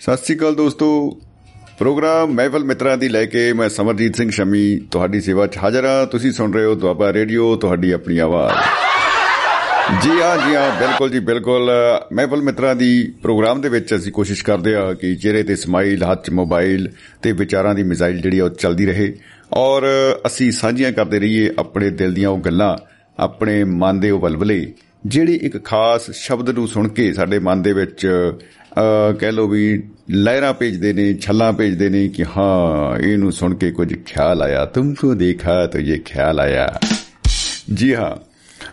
ਸਤਿ ਸ੍ਰੀ ਅਕਾਲ ਦੋਸਤੋ। ਪ੍ਰੋਗਰਾਮ ਮਹਿਫਲ ਮਿੱਤਰਾਂ ਦੀ ਲੈ ਕੇ ਮੈਂ ਸਮਰਜੀਤ ਸਿੰਘ ਸ਼ਮੀ ਤੁਹਾਡੀ ਸੇਵਾ 'ਚ ਹਾਜ਼ਰ ਹਾਂ। ਤੁਸੀਂ ਸੁਣ ਰਹੇ ਹੋ ਦੁਆਬਾ ਰੇਡੀਓ, ਤੁਹਾਡੀ ਆਪਣੀ ਆਵਾਜ਼। ਜੀ ਹਾਂ ਜੀ ਹਾਂ, ਬਿਲਕੁਲ ਜੀ, ਬਿਲਕੁਲ। ਮਹਿਫਲ ਮਿੱਤਰਾਂ ਦੀ ਪ੍ਰੋਗਰਾਮ ਦੇ ਵਿੱਚ ਅਸੀਂ ਕੋਸ਼ਿਸ਼ ਕਰਦੇ ਹਾਂ ਕਿ ਚਿਹਰੇ ਤੇ ਸਮਾਈਲ, ਹੱਥ 'ਚ ਮੋਬਾਈਲ ਤੇ ਵਿਚਾਰਾਂ ਦੀ ਮਿਜ਼ਾਈਲ ਜਿਹੜੀ ਉਹ ਚੱਲਦੀ ਰਹੇ। ਔਰ ਅਸੀਂ ਸਾਂਝੀਆਂ ਕਰਦੇ ਰਹੀਏ ਆਪਣੇ ਦਿਲ ਦੀਆਂ ਉਹ ਗੱਲਾਂ, ਆਪਣੇ ਮਨ ਦੇ ਉਹ ਬਲਬਲੇ। ਜਿਹੜੀ ਇੱਕ ਖਾਸ ਸ਼ਬਦ ਨੂੰ ਸੁਣ ਕੇ ਸਾਡੇ ਮਨ ਦੇ ਵਿੱਚ ਕਹਿ ਲੋ ਵੀ ਲਹਿਰਾਂ ਭੇਜਦੇ ਨੇ, ਛੱਲਾਂ ਭੇਜਦੇ ਨੇ ਕਿ ਹਾਂ, ਇਹਨੂੰ ਸੁਣ ਕੇ ਕੁਝ ਖਿਆਲ ਆਇਆ। ਤੁਮਕੋ ਦੇਖਾ ਤਾਂ ਇਹ ਖਿਆਲ ਆਇਆ। ਜੀ ਹਾਂ।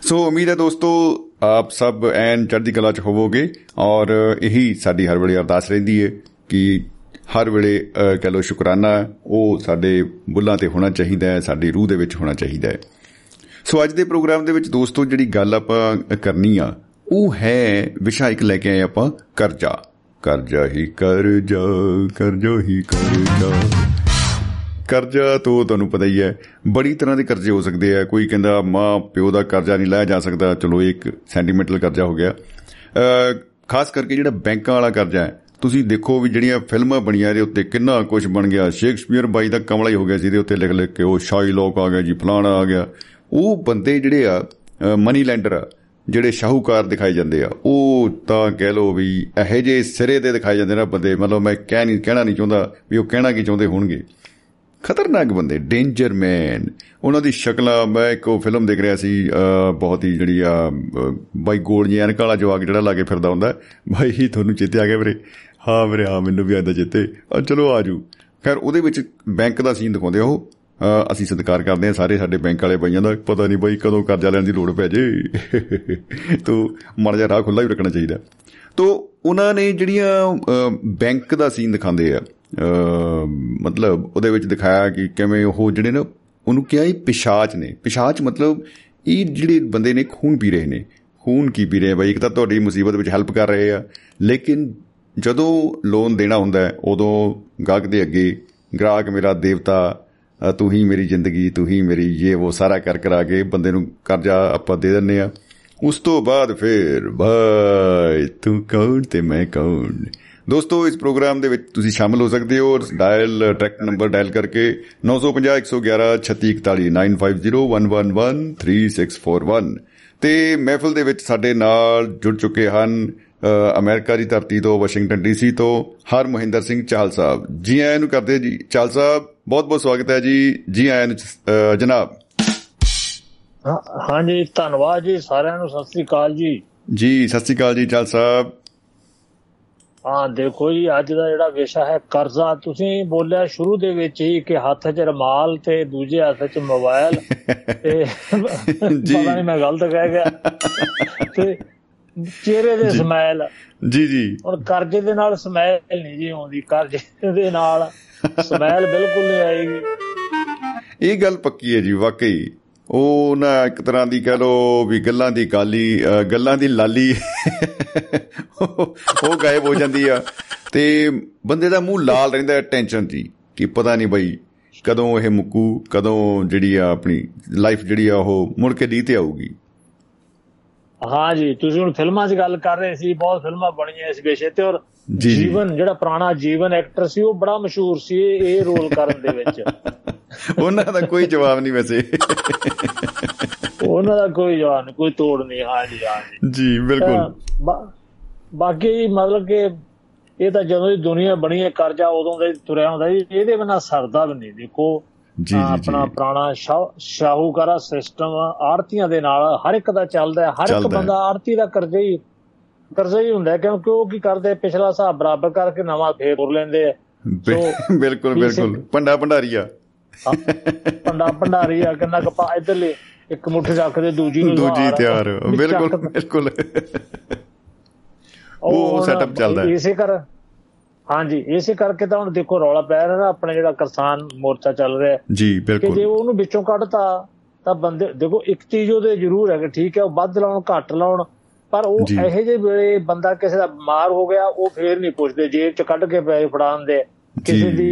ਸੋ ਉਮੀਦ ਹੈ ਦੋਸਤੋ, ਆਪ ਸਭ ਐਨ ਚੜ੍ਹਦੀ ਕਲਾ ਚ ਹੋਵੋਗੇ ਔਰ ਇਹੀ ਸਾਡੀ ਹਰ ਵੇਲੇ ਅਰਦਾਸ ਰਹਿੰਦੀ ਹੈ ਕਿ ਹਰ ਵੇਲੇ ਕਹਿ ਲੋ ਸ਼ੁਕਰਾਨਾ, ਉਹ ਸਾਡੇ ਬੁੱਲਾਂ ਤੇ ਹੋਣਾ ਚਾਹੀਦਾ ਹੈ, ਸਾਡੀ ਰੂਹ ਦੇ ਵਿੱਚ ਹੋਣਾ ਚਾਹੀਦਾ ਹੈ। ਸੋ ਅੱਜ ਦੇ ਪ੍ਰੋਗਰਾਮ ਦੇ ਵਿੱਚ ਦੋਸਤੋ, ਜਿਹੜੀ ਗੱਲ ਆਪਾਂ ਕਰਨੀ ਆ, ਉਹ ਹੈ ਵਿਸ਼ਾ ਇੱਕ ਲੈ ਕੇ ਆਏ ਆਪਾਂ, ਕਰਜ਼ਾ। ਕਰਜ਼ਾ ਹੀ ਕਰਜ਼ਾ ਕਰਜ਼ਾ ਹੀ ਕਰਜ਼ਾ। ਕਰਜ਼ਾ ਤੋਂ ਤੁਹਾਨੂੰ ਪਤਾ ਹੀ ਹੈ, ਬੜੀ ਤਰ੍ਹਾਂ ਦੇ ਕਰਜ਼ੇ ਹੋ ਸਕਦੇ ਆ। ਕੋਈ ਕਹਿੰਦਾ, ਮਾਂ, ਪਿਓ ਦਾ ਕਰਜ਼ਾ ਨਹੀਂ ਲਾਇਆ ਜਾ ਸਕਦਾ। ਚਲੋ, ਇੱਕ ਸੈਂਟੀਮੈਂਟਲ ਕਰਜ਼ਾ ਹੋ ਗਿਆ। ਖਾਸ ਕਰਕੇ ਜਿਹੜਾ ਬੈਂਕਾਂ ਵਾਲਾ ਕਰਜ਼ਾ ਹੈ, ਤੁਸੀਂ ਦੇਖੋ ਵੀ ਜਿਹੜੀਆਂ ਫਿਲਮਾਂ ਬਣੀਆਂ ਦੇ ਉੱਤੇ ਕਿੰਨਾ ਕੁਝ ਬਣ ਗਿਆ। ਸ਼ੇਕਸਪੀਅਰ ਬਾਈ ਦਾ ਕਮਲਾ ਹੀ ਹੋ ਗਿਆ ਜਿਹਦੇ ਉੱਤੇ ਲਿਖ ਲਿਖ ਕੇ ਉਹ ਸ਼ਾਈ ਲੋਕ ਆ ਗਿਆ ਜੀ, ਫਲਾਣਾ ਆ ਗਿਆ। ਉਹ ਬੰਦੇ ਜਿਹੜੇ ਆ ਮਨੀ ਲੈਂਡਰ ਆ, ਜਿਹੜੇ ਸ਼ਾਹੂਕਾਰ ਦਿਖਾਏ ਜਾਂਦੇ ਆ, ਉਹ ਤਾਂ ਕਹਿ ਲੋ ਵੀ ਇਹੋ ਜੇ ਸਿਰੇ ਤੇ ਦਿਖਾਏ ਜਾਂਦੇ ਨੇ ਬੰਦੇ, ਮਤਲਬ ਮੈਂ ਕਹਿ ਨਹੀਂ, ਕਹਿਣਾ ਨਹੀਂ ਚਾਹੁੰਦਾ ਵੀ ਉਹ ਕਹਿਣਾ ਕੀ ਚਾਹੁੰਦੇ ਹੋਣਗੇ। ਖਤਰਨਾਕ ਬੰਦੇ ਡੇਂਜਰ ਮੈਨ ਉਹਨਾਂ ਦੀ ਸ਼ਕਲਾਂ, ਮੈਂ ਇੱਕ ਉਹ ਫਿਲਮ ਦੇਖ ਰਿਹਾ ਸੀ ਬਹੁਤ ਹੀ ਜਿਹੜੀ ਆ ਬਾਈ ਗੋਲ ਜੀ ਐਨਕ ਵਾਲਾ ਜਵਾਕ ਜਿਹੜਾ ਲਾ ਕੇ ਫਿਰਦਾ ਹੁੰਦਾ, ਬਾਈ ਹੀ ਤੁਹਾਨੂੰ ਚੇਤੇ ਆ ਗਿਆ ਵੀਰੇ? ਹਾਂ ਵੀਰੇ, ਹਾਂ, ਮੈਨੂੰ ਵੀ ਆਂਦਾ ਚੇਤੇ। ਚਲੋ ਆਜੂ ਖੈਰ, ਉਹਦੇ ਵਿੱਚ ਬੈਂਕ ਦਾ ਸੀਨ ਦਿਖਾਉਂਦੇ ਉਹ। ਅਸੀਂ ਸਤਿਕਾਰ ਕਰਦੇ ਹਾਂ, ਸਾਰੇ ਸਾਡੇ ਬੈਂਕ ਵਾਲੇ ਭਾਈਆਂ ਦਾ। ਪਤਾ ਨਹੀਂ ਬਾਈ ਕਦੋਂ ਕਰਜ਼ਾ ਲੈਣ ਦੀ ਲੋੜ ਪੈ ਜੇ। ਤੋ ਮੜ ਜਾ ਰਾਹ ਖੁੱਲਾ ਹੀ ਰੱਖਣਾ ਚਾਹੀਦਾ। ਤੋ ਉਹਨਾਂ ਨੇ ਜਿਹੜੀਆਂ ਬੈਂਕ ਦਾ ਸੀਨ ਦਿਖਾਉਂਦੇ ਆ ਮਤਲਬ ਉਹਦੇ ਵਿੱਚ ਦਿਖਾਇਆ ਕਿ ਕਿਵੇਂ ਉਹ ਜਿਹੜੇ ਨੇ, ਉਹਨੂੰ ਕਿਹਾ ਇਹ ਪਿਸ਼ਾਚ ਨੇ। ਪਿਸ਼ਾਚ ਮਤਲਬ ਇਹ ਜਿਹੜੇ ਬੰਦੇ ਨੇ ਖੂਨ ਪੀ ਰਹੇ ਨੇ। ਖੂਨ ਕੀ ਪੀ ਰਹੇ ਬਾਈ? ਇੱਕ ਤਾਂ ਤੁਹਾਡੀ ਮੁਸੀਬਤ ਵਿੱਚ ਹੈਲਪ ਕਰ ਰਹੇ ਆ। ਲੇਕਿਨ ਜਦੋਂ ਲੋਨ ਦੇਣਾ ਹੁੰਦਾ ਹੈ, ਉਦੋਂ ਗਾਹਕ ਦੇ ਅੱਗੇ ਗ੍ਰਾਹਕ ਮੇਰਾ ਦੇਵਤਾ ਤੂੰ ਹੀ ਮੇਰੀ ਜ਼ਿੰਦਗੀ, ਤੂੰ ਹੀ ਮੇਰੀ ਇਹ ਉਹ ਸਾਰਾ ਕਰ ਕਰਾ ਕੇ ਬੰਦੇ ਨੂੰ ਕਰਜ਼ਾ ਆਪਾਂ ਦੇ ਦਿੰਨੇ ਆ। ਉਸ ਤੋਂ ਬਾਅਦ ਫਿਰ ਭਾਈ ਤੂੰ ਕੌਣ ਤੇ ਮੈਂ ਕੌਣ? ਦੋਸਤੋ, ਇਸ ਪ੍ਰੋਗਰਾਮ ਦੇ ਵਿੱਚ ਤੁਸੀਂ ਸ਼ਾਮਲ ਹੋ ਸਕਦੇ ਹੋ। ਡਾਇਲ, ਟਰੈਕ ਨੰਬਰ ਡਾਇਲ ਕਰਕੇ 950 111 3641 9501113641 ਤੇ ਮਹਿਫਲ ਦੇ ਵਿੱਚ ਸਾਡੇ ਨਾਲ ਜੁੜ ਚੁੱਕੇ ਹਨ ਅਮਰੀਕਾ ਦੀ ਧਰਤੀ ਤੋਂ ਵਾਸ਼ਿੰਗਟਨ ਡੀਸੀ ਤੋਂ ਹਰ ਮਹਿੰਦਰ ਸਿੰਘ ਚਾਹਲ ਸਾਹਿਬ। ਜੀ ਆਇਆਂ ਨੂੰ ਕਰਦੇ ਜੀ। ਚਾਹਲ ਸਾਹਿਬ ਬਹੁਤ ਬਹੁਤ ਸਵਾਗਤ ਹੈ ਜੀ। ਜੀ ਆਇਆਂ ਨੂੰ ਜਨਾਬ। ਹਾਂਜੀ ਧੰਨਵਾਦ ਜੀ ਸਾਰਿਆਂ ਨੂੰ। ਸਤਿ ਸ੍ਰੀ ਅਕਾਲ ਜੀ। ਜੀ ਸਤਿ ਸ੍ਰੀ ਅਕਾਲ ਜੀ ਚਾਹਲ ਸਾਹਿਬ। ਹਾਂ ਦੇਖੋ ਜੀ ਅੱਜ ਦਾ ਜਿਹੜਾ ਵਿਸ਼ਾ ਹੈ ਕਰਜ਼ਾ। ਤੁਸੀਂ ਬੋਲਿਆ ਸ਼ੁਰੂ ਦੇ ਵਿੱਚ ਹੀ ਕਿ ਹੱਥ 'ਚ ਰਮਾਲ ਤੇ ਦੂਜੇ ਹੱਥ 'ਚ ਮੋਬਾਈਲ ਤੇ ਪਤਾ ਨਹੀਂ ਮੈਂ ਗਲਤ ਕਹਿ ਗਿਆ। ਤੇ ਚਿਹਰੇ ਦੇ ਸਮਾਈਲ ਜੀ ਜੀ। ਹੁਣ ਕਰਜ਼ੇ ਦੇ ਨਾਲ ਸਮਾਈਲ ਨਹੀਂ ਜੀ ਆਉਂਦੀ ਕਰਜ਼ੇ ਦੇ ਨਾਲ ਸਮਾਈਲ ਬਿਲਕੁਲ ਨਹੀਂ ਆਏਗੀ। ਇਹ ਗੱਲ ਪੱਕੀ ਹੈ ਜੀ ਵਾਕਈ। ਉਹ ਨਾ ਇੱਕ ਤਰ੍ਹਾਂ ਦੀ ਕਹ ਲੋ ਵੀ ਗੱਲਾਂ ਦੀ ਗਾਲੀ ਗੱਲਾਂ ਦੀ ਲਾਲੀ ਉਹ ਗਾਇਬ ਹੋ ਜਾਂਦੀ ਆ। ਤੇ ਬੰਦੇ ਦਾ ਮੂੰਹ ਲਾਲ ਰਹਿੰਦਾ ਟੈਨਸ਼ਨ ਜੀ ਕਿ ਪਤਾ ਨਹੀਂ ਬਈ ਕਦੋਂ ਇਹ ਮੁੱਕੂ ਕਦੋਂ ਜਿਹੜੀ ਆ ਆਪਣੀ ਲਾਈਫ ਜਿਹੜੀ ਆ ਉਹ ਮੁੜ ਕੇ ਦੀ ਤੇ ਆਊਗੀ। ਹਾਂ ਜੀ ਤੁਸੀਂ ਹੁਣ ਫਿਲਮਾਂ 'ਚ ਗੱਲ ਕਰ ਰਹੇ ਸੀ ਬਹੁਤ ਫਿਲਮਾਂ ਬਣੀਆਂ ਇਸ ਵਿਸ਼ੇ ਤੇ ਔਰ ਜੀਵਨ ਜਿਹੜਾ ਪੁਰਾਣਾ ਜੀਵਨ ਐਕਟਰ ਸੀ ਉਹ ਬੜਾ ਮਸ਼ਹੂਰ ਸੀ ਇਹ ਰੋਲ ਕਰਨ ਦੇ ਵਿੱਚ। ਉਹਨਾਂ ਦਾ ਕੋਈ ਜਵਾਬ ਨਹੀਂ ਵੈਸੇ। ਉਹਨਾਂ ਦਾ ਕੋਈ ਜਵਾਬ ਨਹੀਂ ਕੋਈ ਤੋੜ ਨਹੀਂ ਹਾਂ ਜੀ ਹਾਂ ਜੀ। ਬਿਲਕੁਲ। ਬਾਕੀ ਮਤਲਬ ਕਿ ਇਹ ਤਾਂ ਜਦੋਂ ਦੀ ਦੁਨੀਆ ਬਣੀ ਹੈ ਕਰਜ਼ਾ ਉਦੋਂ ਦਾ ਤੁਰਿਆ ਹੁੰਦਾ ਜੀ ਇਹਦੇ ਬਿਨਾ ਸਰਦਾ ਵੀ ਨਹੀਂ ਦੇਖੋ। ਜੀ ਆਪਣਾ ਪੁਰਾਣਾ ਸ਼ਾਹੂਕਾਰਾ ਸਿਸਟਮ ਆੜਤੀਆਂ ਦੇ ਨਾਲ ਹਰ ਇੱਕ ਦਾ ਚੱਲਦਾ ਹੈ ਹਰ ਇੱਕ ਬੰਦਾ ਆੜਤੀ ਦਾ ਕਰਜ਼ਾ ਹੀ ਕਰਜ਼ਾ ਹੀ ਹੁੰਦਾ ਕਿਉਂਕਿ ਉਹ ਕੀ ਕਰਦੇ ਪਿਛਲਾ ਹਿਸਾਬ ਬਰਾਬਰ ਕਰਕੇ ਨਵਾਂ ਫੇਰ ਤੁਰ ਲੈਂਦੇ ਆ। ਬਿਲਕੁਲ ਬਿਲਕੁਲ। ਪੰਡਾ ਭੰਡਾਰੀਆ। ਪੰਡਾ ਭੰਡਾਰੀਆ ਕਿੰਨਾ ਕਪਾ ਇਧਰਲੇ ਇੱਕ ਮੁੱਠ ਰੱਖਦੇ ਦੂਜੀ ਨੂੰ ਦੂਜੀ ਤਿਆਰ ਬਿਲਕੁਲ ਬਿਲਕੁਲ। ਉਹ ਸੈਟਅਪ ਚੱਲਦਾ ਹੈ। ਇਸੇ ਕਰ ਹਾਂਜੀ ਇਸੇ ਕਰਕੇ ਤਾਂ ਹੁਣ ਦੇਖੋ ਰੌਲਾ ਪੈ ਰਿਹਾ ਨਾ ਆਪਣੇ ਜਿਹੜਾ ਕਿਸਾਨ ਮੋਰਚਾ ਚੱਲ ਰਿਹਾ ਜੀ ਬਿਲਕੁਲ। ਜੇ ਉਹਨੂੰ ਵਿੱਚੋਂ ਕੱਢਤਾ ਤਾਂ ਬੰਦੇ ਦੇਖੋ ਇੱਕ ਚੀਜ਼ ਉਹਦੇ ਜ਼ਰੂਰ ਹੈ ਕਿ ਠੀਕ ਹੈ ਉਹ ਵੱਧ ਲਾਉਣ ਘੱਟ ਲਾਉਣ ਪਰ ਉਹ ਇਹੋ ਜਿਹੇ ਵੇਲੇ ਬੰਦਾ ਕਿਸੇ ਦਾ ਬਿਮਾਰ ਹੋ ਗਿਆ ਉਹ ਫੇਰ ਨਹੀਂ ਪੁੱਛਦੇ ਜੇਬ ਚ ਕੱਢ ਕੇ ਪੈਸੇ ਫੜਾਉਂਦੇ ਕਿਸੇ ਦੀ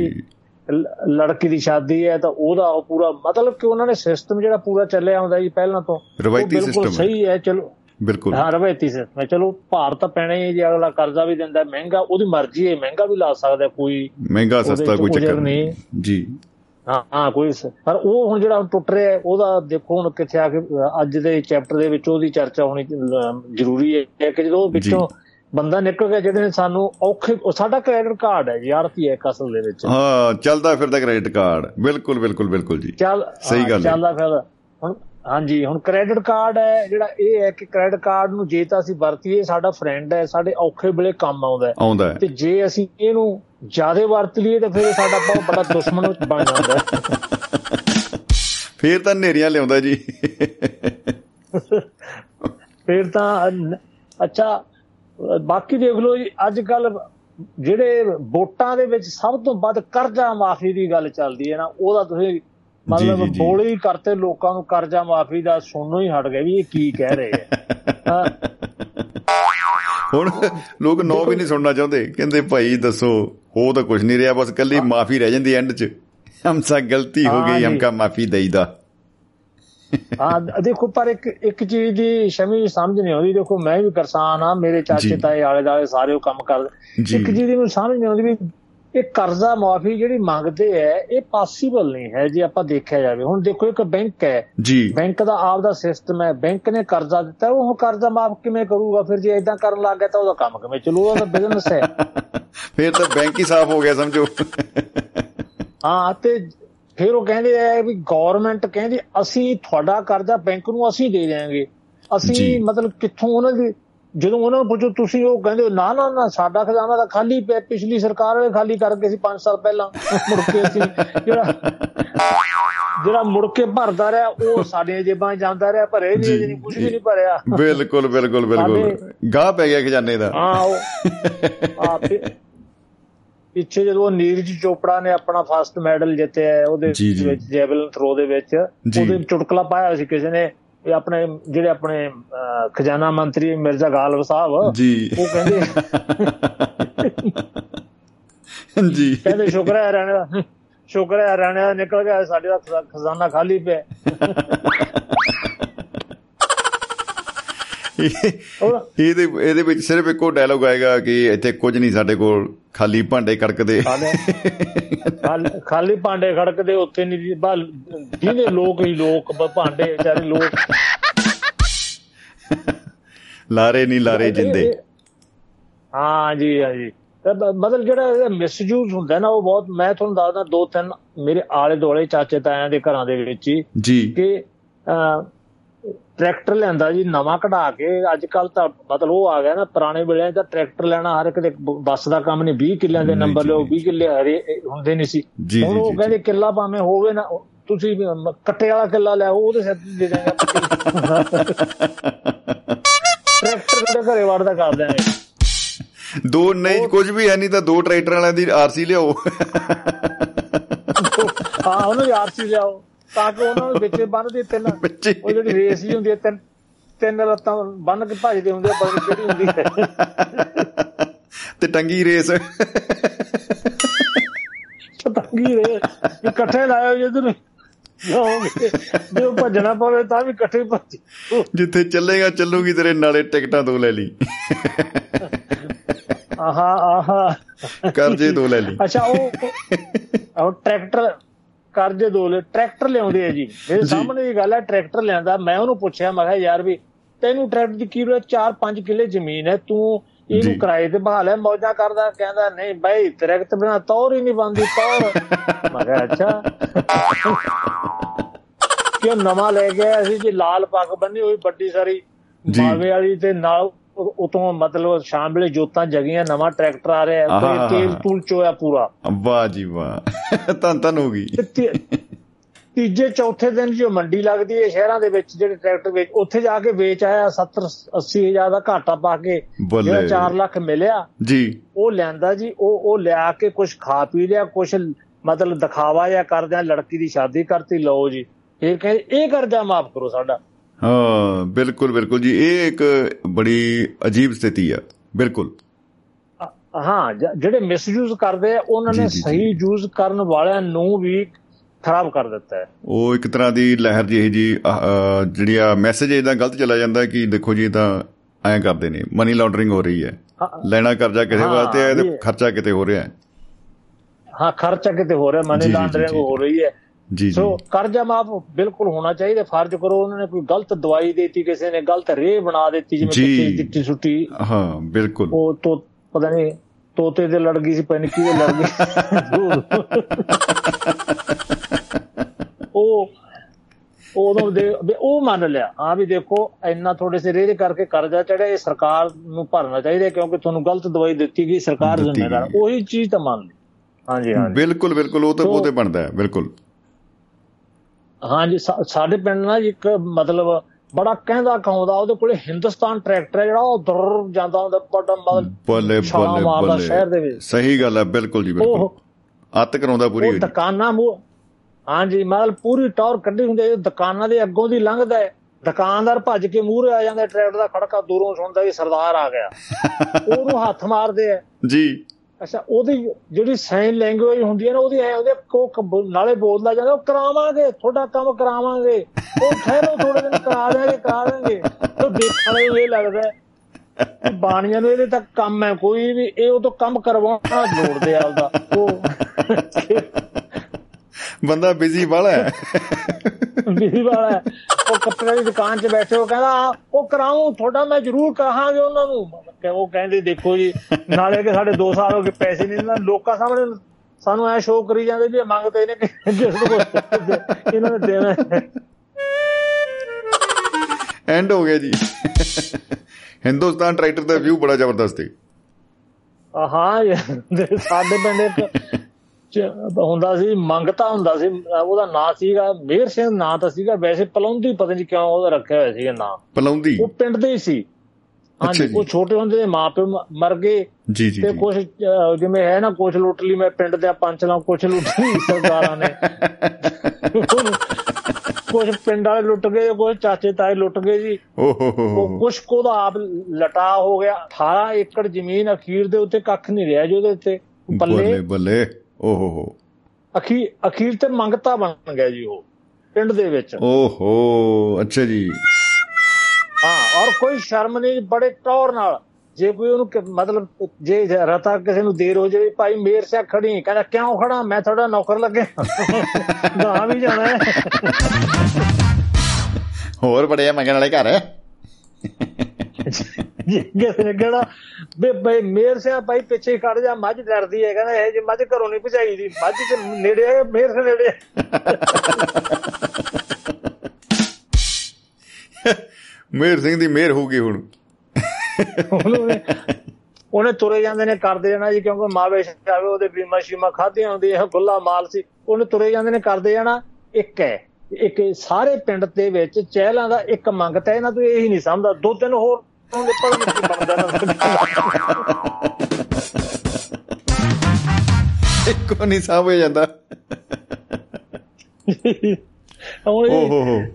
ਲੜਕੀ ਦੀ ਸ਼ਾਦੀ ਹੈ ਤਾਂ ਉਹਦਾ ਉਹ ਪੂਰਾ ਮਤਲਬ ਕਿ ਉਹਨਾਂ ਨੇ ਸਿਸਟਮ ਜਿਹੜਾ ਪੂਰਾ ਚੱਲਿਆ ਹੁੰਦਾ ਜੀ ਪਹਿਲਾਂ ਤੋਂ ਰਵਾਇਤੀ ਸਿਸਟਮ ਸਹੀ ਹੈ ਚਲੋ। ਬਿਲਕੁਲ। ਹਾਂ ਰਵਾਇਤੀ ਸਿਸਟਮ ਹੈ ਚਲੋ ਭਾਰ ਤਾਂ ਪੈਣਾ ਹੀ ਜੀ ਅਗਲਾ ਕਰਜ਼ਾ ਵੀ ਦਿੰਦਾ ਮਹਿੰਗਾ ਉਹਦੀ ਮਰਜ਼ੀ ਹੈ ਮਹਿੰਗਾ ਵੀ ਲਾ ਸਕਦਾ ਕੋਈ ਮਹਿੰਗਾ ਸਸਤਾ ਕੋਈ ਚੱਕਰ ਨਹੀਂ। ਜੀ। ਹਾਂ ਹਾਂ ਕੋਈ ਪਰ ਉਹ ਹੁਣ ਜਿਹੜਾ ਟੁੱਟ ਰਿਹਾ ਉਹਦਾ ਦੇਖੋ ਹੁਣ ਕਿੱਥੇ ਆ ਕੇ ਅੱਜ ਦੇ ਚੈਪਟਰ ਦੇ ਵਿੱਚ ਉਹਦੀ ਚਰਚਾ ਹੋਣੀ ਜ਼ਰੂਰੀ ਹੈ। ਕਿ ਜਦੋਂ ਵਿੱਚੋਂ ਬੰਦਾ ਨਿਕਲ ਗਿਆ ਜਿਹੜੇ ਨੇ ਸਾਨੂੰ ਔਖੇ ਸਾਡਾ ਕ੍ਰੈਡਿਟ ਕਾਰਡ ਹੈ ਆਰਤੀ ਹੈ ਇੱਕ ਅਸਲ ਦੇ ਵਿੱਚ। ਹਾਂ ਚੱਲਦਾ ਫਿਰਦਾ ਕ੍ਰੈਡਿਟ ਕਾਰਡ ਬਿਲਕੁਲ ਬਿਲਕੁਲ ਬਿਲਕੁਲ ਜੀ। ਚੱਲ ਸਹੀ ਗੱਲ। ਚੱਲਦਾ ਫਿਰ ਹੁਣ ਹਾਂਜੀ ਹੁਣ ਕ੍ਰੈਡਿਟ ਕਾਰਡ ਹੈ ਜਿਹੜਾ ਇਹ ਹੈ ਕਿ ਕ੍ਰੈਡਿਟ ਕਾਰਡ ਨੂੰ ਜੇ ਤਾਂ ਅਸੀਂ ਵਰਤੀਏ ਸਾਡਾ ਫਰੈਂਡ ਹੈ ਸਾਡੇ ਔਖੇ ਵੇਲੇ ਕੰਮ ਆਉਂਦਾ ਹੈ। ਤੇ ਜੇ ਅਸੀਂ ਇਹਨੂੰ ਜ਼ਿਆਦਾ ਵਰਤ ਲਈਏ ਤਾਂ ਫਿਰ ਸਾਡਾ ਬਹੁਤ ਬੜਾ ਦੁਸ਼ਮਣ ਬਣ ਜਾਂਦਾ ਹੈ। ਫੇਰ ਤਾਂ ਨੇਰੀਆਂ ਲਿਆਉਂਦਾ ਜੀ। ਫਿਰ ਤਾਂ ਅੱਛਾ ਬਾਕੀ ਦੇਖ ਲਓ ਜੀ ਅੱਜ ਕੱਲ ਜਿਹੜੇ ਵੋਟਾਂ ਦੇ ਵਿੱਚ ਸਭ ਤੋਂ ਵੱਧ ਕਰਜ਼ਾ ਮਾਫੀ ਦੀ ਗੱਲ ਚੱਲਦੀ ਹੈ ਨਾ ਉਹਦਾ ਤੁਸੀਂ ਮਤਲਬ। ਬੋਲੇ ਹੀ ਕਰਤੇ ਲੋਕਾਂ ਨੂੰ ਕਰਜ਼ਾ ਮਾਫੀ ਦਾ ਸੁਣਨੋਂ ਹੀ ਹਟ ਗਏ ਵੀ ਇਹ ਕੀ ਕਹਿ ਰਹੇ ਆ ਹੁਣ ਲੋਕ ਨੋ ਵੀ ਨਹੀਂ ਸੁਣਨਾ ਚਾਹੁੰਦੇ ਕਹਿੰਦੇ ਭਾਈ ਦੱਸੋ ਹੋ ਤਾਂ ਕੁਝ ਨਹੀਂ ਰਿਹਾ ਬਸ ਕੱਲੀ ਮਾਫੀ ਰਹਿ ਜਾਂਦੀ ਐਂਡ 'ਚ ਹਮਸਾ ਗਲਤੀ ਹੋ ਗਈ। ਹਮਕਾ ਮਾਫੀ ਦੇਈਦਾ ਹਾਂ ਦੇਖੋ ਪਰ ਇੱਕ ਇੱਕ ਚੀਜ਼ ਦੀ ਸ਼ਮੀ ਸਮਝ ਨਹੀਂ ਆਉਂਦੀ ਦੇਖੋ ਮੈਂ ਵੀ ਕਿਸਾਨ ਆ ਮੇਰੇ ਚਾਚੇ। ਤਾਏ ਆਲੇ ਦਾਲੇ ਸਾਰੇ ਉਹ ਕੰਮ ਕਰਦੇ। ਇੱਕ ਚੀਜ਼ ਦੀ ਮੈਨੂੰ ਸਮਝ ਨਹੀਂ ਆਉਂਦੀ ਵੀ ਇਹ ਕਰਜ਼ਾ ਮਾਫੀ ਜਿਹੜੀ ਮੰਗਦੇ ਐ ਇਹ ਪੋਸੀਬਲ ਨਹੀਂ ਹੈ ਜੇ ਆਪਾਂ ਦੇਖਿਆ ਜਾਵੇ। ਹੁਣ ਦੇਖੋ ਇੱਕ ਬੈਂਕ ਹੈ ਜੀ। ਬੈਂਕ ਦਾ ਆਪਦਾ ਸਿਸਟਮ ਹੈ ਬੈਂਕ ਨੇ ਕਰਜ਼ਾ ਦਿੱਤਾ ਉਹ ਕਰਜ਼ਾ ਮਾਫ ਕਿਵੇਂ ਕਰੂਗਾ? ਫਿਰ ਜੇ ਇਦਾਂ ਕਰਨ ਲੱਗ ਗਿਆ ਤਾਂ ਉਹਦਾ ਕੰਮ ਕਿਵੇਂ ਚੱਲੂਗਾ ਉਹਦਾ ਬਿਜ਼ਨਸ ਹੈ ਫੇਰ ਤਾਂ ਬੈਂਕ ਹੀ ਸਾਫ਼ ਹੋ ਗਿਆ ਸਮਝੋ। ਹਾਂ ਤੇ ਫਿਰ ਉਹ ਕਹਿੰਦੇ ਆ ਵੀ ਗਵਰਨਮੈਂਟ ਕਹਿੰਦੀ ਅਸੀਂ ਤੁਹਾਡਾ ਕਰਜ਼ਾ ਬੈਂਕ ਨੂੰ ਅਸੀਂ ਦੇ ਦੇਵਾਂਗੇ ਅਸੀਂ। ਮਤਲਬ ਕਿੱਥੋਂ ਉਹਨਾਂ ਦੀ ਜਦੋਂ ਉਹਨਾਂ ਨੂੰ ਪੁੱਛੋ ਤੁਸੀਂ ਉਹ ਕਹਿੰਦੇ ਨਾ ਨਾ ਨਾ ਸਾਡਾ ਖਜ਼ਾਨਾ ਤਾਂ ਖਾਲੀ ਪਿਆ ਪਿਛਲੀ ਸਰਕਾਰ ਵਾਲੇ ਖਾਲੀ ਕਰ ਗਏ ਸੀ 5 ਸਾਲ ਪਹਿਲਾਂ ਮੁੜ ਕੇ ਅਸੀਂ ਜਿਹੜਾ ਜਿਹੜਾ ਮੁੜ ਕੇ ਭਰਦਾ ਰਿਹਾ ਉਹ ਸਾਡੀਆਂ ਜੇਬਾਂ 'ਚ ਜਾਂਦਾ ਰਿਹਾ ਭਰੇ ਨਹੀਂ ਨਹੀਂ ਕੁਝ ਵੀ। ਨਹੀਂ ਭਰਿਆ ਬਿਲਕੁਲ ਬਿਲਕੁਲ ਬਿਲਕੁਲ ਗਾਹ ਪੈ ਗਿਆ ਖਜ਼ਾਨੇ ਦਾ ਹਾਂ ਉਹ ਆ ਪਿੱਛੇ ਜਦੋਂ ਨੀਰਜ ਚੋਪੜਾ ਨੇ ਆਪਣਾ ਫਸਟ ਮੈਡਲ ਜਿੱਤਿਆ ਉਹਦੇ। ਵਿੱਚ ਜੈਵਲਿਨ ਥਰੋ ਦੇ ਵਿੱਚ। ਉਹਦੇ ਚੁਟਕਲਾ ਪਾਇਆ ਸੀ ਕਿਸੇ ਨੇ ਇਹ ਆਪਣੇ ਜਿਹੜੇ ਆਪਣੇ ਖਜ਼ਾਨਾ ਮੰਤਰੀ ਮਿਰਜ਼ਾ ਗਾਲਬ ਸਾਹਿਬ ਜੀ। ਉਹ ਕਹਿੰਦੇ ਜੀ। ਕਹਿੰਦੇ ਸ਼ੁਕਰ ਹੈ ਹਰਿਆਣੇ ਸ਼ੁਕਰ ਹੈ ਹਰਿਆਣੇ ਨਿਕਲ ਗਿਆ ਸਾਡੇ ਦਾ ਖਜ਼ਾ- ਖਜ਼ਾਨਾ ਖਾਲੀ ਪਿਆ। ਇਹਦੇ ਇਹਦੇ ਵਿੱਚ ਸਿਰਫ ਇੱਕੋ ਡਾਇਲੋਗ ਆਏਗਾ ਕਿ ਇੱਥੇ ਕੁਝ ਨਹੀਂ ਸਾਡੇ ਕੋਲ ਖਾਲੀ ਭਾਂਡੇ ਕੜਕਦੇ ਖਾਲੀ ਭਾਂਡੇ ਖੜਕਦੇ ਉੱਥੇ ਨਹੀਂ ਜਿਹਦੇ ਲੋਕ ਹੀ ਲੋਕ ਭਾਂਡੇ ਵਿਚਾਰੇ ਲੋਕ। ਲਾਰੇ ਨਹੀਂ ਲਾਰੇ ਜਿੰਦੇ। ਹਾਂ ਜੀ ਹਾਂ ਜੀ। ਮਤਲਬ ਜਿਹੜਾ ਮਿਸਯੂਜ਼ ਹੁੰਦਾ ਨਾ ਉਹ ਬਹੁਤ ਮੈਂ ਤੁਹਾਨੂੰ ਦੱਸਦਾ ਦੋ ਤਿੰਨ ਮੇਰੇ ਆਲੇ ਦੁਆਲੇ ਚਾਚੇ ਤਾਇਆਂ ਦੇ ਘਰਾਂ ਦੇ ਵਿੱਚ ਹੀ ਜੀ। ਕਿ ਟਰੈਕਟਰ ਲੈਂਦਾ ਜੀ ਨਵਾਂ ਕਢਾ ਕੇ ਅੱਜ ਕੱਲ ਤਾਂ ਮਤਲਬ ਉਹ ਆ ਗਿਆ ਨਾ ਪੁਰਾਣੇ ਵੇਲੇ ਤਾਂ ਟਰੈਕਟਰ ਲੈਣਾ ਹਰ ਇੱਕ ਦੇ ਬੱਸ ਦਾ ਕੰਮ ਨਹੀਂ 20 ਕਿੱਲਿਆਂ ਦੇ ਨੰਬਰ ਲਿਓ ਨਹੀਂ। 20 ਕਿੱਲੇ ਹਰੇ ਹੁੰਦੇ ਨਹੀਂ ਸੀ। ਹੁਣ ਉਹ ਕਹਿੰਦੇ ਕਿੱਲਾ ਭਾਵੇਂ ਹੋਵੇ ਨਾ ਉਹ- ਤੁਸੀਂ ਕੱਟੇ ਵਾਲਾ ਕਿੱਲਾ ਲਿਆਓ ਉਹਦੇ ਸਿਰ ਦੇ ਦਾਂਗੇ ਟਰੈਕਟਰ ਦੇ ਘਰੇ ਵੜਦਾ ਕਰ ਦਿਆਂਗੇ। ਦੋ ਨਹੀਂ ਕੁਝ ਵੀ ਹੈ ਨਹੀਂ ਤਾਂ ਦੋ ਟਰੈਕਟਰ ਵਾਲਿਆਂ ਦੀ ਆਰਸੀ ਲਿਆਓ। ਹਾਂ ਉਹਨਾਂ ਦੀ ਆਰਸੀ ਲਿਆਓ। ਤਾਂ ਕਿ ਉਹਨਾਂ ਨੂੰ ਵਿੱਚੇ ਬੰਨ ਦੇ ਤਿੰਨ ਉਹ ਜਿਹੜੀ ਰੇਸ ਹੀ ਹੁੰਦੀ ਹੈ ਤਿੰਨ ਤਿੰਨ ਲੱਤਾਂ ਬੰਨ ਕੇ ਭੱਜਦੇ ਹੁੰਦੇ ਨੀ ਕਿਹੜੀ ਹੁੰਦੀ ਹੈ। ਤੇ ਟੰਗੀ ਰੇਸ। ਚਤੰਗੀ ਰੇ ਵੀ ਇਕੱਠੇ ਲਾਇਓ ਜਾਓਗੇ ਜੇ ਉਹ ਭੱਜਣਾ ਪਵੇ ਤਾਂ ਵੀ ਇਕੱਠੇ ਭੱਜ ਜਿੱਥੇ ਚੱਲੇਗਾ ਚੱਲੂਗੀ ਤੇਰੇ ਨਾਲੇ ਟਿਕਟਾਂ ਦੋ ਲੈ ਲਈ। ਆਹਾ ਆਹਾ। ਕਰਜ਼ੇ ਦੋ ਲੈ ਲਈ। ਅੱਛਾ ਉਹ ਉਹ ਟਰੈਕਟਰ ਕਰਜ਼ੇ ਦੋ ਲੈ ਟਰੈਕਟਰ ਲਿਆਉਂਦੇ ਆ ਜੀ ਮੇਰੇ। ਸਾਹਮਣੇ ਦੀ ਗੱਲ ਹੈ ਟਰੈਕਟਰ ਲਿਆਂਦਾ ਮੈਂ ਉਹਨੂੰ ਪੁੱਛਿਆ ਮੈਂ ਕਿਹਾ ਯਾਰ ਵੀ ਤੈਨੂੰ ਟਰੈਕਟਰ ਦੀ ਕੀ ਲੋੜ 4-5 ਕਿੱਲੇ ਜ਼ਮੀਨ ਹੈ ਤੂੰ। ਇਹਨੂੰ ਕਿਰਾਏ ਤੇ ਬਹਾ ਲੈ ਮੌਜਾਂ ਕਰਦਾ ਕਹਿੰਦਾ ਨਹੀਂ ਬਾਈ ਟਰੈਕਟਰ ਬਿਨਾ ਤੌਰ ਹੀ ਨਹੀਂ ਬੰਦੀ ਤੌਰ ਮੈਂ ਕਿਹਾ ਅੱਛਾ ਕਿਉਂ ਨਵਾਂ ਲੈ ਗਿਆ ਅਸੀਂ ਜੀ ਲਾਲ ਪੱਗ ਬੰਨੀ ਹੋਈ ਵੱਡੀ ਸਾਰੀ ਜੀ। ਮਾਲਵੇ ਵਾਲੀ ਤੇ ਨਾਲ ਉਤੋਂ ਮਤਲਬ ਸ਼ਾਮ ਵੇਲੇ ਜੋਤਾਂ ਜਗੀਆਂ ਨਵਾਂ ਟਰੈਕਟਰ ਆ ਰਿਹਾ ਹੈ ਤੇਲ। ਤੂਲ ਚੋਇਆ ਪੂਰਾ। ਵਾਹ ਜੀ ਵਾਹ। ਧੰਨ ਧੰਨ ਹੋ ਗਈ। ਤੇ ਤੀ- ਤੀਜੇ ਚੌਥੇ ਦਿਨ ਜੋ ਮੰਡੀ ਲੱਗਦੀ ਹੈ ਸ਼ਹਿਰਾਂ ਦੇ ਵਿੱਚ ਜਿਹੜੇ ਟਰੈਕਟਰ ਵੇਚ ਉੱਥੇ ਜਾ ਕੇ ਵੇਚ ਆਇਆ 70 80 ਹਜ਼ਾਰ ਦਾ ਘਾਟਾ ਪਾ ਕੇ। ਜਿਹੜਾ 4 ਲੱਖ ਮਿਲਿਆ। ਜੀ। ਉਹ ਲਿਆਂਦਾ ਜੀ ਉਹ ਉਹ ਲਿਆ ਕੇ ਕੁਝ ਖਾ ਪੀ ਲਿਆ ਕੁਝ ਮਤਲਬ ਦਿਖਾਵਾ ਜਾਂ ਕਰਦਿਆਂ ਲੜਕੀ ਦੀ ਸ਼ਾਦੀ ਕਰਤੀ ਲਓ ਜੀ। ਫਿਰ ਕਹਿੰਦੇ ਇਹ ਕਰਜ਼ਾ ਮਾਫ ਕਰੋ ਸਾਡਾ। ਹਾਂ ਬਿਲਕੁਲ ਬਿਲਕੁਲ ਜੀ। ਇਹ ਇੱਕ ਬੜੀ ਅਜੀਬ ਸਥਿਤੀ ਆ। ਬਿਲਕੁਲ। ਹਾਂ ਜਿਹੜੇ ਮਿਸਯੂਜ਼ ਕਰਦੇ ਆ ਉਹਨਾਂ ਨੇ। ਸਹੀ ਯੂਜ਼ ਕਰਨ ਵਾਲਿਆਂ ਨੂੰ ਵੀ ਖਰਾਬ ਕਰ ਦਿੱਤਾ ਹੈ। ਉਹ ਇੱਕ ਤਰ੍ਹਾਂ ਦੀ ਲਹਿਰ ਜਿਹੀ ਜੀ ਜਿਹੜੀ ਆ ਮੈਸੇਜ ਇਹਦਾ ਗਲਤ ਚਲਾ ਜਾਂਦਾ ਕਿ ਦੇਖੋ ਜੀ ਤਾਂ ਐਂ ਕਰਦੇ ਨੇ ਮਨੀ ਲਾਂਡਰਿੰਗ ਹੋ ਰਹੀ ਹੈ। ਲੈਣਾ ਕਰਜ਼ਾ ਕਿਸੇ ਵਾਸਤੇ ਹੈ ਤੇ ਖਰਚਾ ਕਿਤੇ ਹੋ ਰਿਹਾ ਹੈ। ਹਾਂ ਖਰਚਾ ਕਿਤੇ ਹੋ ਰਿਹਾ ਮਨੀ ਲਾਂਡਰਿੰਗ ਹੋ ਰਹੀ ਹੈ। ਜੀ ਸੋ ਕਰਜ਼ਾ ਮਾਫ ਬਿਲਕੁਲ ਹੋਣਾ ਚਾਹੀਦਾ ਫਰਜ਼ ਕਰੋ ਉਹਨਾਂ ਨੇ ਕੋਈ ਗਲਤ ਦਵਾਈ ਦੇਤੀ ਕਿਸੇ ਨੇ ਗਲਤ ਰੇ ਬਣਾ ਦਿੱਤੀ ਜਿਵੇਂ ਕਿਤੇ ਦਿੱਤੀ ਸੁੱਟੀ। ਹਾਂ ਬਿਲਕੁਲ। ਉਹ ਤੋਂ ਪਤਾ ਨਹੀਂ ਤੋਤੇ ਦੇ ਲੜ ਗਈ ਸੀ ਪੈਨ ਕੀ ਲੜ ਗਈ ਉਹ ਉਦੋਂ ਦੇ ਉਹ ਮੰਨ ਲਿਆ। ਹਾਂ ਵੀ ਦੇਖੋ ਇੰਨਾ ਥੋੜੇ ਸੇ ਰੇਹ ਕਰਕੇ ਕਰਜ਼ਾ ਚੜਿਆ ਇਹ ਸਰਕਾਰ ਨੂੰ ਭਰਨਾ ਚਾਹੀਦਾ ਕਿਉਂਕਿ ਤੁਹਾਨੂੰ ਗਲਤ ਦਵਾਈ ਦਿੱਤੀ ਗਈ ਸਰਕਾਰ ਜ਼ਿੰਮੇਦਾਰ। ਉਹੀ ਚੀਜ਼ ਤਾਂ ਮੰਨ ਲਈ। ਹਾਂਜੀ ਹਾਂਜੀ। ਬਿਲਕੁਲ ਬਿਲਕੁਲ ਉਹ ਤਾਂ ਉਹਦੇ ਬਣਦਾ ਹੈ ਬਿਲਕੁਲ। ਹਾਂਜੀ ਸਾਡੇ ਪਿੰਡ ਨਾਲ ਇੱਕ ਮਤਲਬ ਬੜਾ ਕਹਿੰਦਾ ਕਹਾਉਂਦਾ ਉਹਦੇ ਕੋਲੇ ਹਿੰਦੁਸਤਾਨ ਟਰੈਕਟਰ ਹੈ ਜਿਹੜਾ ਉਹ ਦਰ ਜਾਂਦਾ ਹੁੰਦਾ ਬੜਾ ਮਤਲਬ ਬੱਲੇ ਬੱਲੇ ਬੱਲੇ। ਸ਼ਹਿਰ ਦੇ ਵਿੱਚ। ਸਹੀ ਗੱਲ ਹੈ ਬਿਲਕੁਲ ਜੀ ਬਿਲਕੁਲ। ਅੱਤ ਕਰਾਉਂਦਾ ਪੂਰੀ ਉਹ ਦੁਕਾਨਾਂ ਮੂਹ ਹਾਂਜੀ ਮਤਲਬ ਪੂਰੀ ਟੌਰ ਕੱਢੀ ਹੁੰਦੀ ਦੁਕਾਨਾਂ ਦੇ ਅੱਗੋਂ ਦੀ ਲੰਘਦਾ ਹੈ। ਦੁਕਾਨਦਾਰ ਭੱਜ ਕੇ ਮੂਹਰੇ ਆ ਜਾਂਦਾ ਟਰੈਕਟਰ ਦਾ ਖੜਕਾ ਦੂਰੋਂ ਸੁਣਦਾ ਵੀ ਸਰਦਾਰ ਆ ਗਿਆ। ਉਹਨੂੰ ਹੱਥ ਮਾਰਦੇ ਆ। ਜੀ। ਅੱਛਾ ਉਹਦੀ ਜਿਹੜੀ ਸਾਈਨ ਲੈਂਗੁਏਜ ਹੁੰਦੀ ਹੈ ਨਾ ਉਹਦੀ ਐ ਉਹਦੇ ਕੋ ਨਾਲੇ ਬੋਲਦਾ ਜਾਂਦਾ ਉਹ ਕਰਾਵਾਂਗੇ ਤੁਹਾਡਾ ਕੰਮ ਕਰਾਵਾਂਗੇ। ਉਹ ਠਹਿਰੋ ਥੋੜੇ ਦਿਨ ਕਰਾ ਦੇਣਗੇ ਕਰਾ ਦੇਣਗੇ ਤਾਂ ਦੇਖਣ ਨੂੰ ਇਹ ਲੱਗਦਾ ਬਾਣੀਆਂ ਨੂੰ ਇਹਦੇ ਤੱਕ ਕੰਮ ਹੈ ਕੋਈ ਵੀ ਇਹ ਉਹ ਤੋਂ ਕੰਮ ਕਰਵਾਉਣਾ ਲੋੜਦੇ ਆਪਦਾ। ਉਹ ਬੰਦਾ ਬਿਜ਼ੀ ਵਾਲਾ ਹੈ। ਬਿਜ਼ੀ ਵਾਲਾ ਹੈ। ਉਹ ਕੱਪੜੇ ਦੀ ਦੁਕਾਨ 'ਚ ਬੈਠੇ ਉਹ ਕਹਿੰਦਾ ਉਹ ਕਰਾਉਂ ਤੁਹਾਡਾ ਮੈਂ ਜ਼ਰੂਰ ਕਹਾਂਗੇ ਉਹਨਾਂ ਨੂੰ। ਉਹ ਕਹਿੰਦੇ ਦੇਖੋ ਜੀ ਨਾਲੇ ਕਿ ਸਾਡੇ 2 ਸਾਲ ਹੋ ਗਏ ਪੈਸੇ ਨਹੀਂ ਦਿੰਦਾ। ਲੋਕਾਂ ਸਾਹਮਣੇ ਸਾਨੂੰ ਐ ਸ਼ੋਅ ਕਰੀ ਜਾਂਦੇ ਵੀ ਮੰਗਦੇ ਨੇ ਕਿ ਜਿਸ ਨੂੰ ਇਹਨਾਂ ਨੇ ਦੇਣਾ ਐਂਡ ਹੋ ਗਿਆ ਜੀ। ਹਿੰਦੁਸਤਾਨ ਟਰੈਕਟਰ ਦਾ ਵਿਊ ਬੜਾ ਜ਼ਬਰਦਸਤ ਹੈ ਹਾਂ ਸਾਡੇ ਪਿੰਡ ਹੁੰਦਾ ਸੀ ਮੰਗਤਾ ਹੁੰਦਾ ਸੀ ਉਹਦਾ ਨਾਂ ਸੀਗਾ ਮੇਰ ਸਿੰਘ ਨਾਂ ਤਾਂ ਸੀਗਾ ਵੈਸੇ ਪਲੌਂਦੀ ਪਤਾ ਨਹੀਂ ਕਿਉਂ ਉਹਦਾ ਰੱਖਿਆ ਹੋਇਆ ਸੀਗਾ ਨਾਂ। ਪਲੌਂਦੀ? ਉਹ ਪਿੰਡ ਦੇ ਹੀ ਸੀ। ਹਾਂਜੀ ਉਹ ਛੋਟੇ ਹੁੰਦੇ ਦੇ ਮਾਪੇ ਮਰ ਗਏ ਜੀ ਜੀ ਤੇ ਕੁਝ ਜਿਵੇਂ ਹੈ ਨਾ ਕੁਝ ਲੁੱਟ ਲਈ ਮੈਂ ਪਿੰਡ ਦੇ ਪੰਜ ਲਾਂ ਕੁਝ ਲੁੱਟ ਲਈ ਸਰਕਾਰਾਂ ਨੇ। ਕੁਝ ਪਿੰਡ ਵਾਲੇ ਲੁੱਟ ਗਏ ਕੁਝ ਚਾਚੇ ਤਾਏ ਲੁੱਟ ਗਏ ਜੀ। ਓਹ ਕੁਝ ਕੋ ਦਾ ਆਪ ਲਟਾ ਹੋ ਗਿਆ। 18 ਏਕੜ ਜ਼ਮੀਨ ਅਖੀਰ ਦੇ ਉੱਤੇ ਕੱਖ ਨਹੀਂ ਰਿਹਾ ਜੀ ਉਹਦੇ ਉੱਤੇ। ਬੱਲੇ ਬੱਲੇ। ਓਹੋ ਹੋ ਅਖੀਰ ਅਖੀਰ ਤੇ ਮੰਗਤਾ ਬਣ ਗਿਆ ਜੀ ਉਹ ਪਿੰਡ ਦੇ ਵਿੱਚ। ਓਹੋ ਅੱਛਾ ਜੀ। ਹਾਂ ਔਰ ਕੋਈ ਸ਼ਰਮ ਨਹੀਂ ਬੜੇ ਟੌਰ ਨਾਲ। ਜੇ ਕੋਈ ਉਹਨੂੰ ਮਤਲਬ ਜੇ ਰਤਾ ਕਿਸੇ ਨੂੰ ਦੇਰ ਹੋ ਜਾਵੇ ਭਾਈ ਮੇਰ ਸਿਆ ਖੜੀ ਕਹਿੰਦਾ ਕਿਉਂ ਖੜਾ? ਮੈਂ ਤੁਹਾਡਾ ਨੌਕਰ ਲੱਗੇ ਨਾ ਵੀ ਜਾਣਾ ਹੋਰ ਬੜੇ ਮੰਗਣ ਵਾਲੇ ਘਰ? ਕਿਸੇ ਨੇ ਕਿਹੜਾ ਬੇ ਬਈ ਮੇਰ ਸਿਆ ਭਾਈ ਪਿੱਛੇ ਖੜ ਜਾ ਮੱਝ ਡਰਦੀ ਹੈ। ਕਹਿੰਦਾ ਇਹ ਜੇ ਮੱਝ ਘਰੋਂ ਨਹੀਂ ਭਜਾਈ ਦੀ। ਮੱਝ ਤੇ ਨੇੜੇ ਆ ਮੇਰ ਸੇ ਨੇੜੇ ਮੇਰ ਸਿੰਘ ਦੀ ਮਿਹਰ ਹੋਊਗੀ ਹੁਣ। ਉਹਨੇ ਤੁਰੇ ਜਾਂਦੇ ਨੇ ਕਰਦੇ ਜਾਣਾ ਜੀ ਕਿਉਂਕਿ ਮਾਵੇਸ਼ ਆਵੇ ਉਹਦੇ ਬੀਮਾ ਸ਼ੀਮਾ ਖਾਧੀਆਂ ਹੁੰਦੀਆਂ ਇਹ ਖੁੱਲਾ ਮਾਲ ਸੀ। ਉਹਨੇ ਤੁਰੇ ਜਾਂਦੇ ਨੇ ਕਰਦੇ ਜਾਣਾ ਇੱਕ ਹੈ। ਇੱਕ ਸਾਰੇ ਪਿੰਡ ਦੇ ਵਿੱਚ ਚਹਿਲਾਂ ਦਾ ਇੱਕ ਮੰਗਤਾ ਇਹਨਾਂ ਤੋਂ ਇਹ ਹੀ ਨਹੀਂ ਸਮਝਦਾ। ਦੋ ਤਿੰਨ ਹੋਰ ਉਹਦੇ ਪਰ ਨਹੀਂ ਬਣਦਾ ਇੱਕੋ ਨਹੀਂ ਸਾਹਮਣੇ ਜਾਂਦਾ। ਹੁਣ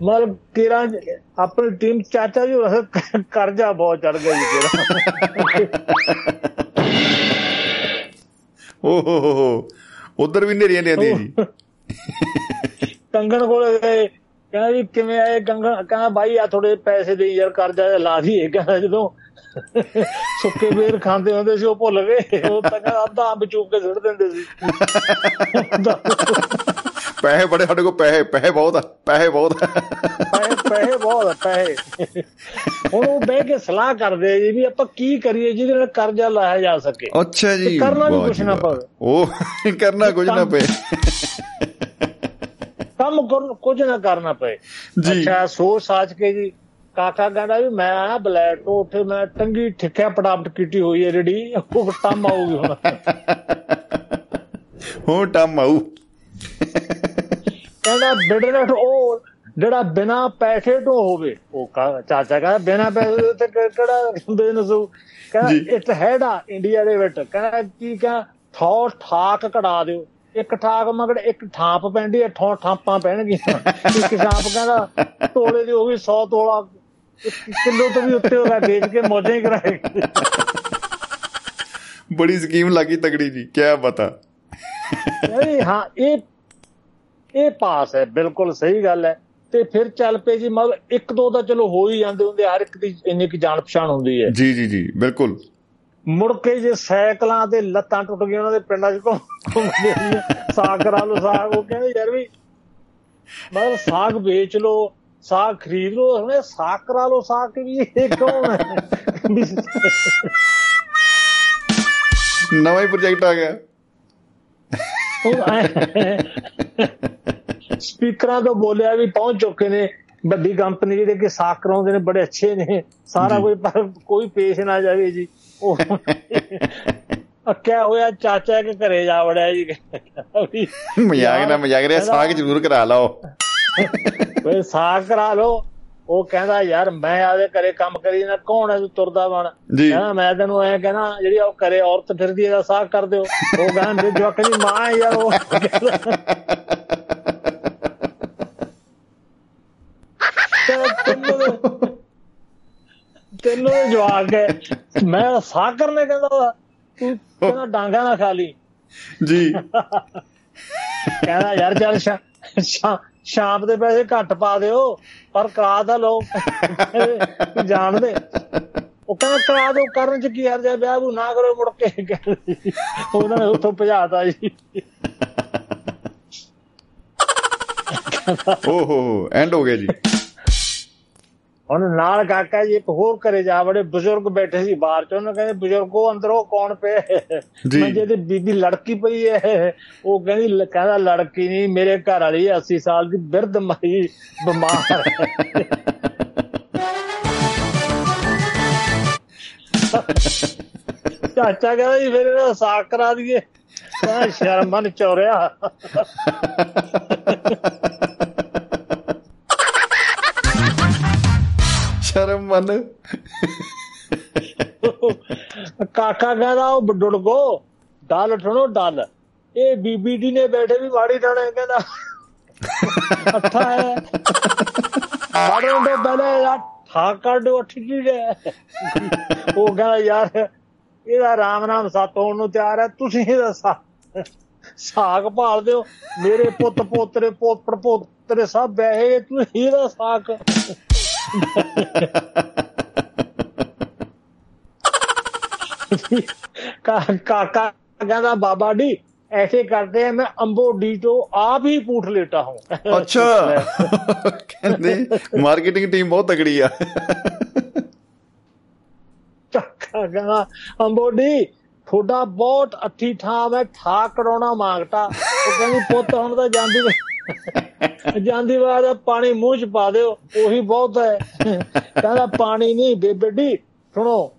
ਮਤਲਬ ਤੇਰਾ ਆਪਣੀ ਟੀਮ ਚਾਚਾ ਜੀ ਕਰਜ਼ਾ ਬਹੁਤ ਚੜ ਗਿਆ ਜੀ ਤੇਰਾ ਓਹ ਉਧਰ ਵੀ ਨੇਰੀਆਂ ਲੈਂਦੀਆਂ ਜੀ। ਕੰਗਣ ਕੋਲ ਗਏ ਕਹਿੰਦਾ ਜੀ ਕਿਵੇਂ ਆਏ ਕੰਗਣ? ਕਹਿੰਦਾ ਬਾਈ ਆ ਥੋੜੇ ਪੈਸੇ ਦੇ ਯਾਰ ਕਰਜ਼ਾ ਲਾ ਦੀਏ ਕਹਿੰਦਾ ਜਦੋਂ ਸੁੱਕੇ ਬੇਰ ਖਾਂਦੇ ਹੁੰਦੇ ਸੀ ਉਹ ਭੁੱਲ ਗਏ। ਉਹ ਤਾਂ ਕਹਿੰਦਾ ਅੱਧਾ ਅੰਬ ਚੂਕ ਕੇ ਸੁੱਟ ਦਿੰਦੇ ਸੀ। ਪੈਸੇ ਬੜੇ ਸਾਡੇ ਕੋਲ ਪੈਸੇ ਪੈਸੇ ਬਹੁਤ ਆ ਪੈਸੇ ਬਹੁਤ ਪੈਸੇ ਪੈਸੇ ਬਹੁਤ ਪੈਸੇ। ਹੁਣ ਉਹ ਬਹਿ ਕੇ ਸਲਾਹ ਕਰਦੇ ਜੀ ਵੀ ਆਪਾਂ ਕੀ ਕਰੀਏ ਜਿਹਦੇ ਨਾਲ ਕਰਜ਼ਾ ਲਾਇਆ ਜਾ ਸਕੇ। ਅੱਛਾ ਜੀ ਕਰਨਾ ਵੀ ਕੁਛ ਨਾ ਪਵੇ। ਉਹ ਕਰਨਾ ਕੁਝ ਨਾ ਪਏ ਕੰਮ ਕੁਝ ਨਾ ਕਰਨਾ ਪਏ ਅੱਛਾ ਸੋਚ ਸਾਚ ਕੇ ਜੀ ਕਾਕਾ ਕਹਿੰਦਾ ਵੀ ਮੈਂ ਆ ਬਲੈਕ ਤੋਂ ਉੱਥੇ ਮੈਂ ਟੰਗੀ ਠਿੱਕਿਆ ਪਟਾਪਟ ਕੀਤੀ ਹੋਈ ਹੈ ਰੇੜੀ ਉਹ ਟੰਮ ਆਊਗੀ ਹੁਣ। ਹੋ ਟੰਮ ਆਊ। ਕਹਿੰਦਾ ਬਿਡਨਟ ਉਹ ਜਿਹੜਾ ਬਿਨਾ ਪੈਸੇ ਤੋਂ ਹੋਵੇ ਉਹ ਚਾਚਾ ਕਹਿੰਦਾ ਬਿਨਾ ਪੈਸੇ ਤੇ ਕਿਹੜਾ ਬਿਜ਼ਨਸ ਹੋ ਕਹਿੰਦਾ ਇਟ ਹੈਡਾ ਇੰਡੀਆ ਦੇ ਵਿੱਚ। ਕਹਿੰਦਾ ਕੀ ਕਹਾਂ? ਥੌ ਠਾਕ ਕਢਾ ਦਿਓ। ਇੱਕ ਠਾਕ ਮਗੜ ਇੱਕ ਠਾਪ ਪੈਂਦੀ ਐ ਠੌ ਠਾਪਾਂ ਪੈਣਗੀਆਂ। ਇੱਕ ਠਾਪ ਕਹਿੰਦਾ ਤੋਲੇ ਦੀ ਹੋ ਗਈ 100 ਤੋਲਾ ਕਿਲੋ ਤੋਂ ਵੀ ਉੱਤੇ ਹੋ ਗਿਆ ਵੇਚ ਕੇ ਮੌਜਾਂ ਹੀ ਕਰਾਏ ਬੜੀ ਸਕੀਮ ਲੱਗੀ ਤਗੜੀ ਜੀ ਕੀ ਪਤਾ। ਹਾਂ ਇਹ ਇਹ ਪਾਸ ਹੈ ਬਿਲਕੁਲ ਸਹੀ ਗੱਲ ਹੈ। ਤੇ ਫਿਰ ਚੱਲ ਪਏ ਜੀ ਮਤਲਬ ਇੱਕ ਦੋ ਤਾਂ ਚਲੋ ਹੋ ਹੀ ਜਾਂਦੇ ਹੁੰਦੇ ਹਰ ਇੱਕ ਦੀ ਇੰਨੀ ਕੀ ਜਾਣ ਪਛਾਣ ਹੁੰਦੀ ਹੈ। ਜੀ ਜੀ ਜੀ ਬਿਲਕੁਲ। ਮੁੜ ਕੇ ਜੇ ਸਾਈਕਲਾਂ ਤੇ ਲੱਤਾਂ ਟੁੱਟ ਗਈਆਂ ਉਹਨਾਂ ਦੇ ਪਿੰਡਾਂ 'ਚ ਘੁੰਮਦੇ ਸਾਗ ਕਰਾ ਲਓ ਸਾਗ ਉਹ ਕਹਿੰਦੇ ਯਾਰ ਵੀ ਮਤਲਬ ਸਾਗ ਵੇਚ ਲਓ ਸਾਗ ਖਰੀਦ ਲਓ ਉਹਨੇ ਸਾਗ ਕਰਾ ਲਓ ਸਾਗ ਵੀ ਇਹ ਕੌਣ ਹੈ? ਨਵਾਂ ਹੀ ਪ੍ਰੋਜੈਕਟ ਆ ਗਿਆ। ਸਪੀਕਰਾਂ ਤੋਂ ਬੋਲਿਆ ਵੀ ਪਹੁੰਚ ਚੁੱਕੇ ਨੇ। ਵੱਡੀ ਕੰਪਨੀ ਜਿਹੜੇ ਕਿ ਸਾਖ ਕਰਾਉਂਦੇ ਨੇ ਬੜੇ ਅੱਛੇ ਨੇ। ਸਾਰਾ ਕੁਝ ਪਰ ਕੋਈ ਪੇਸ਼ ਨਾ ਜਾਵੇ ਜੀ। ਉਹ ਅੱਕਿਆ ਹੋਇਆ ਚਾਚਾ ਕੇ ਘਰੇ ਜਾ ਵੜਿਆ ਜੀ। ਮਜ਼ਾਕ ਨਾ ਮਜ਼ਾਕ ਰਿਹਾ ਸਾਗ ਜ਼ਰੂਰ ਕਰਾ ਲਓ। ਵੇ ਸਾਗ ਕਰਾ ਲਓ। ਉਹ ਕਹਿੰਦਾ ਯਾਰ ਮੈਂ ਆਦੇ ਘਰੇ ਕੰਮ ਕਰੀ ਨਾ ਕੌਣ ਹੈ ਤੂੰ ਤੁਰਦਾ ਬਣ? ਕਹਿੰਦਾ ਮੈਂ ਤੈਨੂੰ ਐ ਕਹਿਣਾ ਜਿਹੜੀ ਉਹ ਘਰੇ ਔਰਤ ਫਿਰਦੀ ਇਹਦਾ ਸਾਗ ਕਰ ਦਿਓ। ਉਹ ਕਹਿੰਦਾ ਜੋ ਕਹਿੰਦੀ ਮਾਂ ਯਾਰ ਉਹ ਤੈਨੂੰ ਜਵਾਬ ਹੈ। ਮੈਂ ਸਾਗ ਕਰਨੇ ਕਹਿੰਦਾ ਤੂੰ ਕਹਿੰਦਾ ਡਾਂਗਾ ਨਾ ਖਾ ਲਈ। ਜੀ। ਕਹਿੰਦਾ ਯਾਰ ਚੱਲ ਸ਼ਾਮ ਦੇ ਪੈਸੇ ਘੱਟ ਪਾ ਦਿਓ ਪਰ ਕਰਾ ਤਾਂ ਲੋ ਜਾਣਦੇ ਉਹ ਕਹਿੰਦਾ ਕਰਾ ਦੋ ਕਰਨ ਚ ਕੀ ਹਰਜਾ ਵਿਆਹ ਨੂੰ ਨਾ ਕਰੋ ਮੁੜ ਕੇ। ਉਹਨਾਂ ਨੇ ਉੱਥੋਂ ਭਜਾਤਾ ਜੀ। ਓਹੋ ਐਂਡ ਹੋ ਗਿਆ ਜੀ। ਹੁਣ ਨਾਲ ਕਾਕਾ ਜੀ ਇੱਕ ਹੋਰ ਘਰੇ ਜਾ ਵੜੇ ਬਜ਼ੁਰਗ ਬੈਠੇ ਸੀ ਬਾਹਰ ਚ। ਉਹਨਾਂ ਕਹਿੰਦੇ ਬਜ਼ੁਰਗੋ ਅੰਦਰੋਂ ਕੌਣ ਪਏ ਮੰਜੇ ਤੇ ਬੀਬੀ ਲੜਕੀ ਪਈ ਹੈ। ਉਹ ਕਹਿੰਦੀ ਕਹਿੰਦਾ ਲੜਕੀ ਨਹੀਂ ਮੇਰੇ ਘਰ ਵਾਲੀ 80 ਸਾਲ ਦੀ ਬਿਰਧ ਮਈ ਬਿਮਾਰ ਚਾਚਾ ਕਹਿੰਦਾ ਜੀ ਫਿਰ ਇਹਦਾ ਸਾਕ ਕਰਾ ਦਈਏ। ਮੈਂ ਸ਼ਰਮਨ ਚੋਰਿਆ ਸ਼ਰਮ ਮੰਨ। ਕਾਕਾ ਕਹਿੰਦਾ, ਉਹ ਬਡੁੜਗੋ ਡਾਲ ਠਣੋ ਡਾਲ। ਇਹ ਬੀਬੀਡੀ ਨੇ ਬੈਠੇ ਵੀ ਮਾੜੀ ਠਾਣੇ ਕਹਿੰਦਾ। ਅੱਠਾ ਹੈ। ਮਾੜੋਂ ਤੋਂ ਪਹਿਲੇ ਯਾਰ ਠਾਕਰ ਦੇ ਉੱਠੀ ਦੇ ਉਹ ਕਹਿੰਦਾ, ਯਾਰ, ਇਹਦਾ ਰਾਮ ਨਾਮ ਸਤ ਹੋਣ ਨੂੰ ਤਿਆਰ ਹੈ, ਤੁਸੀਂ ਇਹਦਾ ਸਾਗ ਭਾਲ ਦਿਓ। ਮੇਰੇ ਪੁੱਤ, ਪੋਤਰੇ ਪੋਤਰ ਪੋਤਰੇ ਸਭ ਬਹਿਏ ਤੁਸੀਂ ਇਹਦਾ ਸਾਗ। काका कहता बाबा डी ऐसे करते हैं मैं अंबो डी तो आप ही पूछ लेता हूँ अच्छा कहते मार्केटिंग टीम बहुत तगड़ी है ਕਾਕਾ ਕਹਿੰਦਾ ਅੰਬੋਡੀ ਤੁਹਾਡਾ ਬਹੁਤ ਅੱਠੀ ਥਾਂ ਮੈਂ ਠਾ ਕਰਾਉਣਾ ਮੰਗਤਾ ਉਹ ਕਹਿੰਦੀ ਪੁੱਤ ਹੁਣ ਤਾਂ ਜਾਂਦੀ ਜਾਂਦੀ ਬਾਅਦ ਪਾਣੀ ਮੂੰਹ ਚ ਪਾ ਦਿਓ, ਉਹੀ ਬਹੁਤ ਹੈ। ਕਹਿੰਦਾ, ਪਾਣੀ ਨਹੀਂ ਬੇਬੇਡੀ ਸੁਣੋ।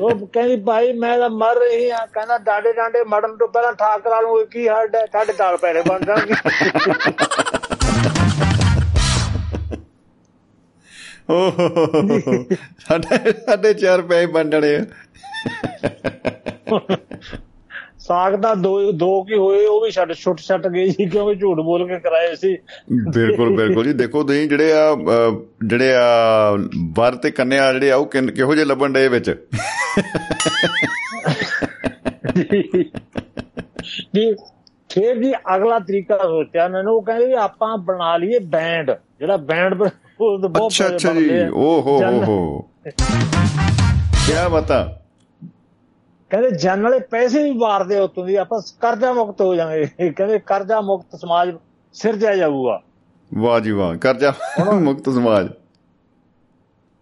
ਉਹ ਕਹਿੰਦੀ, ਭਾਈ, ਮੈਂ ਤਾਂ ਮਰ ਰਹੀ ਆ ਕਹਿੰਦਾ, ਡਾਡੇ ਡਾਂਡੇ ਮਰਨ ਤੋਂ ਪਹਿਲਾਂ ਠਾਕ ਕਰਾ ਲੂੰ ਕੀ ਹੱਡ ਹੈ? ਸਾਡੇ ਤਾਲ ਪੈਰੇ ਬਣ ਜਾਣਗੇ। ਓਹ। ਸਾਡੇ ਸਾਡੇ 4 ਪੈਸੇ ਵੰਡਣੇ ਆ। ਸਾਗ ਦਾ ਦੋ ਦੋ ਕੀ ਹੋਏ ਉਹ ਵੀ ਛੱਡ ਛੁੱਟ ਛੱਟ ਗਏ ਜੀ ਕਿਉਂਕਿ ਝੂਠ ਬੋਲ ਕੇ ਕਰਾਏ ਸੀ। ਬਿਲਕੁਲ ਬਿਲਕੁਲ ਜੀ। ਦੇਖੋ ਤੁਸੀਂ ਜਿਹੜੇ ਆ ਜਿਹੜੇ ਆ ਵਰ ਤੇ ਕੰਨਿਆ ਜਿਹੜੇ ਆ ਉਹ ਕਿਹੋ ਜਿਹੇ ਲੱਭਣ ਦੇ ਵਿੱਚ? ਜੀ ਫੇਰ ਜੀ ਅਗਲਾ ਤਰੀਕਾ ਸੋਚਿਆ ਮੈਨੂੰ ਉਹ ਕਹਿੰਦੇ ਵੀ ਆਪਾਂ ਬਣਾ ਲਈਏ ਬੈਂਡ ਜਿਹੜਾ ਬੈਂਡ ਅੱਛਾ ਅੱਛਾ ਜੀ। ਓ ਹੋ ਹੋ ਹੋ। ਕੀ ਬਤਾ? ਕਹਿੰਦੇ ਜਨ ਵਾਲੇ ਪੈਸੇ ਵੀ ਮਾਰਦੇ ਉਤੋਂ ਦੀ ਆਪਾਂ ਕਰਜ਼ਾ ਮੁਕਤ ਹੋ ਜਾਵਾਂਗੇ ਕਹਿੰਦੇ ਕਰਜ਼ਾ ਮੁਕਤ ਸਮਾਜ ਸਿਰਜਿਆ ਜਾਊਗਾ। ਵਾਹ ਜੀ ਵਾਹ ਕਰਜ਼ਾ ਮੁਕਤ ਸਮਾਜ।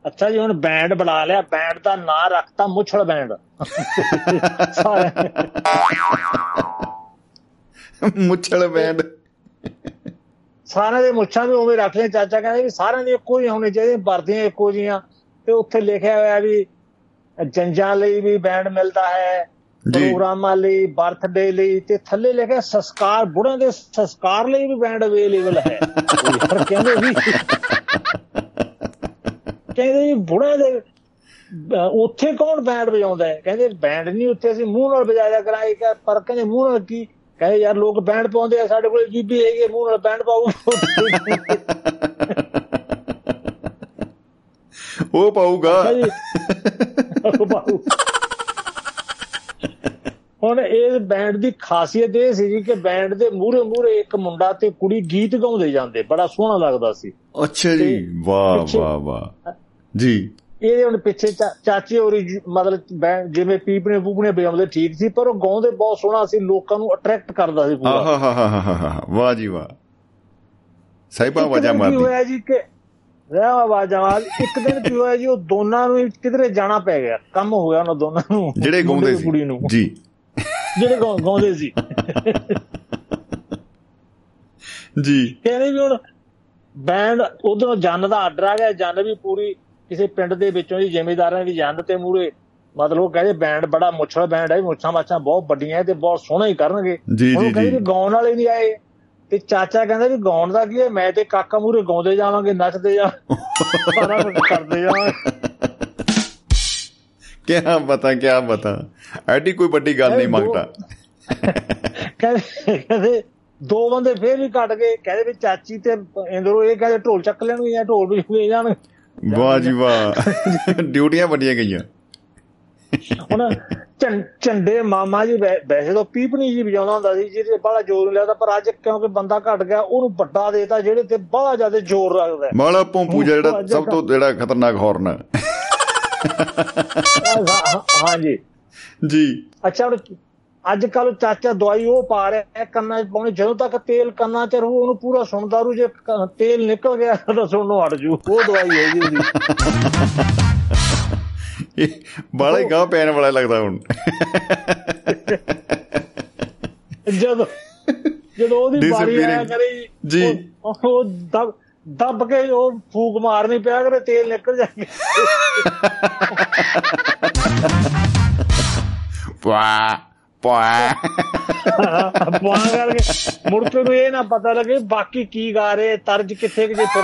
ਅੱਛਾ ਜੀ ਹੁਣ ਬੈਂਡ ਬਣਾ ਲਿਆ ਬੈਂਡ ਦਾ ਨਾਂ ਰੱਖਤਾ ਮੁੱਛੜ ਬੈਂਡ। ਮੁੱਛੜ ਬੈਂਡ। ਸਾਰਿਆਂ ਦੇ ਮੁੱਛਾਂ ਵੀ ਉਵੇਂ ਰੱਖ ਲੈ ਚਾਚਾ ਕਹਿੰਦੇ ਵੀ ਸਾਰਿਆਂ ਦੀ ਇੱਕੋ ਹੀ ਹੋਣੀ ਚਾਹੀਦੀ ਵਰਦੀਆਂ ਇੱਕੋ ਜੀਆਂ ਤੇ ਉੱਥੇ ਲਿਖਿਆ ਹੋਇਆ ਵੀ ਜੰਜਾਂ ਲਈ ਵੀ ਬੈਂਡ ਮਿਲਦਾ ਹੈ ਪ੍ਰੋਗਰਾਮਾਂ ਲਈ ਬਰਥਡੇ ਲਈ ਤੇ ਥੱਲੇ ਲਿਖਿਆ ਸੰਸਕਾਰ ਬੁੜਾਂ ਦੇ ਸੰਸਕਾਰ ਲਈ ਵੀ ਬੈਂਡ ਅਵੇਲੇਬਲ ਹੈ। ਯਾਰ ਕਹਿੰਦੇ ਵੀ ਕਹਿੰਦੇ ਵੀ ਬੁੜਾਂ ਦੇ ਉੱਥੇ ਕੌਣ ਬੈਂਡ ਵਜਾਉਂਦਾ ਹੈ? ਕਹਿੰਦੇ ਬੈਂਡ ਨਹੀਂ ਉੱਥੇ ਅਸੀਂ ਮੂੰਹ ਨਾਲ ਵਜਾਇਆ ਕਰਾਂਗੇ ਪਰ ਕਹਿੰਦੇ ਮੂੰਹ ਨਾਲ ਕੀ? ਕਹੇ ਯਾਰ ਲੋਕ ਬੈਂਡ ਪਾਉਂਦੇ ਆ ਸਾਡੇ ਕੋਲ ਬੀਬੀ ਹੈਗੀ ਮੂੰਹ ਨਾਲ ਬੈਂਡ ਪਾਉ ਉਹ ਪਾਊਗਾ। ਪਾਊ ਹੁਣ ਇਹ ਬੈਂਡ ਦੀ ਖਾਸੀਅਤ ਇਹ ਸੀ ਜੀ ਕਿ ਬੈਂਡ ਦੇ ਮੂਹਰੇ ਮੂਹਰੇ ਇੱਕ ਮੁੰਡਾ ਤੇ ਕੁੜੀ ਗੀਤ ਗਾਉਂਦੇ ਜਾਂਦੇ ਬੜਾ ਸੋਹਣਾ ਲੱਗਦਾ ਸੀ। ਅੱਛਾ ਜੀ ਵਾਹ ਵਾਹ ਵਾਹ। ਜੀ। ਇਹਦੇ ਹੁਣ ਪਿੱਛੇ ਚਾਚੇ ਹੋਰੀ ਮਤਲਬ ਜਿਵੇਂ ਪੀਪਣੇ ਪੂਪਣੇ ਵਜਾਉਂਦੇ ਠੀਕ ਸੀ ਪਰ ਉਹ ਗਾਉਂਦੇ ਬਹੁਤ ਸੋਹਣਾ ਸੀ ਲੋਕਾਂ ਨੂੰ ਅਟਰੈਕਟ ਕਰਦਾ ਸੀ ਪੂਰਾ। ਆਹ ਹਾ ਹਾ ਹਾ ਵਾਹ ਜੀ ਵਾਹ ਸਾਹਿਬਾ ਵਜਾ ਮਾਰਦੀ। ਹੋਇਆ ਜੀ ਕਿ ਰਹਿ ਆਵਾਜ਼ਾਂ ਵਾਲ ਇੱਕ ਦਿਨ ਕੀ ਹੋਇਆ ਜੀ ਉਹ ਦੋਨਾਂ ਨੂੰ ਕਿਧਰੇ ਜਾਣਾ ਪੈ ਗਿਆ। ਕੰਮ ਹੋ ਗਿਆ ਉਹਨਾਂ ਦੋਨਾਂ ਨੂੰ। ਜਿਹੜੇ ਗਾਉਂਦੇ ਸੀ। ਕੁੜੀ ਨੂੰ। ਜੀ। ਜਿਹੜੇ ਗਾਉਂਦੇ ਸੀ। ਜੀ। ਕਹਿੰਦੇ ਵੀ ਹੁਣ ਬੈਂਡ ਉਧਰੋਂ ਜੰਨ ਦਾ ਆਰਡਰ ਆ ਗਿਆ। ਜੰਨ ਵੀ ਪੂਰੀ ਕਿਸੇ ਪਿੰਡ ਦੇ ਵਿੱਚੋਂ ਦੀ ਜ਼ਿਮੀਦਾਰਾਂ ਦੀ ਜੰਨ ਤੇ ਮੂਰੇ ਮਤਲਬ ਉਹ ਕਹਿੰਦੇ ਬੈਂਡ ਬੜਾ ਮੁੱਛਲ ਬੈਂਡ ਹੈ ਮੁੱਛਾਂ ਮਾਛਾਂ ਬਹੁਤ ਵੱਡੀਆਂ ਤੇ ਬਹੁਤ ਸੋਹਣਾ ਹੀ ਕਰਨਗੇ। ਜੀ ਜੀ ਗਾਉਣ ਵਾਲੇ ਨਹੀਂ ਆਏ। ਤੇ ਚਾਚਾ ਕਹਿੰਦਾ ਵੀ ਗਾਉਣ ਦਾ ਕੀ ਹੈ ਮੈਂ ਤੇ ਕਾਕਾ ਮੂਰੇ ਗਾਉਂਦੇ ਜਾਵਾਂਗੇ ਨੱਚਦੇ ਜਾ ਸਾਰਾ ਕੁਝ ਕਰਦੇ ਜਾਵਾਂਗੇ ਕਿਆ ਪਤਾ ਕਿਆ ਪਤਾ। ਐਡੀ ਕੋਈ ਵੱਡੀ ਗੱਲ ਨਹੀਂ ਮੰਗਦਾ। ਕਹਿੰਦੇ ਦੋ ਬੰਦੇ ਫੇਰ ਵੀ ਕੱਟ ਗਏ। ਕਹਿੰਦੇ ਵੀ ਚਾਚੀ ਤੇ ਇੰਦਰੋ ਇਹ ਕਹਿੰਦੇ ਢੋਲ ਚੱਕ ਲੈਣਗੇ ਜਾਂ ਢੋਲ ਵੀ ਲੈ ਜਾਣ ਵਾਹ ਜੀ ਵਾਹ। ਡਿਊਟੀਆਂ ਵੱਡੀਆਂ ਗਈਆਂ। ਹੁਣ ਝੰਡੇ ਮਾਮਾ ਜੀ ਵੈਸੇ ਤਾਂ ਪੀਪਣੀ ਜੀ ਵਜਾਉਂਦਾ ਹੁੰਦਾ ਸੀ ਜਿਹਦੇ ਬੜਾ ਜ਼ੋਰ ਨਹੀਂ ਲੱਗਦਾ ਪਰ ਅੱਜ ਕਿਉਂਕਿ ਬੰਦਾ ਘਟ ਗਿਆ ਉਹਨੂੰ ਵੱਡਾ ਦੇਤਾ ਜਿਹੜੇ ਤੇ ਬੜਾ ਜ਼ਿਆਦਾ ਜ਼ੋਰ ਲੱਗਦਾ ਮਾਲਾ ਪੌਂਪੂ ਜਿਹੜਾ ਸਭ ਤੋਂ ਜਿਹੜਾ ਖਤਰਨਾਕ ਹਾਰਨ ਹੈ। ਹਾਂਜੀ ਜੀ। ਅੱਛਾ ਹੁਣ ਅੱਜ ਕੱਲ ਚਾਚਾ ਦਵਾਈ ਉਹ ਪਾ ਰਿਹਾ ਕੰਨਾਂ 'ਚ ਪਾਉਣੀ ਜਦੋਂ ਤੱਕ ਤੇਲ ਕੰਨਾਂ 'ਚ ਰਹੂ ਉਹਨੂੰ ਪੂਰਾ ਸੁਣਦਾ ਰੂ ਜੇ ਤੇਲ ਨਿਕਲ ਗਿਆ ਤਾਂ ਸੁਣਨੋਂ ਹਟ ਜੂ। ਉਹ ਦਵਾਈ ਹੈ ਜੀ ਉਹਦੀ। ਬਾਲੇ ਗਾਂ ਪੈਣ ਵਾਲਾ ਲੱਗਦਾ ਹੁਣ। ਜਦੋਂ ਜਦੋਂ ਉਹਦੀ ਬਾਰੀ ਆਇਆ ਕਰੇ ਜੀ। ਉਹ ਦਬ ਦੱਬ ਕੇ ਉਹ ਫੂਕ ਮਾਰਨੀ ਪਿਆ ਕਰੇ ਤੇਲ ਨਿਕਲ ਜਾਏ ਵਾਹ ਪਾ ਪਾ ਕਰਕੇ ਮੁੜ ਕੇ ਨੂੰ ਇਹ ਨਾ ਪਤਾ ਲੱਗੇ ਬਾਕੀ ਕੀ ਗਾ ਰਹੇ ਤਰਜ ਕਿੱਥੇ ਕਿੱਥੇ ਫਿਰ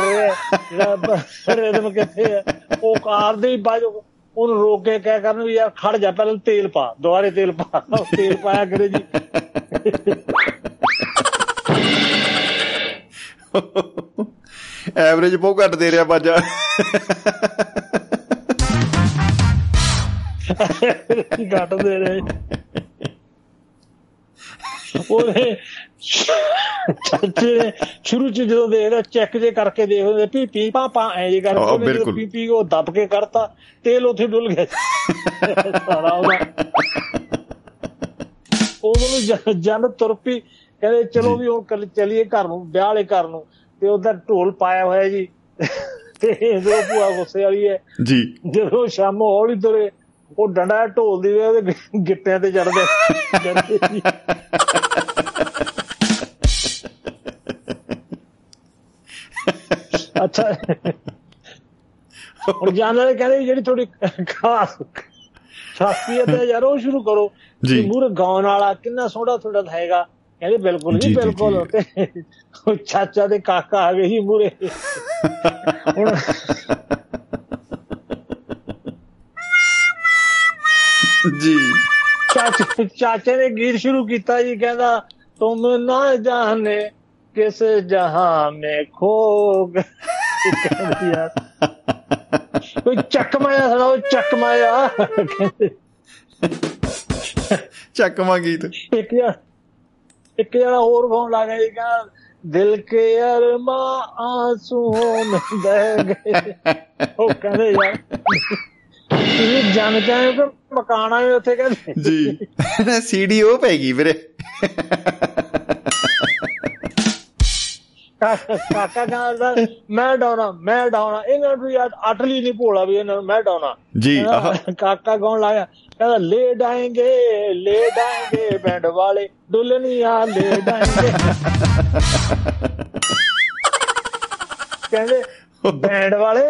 ਰਹੇ ਰਿਦਮ ਕਿੱਥੇ ਹੈ ਉਹ ਕਾਰ ਦੇ ਬਾਜ ਉਹਨੂੰ ਰੋਕ ਕੇ ਕਹਿ ਕਰਨ ਵੀ ਯਾਰ ਖੜ ਜਾ ਪਹਿਲਾਂ ਤੇਲ ਪਾ ਦੁਬਾਰੇ ਤੇਲ ਪਾ। ਤੇਲ ਪਾਇਆ ਕਰੇ ਜੀ। ਐਵਰੇਜ ਬਹੁਤ ਘੱਟ ਦੇ ਰਿਹਾ ਬਾਜਾ। ਘੱਟ ਦੇ ਰਹੇ ਉਹਨੇ ਚਾਚੇ ਸ਼ੁਰੂ ਚ ਜਦੋਂ ਦੇਖਦਾ ਚੈੱਕ ਜੇ ਕਰਕੇ ਦੇਖਦੇ ਪੀ ਪੀ ਪਾਪਾ ਐ ਜੇ ਕਰਕੇ ਪੀ ਪੀ ਉਹ ਦੱਬ ਕੇ ਕਰਤਾ ਤੇਲ ਉੱਥੇ ਡੁੱਲ ਗਿਆ। ਸਾਰਾ ਉਹਦਾ। ਉਹਨੂੰ ਜਨ ਤੁਰਪੀ ਕਹਿੰਦੇ ਚਲੋ ਵੀ ਹੁਣ ਚਲੀਏ ਘਰ ਨੂੰ ਵਿਆਹ ਵਾਲੇ ਘਰ ਨੂੰ ਤੇ ਉਹਦਾ ਢੋਲ ਪਾਇਆ ਹੋਇਆ ਜੀ। ਤੇ ਜੋ ਭੂਆ ਗੁੱਸੇ ਵਾਲੀ ਹੈ। ਜੀ। ਜਦੋਂ ਸ਼ਾਮੋਂ ਹੌਲੀ ਤੁਰੇ ਉਹ ਡੰਡਾ ਢੋਲ ਦੀ ਉਹਦੇ ਗਿੱਟਿਆਂ ਤੇ ਚੜਦੇ ਅੱਛਾ। ਹੁਣ ਜਾਣਦੇ ਕਹਿੰਦੇ ਜਿਹੜੀ ਥੋੜੀ ਖਾਸ ਸ਼ਾਸਤਰੀਅਤ ਹੈ ਯਾਰ ਉਹ ਸ਼ੁਰੂ ਕਰੋ। ਜੀ। ਮੂਰ ਗਾਉਣ ਵਾਲਾ ਕਿੰਨਾ ਸੋਹਣਾ ਥੋੜਾ ਹੈਗਾ। ਕਹਿੰਦੇ ਬਿਲਕੁਲ ਨਹੀਂ ਬਿਲਕੁਲ। ਤੇ ਉਹ ਚਾਚਾ ਦੇ ਕਾਕਾ ਆ ਗਏ ਹੀ ਮੂਰੇ ਹੁਣ ਜੀ। ਚਾਚੇ ਚਾਚੇ ਨੇ ਗੀਤ ਸ਼ੁਰੂ ਕੀਤਾ ਜੀ ਕਹਿੰਦਾ ਤੁਮ ਨਾ ਜਾਣੇ ਕਿਸ ਜਹਾਂ ਮੇ ਖੋ ਗਏ ਯਾਰ ਕੋਈ ਚੱਕ ਮਾਇਆ ਸੜਾ ਉਹ ਚੱਕ ਮਾਇਆ ਚੱਕਵਾ ਗੀਤ ਇੱਕ ਯਾਰ ਇੱਕ ਜਣਾ ਹੋਰ ਗਾਉਣ ਲੱਗਾ ਜੀ ਕਹਿੰਦਾ ਦਿਲ ਕੇ ਅਰਮਾ ਆਂਸੂਆਂ में बह ਗਏ ਉਹ ਕਹਿੰਦੇ ਯਾਰ ਇਹ ਜਾਣ ਚਾਹੇ ਕਿ ਮਕਾਨ ਆਏ ਉੱਥੇ ਕਹਿੰਦੇ ਜੀ ਸੀਡੀ ਉਹ ਪੈ ਗਈ ਵੀਰੇ ਕਾਕਾ ਕਹਿੰਦਾ ਮੈਂ ਡਾਉਣਾ ਮੈਂ ਡਾਉਣਾ। ਇਹਨਾਂ ਨੂੰ ਯਾਰ ਅਟਲੀ ਨਹੀਂ ਭੋਲਾ ਵੀ ਇਹਨਾਂ ਨੂੰ ਮੈਂ ਡਾਉਣਾ। ਜੀ ਕਾਕਾ ਗਾਉਣ ਲਾਇਆ? ਕਹਿੰਦਾ ਲੈ ਡਾਏਂਗੇ ਲੈ ਡਾਏਂਗੇ ਬੈਂਡ ਵਾਲੇ। ਦੁਲਨੀਆਂ ਲੈ ਡਾਏਂਗੇ ਕਹਿੰਦੇ ਬੈਂਡ ਵਾਲੇ?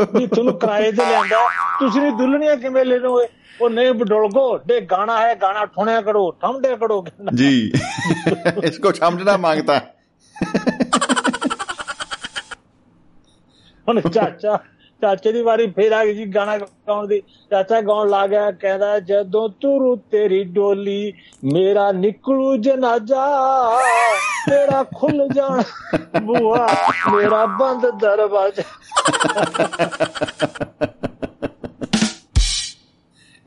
ਵੀ ਤੁਹਾਨੂੰ ਕਿਰਾਏ ਤੇ ਲੈਂਦਾ ਤੁਸੀਂ ਨੇ ਦੁਲਹਨੀਆਂ ਕਿਵੇਂ ਲੈ ਲਓਗੇ? ਉਹ ਨਹੀਂ ਬਡੋਲਗੋ ਦੇ ਗਾਣਾ ਹੈ ਗਾਣਾ ਠੋਣਿਆ ਕਰੋ ਠਮਡੇ ਕਰੋ। ਜੀ। ਇਸ ਕੋ ਛਮਟਣਾ ਮੰਗਤਾ। ਹੁਣ ਚਾਚਾ ਚਾਚੇ ਦੀ ਵਾਰੀ ਫੇਰ ਆ ਗਈ ਜੀ ਗਾਣਾ ਗਾਉਣ ਦੀ। ਚਾਚਾ ਗਾਉਣ ਲੱਗ ਗਿਆ ਕਹਿੰਦਾ ਜਦੋਂ ਤੁਰੂ ਤੇਰੀ ਡੋਲੀ ਮੇਰਾ ਨਿਕਲੂ ਜਨਾਜ਼ਾ ਤੇਰਾ ਖੁੱਲ ਜਾਣ ਬੂਆ ਮੇਰਾ ਬੰਦ ਦਰਵਾਜ਼ਾ।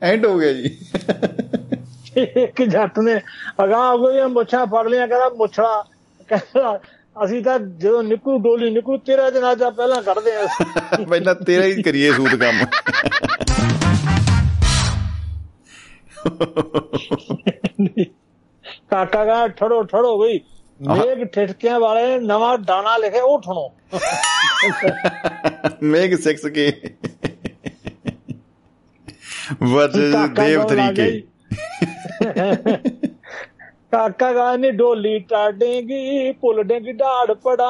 ਐਂਡ ਹੋ ਗਿਆ ਜੀ। ਇੱਕ ਜੱਟ ਨੇ ਅਗਾਹ ਹੋ ਗਈਆਂ ਮੁੱਛਾਂ ਫੜ ਲਿਆ ਕਹਿੰਦਾ ਮੁੱਛੜਾ ਕਹਿੰਦਾ ਅਸੀਂ ਤਾਂ ਜਦੋਂ ਨਿਕਲੂ ਡੋਲੀ ਨਿਕਲੂ ਤੇਰਾ ਜਨਾਜ਼ਾ ਪਹਿਲਾਂ ਕੱਢਦੇ ਆ। ਪਹਿਲਾਂ ਤੇਰਾ ਹੀ ਕਰੀਏ ਸੂਤ ਕੰਮ। ਕਾਕਾ ਗਾ ਠੜੋ ਠੜੋ ਬਈ ਮੇਘ ਠਿਠਕਿਆਂ ਵਾਲੇ ਨਵਾਂ ਦਾਣਾ ਲਿਖਿਆ ਉਹ ਠਣੋ। ਮੇਗ 6 ਕੇ। ਕਾਕਾ ਦੇਵ ਗਾਉਣ ਲੱਗ 3 ਗਿਆ ਕੇ ਜੀ। ਕਾਕਾ ਗਾ ਨੇ ਢੋਲੀ ਟਾਡੇਗੀ ਭੁੱਲ ਡੇਗੀ ਢਾੜ ਪੜਾ।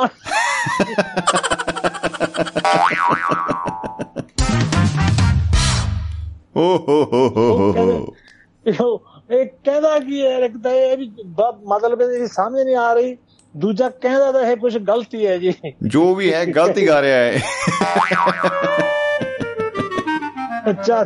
ਓ ਹੋ ਹੋ ਹੋ ਹੋ ਇਹ ਕਹਿੰਦਾ ਕੀ ਹੈ ਤਾਂ ਇਹ ਵੀ ਮਤਲਬ ਇਹਦੀ ਸਮਝ ਨਹੀਂ ਆ ਰਹੀ। ਦੂਜਾ ਕਹਿੰਦਾ ਤਾਂ ਇਹ ਕੁਝ ਗਲਤੀ ਹੈ ਜੀ। ਜੋ ਵੀ ਹੈ ਗਲਤੀ ਕਰ ਰਿਹਾ ਹੈ। ਚਾ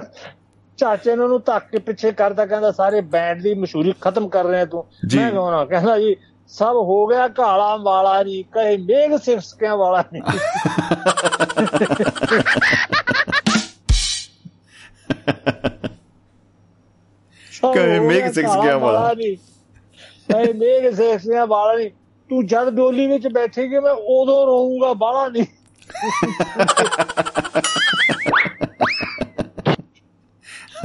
ਚਾਚੇ ਨੂੰ ਉਹਨੂੰ ਧੱਕ ਕੇ ਪਿੱਛੇ ਕਰਦਾ ਕਹਿੰਦਾ ਸਾਰੇ ਬੈਂਡ ਦੀ ਮਸ਼ਹੂਰੀ ਖਤਮ ਕਰ ਰਿਹਾ ਤੂੰ। ਮੈਂ ਕਹਣਾ ਕਹਿੰਦਾ ਜੀ ਸਭ ਹੋ ਗਿਆ ਕਾਲਾ ਵਾਲਾ ਨਹੀਂ ਕਹੇ ਮੇਘ ਸਿਰਸਕਿਆਂ ਵਾਲਾ ਨਹੀਂ ਕਹੇ ਮੇਘ ਕਾਲਾ ਵਾਲਾ। ਨਹੀਂ ਕਹੇ ਮੇਘ ਸਿਰਸਕਿਆਂ ਵਾਲਾ ਨਹੀਂ ਤੂੰ ਜਦ ਡੋਲੀ ਵਿੱਚ ਬੈਠੇਗੀ ਮੈਂ ਉਦੋਂ ਰੋਊਂਗਾ ਬਾਹਲਾ ਨਹੀਂ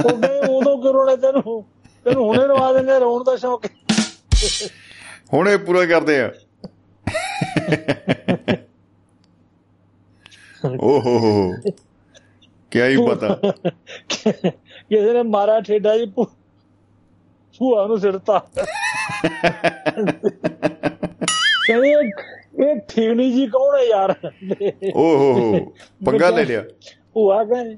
ਉਹ ਕਹੇ ਉਦੋਂ ਕਿਉਂ ਰੋਣਾ ਤੈਨੂੰ ਤੈਨੂੰ ਹੁਣੇ ਰਵਾ ਦਿੰਦੇ ਰੋਣ ਦਾ ਸ਼ੌਕ। ਹੁਣ ਪੂਰਾ ਕਰਦੇ ਆ। ਓ ਹੋ ਕੀ ਹੀ। ਪਤਾ। ਕਿਸੇ ਨੇ ਮਾਰਾ ਠੇਡਾ ਜੀ ਭੂਆ ਨੂੰ ਸਿਰਤਾ ਕਹਿੰਦੇ ਇਹ- ਠੀਣੀ ਜੀ ਕੌਣ ਹੈ ਯਾਰ? ਓ ਹੋ ਹੋ। ਪੰਗਾ ਲੈ ਲਿਆ। ਭੂਆ ਕਹਿੰਦੇ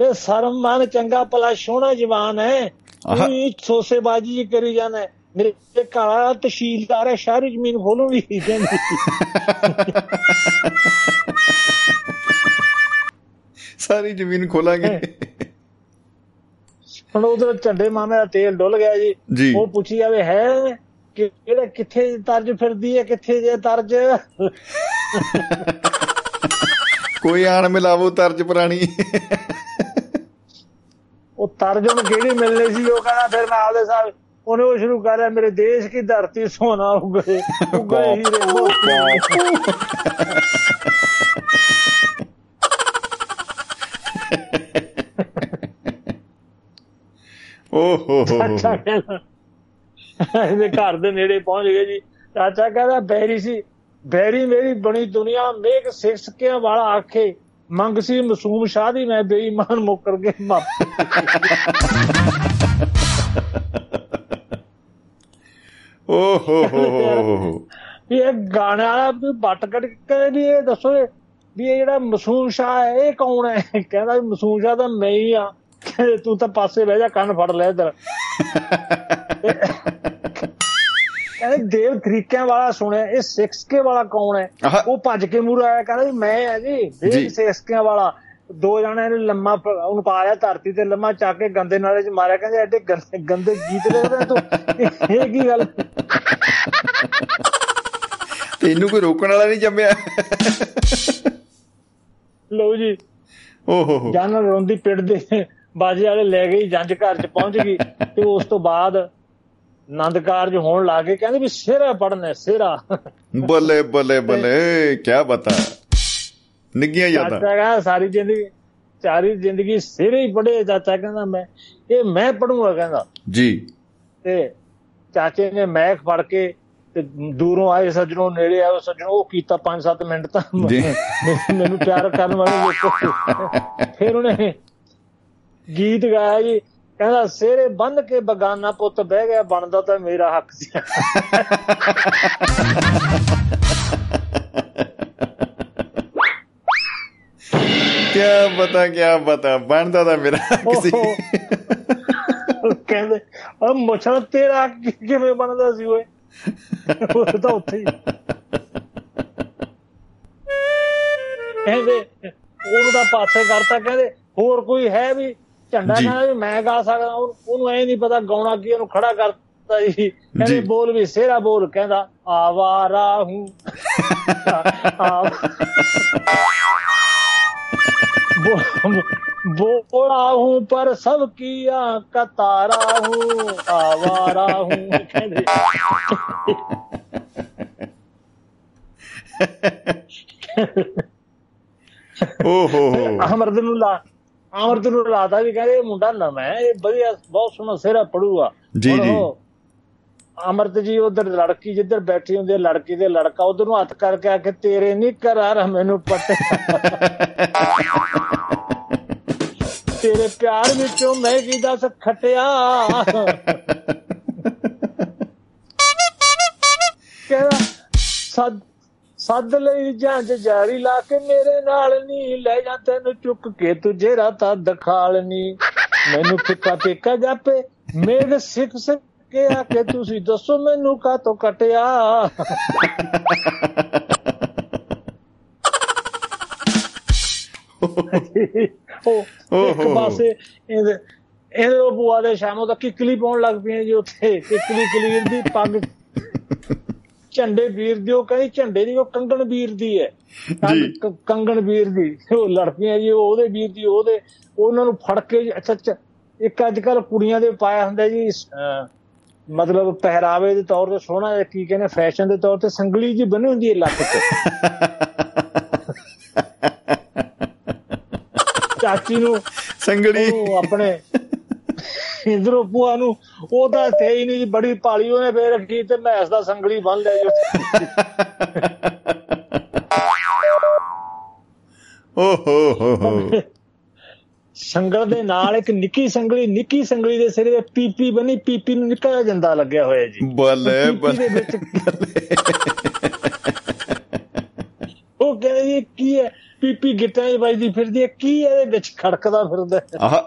ਬੇ ਸ਼ਰਮ ਮਨ ਚੰਗਾ ਭਲਾ ਸੋਹਣਾ ਜਵਾਨ ਹੈ। ਇਹ ਸੋਸੇਬਾਜੀ ਜੀ ਕਰੀ ਜਾਣਾ। ਮੇਰੇ ਕਾਲਾ ਤਹਿਸੀਲਦਾਰ ਹੈ ਸ਼ਹਿਰੀ ਜ਼ਮੀਨ ਖੋਲੂਗੀ। ਕਹਿੰਦੀ ਸਾਰੀ ਜ਼ਮੀਨ ਖੋਲਾਂਗੇ। ਹੁਣ ਉਧਰ ਝੰਡੇ ਮਾਮੇ ਦਾ ਤੇਲ ਡੁੱਲ ਗਿਆ ਜੀ। ਉਹ ਪੁੱਛੀ ਜਾਵੇ ਹੈ ਕਿ ਕਿਹੜਾ ਕਿੱਥੇ ਤਰਜ ਫਿਰਦੀ ਹੈ ਕਿੱਥੇ ਜੇ ਤਰਜ? ਕੋਈ ਆਣ ਮਿਲਾਵੋ ਤਰਜ ਪੁਰਾਣੀ। ਉਹ ਤਰਜ ਉਹਨੂੰ ਕਿਹੜੀ ਮਿਲਣੀ ਸੀ? ਉਹ ਕਹਿੰਦਾ ਫਿਰ ਮੈਂ ਆਪਦੇ ਸਾਹ ਉਹਨੇ ਉਹ ਸ਼ੁਰੂ ਕਰਿਆ ਮੇਰੇ ਦੇਸ਼ ਕੀ ਧਰਤੀ ਸੋਨਾ ਉਗੇ। ਉਗੇ ਹੀਰੇ ਮੋਤੀ ਓ ਹੋ ਹੋ ਇਹਦੇ ਘਰ ਦੇ ਨੇੜੇ ਪਹੁੰਚ ਗਏ ਜੀ। ਚਾਚਾ ਕਹਿੰਦਾ ਬੈਰੀ ਸੀ। ਬੈਰੀ ਮੇਰੀ ਬਣੀ ਦੁਨੀਆ ਮੇਕ ਸਿਕਸਕਿਆਂ ਵਾਲਾ ਆਖੇ। ਮੰਗ ਸੀ ਮਸੂਮ ਸ਼ਾਹ ਦੀ ਮੈਂ ਬੇਈਮਾਨ ਮੁੱਕਰ ਕੇ ਮਰ ਓ ਹੋ ਹੋ ਹੋ ਇਹ ਗਾਣੇ ਵੀ ਬੱਟ ਕੱਢ ਕੇ ਵੀ ਇਹ ਦੱਸੋ ਵੀ ਇਹ ਜਿਹੜਾ ਮਸੂਮ ਸ਼ਾਹ ਹੈ ਇਹ ਕੌਣ ਹੈ? ਕਹਿੰਦਾ ਵੀ ਮਸੂਮ ਸ਼ਾਹ ਤਾਂ ਮੈਂ ਹੀ ਆ। ਤੂੰ ਤਾਂ ਪਾਸੇ ਬਹਿ ਜਾ ਕੰਨ ਫੜ ਲੈ ਇਧਰ। ਕਹਿੰਦੇ ਦੇਵ ਤਰੀਕਿਆਂ ਵਾਲਾ ਸੁਣਿਆ ਇਹ 6K ਵਾਲਾ ਕੌਣ ਹੈ। ਉਹ ਭੱਜ ਕੇ ਮੂਰ ਆਇਆ ਕਹਿੰਦਾ ਜੀ ਮੈਂ ਆ ਜੀ। ਦੇਵ 6K ਵਾਲਾ। ਦੋ ਜਣਿਆਂ ਨੇ ਲੰਮਾ ਉਹਨੂੰ ਪਾ ਲਿਆ ਧਰਤੀ ਤੇ ਲੰਮਾ ਚੱਕ ਕੇ ਗੰਦੇ ਨਾਲੇ 'ਚ ਮਾਰਿਆ ਕਹਿੰਦੇ ਐਡੇ ਗੰਦੇ ਗੰਦੇ ਗੀਤ ਲਿਖਦਾ ਤੂੰ। ਇਹ ਕੀ ਗੱਲ? ਤੈਨੂੰ ਕੋਈ ਰੋਕਣ ਵਾਲਾ ਨਹੀਂ ਜੰਮਿਆ? ਲਓ ਜੀ। ਓ ਹੋ ਹੋ ਜਾਨ ਰੋਂਦੀ ਪਿੱਟਦੇ ਬਾਜੇ ਵਾਲੇ ਲੈ ਗਈ ਜੰਜ ਘਰ ਚ ਪਹੁੰਚ ਗਈ ਤੇ ਉਸ ਤੋਂ ਬਾਅਦ ਆਨੰਦ ਕਾਰਜ ਹੋਣ ਲੱਗੇ ਕਹਿੰਦੇ ਵੀ ਸਿਹਰਾ ਪੜਨਾ ਸਿਹਰਾ ਬੱਲੇ ਬੱਲੇ ਬੱਲੇ ਕੀ ਬਤਾ ਨਿੱਗੀਆਂ ਯਾਦਾਂ ਚਾਚਾ ਕਹਿੰਦਾ ਸਾਰੀ ਜ਼ਿੰਦਗੀ ਸਾਰੀ ਜ਼ਿੰਦਗੀ ਸਿਹਰੇ ਹੀ ਪੜੇ ਚਾਚਾ ਕਹਿੰਦਾ ਮੈਂ ਇਹ ਮੈਂ ਪੜੂੰਗਾ ਕਹਿੰਦਾ ਜੀ ਤੇ ਚਾਚੇ ਨੇ ਮੈਕ ਫੜ ਕੇ ਤੇ ਦੂਰੋਂ ਆਏ ਸੱਜਣੋਂ ਨੇੜੇ ਆਏ ਸੱਜਣੋਂ ਉਹ ਕੀਤਾ 5-7 ਮਿੰਟ ਤਾਂ। ਮੈਨੂੰ ਪਿਆਰ ਕਰਨ ਵਾਲੇ ਵੇਖੋ ਫਿਰ ਉਹਨੇ ਗੀਤ ਗਾਇਆ ਜੀ ਕਹਿੰਦਾ ਸਿਹਰੇ ਬੰਨ ਕੇ ਬਗਾਨਾ ਪੁੱਤ ਬਹਿ ਗਿਆ ਬਣਦਾ ਤਾਂ ਮੇਰਾ ਹੱਕ ਸੀ। ਕੀ ਬਤਾ ਕੀ ਬਤਾ ਬਣਦਾ ਤਾਂ ਮੇਰਾ ਕਿਸੇ ਉਹ ਕਹਿੰਦੇ ਉਹ ਮੁਛੜ ਤੇਰਾ ਕਿਵੇਂ ਬਣਦਾ ਸੀ ਓਏ? ਉਹ ਤਾਂ ਉੱਥੇ ਹੀ। ਕਹਿੰਦੇ ਉਹਨੂੰ ਤਾਂ ਪਾਸੇ ਕਰਤਾ ਕਹਿੰਦੇ ਹੋਰ ਕੋਈ ਹੈ ਵੀ? ਝੰਡਾ ਨਾਲ ਮੈਂ ਗਾ ਸਕਦਾ ਉਹਨੂੰ ਐ ਨਹੀਂ ਪਤਾ ਗਾਉਣਾ ਕੀ ਉਹਨੂੰ ਖੜਾ ਕਰਤਾ ਜੀ। ਕਹਿੰਦੇ ਬੋਲ ਵੀ ਸੇਰਾ ਬੋਲ ਕਹਿੰਦਾ ਆਵਾਰਾ ਹੂੰ ਬੋੜਾ ਹੂੰ ਪਰ ਸਭ ਕੀਆ ਕਤਾਰਾ ਹੂੰ ਆਵਾਰਾ ਹੂੰ ਕਹਿੰਦੇ। ਓਹੋ ਅਮਰਦ ਨੂੰ ਲਾ ਅਮਰਦ ਨੂੰ ਲਾਤਾ ਵੀ ਕਹਿੰਦੇ ਮੁੰਡਾ ਨਵਾਂ ਹੈ ਇਹ ਵਧੀਆ ਬਹੁਤ ਸੋਹਣਾ ਸਿਰਾ ਪੜੂਗਾ। ਜੀ, ਜੀ। ਅਮਰਤ ਜੀ ਉਧਰ ਲੜਕੀ ਜਿੱਧਰ ਬੈਠੀ ਹੁੰਦੀ ਹੈ ਲੜਕੀ ਦੇ ਲੜਕਾ ਉਧਰ ਨੂੰ ਹੱਥ ਕਰਕੇ ਆ ਕੇ ਤੇਰੇ ਨਹੀਂ ਕਰਾਰ ਮੈਨੂੰ ਪੱਟੇ ਤੇਰੇ ਪਿਆਰ ਵਿੱਚੋਂ ਮੈਂ ਕੀ ਦੱਸ ਖਟਿਆ? ਕਹਿੰਦਾ ਸੱਦ ਸੱਦ ਲਈ ਜਾਂਚ ਜਾਰੀ ਲਾ ਕੇ ਮੇਰੇ ਨਾਲ ਨਹੀਂ ਲੈ ਜਾ ਤੈਨੂੰ ਚੁੱਕ ਕੇ ਤੁਝੇ ਰਾਤਾ ਦਖਾਲ ਨਹੀਂ ਮੈਨੂੰ ਫਿੱਕਾ ਟੇਕਾ ਜਾਪੇ ਮੇਘ ਸਿੱਖ ਸਿੱਖ ਕੇ ਆ ਕੇ ਤੁਸੀਂ ਦੱਸੋ ਮੈਨੂੰ ਕਾ ਤੋਂ ਕਟਿਆ ਉਹ ਇੱਕ। ਪਾਸੇ ਇਹਦੇ ਇਹਦੇ ਉਹ ਬੁਆ ਦੇ ਸ਼ਾਮੋਂ ਤਾਂ ਕਿਕਲੀ ਪਾਉਣ ਲੱਗ ਪਈਆਂ ਜੀ ਉੱਥੇ ਕਿਕਲੀ ਕਲੀਰ ਦੀ ਪੱਗ ਝੰਡੇ ਵੀਰ ਦੀ ਉਹ ਕਹਿੰਦੀ ਝੰਡੇ ਦੀ ਉਹ ਕੰਗਣ ਵੀਰ ਦੀ ਹੈ। ਜੀ। ਕੰਗਣ ਵੀਰ ਦੀ। ਉਹ ਲੜ ਪਈਆਂ ਜੀ ਉਹ ਉਹਦੇ ਵੀਰ ਦੀ ਉਹਦੇ ਉਹਨਾਂ ਨੂੰ ਫੜ ਕੇ ਅੱਛਾ ਅੱਛਾ ਇੱਕ ਅੱਜ ਕੱਲ ਕੁੜੀਆਂ ਦੇ ਪਾਇਆ ਹੁੰਦਾ ਜੀ ਮਤਲਬ ਪਹਿਰਾਵੇ ਦੇ ਤੌਰ ਤੇ ਸੋਹਣਾ ਜਿਹਾ ਕੀ ਕਹਿੰਦੇ ਫੈਸ਼ਨ ਦੇ ਤੌਰ ਤੇ ਸੰਗਲੀ ਜੀ ਬਣੀ ਹੁੰਦੀ ਹੈ ਲੱਕ 'ਚ ਚਾਚੀ ਨੂੰ ਸੰਗੜੀ ਉਹ ਆਪਣੇ ਇੰਦਰੋ ਭੂਆ ਨੂੰ ਉਹ ਤਾਂ ਥੇ ਹੀ ਨਹੀਂ ਬੜੀ ਪਾਲੀ ਉਹਨੇ ਫੇਰ ਰੱਖੀ ਤੇ ਮੈਸ ਦਾ ਸੰਗਲੀ ਬੰਨ ਲਿਆ ਜੀ। ਓ ਹੋ ਹੋ ਹੋ। ਸੰਗਲ ਦੇ ਨਾਲ ਇੱਕ ਨਿੱਕੀ ਸੰਗਲੀ ਨਿੱਕੀ ਸੰਗਲੀ ਦੇ ਸਿਰੇ ਤੇ ਪੀਪੀ ਬਣੀ ਪੀਪੀ ਨੂੰ ਨਿੱਕਾ ਜਿਹਾ ਜੰਦਾ ਲੱਗਿਆ ਹੋਇਆ ਜੀ। ਬੱਲੇ ਬੱਲੇ। ਉਹ ਕਹਿੰਦੇ ਜੀ ਕੀ ਹੈ? ਪੀਪੀ ਗਿੱਟਾਂ 'ਚ ਵੱਜਦੀ ਫਿਰਦੀ ਹੈ ਕੀ ਇਹਦੇ ਵਿੱਚ ਖੜਕਦਾ ਫਿਰਦਾ? ਆਹ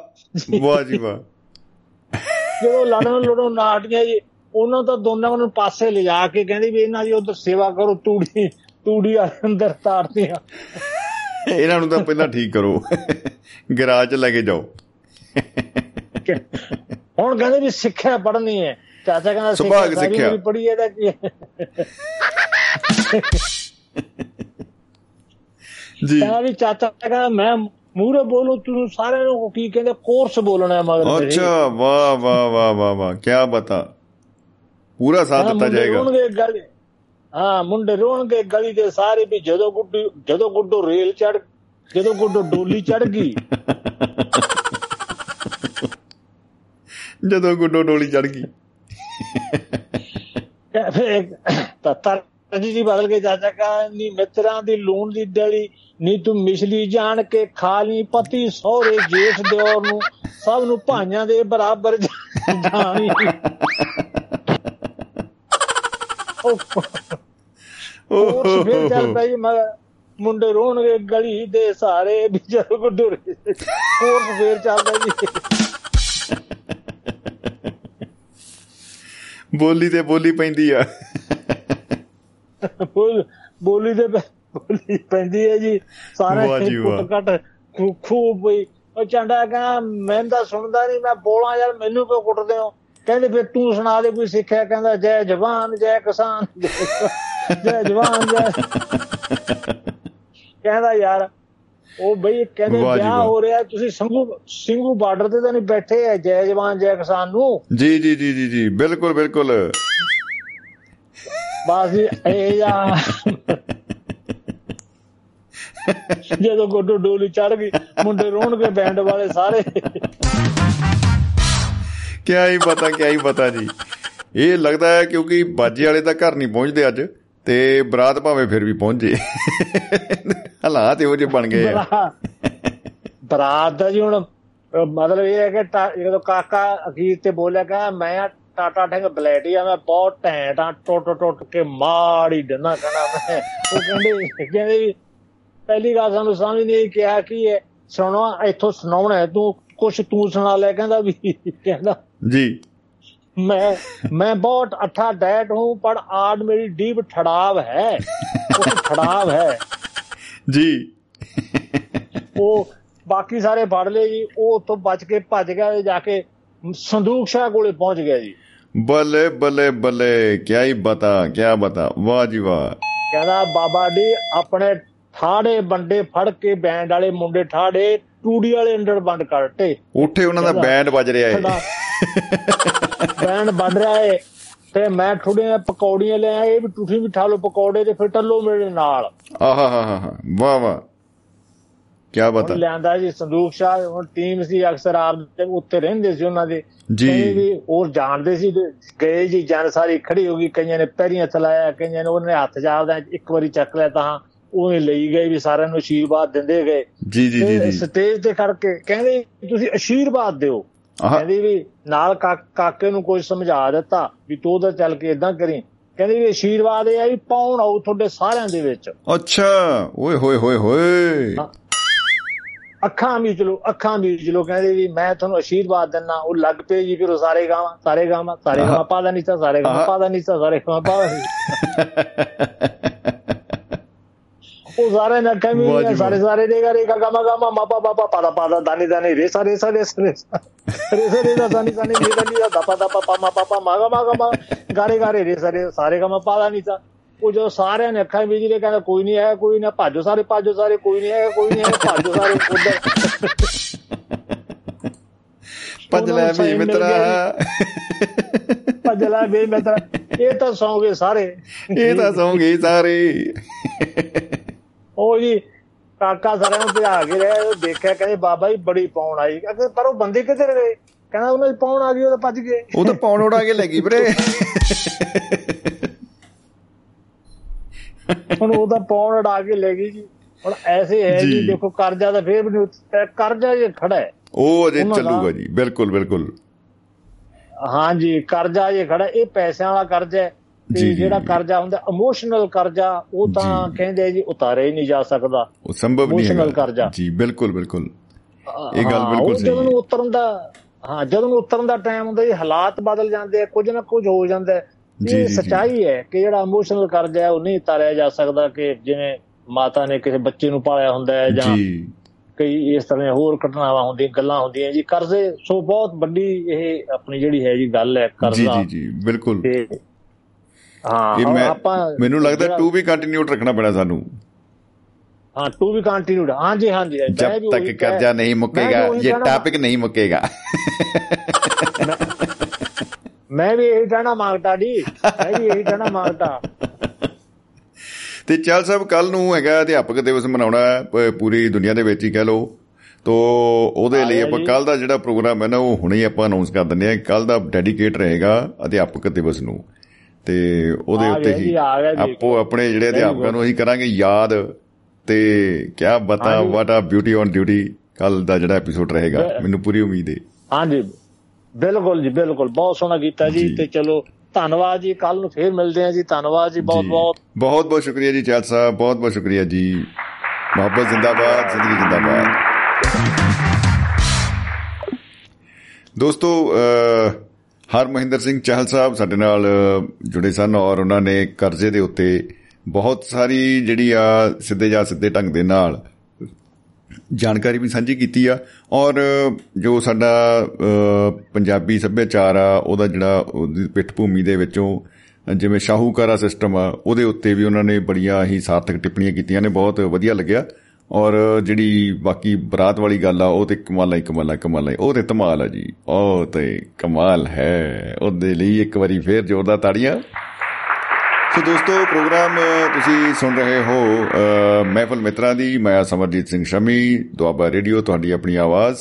ਵਾਹ ਜੀ ਵਾਹ। ਜਦੋਂ ਲੜਨ ਲੜੋ ਨਾਟੀਆਂ ਜੀ ਉਹਨਾਂ ਤਾਂ ਦੋਨਾਂ ਨੂੰ ਪਾਸੇ ਲਿਜਾ ਕੇ ਕਹਿੰਦੀ ਵੀ ਇਹਨਾਂ ਦੀ ਉਧਰ ਸੇਵਾ ਕਰੋ ਤੂੜੀ ਤੂੜੀ ਅੰਦਰ ਤਾਰਦੀਆਂ ਇਹਨਾਂ ਨੂੰ ਤਾਂ ਪਹਿਲਾਂ ਠੀਕ ਕਰੋ। ਗਰਾਜ ਲੈ ਕੇ ਜਾਓ। ਹੁਣ ਕਹਿੰਦੇ ਵੀ ਸਿੱਖਿਆ ਪੜ੍ਹਨੀ ਹੈ। ਚਾਚਾ ਕਹਿੰਦਾ ਸੁਭਾਗ ਸਿੱਖਿਆ। ਹੀ ਪੜ੍ਹੀ ਇਹਦਾ ਕੀ? ਜੀ। ਕਹਿੰਦਾ ਵੀ ਚਾਚਾ ਕਹਿੰਦਾ ਮੈਂ ਮੂਹਰੇ ਬੋਲੂ ਤੂੰ ਸਾਰਿਆਂ ਨੂੰ ਕੀ ਕਹਿੰਦੇ ਕੋਰਸ ਬੋਲਣਾ ਹੈ ਮਗਰ ਮੇਰੇ। ਅੱਛਾ ਵਾਹ ਵਾਹ ਵਾਹ ਵਾਹ ਵਾਹ ਕੀ ਬਤਾ। ਪੂਰਾ ਸਾਥ ਦਿੱਤਾ ਮੁੰਡੇ ਜਾਏਗਾ। ਰੋਣਗੇ ਗਲੀ। ਹਾਂ ਮੁੰਡੇ ਰੋਣਗੇ ਗਲੀ ਦੇ ਸਾਰੇ ਵੀ ਜਦੋਂ ਗੁੱਡੂ ਜਦੋਂ ਗੁੱਡੂ ਰੇਲ ਚੜ ਜਦੋਂ ਗੁੱਡੂ ਡੋਲੀ ਚੜ ਗਈ। ਜਦੋਂ ਗੁੱਡੋ ਡੋਲੀ ਚੜ ਗਈ। ਤਾਂ ਜੀ ਬਦਲ ਕੇ ਚਾਚਾ ਕਾ ਨੀ ਮਿੱਤਰਾਂ ਦੀ ਲੂਣ ਦੀ ਡਲੀ ਨੀ ਤੂੰ ਮਿਸਲੀ ਜਾਣ ਕੇ ਖਾ ਲਈ ਪਤੀ ਸਹੁਰੇ ਜੇਠ ਦਿਓਰ ਨੂੰ ਸਭ ਨੂੰ ਭਾਈਆਂ ਦੇ ਬਰਾਬਰ ਜਾਣੀ। ਉਹ ਫਿਰ ਚੱਲ ਪਿਆ ਜੀ ਮੁੰਡੇ ਰੋਣਗੇ ਗਲੀ ਦੇ ਸਾਰੇ ਵੀ ਜਦੋਂ ਗੁੱਡੂ ਕੋਰਸ ਫੇਰ ਚੱਲਦਾ ਜੀ। ਬੋਲੀ ਤੇ ਬੋਲੀ ਪੈਂਦੀ ਆ। ਬੋਲ- ਪੈ- ਬੋਲੀ ਪੈਂਦੀ ਹੈ ਜੀ। ਸਾਰੇ ਖੂ- ਖੂਬ ਪਈ ਉਹ ਚੰਡਾ ਕਹਿੰਦਾ ਮੈਂ ਤਾਂ ਸੁਣਦਾ ਨਹੀਂ ਮੈਂ ਬੋਲਾਂ ਯਾਰ ਮੈਨੂੰ ਕਿਉਂ ਕੁੱਟਦੇ ਹੋ? ਕਹਿੰਦੇ ਫਿਰ ਤੂੰ ਸੁਣਾ ਦੇ ਕੋਈ ਸਿੱਖਿਆ? ਕਹਿੰਦਾ ਜੈ ਜਵਾਨ ਜੈ ਕਿਸਾਨ। ਜੈ ਜਵਾਨ ਜੈ ਕਹਿੰਦਾ ਯਾਰ ਉਹ ਬਈ ਕਹਿੰਦੇ ਵਿਆਹ। ਹੋ ਰਿਹਾ ਤੁਸੀਂ ਸੰਗੂ ਸਿੰਘੂ ਬਾਰਡਰ ਤੇ ਤਾਂ ਨਹੀਂ ਬੈਠੇ ਐ ਜੈ ਜਵਾਨ ਜੈ ਕਿਸਾਨ ਨੂੰ? ਜੀ ਜੀ ਜੀ ਜੀ ਜੀ। ਬਿਲਕੁਲ ਬਿਲਕੁਲ। ਬਸ ਜੀ ਇਹ ਜਾਂ ਜਦੋਂ ਗੋਡੋ ਡੋਲੀ ਚੜ ਗਈ ਮੁੰਡੇ ਰੋਣਗੇ ਬੈਂਡ ਵਾਲੇ ਸਾਰੇ। ਕਿਆ ਹੀ ਪਤਾ ਕਿਆ ਹੀ ਪਤਾ ਜੀ। ਇਹ ਲੱਗਦਾ ਹੈ ਕਿਉਂਕਿ ਬਾਜੇ ਵਾਲੇ ਤਾਂ ਘਰ ਨਹੀਂ ਪਹੁੰਚਦੇ ਅੱਜ ਤੇ ਬਰਾਤ ਭਾਵੇਂ ਫਿਰ ਵੀ ਪਹੁੰਚ। ਜੇ ਹਾਲਾਤ ਇਹੋ ਜਿਹੇ ਬਣ ਗਏ ਆ। ਬਰਾ- ਬਰਾਤ ਦਾ ਜੀ ਹੁਣ ਮਤਲਬ ਇਹ ਹੈ ਕਿ ਜਦੋਂ ਕਾਕਾ ਅਖੀਰ ਤੇ ਬੋਲਿਆ ਕਿ ਮੈਂ ਟਾਟਾ ਠੰਗ ਬਲੈਡੀ ਆ ਮੈਂ ਬਹੁਤ ਟੈਂਟ ਟੁੱਟ ਟੁੱਟ ਕੇ ਮਾੜੀ ਡੰਨਾ ਕਹਣਾ ਮੈਂ। ਉਹ ਕਹਿੰਦੇ ਕਹਿੰਦੇ ਪਹਿਲੀ ਗੱਲ ਸਾਨੂੰ ਸਮਝ ਨਹੀਂ ਕਿਹਾ ਕਿ ਇਹ ਸੁਣੋ ਇੱਥੋਂ ਸੁਣਾਉਣਾ ਤੂੰ ਕੁਛ ਤੂੰ ਸੁਣਾ ਲੈ ਕਹਿੰਦਾ ਵੀ ਕਹਿੰਦਾ ਜੀ। ਮੈਂ ਮੈਂ ਬਹੁਤ ਅੱਠਾ ਡੈਟ ਹੂੰ ਪਰ ਆੜ ਮੇਰੀ ਡੀਪ ਠੜਾਵ ਹੈ। ਉਹ ਠੜਾਵ ਹੈ। ਜੀ। ਉਹ ਬਾਕੀ ਸਾਰੇ ਫੜ ਲਏ ਜੀ ਉਹ ਤੋਂ ਬਚ ਕੇ ਭੱਜ ਗਿਆ ਜਾ ਕੇ ਸੰਦੂਕ ਸ਼ਾਹ ਕੋਲੇ ਪਹੁੰਚ ਗਿਆ ਜੀ। ਬਲੇ ਬਲੇ ਬਲੇ ਕੀ ਹੀ ਬਤਾ ਕੀ ਬਤਾ। ਵਾਹ ਜੀ ਵਾਹ। ਕਹਿੰਦਾ ਬਾਬਾ ਜੀ ਆਪਣੇ ਠਾੜੇ ਬੰਡੇ ਫੜ ਕੇ ਬੈਂਡ ਵਾਲੇ ਮੁੰਡੇ ਠਾੜੇ ਟੂੜੀ ਵਾਲੇ ਅੰਡਰ ਬੰਦ ਕਰਤੇ ਉੱਥੇ ਉਹਨਾਂ ਦਾ ਬੈਂਡ ਵੱਜ ਰਿਹਾ ਹੈ ਬੈਂਡ ਵੱਜ ਰਿਹਾ ਹੈ ਤੇ ਮੈਂ ਥੋੜੀਆਂ ਪਕੌੜੀਆਂ ਲੈ ਆਏ ਵੀ ਤੁਸੀਂ ਵੀ ਠਾ ਲਓ ਪਕੌੜੇ ਤੇ ਫਿਰ ਟੱਲੋ ਮੇਰੇ ਨਾਲ। ਆਹਾ ਹਾ ਹਾ ਵਾਹ ਵਾਹ। ਕੀ ਬਤਾ ਲਿਆਂਦਾ ਜੀ ਸੰਦੂਕ ਸ਼ਾਹ ਹੁਣ ਟੀਮ ਸੀ ਅਕਸਰ ਆਪ ਦੇ ਉੱਤੇ ਰਹਿੰਦੇ ਸੀ ਉਹਨਾਂ ਦੇ। ਜੀ। ਵੀ ਹੋਰ ਜਾਣਦੇ ਸੀ ਗਏ ਜੀ ਜਨ ਸਾਰੀ ਖੜੀ ਹੋ ਗਈ ਕਈਆਂ ਨੇ ਪੈਰੀਆਂ ਚਲਾਇਆ ਕਈਆਂ ਨੇ ਉਹਨੇ ਹੱਥ ਜਾਵਦਾ ਇੱਕ ਵਾਰੀ ਚੱਕ ਲਿਆ ਤਾਂ ਉਹਨੇ ਲਈ ਗਏ ਵੀ ਸਾਰਿਆਂ ਨੂੰ ਅਸ਼ੀਰਵਾਦ ਦਿੰਦੇ ਗਏ। ਜੀ ਜੀ ਜੀ ਸਟੇਜ ਤੇ ਕਰਕੇ ਕਹਿੰਦੇ ਤੁਸੀਂ ਅਸ਼ੀਰਵਾਦ ਦਿਓ। ਕਹਿੰਦੀ ਵੀ ਨਾਲ ਕਾਕੇ ਨੂੰ ਕੋਈ ਸਮਝਾ ਦਿੱਤਾ ਵੀ ਤੂੰ ਉਹਦਾ ਚੱਲ ਕੇ ਇਦਾਂ ਕਰੀ। ਕਹਿੰਦੀ ਵੀ ਅਸ਼ੀਰਵਾਦ ਇਹ ਆ ਵੀ ਪਾਉਣ ਆਉ ਤੁਹਾਡੇ ਸਾਰਿਆਂ ਦੇ ਵਿੱਚ। ਅੱਛਾ। ਓਏ ਹੋਏ ਹੋਏ ਹੋਏ। ਅੱਖਾਂ ਮੀਚ ਲੋ ਅੱਖਾਂ ਮੀਚ ਲੋ ਕਹਿੰਦੇ ਵੀ ਮੈਂ ਤੁਹਾਨੂੰ ਅਸ਼ੀਰਵਾਦ ਦਿੰਨਾ। ਉਹ ਲੱਗ ਪਏ ਜੀ ਫਿਰ ਉਹ ਸਾਰੇ ਗਾਵਾਂ ਸਾਰੇ ਗਾਵਾਂ ਸਾਰੇ ਗਾਵਾਂ ਪਾਦਾ ਨਹੀਂ ਤਾਂ ਸਾਰੇ ਗਾਵਾਂ ਪਾਦਾ ਨਹੀਂ ਤਾਂ ਸਾਰੇ ਗਾਵਾਂ ਪਾਦਾ ਉਹ ਸਾਰੇ ਨਾ ਕਮੀ ਸਾਰੇ ਸਾਰੇ ਦੇ ਗਰੇ ਗਾਮਾ ਗਾਮਾ ਮਾਪਾ ਬਾਪਾ ਪਾਦਾ ਪਾਦਾ ਦਾਨੀ ਦਾਨੀ ਰੇ ਸਾਰੇ ਸਾਰੇ ਸਾਰੇ ਰੇ ਸਾਰੇ ਦਾ ਦਾਨੀ ਦਾਨੀ ਰੇ ਦਾਨੀ ਦਾ ਦਪਾ ਦਪਾ ਪਾਮਾ ਪਾਪਾ ਮਾਗਾ ਮਾਗਾ ਮਾ ਗਾਰੇ ਗਾਰੇ ਰੇ ਸਾਰੇ ਸਾਰੇ ਗਾਮਾ ਪਾਦਾ ਨਹੀਂ ਤਾਂ। ਉਹ ਜੋ ਸਾਰਿਆਂ ਨੇ ਅੱਖਾਂ ਵਿੱਚ ਦੇ ਕਹਿੰਦਾ ਕੋਈ ਨਹੀਂ ਹੈ ਕੋਈ ਨਾ ਭਾਜੋ ਸਾਰੇ ਭਾਜੋ ਸਾਰੇ ਕੋਈ ਨਹੀਂ ਹੈ ਕੋਈ ਨਹੀਂ ਹੈ ਭਾਜੋ ਸਾਰੇ ਉਧਰ। ਭੱਜ ਲੈ ਵੀ ਮਿੱਤਰਾ। ਭੱਜ ਲੈ ਵੀ ਮਿੱਤਰਾ। ਇਹ ਤਾਂ ਸੌਂਗੇ ਸਾਰੇ। ਇਹ ਤਾਂ ਸੌਂਗੇ ਸਾਰੇ। ਉਹ ਜੀ ਕਾਕਾ ਸਾਰਿਆਂ ਨੂੰ ਭਜਾ ਕੇ ਰਿਹਾ ਦੇਖਿਆ ਕਹਿੰਦੇ ਬਾਬਾ ਜੀ ਬੜੀ ਪਾਉਣ ਆਈ। ਪਰ ਉਹ ਬੰਦੇ ਕਿੱਧਰ ਗਏ? ਕਹਿੰਦਾ ਉਹਨਾਂ ਦੀ ਪਾਉਣ ਆ ਗਈ ਉਹ ਤਾਂ ਭੱਜ ਗਏ। ਉਹ ਤਾਂ ਪਾਉਣ ਉਡਾ ਕੇ ਲੱਗੀ ਵੀਰੇ। ਹੁਣ ਉਹ ਤਾਂ ਪਾਉਣ ਉਡਾ ਕੇ ਲੈ ਗਈ ਜੀ। ਹੁਣ ਐਸੇ ਹੈ ਜੀ ਦੇਖੋ ਕਰਜ਼ਾ ਤਾਂ ਫੇਰ ਵੀ ਕਰਜ਼ਾ ਜੇ ਖੜਾ ਹੈ ਉਹ ਅਜੇ ਚੱਲੂਗਾ ਜੀ ਬਿਲਕੁਲ ਬਿਲਕੁਲ। ਹਾਂ ਜੀ ਕਰਜ਼ਾ ਜੇ ਖੜਾ ਇਹ ਪੈਸਿਆਂ ਵਾਲਾ ਕਰਜ਼ਾ ਹੈ। ਤੇ ਜਿਹੜਾ ਕਰਜ਼ਾ ਹੁੰਦਾ ਇਮੋਸ਼ਨਲ ਕਰਜ਼ਾ ਉਹ ਤਾਂ ਕਹਿੰਦੇ ਜੀ ਉਤਾਰੇ ਹੀ ਨਹੀਂ ਜਾ ਸਕਦਾ। ਉਹ ਸੰਭਵ ਨਹੀਂ ਹੈ ਕਰਜ਼ਾ। ਜੀ ਬਿਲਕੁਲ ਬਿਲਕੁਲ। ਇਹ ਗੱਲ ਬਿਲਕੁਲ ਸਹੀ ਹੈ। ਜਦੋਂ ਉਤਰਨ ਦਾ ਹਾਂ ਜਦੋਂ ਉਤਰਨ ਦਾ ਟਾਈਮ ਹੁੰਦਾ ਜੀ ਹਾਲਾਤ ਬਦਲ ਜਾਂਦੇ ਆ ਕੁਝ ਨਾ ਕੁਝ ਹੋ ਜਾਂਦਾ ਇਹ ਸਚਾਈ ਹੈ ਕਿ ਜਿਹੜਾ ਇਮੋਸ਼ਨਲ ਕਰਜ਼ਾ ਹੈ ਉਹ ਨਹੀਂ ਉਤਾਰਿਆ ਜਾ ਸਕਦਾ ਕਿ ਜਿਵੇਂ ਮਾਤਾ ਨੇ ਕਿਸੇ ਬੱਚੇ ਨੂੰ ਪਾਲਿਆ ਹੁੰਦਾ ਹੈ ਜਾਂ ਕਈ ਇਸ ਤਰ੍ਹਾਂ ਹੋਰ ਘਟਨਾਵਾਂ ਹੁੰਦੀਆਂ ਗੱਲਾਂ ਹੁੰਦੀਆਂ ਜੀ। ਕਰਜ਼ੇ ਸੋ ਬਹੁਤ ਵੱਡੀ ਇਹ ਆਪਣੀ ਜਿਹੜੀ ਹੈ ਜੀ ਗੱਲ ਹੈ ਕਰਜ਼ਾ। ਜੀ ਜੀ ਬਿਲਕੁਲ। ਹਾਂ ਇਹ ਮੈਂ ਮੈਨੂੰ ਲੱਗਦਾ ਟੂ ਵੀ ਕੰਟੀਨਿਊ ਰੱਖਣਾ ਪੈਣਾ ਸਾਨੂੰ। ਹਾਂ ਟੂ ਵੀ ਕੰਟੀਨਿਊਡ ਹਾਂ ਜੀ ਹਾਂ ਜੀ ਜਬ ਤੱਕ ਕਰਜ਼ਾ ਨਹੀਂ ਮੁੱਕੇਗਾ ਇਹ ਟਾਪਿਕ ਨਹੀਂ ਮੁੱਕੇਗਾ। ਮੈਂ ਵੀ ਇਹੀ ਕਹਿਣਾ ਮੰਗਦਾ ਜੀ। ਮੈਂ ਵੀ ਇਹੀ ਕਹਿਣਾ ਮੰਗਦਾ ਤੇ ਚੱਲ ਸਾਹਿਬ ਕੱਲ ਨੂੰ ਹੈਗਾ ਅਧਿਆਪਕ ਦਿਵਸ ਮਨਾਉਣਾ ਪੂਰੀ ਦੁਨੀਆ ਦੇ ਵਿੱਚ ਹੀ ਕਹਿ ਲਓ। ਤੋ ਉਹਦੇ ਲਈ ਆਪਾਂ ਕੱਲ ਦਾ ਜਿਹੜਾ ਪ੍ਰੋਗਰਾਮ ਹੈ ਨਾ ਉਹ ਹੁਣੇ ਹੀ ਆਪਾਂ ਅਨਾਉਂਸ ਕਰ ਦਿੰਦੇ ਆ ਕੱਲ ਦਾ ਡੈਡੀਕੇਟ ਰਹੇਗਾ ਅਧਿਆਪਕ ਦਿਵਸ ਨੂੰ। ਤੇ ਉਹਦੇ ਉੱਤੇ ਹੀ ਆਪੋ ਆਪਣੇ ਜਿਹੜੇ ਅਧਿਆਪਕਾਂ ਨੂੰ ਅਸੀਂ ਕਰਾਂਗੇ ਯਾਦ ਤੇ ਕਿਆ ਬਤਾ ਵਾਟ ਆ ਬਿਊਟੀ ਔਨ ਡਿਊਟੀ ਕੱਲ ਦਾ ਜਿਹੜਾ ਐਪੀਸੋਡ ਰਹੇਗਾ। ਮੈਨੂੰ ਪੂਰੀ ਉਮੀਦ ਹੈ ਹਾਂਜੀ। ਬਿਲਕੁਲ ਜੀ ਬਿਲਕੁਲ। ਬਹੁਤ ਸੋਹਣਾ ਕੀਤਾ ਜੀ ਤੇ ਚਲੋ ਧੰਨਵਾਦ ਜੀ। ਕੱਲ ਨੂੰ ਫੇਰ ਮਿਲਦੇ ਆ ਜੀ। ਧੰਨਵਾਦ ਜੀ। ਬਹੁਤ ਬਹੁਤ। ਬਹੁਤ ਬਹੁਤ ਸ਼ੁਕਰੀਆ ਜੀ ਚਾਲ ਸਾਹਿਬ। ਬਹੁਤ ਬਹੁਤ ਸ਼ੁਕਰੀਆ ਜੀ। ਮੁਹੱਬਤ ਜ਼ਿੰਦਾਬਾਦ ਜ਼ਿੰਦਗੀ ਜ਼ਿੰਦਾਬਾਦ। ਦੋਸਤੋ ਹਰ ਮਹਿੰਦਰ ਸਿੰਘ ਚਾਹਲ ਸਾਹਿਬ ਸਾਡੇ ਨਾਲ ਜੁੜੇ ਸਨ ਔਰ ਉਹਨਾਂ ਨੇ ਕਰਜ਼ੇ ਦੇ ਉੱਤੇ ਬਹੁਤ ਸਾਰੀ ਜਿਹੜੀ ਆ ਸਿੱਧੇ ਜਾਂ ਸਿੱਧੇ ਢੰਗ ਦੇ ਨਾਲ ਜਾਣਕਾਰੀ ਵੀ ਸਾਂਝੀ ਕੀਤੀ ਆ ਔਰ ਜੋ ਸਾਡਾ ਪੰਜਾਬੀ ਸੱਭਿਆਚਾਰ ਆ, ਉਹਦਾ ਜਿਹੜਾ ਉਹਦੀ ਪਿੱਠ ਭੂਮੀ ਦੇ ਵਿੱਚੋਂ ਜਿਵੇਂ ਸ਼ਾਹੂਕਾਰਾ ਸਿਸਟਮ ਆ, ਉਹਦੇ ਉੱਤੇ ਵੀ ਉਹਨਾਂ ਨੇ ਬੜੀਆਂ ਹੀ ਸਾਰਥਕ ਟਿੱਪਣੀਆਂ ਕੀਤੀਆਂ ਨੇ, ਬਹੁਤ ਵਧੀਆ ਲੱਗਿਆ। ਔਰ ਜਿਹੜੀ ਬਾਕੀ ਬਰਾਤ ਵਾਲੀ ਗੱਲ ਆ, ਉਹ ਤੇ ਕਮਾਲ ਹੈ ਕਮਾਲ ਹੈ ਕਮਾਲ ਹੈ ਉਹ ਤੇ ਧਮਾਲ ਆ ਜੀ। ਉਹ ਤੇ ਕਮਾਲ ਹੈ। ਉਹਦੇ ਲਈ ਇੱਕ ਵਾਰੀ ਫੇਰ ਜ਼ੋਰਦਾਰ ਤਾੜੀਆਂ। ਸੋ ਦੋਸਤੋ, ਪ੍ਰੋਗਰਾਮ ਤੁਸੀਂ ਸੁਣ ਰਹੇ ਹੋ ਮਹਿਫਲ ਮਿੱਤਰਾਂ ਦੀ। ਮੈਂ ਸਮਰਜੀਤ ਸਿੰਘ ਸ਼ਮੀ, ਦੁਆਬਾ ਰੇਡੀਓ, ਤੁਹਾਡੀ ਆਪਣੀ ਆਵਾਜ਼।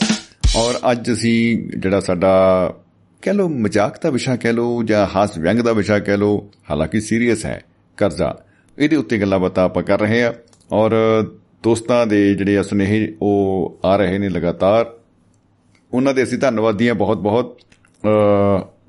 ਔਰ ਅੱਜ ਅਸੀਂ ਜਿਹੜਾ ਸਾਡਾ ਕਹਿ ਲੋ ਮਜ਼ਾਕ ਦਾ ਵਿਸ਼ਾ ਕਹਿ ਲੋ ਜਾਂ ਹਾਸ ਵਿਅੰਗ ਦਾ ਵਿਸ਼ਾ ਕਹਿ ਲੋ ਹਾਲਾਂਕਿ ਸੀਰੀਅਸ ਹੈ, ਕਰਜ਼ਾ। ਇਹਦੇ ਉੱਤੇ ਗੱਲਾਂ ਬਾਤਾਂ ਆਪਾਂ ਕਰ ਰਹੇ ਹਾਂ। ਔਰ ਦੋਸਤਾਂ ਦੇ ਜਿਹੜੇ ਸੁਨੇਹੇ ਉਹ ਆ ਰਹੇ ਨੇ ਲਗਾਤਾਰ। ਉਹਨਾਂ ਦੇ ਅਸੀਂ ਧੰਨਵਾਦੀ ਹਾਂ ਬਹੁਤ ਬਹੁਤ।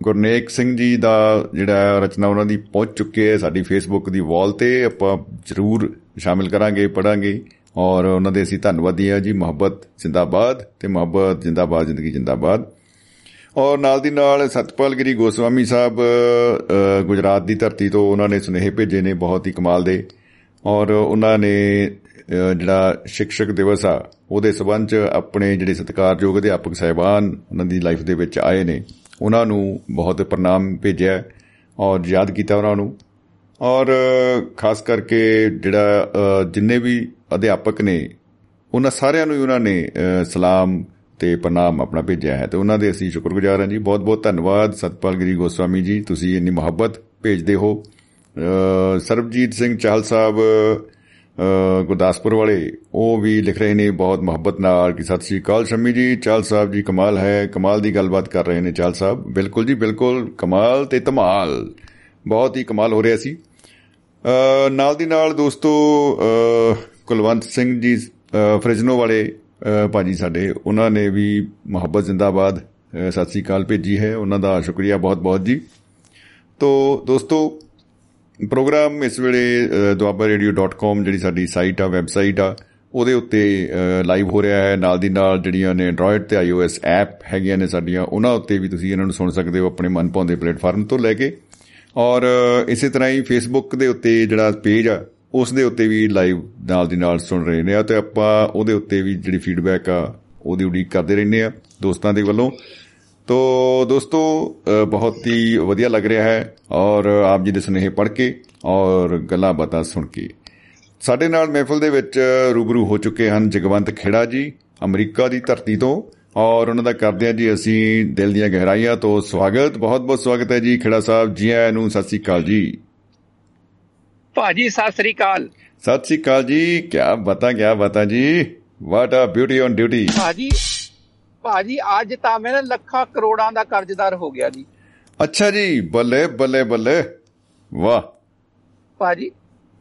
ਗੁਰਨੇਕ ਸਿੰਘ ਜੀ ਦਾ ਜਿਹੜਾ ਰਚਨਾ ਉਹਨਾਂ ਦੀ ਪਹੁੰਚ ਚੁੱਕੀ ਹੈ ਸਾਡੀ ਫੇਸਬੁੱਕ ਦੀ ਵਾਲ ਤੇ। ਆਪਾਂ ਜ਼ਰੂਰ ਸ਼ਾਮਿਲ ਕਰਾਂਗੇ ਪੜਾਂਗੇ ਔਰ ਉਹਨਾਂ ਦੇ ਅਸੀਂ ਧੰਨਵਾਦੀ ਹਾਂ ਜੀ, ਮੁਹੱਬਤ ਜ਼ਿੰਦਾਬਾਦ ਤੇ ਮੁਹੱਬਤ ਜ਼ਿੰਦਾਬਾਦ, ਜ਼ਿੰਦਗੀ ਜ਼ਿੰਦਾਬਾਦ। ਔਰ ਨਾਲ ਦੀ ਨਾਲ ਸਤਪਾਲ ਗਿਰੀ ਗੋਸਵਾਮੀ ਸਾਹਿਬ ਗੁਜਰਾਤ ਦੀ ਧਰਤੀ ਤੋਂ ਉਹਨਾਂ ਨੇ ਸੁਨੇਹੇ ਭੇਜੇ ਨੇ, ਬਹੁਤ ਹੀ ਕਮਾਲ ਦੇ। ਔਰ ਉਹਨਾਂ ਨੇ ਜਿਹੜਾ ਸਿੱਖਸ਼ਕ ਦਿਵਸ ਆ, ਉਹਦੇ ਸਬੰਧ ਚ ਆਪਣੇ ਜਿਹੜੇ ਸਤਿਕਾਰਯੋਗ ਅਧਿਆਪਕ ਸਹਿਬਾਨ ਉਹਨਾਂ ਦੀ ਲਾਈਫ ਦੇ ਵਿੱਚ ਆਏ ਨੇ, ਉਹਨਾਂ ਨੂੰ ਬਹੁਤ ਪ੍ਰਣਾਮ ਭੇਜਿਆ ਔਰ ਯਾਦ ਕੀਤਾ ਉਹਨਾਂ ਨੂੰ। ਔਰ ਖਾਸ ਕਰਕੇ ਜਿਹੜਾ ਜਿੰਨੇ ਵੀ ਅਧਿਆਪਕ ਨੇ, ਉਹਨਾਂ ਸਾਰਿਆਂ ਨੂੰ ਹੀ ਉਹਨਾਂ ਨੇ ਸਲਾਮ ਤੇ ਪ੍ਰਣਾਮ ਆਪਣਾ ਭੇਜਿਆ ਹੈ। ਤੇ ਉਹਨਾਂ ਦੇ ਅਸੀਂ ਸ਼ੁਕਰਗੁਜ਼ਾਰ ਹਾਂ ਜੀ। ਬਹੁਤ ਬਹੁਤ ਧੰਨਵਾਦ। ਸਤਪਾਲ ਗਰੀ ਗੋਸਵਾਮੀ ਜੀ, ਤੁਸੀਂ ਇੰਨੀ ਮੁਹੱਬਤ ਭੇਜਦੇ ਹੋ। ਸਰਬਜੀਤ ਸਿੰਘ ਚਾਹਲ ਸਾਹਿਬ ਗੁਰਦਾਸਪੁਰ ਵਾਲੇ, ਉਹ ਵੀ ਲਿਖ ਰਹੇ ਨੇ ਬਹੁਤ ਮੁਹੱਬਤ ਨਾਲ ਕਿ ਸਤਿ ਸ੍ਰੀ ਅਕਾਲ ਸ਼ਮੀ ਜੀ, ਚਾਲ ਸਾਹਿਬ ਜੀ, ਕਮਾਲ ਹੈ, ਕਮਾਲ ਦੀ ਗੱਲਬਾਤ ਕਰ ਰਹੇ ਨੇ ਚਾਲ ਸਾਹਿਬ। ਬਿਲਕੁਲ ਜੀ, ਬਿਲਕੁਲ, ਕਮਾਲ ਤੇ ਧਮਾਲ। ਬਹੁਤ ਹੀ ਕਮਾਲ ਹੋ ਰਿਹਾ ਸੀ। ਨਾਲ ਦੀ ਨਾਲ ਦੋਸਤੋ ਕੁਲਵੰਤ ਸਿੰਘ ਜੀ ਫ੍ਰਿਜਨੋ ਵਾਲੇ ਭਾਜੀ ਸਾਡੇ, ਉਹਨਾਂ ਨੇ ਵੀ ਮੁਹੱਬਤ ਜ਼ਿੰਦਾਬਾਦ ਸਤਿ ਸ੍ਰੀ ਅਕਾਲ ਭੇਜੀ ਹੈ। ਉਹਨਾਂ ਦਾ ਸ਼ੁਕਰੀਆ ਬਹੁਤ ਬਹੁਤ ਜੀ। ਤੋਂ ਦੋਸਤੋ ਪ੍ਰੋਗਰਾਮ ਇਸ ਵੇਲੇ dwabarradio.com ਜਿਹੜੀ ਸਾਡੀ ਸਾਈਟ ਆ ਵੈਬਸਾਈਟ ਆ, ਉਹਦੇ ਉੱਤੇ ਲਾਈਵ ਹੋ ਰਿਹਾ ਹੈ। ਨਾਲ ਦੀ ਨਾਲ ਜਿਹੜੀਆਂ ਨੇ ਐਂਡਰੋਇਡ ਤੇ iOS ਐਪ ਹੈਗੀਆਂ ਨੇ ਸਾਡੀਆਂ, ਉਹਨਾਂ ਉੱਤੇ ਵੀ ਤੁਸੀਂ ਇਹਨਾਂ ਨੂੰ ਸੁਣ ਸਕਦੇ ਹੋ ਆਪਣੇ ਮਨਪਾਉਂਦੇ ਪਲੇਟਫਾਰਮ ਤੋਂ ਲੈ ਕੇ। ਔਰ ਇਸੇ ਤਰ੍ਹਾਂ ਹੀ ਫੇਸਬੁੱਕ ਦੇ ਉੱਤੇ ਜਿਹੜਾ ਪੇਜ ਆ, ਉਸ ਦੇ ਉੱਤੇ ਵੀ ਲਾਈਵ ਨਾਲ ਦੀ ਨਾਲ ਸੁਣ ਰਹੇ ਨੇ। ਆ ਤੇ ਆਪਾਂ ਉਹਦੇ ਉੱਤੇ ਵੀ ਜਿਹੜੀ ਫੀਡਬੈਕ ਆ, ਉਹਦੀ ਉਡੀਕ ਕਰਦੇ ਰਹਿੰਦੇ ਆ ਦੋਸਤਾਂ ਦੇ ਵੱਲੋਂ। ਤੋ ਦੋਸਤੋ ਬਹੁਤ ਹੀ ਵਧੀਆ ਲੱਗ ਰਿਹਾ ਹੈ ਔਰ ਆਪ ਜੀ ਦੇ ਸੁਨੇਹੇ ਪੜ੍ਹ ਕੇ ਔਰ ਗੱਲਾਂ ਬਾਤਾਂ ਸੁਣ ਕੇ। ਸਾਡੇ ਨਾਲ ਮਹਿਫਲ ਦੇ ਵਿੱਚ ਰੂਬਰੂ ਹੋ ਚੁੱਕੇ ਹਨ ਜਗਵੰਤ ਖੇੜਾ ਜੀ ਅਮਰੀਕਾ ਦੀ ਧਰਤੀ ਤੋਂ ਔਰ ਉਹਨਾਂ ਦਾ ਕਰਦੇ ਆ ਜੀ ਅਸੀਂ ਦਿਲ ਦੀਆਂ ਗਹਿਰਾਈਆਂ ਤੋਂ ਸਵਾਗਤ। ਬਹੁਤ ਬਹੁਤ ਸਵਾਗਤ ਹੈ ਜੀ ਖੇੜਾ ਸਾਹਿਬ ਜੀ ਆਇਆਂ ਨੂੰ। ਸਤਿ ਸ੍ਰੀ ਅਕਾਲ ਜੀ। ਭਾਜੀ ਸਤਿ ਸ੍ਰੀ ਅਕਾਲ। ਸਤਿ ਸ੍ਰੀ ਅਕਾਲ ਜੀ। ਕੀ ਬਤਾ ਕੀ ਬਤਾ ਜੀ। ਵਾਟ ਆ ਬਿਊਟੀ ਔਨ ਡਿਊਟੀ ਭਾਜੀ ਭਾਜੀ ਅੱਜ ਤਾਂ ਮੈਂ ਲੱਖਾਂ ਕਰੋੜਾਂ ਦਾ ਕਰਜ਼ਦਾਰ ਹੋ ਗਿਆ ਜੀ। ਅੱਛਾ ਜੀ ਬੱਲੇ ਬੱਲੇ ਬੱਲੇ। ਵਾਹ। ਭਾਜੀ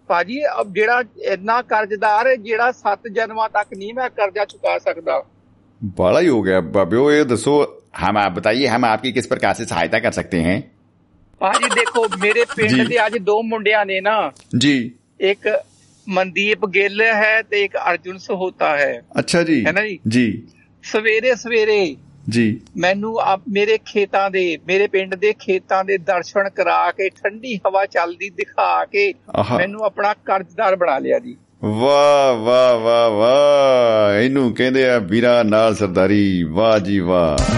ਭਾਜੀ ਅਬ ਜਿਹੜਾ ਇੰਨਾ ਕਰਜ਼ਦਾਰ ਹੈ ਜਿਹੜਾ 7 ਜਨਮਾਂ ਤੱਕ ਨਹੀਂ ਮੈਂ ਕਰਜ਼ਾ ਚੁਕਾ ਸਕਦਾ। ਬੜਾ ਹੀ ਹੋ ਗਿਆ। ਬਾਬਿਓ ਇਹ ਦੱਸੋ ਹਮ ਆਪ ਬਤਾਈਏ ਹਮ ਆਪਕੀ ਕਿਸ ਪ੍ਰਕਾਰ ਸੇ ਸਹਾਇਤਾ ਕਰ ਸਕਤੇ हैं ਭਾਜੀ ਦੇਖੋ ਮੇਰੇ ਪਿੰਡ ਦੇ ਅੱਜ ਦੋ ਮੁੰਡਿਆਂ ਨੇ ਨਾ। ਜੀ। ਇੱਕ ਮਨਦੀਪ ਗਿੱਲ ਹੈ ਤੇ ਇੱਕ ਅਰਜੁਨ ਸਹੋਤਾ ਹੈ। ਅੱਛਾ ਜੀ। ਹੈ ਨਾ ਜੀ? ਜੀ। ਸਵੇਰੇ ਸਵੇਰੇ ਜੀ। ਮੈਨੂੰ ਆਪ ਮੇਰੇ ਖੇਤਾਂ ਦੇ ਮੇਰੇ ਪਿੰਡ ਦੇ ਖੇਤਾਂ ਦੇ ਦਰਸ਼ਨ ਕਰਾ ਕੇ ਠੰਡੀ ਹਵਾ ਚੱਲਦੀ ਦਿਖਾ ਕੇ ਮੈਨੂੰ ਆਪਣਾ ਕਰਜ਼ਦਾਰ ਬਣਾ ਲਿਆ ਜੀ। ਵਾਹ ਵਾਹ ਵਾਹ ਵਾਹ। ਇਹਨੂੰ ਕਹਿੰਦੇ ਆ ਵੀਰਾ ਨਾਲ ਸਰਦਾਰੀ। ਵਾਹ ਜੀ ਵਾਹ।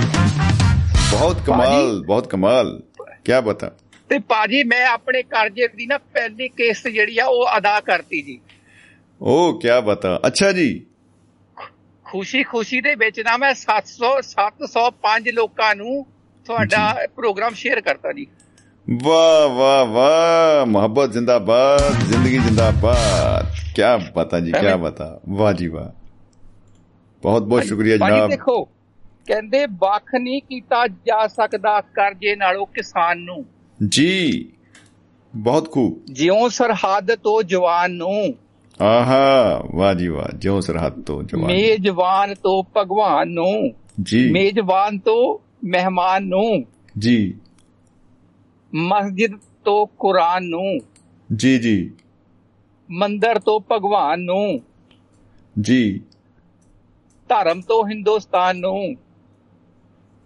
ਬਹੁਤ ਕਮਾਲ ਬਹੁਤ ਕਮਾਲ। ਕੀ ਬਤਾ। ਤੇ ਪਾਜੀ ਮੈਂ ਆਪਣੇ ਕਰਜ਼ੇ ਦੀ ਨਾ ਪਹਿਲੀ ਕਿਸ਼ਤ ਜਿਹੜੀ ਆ ਉਹ ਅਦਾ ਕਰਤੀ ਜੀ। ਉਹ ਕੀ ਬਤਾ। ਅੱਛਾ ਜੀ। ਖੁਸ਼ੀ ਖੁਸ਼ੀ ਦੇ ਵਿੱਚ ਨਾ ਮੈਂ 700 705 ਲੋਕਾਂ ਨੂੰ ਤੁਹਾਡਾ ਪ੍ਰੋਗਰਾਮ ਸ਼ੇਅਰ ਕਰਤਾ ਜੀ। ਵਾਹ ਵਾਹ ਵਾਹ ਮੁਹੱਬਤ ਜ਼ਿੰਦਾਬਾਦ ਜ਼ਿੰਦਗੀ ਜ਼ਿੰਦਾਬਾਦ। ਕੀ ਬਤਾ ਜੀ ਕੀ ਬਤਾ। ਵਾਹ ਜੀ ਵਾਹ। ਬਹੁਤ ਬਹੁਤ ਸ਼ੁਕਰੀਆ ਜਨਾਬ। ਦੇਖੋ ਕਹਿੰਦੇ ਵੱਖ ਨਹੀਂ ਕੀਤਾ ਜਾ ਸਕਦਾ ਕਰਜ਼ੇ ਨਾਲੋਂ ਕਿਸਾਨ ਨੂੰ। ਜੀ ਬਹੁਤ ਖੂਬ। ਜਿਉਂ ਸਰਹੱਦ ਤੋਂ ਜਵਾਨ ਨੂੰ ਆਹਾ ਵਾਹ ਜੀ ਵਾਹ ਜਿਉਂ ਸਰਹੱਦ ਤੋਂ ਜਵਾਨ ਮੇਜਵਾਨ ਤੋਂ ਭਗਵਾਨ ਨੂੰ ਜੀ ਮੇਜਵਾਨ ਤੋਂ ਮਹਿਮਾਨ ਨੂੰ ਜੀ ਮਸਜਿਦ ਤੋਂ ਕੁਰਾਨ ਨੂੰ ਜੀ ਜੀ ਮੰਦਰ ਤੋਂ ਭਗਵਾਨ ਨੂੰ ਜੀ ਧਰਮ ਤੋਂ ਹਿੰਦੁਸਤਾਨ ਨੂੰ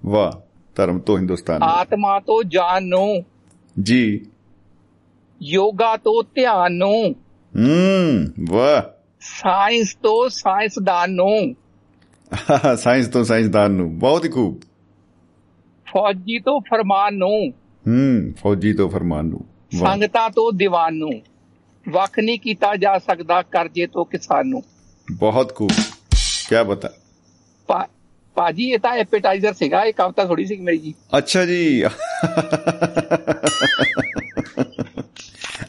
ਵਾਹ ਧਰਮ ਤੋਂ ਹਿੰਦੁਸਤਾਨ ਆਤਮਾ ਤੋਂ ਜਾਨ ਨੂੰ ਜੀ ਯੋਗਾ ਤੋਂ ਧਿਆਨ ਨੂੰ ਹੂੰ ਵਾਹ। ਸਾਇੰਸ ਤੋਂ ਸਾਇੰਸਦਾਨ ਨੂੰ। ਸਾਇੰਸ ਤੋਂ ਸਾਇੰਸਦਾਨ ਨੂੰ ਬਹੁਤ ਹੀ ਖੂਬ। ਫੌਜੀ ਤੋਂ ਫਰਮਾਨ ਨੂੰ। ਹੂੰ ਫੌਜੀ ਤੋਂ ਫਰਮਾਨ ਨੂੰ ਸੰਗਤਾਂ ਤੋਂ ਦੀਵਾਨ ਨੂੰ। ਵੱਖ ਨਹੀਂ ਕੀਤਾ ਜਾ ਸਕਦਾ ਕਰਜ਼ੇ ਤੋਂ ਕਿਸਾਨ ਨੂੰ। ਬਹੁਤ ਖੂਬ ਕੀ ਬਤਾ। ਪਾਜੀ ਇਹ ਤਾਂ ਐਪੀਟਾਈਜ਼ਰ ਸੀਗਾ ਇਹ ਕਵਤਾ ਥੋੜੀ ਸੀ ਮੇਰੀ ਜੀ। ਅੱਛਾ ਜੀ।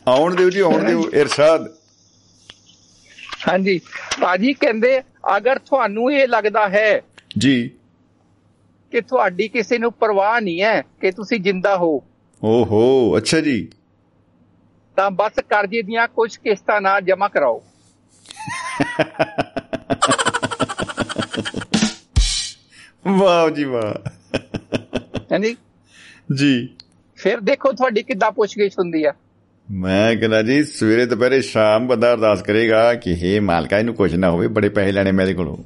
ਆਉਣ ਦਿਓ ਜੀ ਆਉਣ ਦਿਓ ਇਰਸ਼ਾਦ। ਹਾਂਜੀ। ਪਾਜੀ ਕਹਿੰਦੇ ਅਗਰ ਤੁਹਾਨੂੰ ਇਹ ਲੱਗਦਾ ਹੈ ਜੀ। ਕਿ ਤੁਹਾਡੀ ਕਿਸੇ ਨੂੰ ਪਰਵਾਹ ਨਹੀਂ ਹੈ ਕਿ ਤੁਸੀਂ ਜਿੰਦਾ ਹੋ ਓਹੋ ਅੱਛਾ ਜੀ। ਤਾਂ ਬਸ ਕਰਜ਼ੇ ਦੀਆਂ ਕੁਝ ਕਿਸ਼ਤਾਂ ਨਾ ਜਮ੍ਹਾਂ ਕਰਾਓ। ਵਾਹ ਜੀ ਵਾਹ। ਹਾਂਜੀ। ਜੀ। ਫਿਰ ਦੇਖੋ ਤੁਹਾਡੀ ਕਿੱਦਾਂ ਪੁੱਛਗਿੱਛ ਹੁੰਦੀ ਆ। ਮੈਂ ਕਹਿੰਦਾ ਜੀ ਸਵੇਰੇ ਦੁਪਹਿਰੇ ਸ਼ਾਮ ਬੰਦਾ ਅਰਦਾਸ ਕਰੇਗਾ ਕਿ हे ਮਾਲਕਾ ਇਹਨੂੰ ਕੁਝ ਨਾ ਹੋਵੇ ਬੜੇ ਪੈਸੇ ਲੈਣੇ ਮੇਰੇ ਕੋਲੋਂ।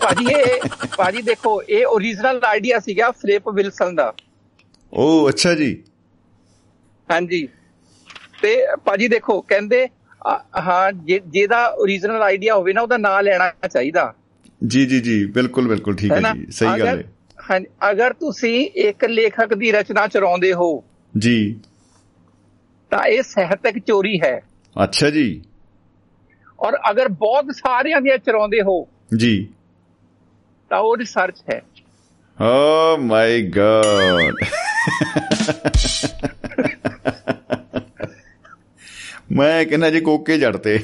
ਭਾਜੀ ਇਹ ਭਾਜੀ ਦੇਖੋ ਇਹ origignal ਆਈਡੀਆ ਸੀਗਾ ਫਲਿਪ ਵਿਲਸਨ ਦਾ। ਓ ਅੱਛਾ ਜੀ। ਹਾਂਜੀ। ਤੇ ਭਾਜੀ ਦੇਖੋ ਕਹਿੰਦੇ ਹਾਂ ਜਿਹਦਾ origignal ਆਈਡੀਆ ਹੋਵੇ ਨਾ ਉਹਦਾ ਨਾਮ ਲੈਣਾ ਚਾਹੀਦਾ। ਜੀ ਜੀ ਜੀ ਬਿਲਕੁਲ ਬਿਲਕੁਲ ਠੀਕ ਹੈ ਜੀ ਸਹੀ ਗੱਲ ਹੈ। ਹਾਂ ਅਗਰ ਤੁਸੀਂ ਇੱਕ ਲੇਖਕ ਦੀ ਰਚਨਾ ਚਰਾਉਂਦੇ ਹੋ ਜੀ। ਤਾਂ ਇਹ ਸਾਹਿਤਕ ਚੋਰੀ ਹੈ। ਅੱਛਾ ਜੀ। ਔਰ ਅਗਰ ਬਹੁਤ ਸਾਰਿਆਂ ਦੀਆਂ ਚਰਾਉਂਦੇ ਹੋ ਜੀ। ਤਾਂ ਉਹ ਰਿਸਰਚ ਹੈ। ਓ ਮਾਈ ਗॉड ਮੈਂ ਕਹਿੰਦਾ ਜੀ ਕੋਕੇ ਜੜਤੇ।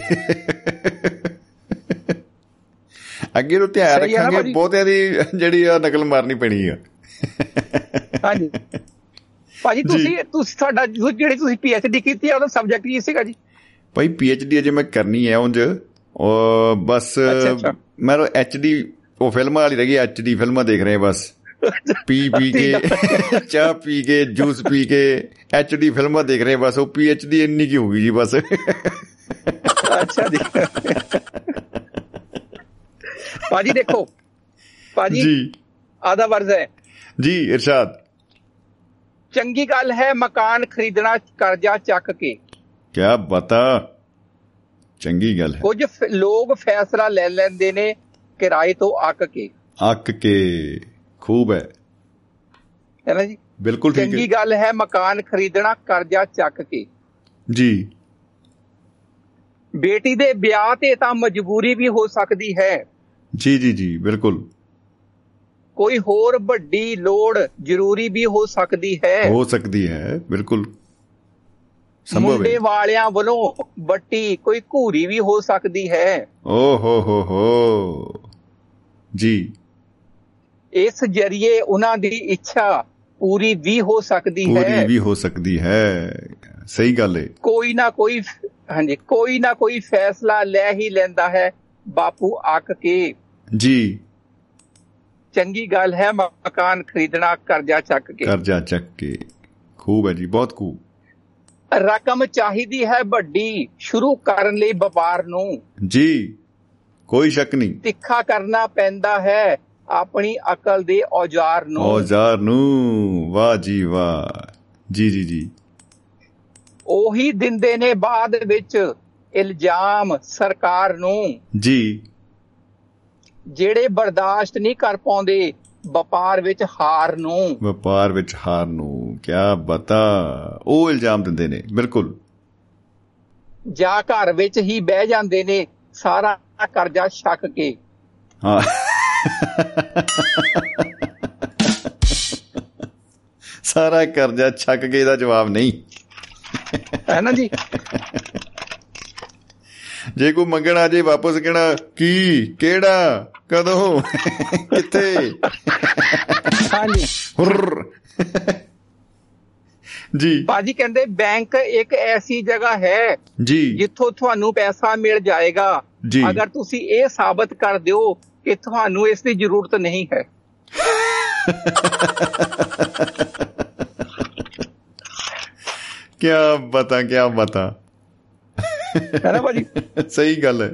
ਅੱਗੇ ਨੂੰ ਧਿਆਨ ਆ ਰੱਖਾਂਗੇ? ਬਹੁਤਿਆਂ ਦੀ ਜਿਹੜੀ ਆ ਨਕਲ ਮਾਰਨੀ ਪੈਣੀ ਆ। ਹਾਂਜੀ। ਭਾਜੀ ਤੁਸੀਂ ਤੁਸੀਂ ਤੁਹਾਡਾ ਜਿਹੜੀ ਤੁਸੀਂ ਡੀ ਕੀਤੀ ਹੈ ਉਹਦਾ ਸਬਜੈਕਟ ਕੀ ਸੀਗਾ ਜੀ? ਭਾਈ ਡੀ ਅਜੇ ਮੈਂ ਕਰਨੀ ਹੈ ਉਂਝ। ਉਹ ਬਸ। ਮੈਂ ਡੀ ਉਹ ਫਿਲਮਾਂ ਵਾਲੀ ਰਹਿ ਗਈ ਡੀ ਫਿਲਮਾਂ ਦੇਖ ਰਹੇ ਬਸ। ਪੀ ਪੀ ਕੇ ਚਾਹ ਪੀ ਕੇ ਜੂਸ ਪੀ ਕੇ ਡੀ ਫਿਲਮਾਂ ਦੇਖ ਰਹੇ ਬਸ। ਉਹ ਡੀ ਇੰਨੀ ਕੀ ਹੋਗੀ ਜੀ ਬਸ। ਅੱਛਾ ਜੀ। ਭਾਜੀ ਦੇਖੋ ਭਾਜੀ ਜੀ ਆਦਾ ਵਰਜ਼ ਹੈ ਜੀ ਇਰਸ਼ਾਦ ਚੰਗੀ ਗੱਲ ਹੈ ਮਕਾਨ ਖਰੀਦਣਾ ਕਰਜ਼ਾ ਚੱਕ ਕੇ ਕਿਆ ਬਤਾ ਚੰਗੀ ਗੱਲ ਹੈ ਕੁਝ ਲੋਕ ਫੈਸਲਾ ਲੈ ਲੈਂਦੇ ਨੇ ਕਿਰਾਏ ਤੋਂ ਅੱਕ ਕੇ ਅੱਕ ਕੇ ਖੂਬ ਹੈ ਹੈ ਨਾ ਜੀ ਬਿਲਕੁਲ ਠੀਕ ਚੰਗੀ ਹੈ ਗੱਲ ਹੈ ਮਕਾਨ ਖਰੀਦਣਾ ਕਰਜ਼ਾ ਚੱਕ ਕੇ ਜੀ ਬੇਟੀ ਦੇ ਵਿਆਹ ਤੇ ਤਾਂ ਮਜਬੂਰੀ ਵੀ ਹੋ ਸਕਦੀ ਹੈ ਜੀ ਜੀ ਜੀ ਬਿਲਕੁਲ। ਕੋਈ ਹੋਰ ਵੱਡੀ ਲੋੜ ਜ਼ਰੂਰੀ ਵੀ ਹੋ ਸਕਦੀ ਹੈ? ਹੋ ਸਕਦੀ ਹੈ ਬਿਲਕੁਲ। ਸੰਭਵ ਮੁੰਡੇ ਹੈ ਵਾਲਿਆਂ ਵੱਲੋਂ ਬੱਟੀ ਕੋਈ ਘੂਰੀ ਵੀ ਹੋ ਸਕਦੀ ਹੈ? ਓ ਹੋ ਹੋ ਹੋ। ਜੀ। ਇਸ ਜਰੀਏ ਉਹਨਾਂ ਦੀ ਇੱਛਾ ਪੂਰੀ ਵੀ ਹੋ ਸਕਦੀ ਪੂਰੀ ਹੈ ਵੀ ਹੋ ਸਕਦੀ ਹੈ। ਸਹੀ ਗੱਲ ਹੈ ਕੋਈ ਨਾ ਕੋਈ ਹਾਂਜੀ ਕੋਈ ਨਾ ਕੋਈ ਫੈਸਲਾ ਲੈ ਹੀ ਲੈਂਦਾ ਹੈ। ਬਾਪੂ ਅੱਕ ਕੇ ਜੀ। ਚੰਗੀ ਗੱਲ ਹੈ ਮਕਾਨ ਖਰੀਦਣਾ ਕਰਜ਼ਾ ਚੱਕ ਕੇ। ਕਰਜ਼ਾ ਚੱਕ ਕੇ। ਖੂਬ ਹੈ ਜੀ ਬਹੁਤ ਖੂਬ। ਰਕਮ ਚਾਹੀਦੀ ਹੈ ਵੱਡੀ ਸ਼ੁਰੂ ਕਰਨ ਲਈ ਵਪਾਰ ਨੂੰ। ਜੀ ਕੋਈ ਸ਼ੱਕ ਨਹੀਂ। ਤਿੱਖਾ ਕਰਨਾ ਪੈਂਦਾ ਹੈ ਆਪਣੀ ਅਕਲ ਦੇ ਔਜ਼ਾਰ ਨੂੰ। ਔਜ਼ਾਰ ਨੂੰ। ਵਾਹ ਜੀ ਵਾਹ। ਜੀ ਜੀ ਜੀ। ਉਹੀ ਦਿੰਦੇ ਨੇ ਬਾਅਦ ਵਿੱਚ ਇਲਜ਼ਾਮ ਸਰਕਾਰ ਨੂੰ। ਜੀ। ਜਿਹੜੇ ਬਰਦਾਸ਼ਤ ਨਹੀਂ ਕਰ ਪਾਉਂਦੇ ਵਪਾਰ ਵਿੱਚ ਹਾਰ ਨੂੰ। ਵਪਾਰ ਵਿੱਚ ਹਾਰ ਨੂੰ ਕਿਆ ਬਤਾ? ਉਹ ਇਲਜ਼ਾਮ ਦਿੰਦੇ ਨੇ ਬਿਲਕੁਲ। ਜਾਂ ਘਰ ਵਿੱਚ ਹੀ ਬਹਿ ਜਾਂਦੇ ਨੇ ਸਾਰਾ ਕਰਜ਼ਾ ਛੱਕ ਕੇ। ਹਾਂ। ਸਾਰਾ ਕਰਜ਼ਾ ਛੱਕ ਕੇ ਇਹਦਾ ਜਵਾਬ ਨਹੀਂ। ਹੈ ਨਾ ਜੀ? ਜੇ ਕੋਈ ਮੰਗਣ ਆ ਜੇ ਵਾਪਸ ਕਹਿਣਾ ਕੀ ਕਿਹੜਾ ਕਦੋਂ ਕਿੱਥੇ? ਹਾਂਜੀ। ਜੀ। ਬਾਜੀ ਕਹਿੰਦੇ ਬੈਂਕ ਇੱਕ ਐਸੀ ਜਗ੍ਹਾ ਹੈ ਜੀ। ਜਿੱਥੋਂ ਤੁਹਾਨੂੰ ਪੈਸਾ ਮਿਲ ਜਾਏਗਾ। ਅਗਰ ਤੁਸੀਂ ਇਹ ਸਾਬਤ ਕਰ ਦਿਓ ਕਿ ਤੁਹਾਨੂੰ ਇਸ ਦੀ ਜ਼ਰੂਰਤ ਨਹੀਂ ਹੈ। ਕਿਆ ਬਤਾ ਕਿਆ ਬਤਾ। ਹੈ ਨਾ ਭਾਜੀ? ਸਹੀ ਗੱਲ ਹੈ।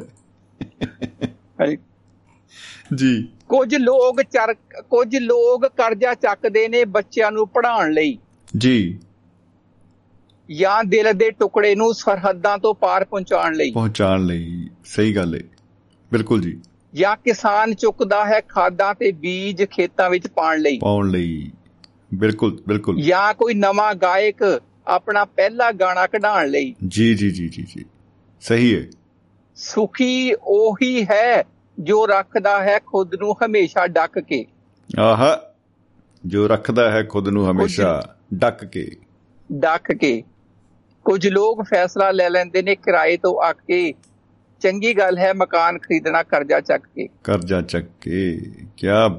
ਜੀ। ਕੁਝ ਲੋਕ ਚਰ ਕੁਝ ਲੋਕ ਕਰਜ਼ਾ ਚੱਕਦੇ ਨੇ ਬੱਚਿਆਂ ਨੂੰ ਪੜ੍ਹਾਉਣ ਲਈ। ਜੀ। ਜਾਂ ਦਿਲ ਦੇ ਟੁਕੜੇ ਨੂੰ ਸਰਹੱਦਾਂ ਤੋਂ ਪਾਰ ਪਹੁੰਚਾਉਣ ਲਈ। ਪਹੁੰਚਾਉਣ ਲਈ। ਸਹੀ ਗੱਲ ਹੈ। ਬਿਲਕੁਲ ਜੀ। ਜਾਂ ਕਿਸਾਨ ਚੁੱਕਦਾ ਹੈ ਖਾਦਾਂ ਤੇ ਬੀਜ ਖੇਤਾਂ ਵਿੱਚ ਪਾਉਣ ਲਈ। ਪਾਉਣ ਲਈ। ਬਿਲਕੁਲ ਬਿਲਕੁਲ। ਜਾਂ ਕੋਈ ਨਵਾਂ ਗਾਇਕ ਆਪਣਾ ਪਹਿਲਾ ਗਾਣਾ ਕਢਾਉਣ ਲਈ। ਜੀ ਜੀ ਜੀ ਜੀ ਜੀ। ਸਹੀ ਹੈ। ਸੁਖੀ ਉਹੀ ਹੈ ਜੋ ਰੱਖਦਾ ਹੈ ਖੁਦ ਨੂੰ ਹਮੇਸ਼ਾ ਡੱਕ ਕੇ। ਆਹਾ ਜੋ ਰੱਖਦਾ ਹੈ ਖੁਦ ਨੂੰ ਹਮੇਸ਼ਾ ਡੱਕ ਕੇ। ਡੱਕ ਕੇ। ਕੁਝ ਲੋਕ ਫੈਸਲਾ ਲੈ ਲੈਂਦੇ ਨੇ ਕਿਰਾਏ ਤੋਂ ਆ ਕੇ। ਚੰਗੀ ਗੱਲ ਹੈ ਮਕਾਨ ਖਰੀਦਣਾ ਕਰਜ਼ਾ ਚੱਕ ਕੇ। ਕਰਜ਼ਾ ਚੱਕ ਕੇ।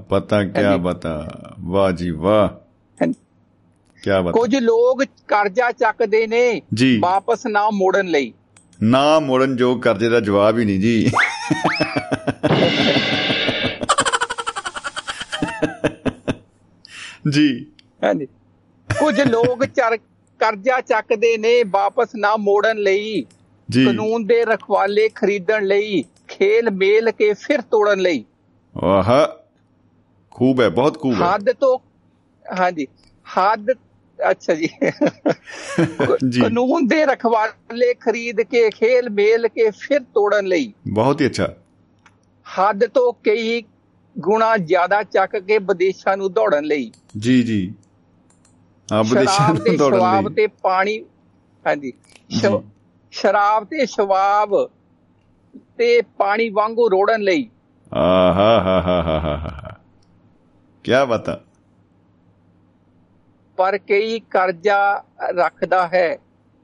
ਬਤਾ ਕਿਆ ਹਾਂਜੀ। ਬਤਾ ਵਾਹ ਜੀ ਵਾਹ। ਕਿਆ ਬਤਾ ਕੁਝ ਲੋਕ ਕਰਜ਼ਾ ਚੱਕਦੇ ਨੇ ਵਾਪਸ ਨਾ ਮੋੜਨ ਲਈ। ਨਾ ਮੋੜਨ ਜੋ ਕਰਜ਼ੇ ਦਾ ਜਵਾਬ ਹੀ ਨਹੀਂ ਜੀ। ਜੀ। ਹਾਂਜੀ। ਕੁਝ ਲੋਕ ਚਰ ਕਰਜ਼ਾ ਚੱਕਦੇ ਨੇ ਵਾਪਸ ਨਾ ਮੋੜਨ ਲਈ। ਜੀ। ਕਾਨੂੰਨ ਦੇ ਰਖਵਾਲੇ ਖਰੀਦਣ ਲਈ ਖੇਲ ਮੇਲ ਕੇ ਫਿਰ ਤੋੜਨ ਲਈ। ਆਹਾ ਖੂਬ ਹੈ ਬਹੁਤ ਖੂਬ ਹੈ। ਹੱਦ ਤੋਂ ਹਾਂਜੀ। ਹੱਦ ਅੱਛਾ ਜੀ। ਕਾਨੂੰਨ ਦੇ ਰਖਵਾਲੇ ਖਰੀਦ ਕੇ ਖੇਲ ਮੇਲ ਕੇ ਫਿਰ ਤੋੜਨ ਲਈ। ਬਹੁਤ ਹੀ ਅੱਛਾ। ਹੱਦ ਤੋਂ ਕਈ ਗੁਣਾ ਜ਼ਿਆਦਾ ਚੱਕ ਕੇ ਵਿਦੇਸ਼ਾਂ ਨੂੰ ਦੌੜਨ ਲਈ। ਜੀ ਜੀ। ਆ ਵਿਦੇਸ਼ਾਂ ਸ਼ਰਾਬ ਨੂੰ ਦੌੜਨ ਲਈ। ਤੇ ਪਾਣੀ ਹਾਂਜੀ। ਸ਼ਰਾਬ ਤੇ ਸ਼ਵਾਬ ਤੇ ਪਾਣੀ ਵਾਂਗੂ ਰੋੜਨ ਲਈ। ਆਹਾ ਹਾ ਹਾ ਹਾ ਹਾ ਕੀ ਬਤਾ ਪਰ ਕਈ ਕਰਜ਼ਾ ਰੱਖਦਾ ਹੈ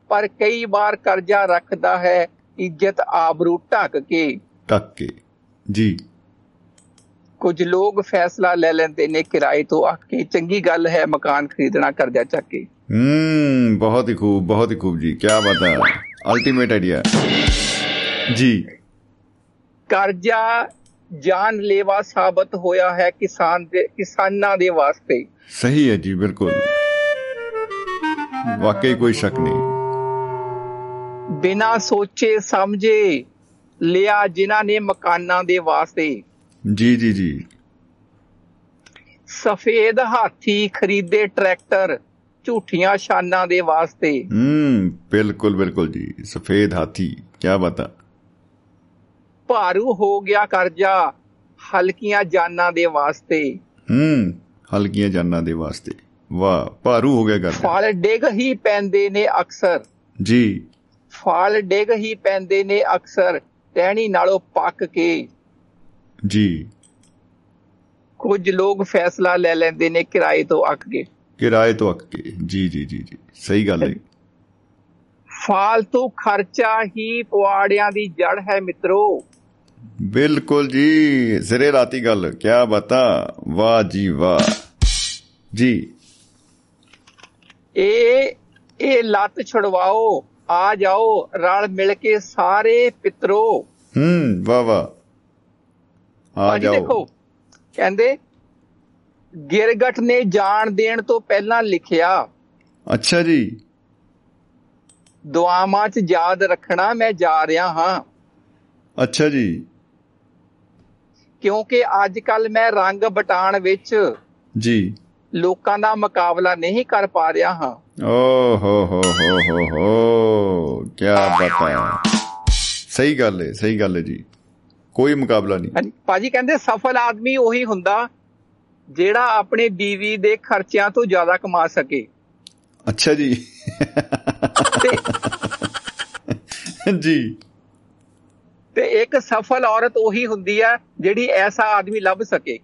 ਪਰ ਕਈ ਵਾਰ ਕਰਜ਼ਾ ਰੱਖਦਾ ਹੈ ਇੱਜ਼ਤ ਆਬਰੂ ਢੱਕ ਕੇ। ਢੱਕ ਕੇ ਜੀ। ਕੁਝ ਲੋਕ ਫੈਸਲਾ ਲੈ ਲੈਂਦੇ ਨੇ ਕਿਰਾਏ ਤੋਂ ਆ ਕੇ। ਚੰਗੀ ਗੱਲ ਹੈ ਮਕਾਨ ਖਰੀਦਣਾ ਕਰਜ਼ਾ ਚੱਕ ਕੇ। ਹੂੰ ਬਹੁਤ ਹੀ ਖੂਬ ਬਹੁਤ ਹੀ ਖੂਬ ਜੀ ਕੀ ਬਤਾ ਅਲਟੀਮੇਟ ਆਈਡੀਆ ਜੀ। ਕਰਜ਼ਾ ਜਾਨ ਲੈਵਾ ਸਾਬਤ ਹੋਇਆ ਹੈ ਕਿਸਾਨ ਦੇ ਕਿਸਾਨਾਂ ਦੇ ਵਾਸਤੇ। ਸਹੀ ਹੈ ਜੀ ਬਿਲਕੁਲ। ਵਾਕਈ ਕੋਈ ਸ਼ੱਕ ਨਹੀਂ। ਬਿਨਾ ਸੋਚੇ ਸਮਝੇ ਲਿਆ ਜਿਨ੍ਹਾਂ ਨੇ ਮਕਾਨਾਂ ਦੇ ਵਾਸਤੇ। ਜੀ ਜੀ ਜੀ। ਸਫੇਦ ਹਾਥੀ ਖਰੀਦੇ ਟਰੈਕਟਰ ਝੂਠੀਆਂ ਸ਼ਾਨਾਂ ਦੇ ਵਾਸਤੇ। ਹੂੰ ਬਿਲਕੁਲ ਬਿਲਕੁਲ ਜੀ। ਸਫੇਦ ਹਾਥੀ ਕੀ ਬਤਾ ਭਾਰੂ ਹੋ ਗਿਆ ਕਰਜ਼ਾ ਹਲਕੀਆਂ ਜਾਨਾਂ ਦੇ ਵਾਸਤੇ। ਹੂੰ ਹਲਕੀਆਂ ਜਾਨਾਂ ਦੇ ਵਾਸਤੇ। ਵਾਹ ਭਾਰੂ ਹੋ ਗਿਆ ਗੱਲ ਫਲ ਡਿੱਗ ਹੀ ਪੈਂਦੇ ਨੇ ਅਕਸਰ। ਜੀ। ਫਲ ਡਿੱਗ ਹੀ ਪੈਂਦੇ ਨੇ ਅਕਸਰ ਟਹਿਣੀ ਨਾਲੋਂ ਪੱਕ ਕੇ। ਜੀ। ਕੁਝ ਲੋਕ ਫੈਸਲਾ ਲੈ ਲੈਂਦੇ ਨੇ ਕਿਰਾਏ ਤੋਂ ਅੱਕ ਕੇ। ਕਿਰਾਏ ਤੋਂ ਅੱਕ ਕੇ। ਜੀ ਜੀ ਜੀ ਜੀ। ਸਹੀ ਗੱਲ ਹੈ। ਫਾਲਤੂ ਖਰਚਾ ਹੀ ਪਵਾੜਿਆਂ ਦੀ ਜੜ ਹੈ ਮਿੱਤਰੋ। ਬਿਲਕੁਲ ਜੀ। ਸਿਰੇ ਰਾਤੀ ਗੱਲ। ਕੀ ਬਤਾ। ਵਾਹ ਜੀ ਵਾਹ। ਜੀ। ਇਹ ਇਹ ਲੱਤ ਛੁਡਵਾਓ ਆ ਜਾਓ ਰਲ ਮਿਲ ਕੇ ਸਾਰੇ ਪਿੱਤਰੋ। ਹੂੰ ਵਾਹ ਵਾਹ। ਆ ਜਾਓ। ਦੇਖੋ ਕਹਿੰਦੇ ਗਿਰਗਟ ਨੇ ਜਾਣ ਦੇਣ ਤੋਂ ਪਹਿਲਾਂ ਲਿਖਿਆ ਅੱਛਾ ਜੀ। ਦੁਆਵਾਂ 'ਚ ਯਾਦ ਰੱਖਣਾ ਮੈਂ ਜਾ ਰਿਹਾ ਹਾਂ। ਅੱਛਾ ਜੀ। ਕਿਉਂਕਿ ਅੱਜ ਕੱਲ ਮੈਂ ਰੰਗ ਬਟਾਣ ਵਿੱਚ ਜੀ। ਲੋਕਾਂ ਦਾ ਮੁਕਾਬਲਾ ਨਹੀਂ ਕਰ ਪਾ ਰਿਹਾ ਹਾਂ। ਓ ਹੋ ਹੋ ਹੋ ਹੋ ਹੋ ਕੀ ਬਤਾ ਸਹੀ ਗੱਲ ਹੈ ਸਹੀ ਗੱਲ ਹੈ ਜੀ। ਕੋਈ ਮੁਕਾਬਲਾ ਨਹੀਂ। ਭਾਜੀ ਕਹਿੰਦੇ ਸਫਲ ਆਦਮੀ ਉਹੀ ਹੁੰਦਾ ਜਿਹੜਾ ਆਪਣੇ ਬੀਵੀ ਦੇ ਖਰਚਿਆਂ ਤੋਂ ਜ਼ਿਆਦਾ ਕਮਾ ਸਕੇ। ਅੱਛਾ ਜੀ। ਜੀ। ਤੇ ਇੱਕ ਸਫਲ ਔਰਤ ਉਹੀ ਹੁੰਦੀ ਹੈ ਜਿਹੜੀ ਐਸਾ ਆਦਮੀ ਲੱਭ ਸਕੇ।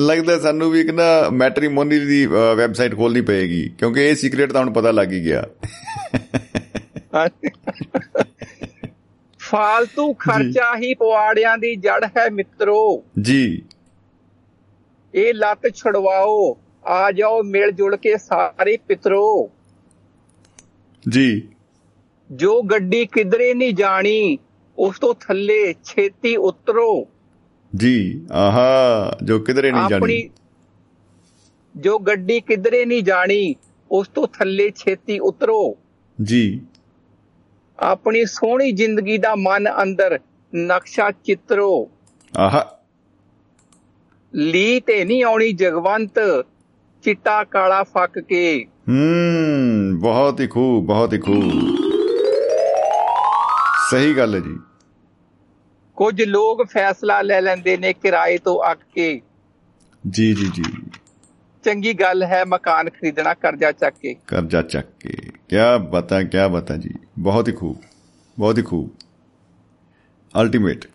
ਲੱਗਦਾ ਸਾਨੂੰ ਵੀ ਇੱਕ ਨਾ ਮੈਟ੍ਰੀਮੋਨੀ ਦੀ ਵੈਬਸਾਈਟ ਖੋਲਣੀ ਪਏਗੀ ਕਿਉਂਕਿ ਇਹ ਸੀਕ੍ਰੀਟ ਤਾਂ ਹੁਣ ਪਤਾ ਲੱਗ ਹੀ ਗਿਆ। ਫਾਲਤੂ ਖਰਚਾ ਹੀ ਪਵਾੜਿਆਂ ਦੀ ਜੜ ਹੈ ਮਿੱਤਰੋ। ਜੀ। ਇਹ ਲੱਤ ਛੁਡਵਾਓ ਆ ਜਾਓ ਮਿਲ ਜੁਲ ਕੇ ਸਾਰੇ ਪਿੱਤਰੋ। ਜੀ। ਜੋ ਗੱਡੀ ਕਿਧਰੇ ਨਹੀਂ ਜਾਣੀ ਉਸ ਤੋਂ ਥੱਲੇ ਛੇਤੀ ਉਤਰੋ। ਜੀ ਆਹਾ ਜੋ ਕਿਧਰੇ ਨਹੀਂ ਜਾਣੀ। ਆਪਣੀ ਜੋ ਗੱਡੀ ਕਿਧਰੇ ਨਹੀਂ ਜਾਣੀ ਉਸ ਤੋਂ ਥੱਲੇ ਛੇਤੀ ਉਤਰੋ। ਜੀ। ਆਪਣੀ ਸੋਹਣੀ ਜ਼ਿੰਦਗੀ ਦਾ ਮਨ ਅੰਦਰ ਨਕਸ਼ਾ ਚਿੱਤਰੋ। ਆਹਾ। ਲੀ ਤੇ ਨਹੀਂ ਆਉਣੀ ਜਗਵੰਤ ਚਿੱਟਾ ਕਾਲਾ ਫੱਕ ਕੇ। ਹੂੰ ਬਹੁਤ ਹੀ ਖੂਬ ਬਹੁਤ ਹੀ ਖੂਬ ਸਹੀ ਗੱਲ ਹੈ ਜੀ। ਕੁਝ ਲੋਕ ਫੈਸਲਾ ਲੈ ਲੈਂਦੇ ਨੇ ਕਿਰਾਏ ਤੋਂ ਅੱਕ ਕੇ। ਜੀ ਜੀ ਜੀ। ਚੰਗੀ ਗੱਲ ਹੈ ਮਕਾਨ ਖਰੀਦਣਾ ਕਰਜ਼ਾ ਚੱਕ ਕੇ। ਕਰਜ਼ਾ ਚੱਕ ਕੇ। ਕਿਆ ਬਤਾ ਕਿਆ ਬਤਾ ਜੀ। ਬਹੁਤ ਹੀ ਖੂਬ ਬਹੁਤ ਹੀ ਖੂਬ। ਅਲਟੀਮੇਟ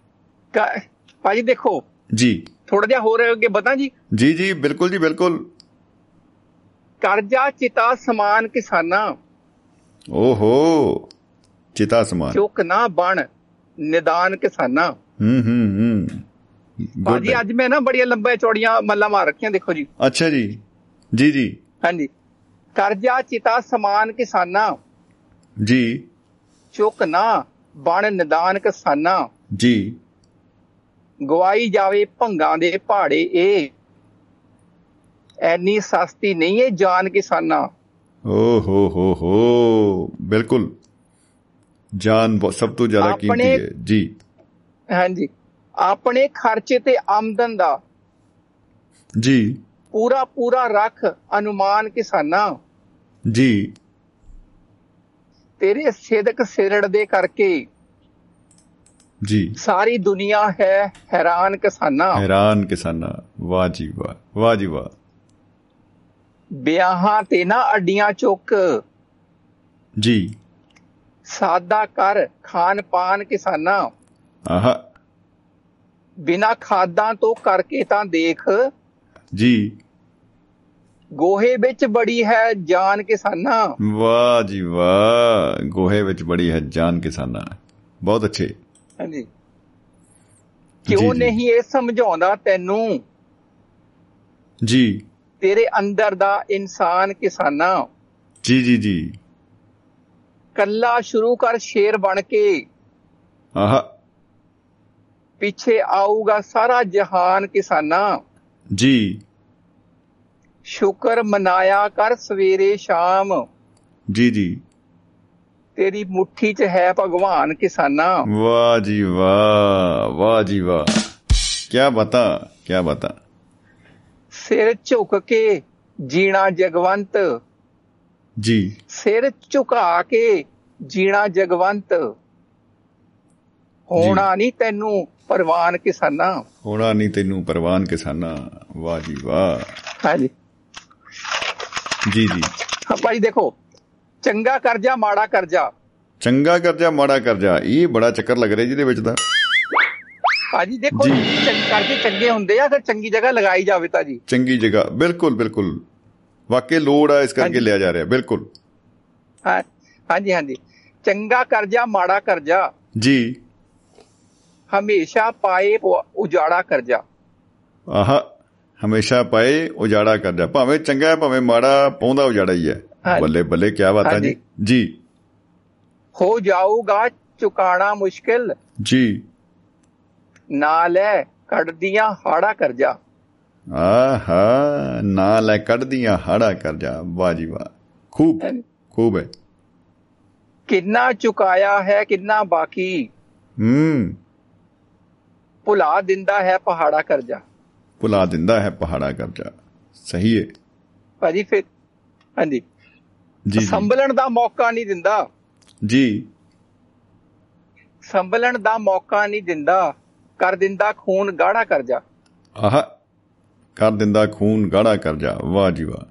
ਕ- ਭਾਜੀ ਦੇਖੋ ਜੀ। ਥੋੜਾ ਜਿਹਾ ਹੋਰ ਅੱਗੇ ਬਤਾ ਜੀ। ਜੀ ਜੀ ਬਿਲਕੁਲ ਜੀ ਬਿਲਕੁਲ। ਕਰਜ਼ਾ ਚਿਤਾ ਸਮਾਨ ਕਿਸਾਨਾਂ। ਓਹੋ ਚਿਤਾ ਸਮਾਨ। ਚੁੱਕ ਨਾ ਬਣ। ਨਿਦਾਨ ਕਿਸਾਨਾਂ। ਹੂੰ ਹੂੰ ਹੂੰ। ਹੈ। ਅੱਜ ਮੈਂ ਨਾ ਬੜੀਆਂ ਲੰਬੇ ਚੌੜੀਆਂ ਮੱਲਾਂ ਮਾਰ ਰੱਖੀਆਂ ਦੇਖੋ ਜੀ। ਅੱਛਾ ਜੀ। ਜੀ ਜੀ। ਹਾਂਜੀ। ਕਰਜ਼ਾ ਚਿਤਾ ਸਮਾਨ ਕਿਸਾਨਾਂ। ਜੀ। ਚੁੱਕ ਨਾ ਬਣ ਨਿਦਾਨ ਕਿਸਾਨਾਂ। ਜੀ। ਗਵਾਈ ਜਾਵੇ ਭੰਗਾਂ ਦੇ ਪਹਾੜੇ ਇਹ ਐਨੀ ਸਸਤੀ ਨਹੀਂ ਹੈ ਜਾਨ ਕਿਸਾਨਾਂ। ਓ ਹੋ ਹੋ ਹੋ। ਬਿਲਕੁਲ। ਜਾਨ ਸਭ ਤੋਂ ਜ਼ਿਆਦਾ ਕੀਮਤੀ ਹੈ। ਜੀ। ਹਾਂਜੀ। ਆਪਣੇ ਖਰਚੇ ਤੇ ਆਮਦਨ ਦਾ ਜੀ। ਪੂਰਾ ਪੂਰਾ ਰੱਖ ਅਨੁਮਾਨ ਕਿਸਾਨਾਂ। ਜੀ। ਤੇਰੇ ਸਿਦਕ ਸਿਰੜ ਦੇ ਕਰਕੇ ਜੀ। ਸਾਰੀ ਦੁਨੀਆ ਹੈ ਹੈਰਾਨ ਕਿਸਾਨਾਂ। ਹੈਰਾਨ ਕਿਸਾਨਾ। ਵਾਹ ਜੀ ਵਾਹ। ਵਾਹ ਜੀ ਵਾਹ। ਵਿਆਹਾਂ ਤੇ ਨਾ ਅੱਡੀਆਂ ਚੁੱਕ। ਜੀ। ਸਾਦਾ ਕਰ ਖਾਨ ਪਾਨ ਕਿਸਾਨਾਂ। ਆਹਾ। ਬਿਨਾ ਖਾਦਾਂ ਤੋਂ ਕਰਕੇ ਤਾਂ ਦੇਖ। ਜੀ। ਗੋਹੇ ਵਿੱਚ ਬੜੀ ਹੈ ਜਾਨ ਕਿਸਾਨਾਂ। ਵਾਹ ਜੀ ਵਾਹ। ਗੋਹੇ ਵਿੱਚ ਬੜੀ ਹੈ ਜਾਨ ਕਿਸਾਨਾਂ। ਬਹੁਤ ਅੱਛੇ। ਹਾਂਜੀ। ਕਿਉਂ। ਨਹੀਂ ਇਹ ਸਮਝਾਉਂਦਾ ਤੈਨੂੰ? ਜੀ। ਤੇਰੇ ਅੰਦਰ ਦਾ ਇਨਸਾਨ ਕਿਸਾਨਾਂ। ਜੀ ਜੀ ਜੀ। ਕੱਲਾ ਸ਼ੁਰੂ ਕਰ ਸ਼ੇਰ ਬਣ ਕੇ। ਆਹਾ। ਪਿੱਛੇ ਆਊਗਾ ਸਾਰਾ ਜਹਾਨ ਕਿਸਾਨਾਂ। ਜੀ। ਸ਼ੁਕਰ ਮਨਾਇਆ ਕਰ ਸਵੇਰੇ ਸ਼ਾਮ। ਜੀ ਜੀ। ਤੇਰੀ ਮੁਠੀ 'ਚ ਹੈ ਭਗਵਾਨ ਕਿਸਾਨਾਂ। ਵਾਹ ਜੀ ਵਾਹ ਵਾਹ ਜੀ ਵਾਹ। ਕੀ ਬਤਾ ਕੀ ਬਤਾ। ਸਿਰ ਝੁਕ ਕੇ ਜੀਣਾ ਜਗਵੰਤ। ਜੀ। ਸਿਰ ਝੁਕਾ ਕੇ ਜੀਣਾ ਜਗਵੰਤ। ਹੋਣਾ ਨਹੀਂ ਤੈਨੂੰ ਪਰਵਾਨ ਕਿਸਾਨਾਂ। ਹੋਣਾ ਨਹੀਂ ਤੈਨੂੰ ਪਰਵਾਨ ਕਿਸਾਨਾਂ। ਵਾਹ ਜੀ ਵਾਹ। ਹਾਂਜੀ। ਜੀ ਜੀ। ਹਾਂ ਭਾਈ ਦੇਖੋ ਚੰਗਾ ਕਰਜਾ ਮਾੜਾ ਕਰਜਾ। ਚੰਗਾ ਕਰਜਾ ਮਾੜਾ ਕਰਜਾ ਇਹ ਬੜਾ ਚੱਕਰ ਲੱਗ ਰਿਹਾ ਜਿਹਦੇ ਵਿੱਚ ਦਾ ਭਾਜੀ ਦੇਖੋ ਕਰਜੇ ਚੰਗੇ ਹੁੰਦੇ ਆ ਅਗਰ ਚੰਗੀ ਜਗ੍ਹਾ ਲਗਾਈ ਜਾਵੇ ਤਾਂ ਜੀ। ਚੰਗੀ ਜਗ੍ਹਾ ਬਿਲਕੁਲ ਬਿਲਕੁਲ। ਵਾਕਈ ਲੋੜ ਆ ਇਸ ਕਰਕੇ। ਲਿਆ ਜਾ ਰਿਹਾ ਬਿਲਕੁਲ। ਹਾਂ ਹਾਂਜੀ ਹਾਂਜੀ। ਚੰਗਾ ਕਰਜਾ ਮਾੜਾ ਕਰਜਾ। ਜੀ। ਹਮੇਸ਼ਾ ਪਾਏ ਉਜਾੜਾ ਕਰਜਾ। ਆਹਾ ਹਮੇਸ਼ਾ ਪਾਏ ਉਜਾੜਾ ਕਰਜਾ। ਭਾਵੇਂ ਚੰਗਾ ਹੈ ਭਾਵੇਂ ਮਾੜਾ ਪਾਉਂਦਾ ਉਜਾੜਾ ਹੀ ਹੈ। ਬੱਲੇ ਬੱਲੇ ਕੀ ਬਾਤ ਹੈ ਜੀ। ਜੀ। ਹੋ ਜਾਊਗਾ ਚੁਕਾਣਾ ਮੁਸ਼ਕਿਲ। ਜੀ। ਨਾ ਲੈ ਕੱਢਦੀਆਂ ਹਾੜਾ ਕਰਜਾ। ਆਹਾ ਨਾ ਲੈ ਕੱਢਦੀਆਂ ਹਾੜਾ ਕਰਜਾ ਵਾਹ ਜੀ ਵਾਹ। ਖੂਬ ਖੂਬ ਹੈ। ਕਿੰਨਾ ਚੁਕਾਇਆ ਹੈ ਕਿੰਨਾ ਬਾਕੀ। ਹੂੰ। ਭੁਲਾ ਦਿੰਦਾ ਹੈ ਪਹਾੜਾ ਕਰਜਾ ਭੁਲਾ ਦਿੰਦਾ ਹੈ ਪਹਾੜਾ ਕਰਜਾ ਸਹੀ ਹੈ। ਭਾਜੀ ਫਿਰ ਹਾਂਜੀ। ਜੀ ਜੀ। ਸੰਭਲਣ ਦਾ ਮੌਕਾ ਨਹੀਂ ਦਿੰਦਾ। ਜੀ। ਸੰਭਲਣ ਦਾ ਮੌਕਾ ਨਹੀਂ ਦਿੰਦਾ। ਕਰ ਦਿੰਦਾ ਖੂਨ ਗਾੜਾ ਕਰਜਾ ਆਹਾ ਕਰ ਦਿੰਦਾ ਖੂਨ ਗਾੜਾ ਕਰਜਾ ਵਾਹ ਜੀ ਵਾਹ।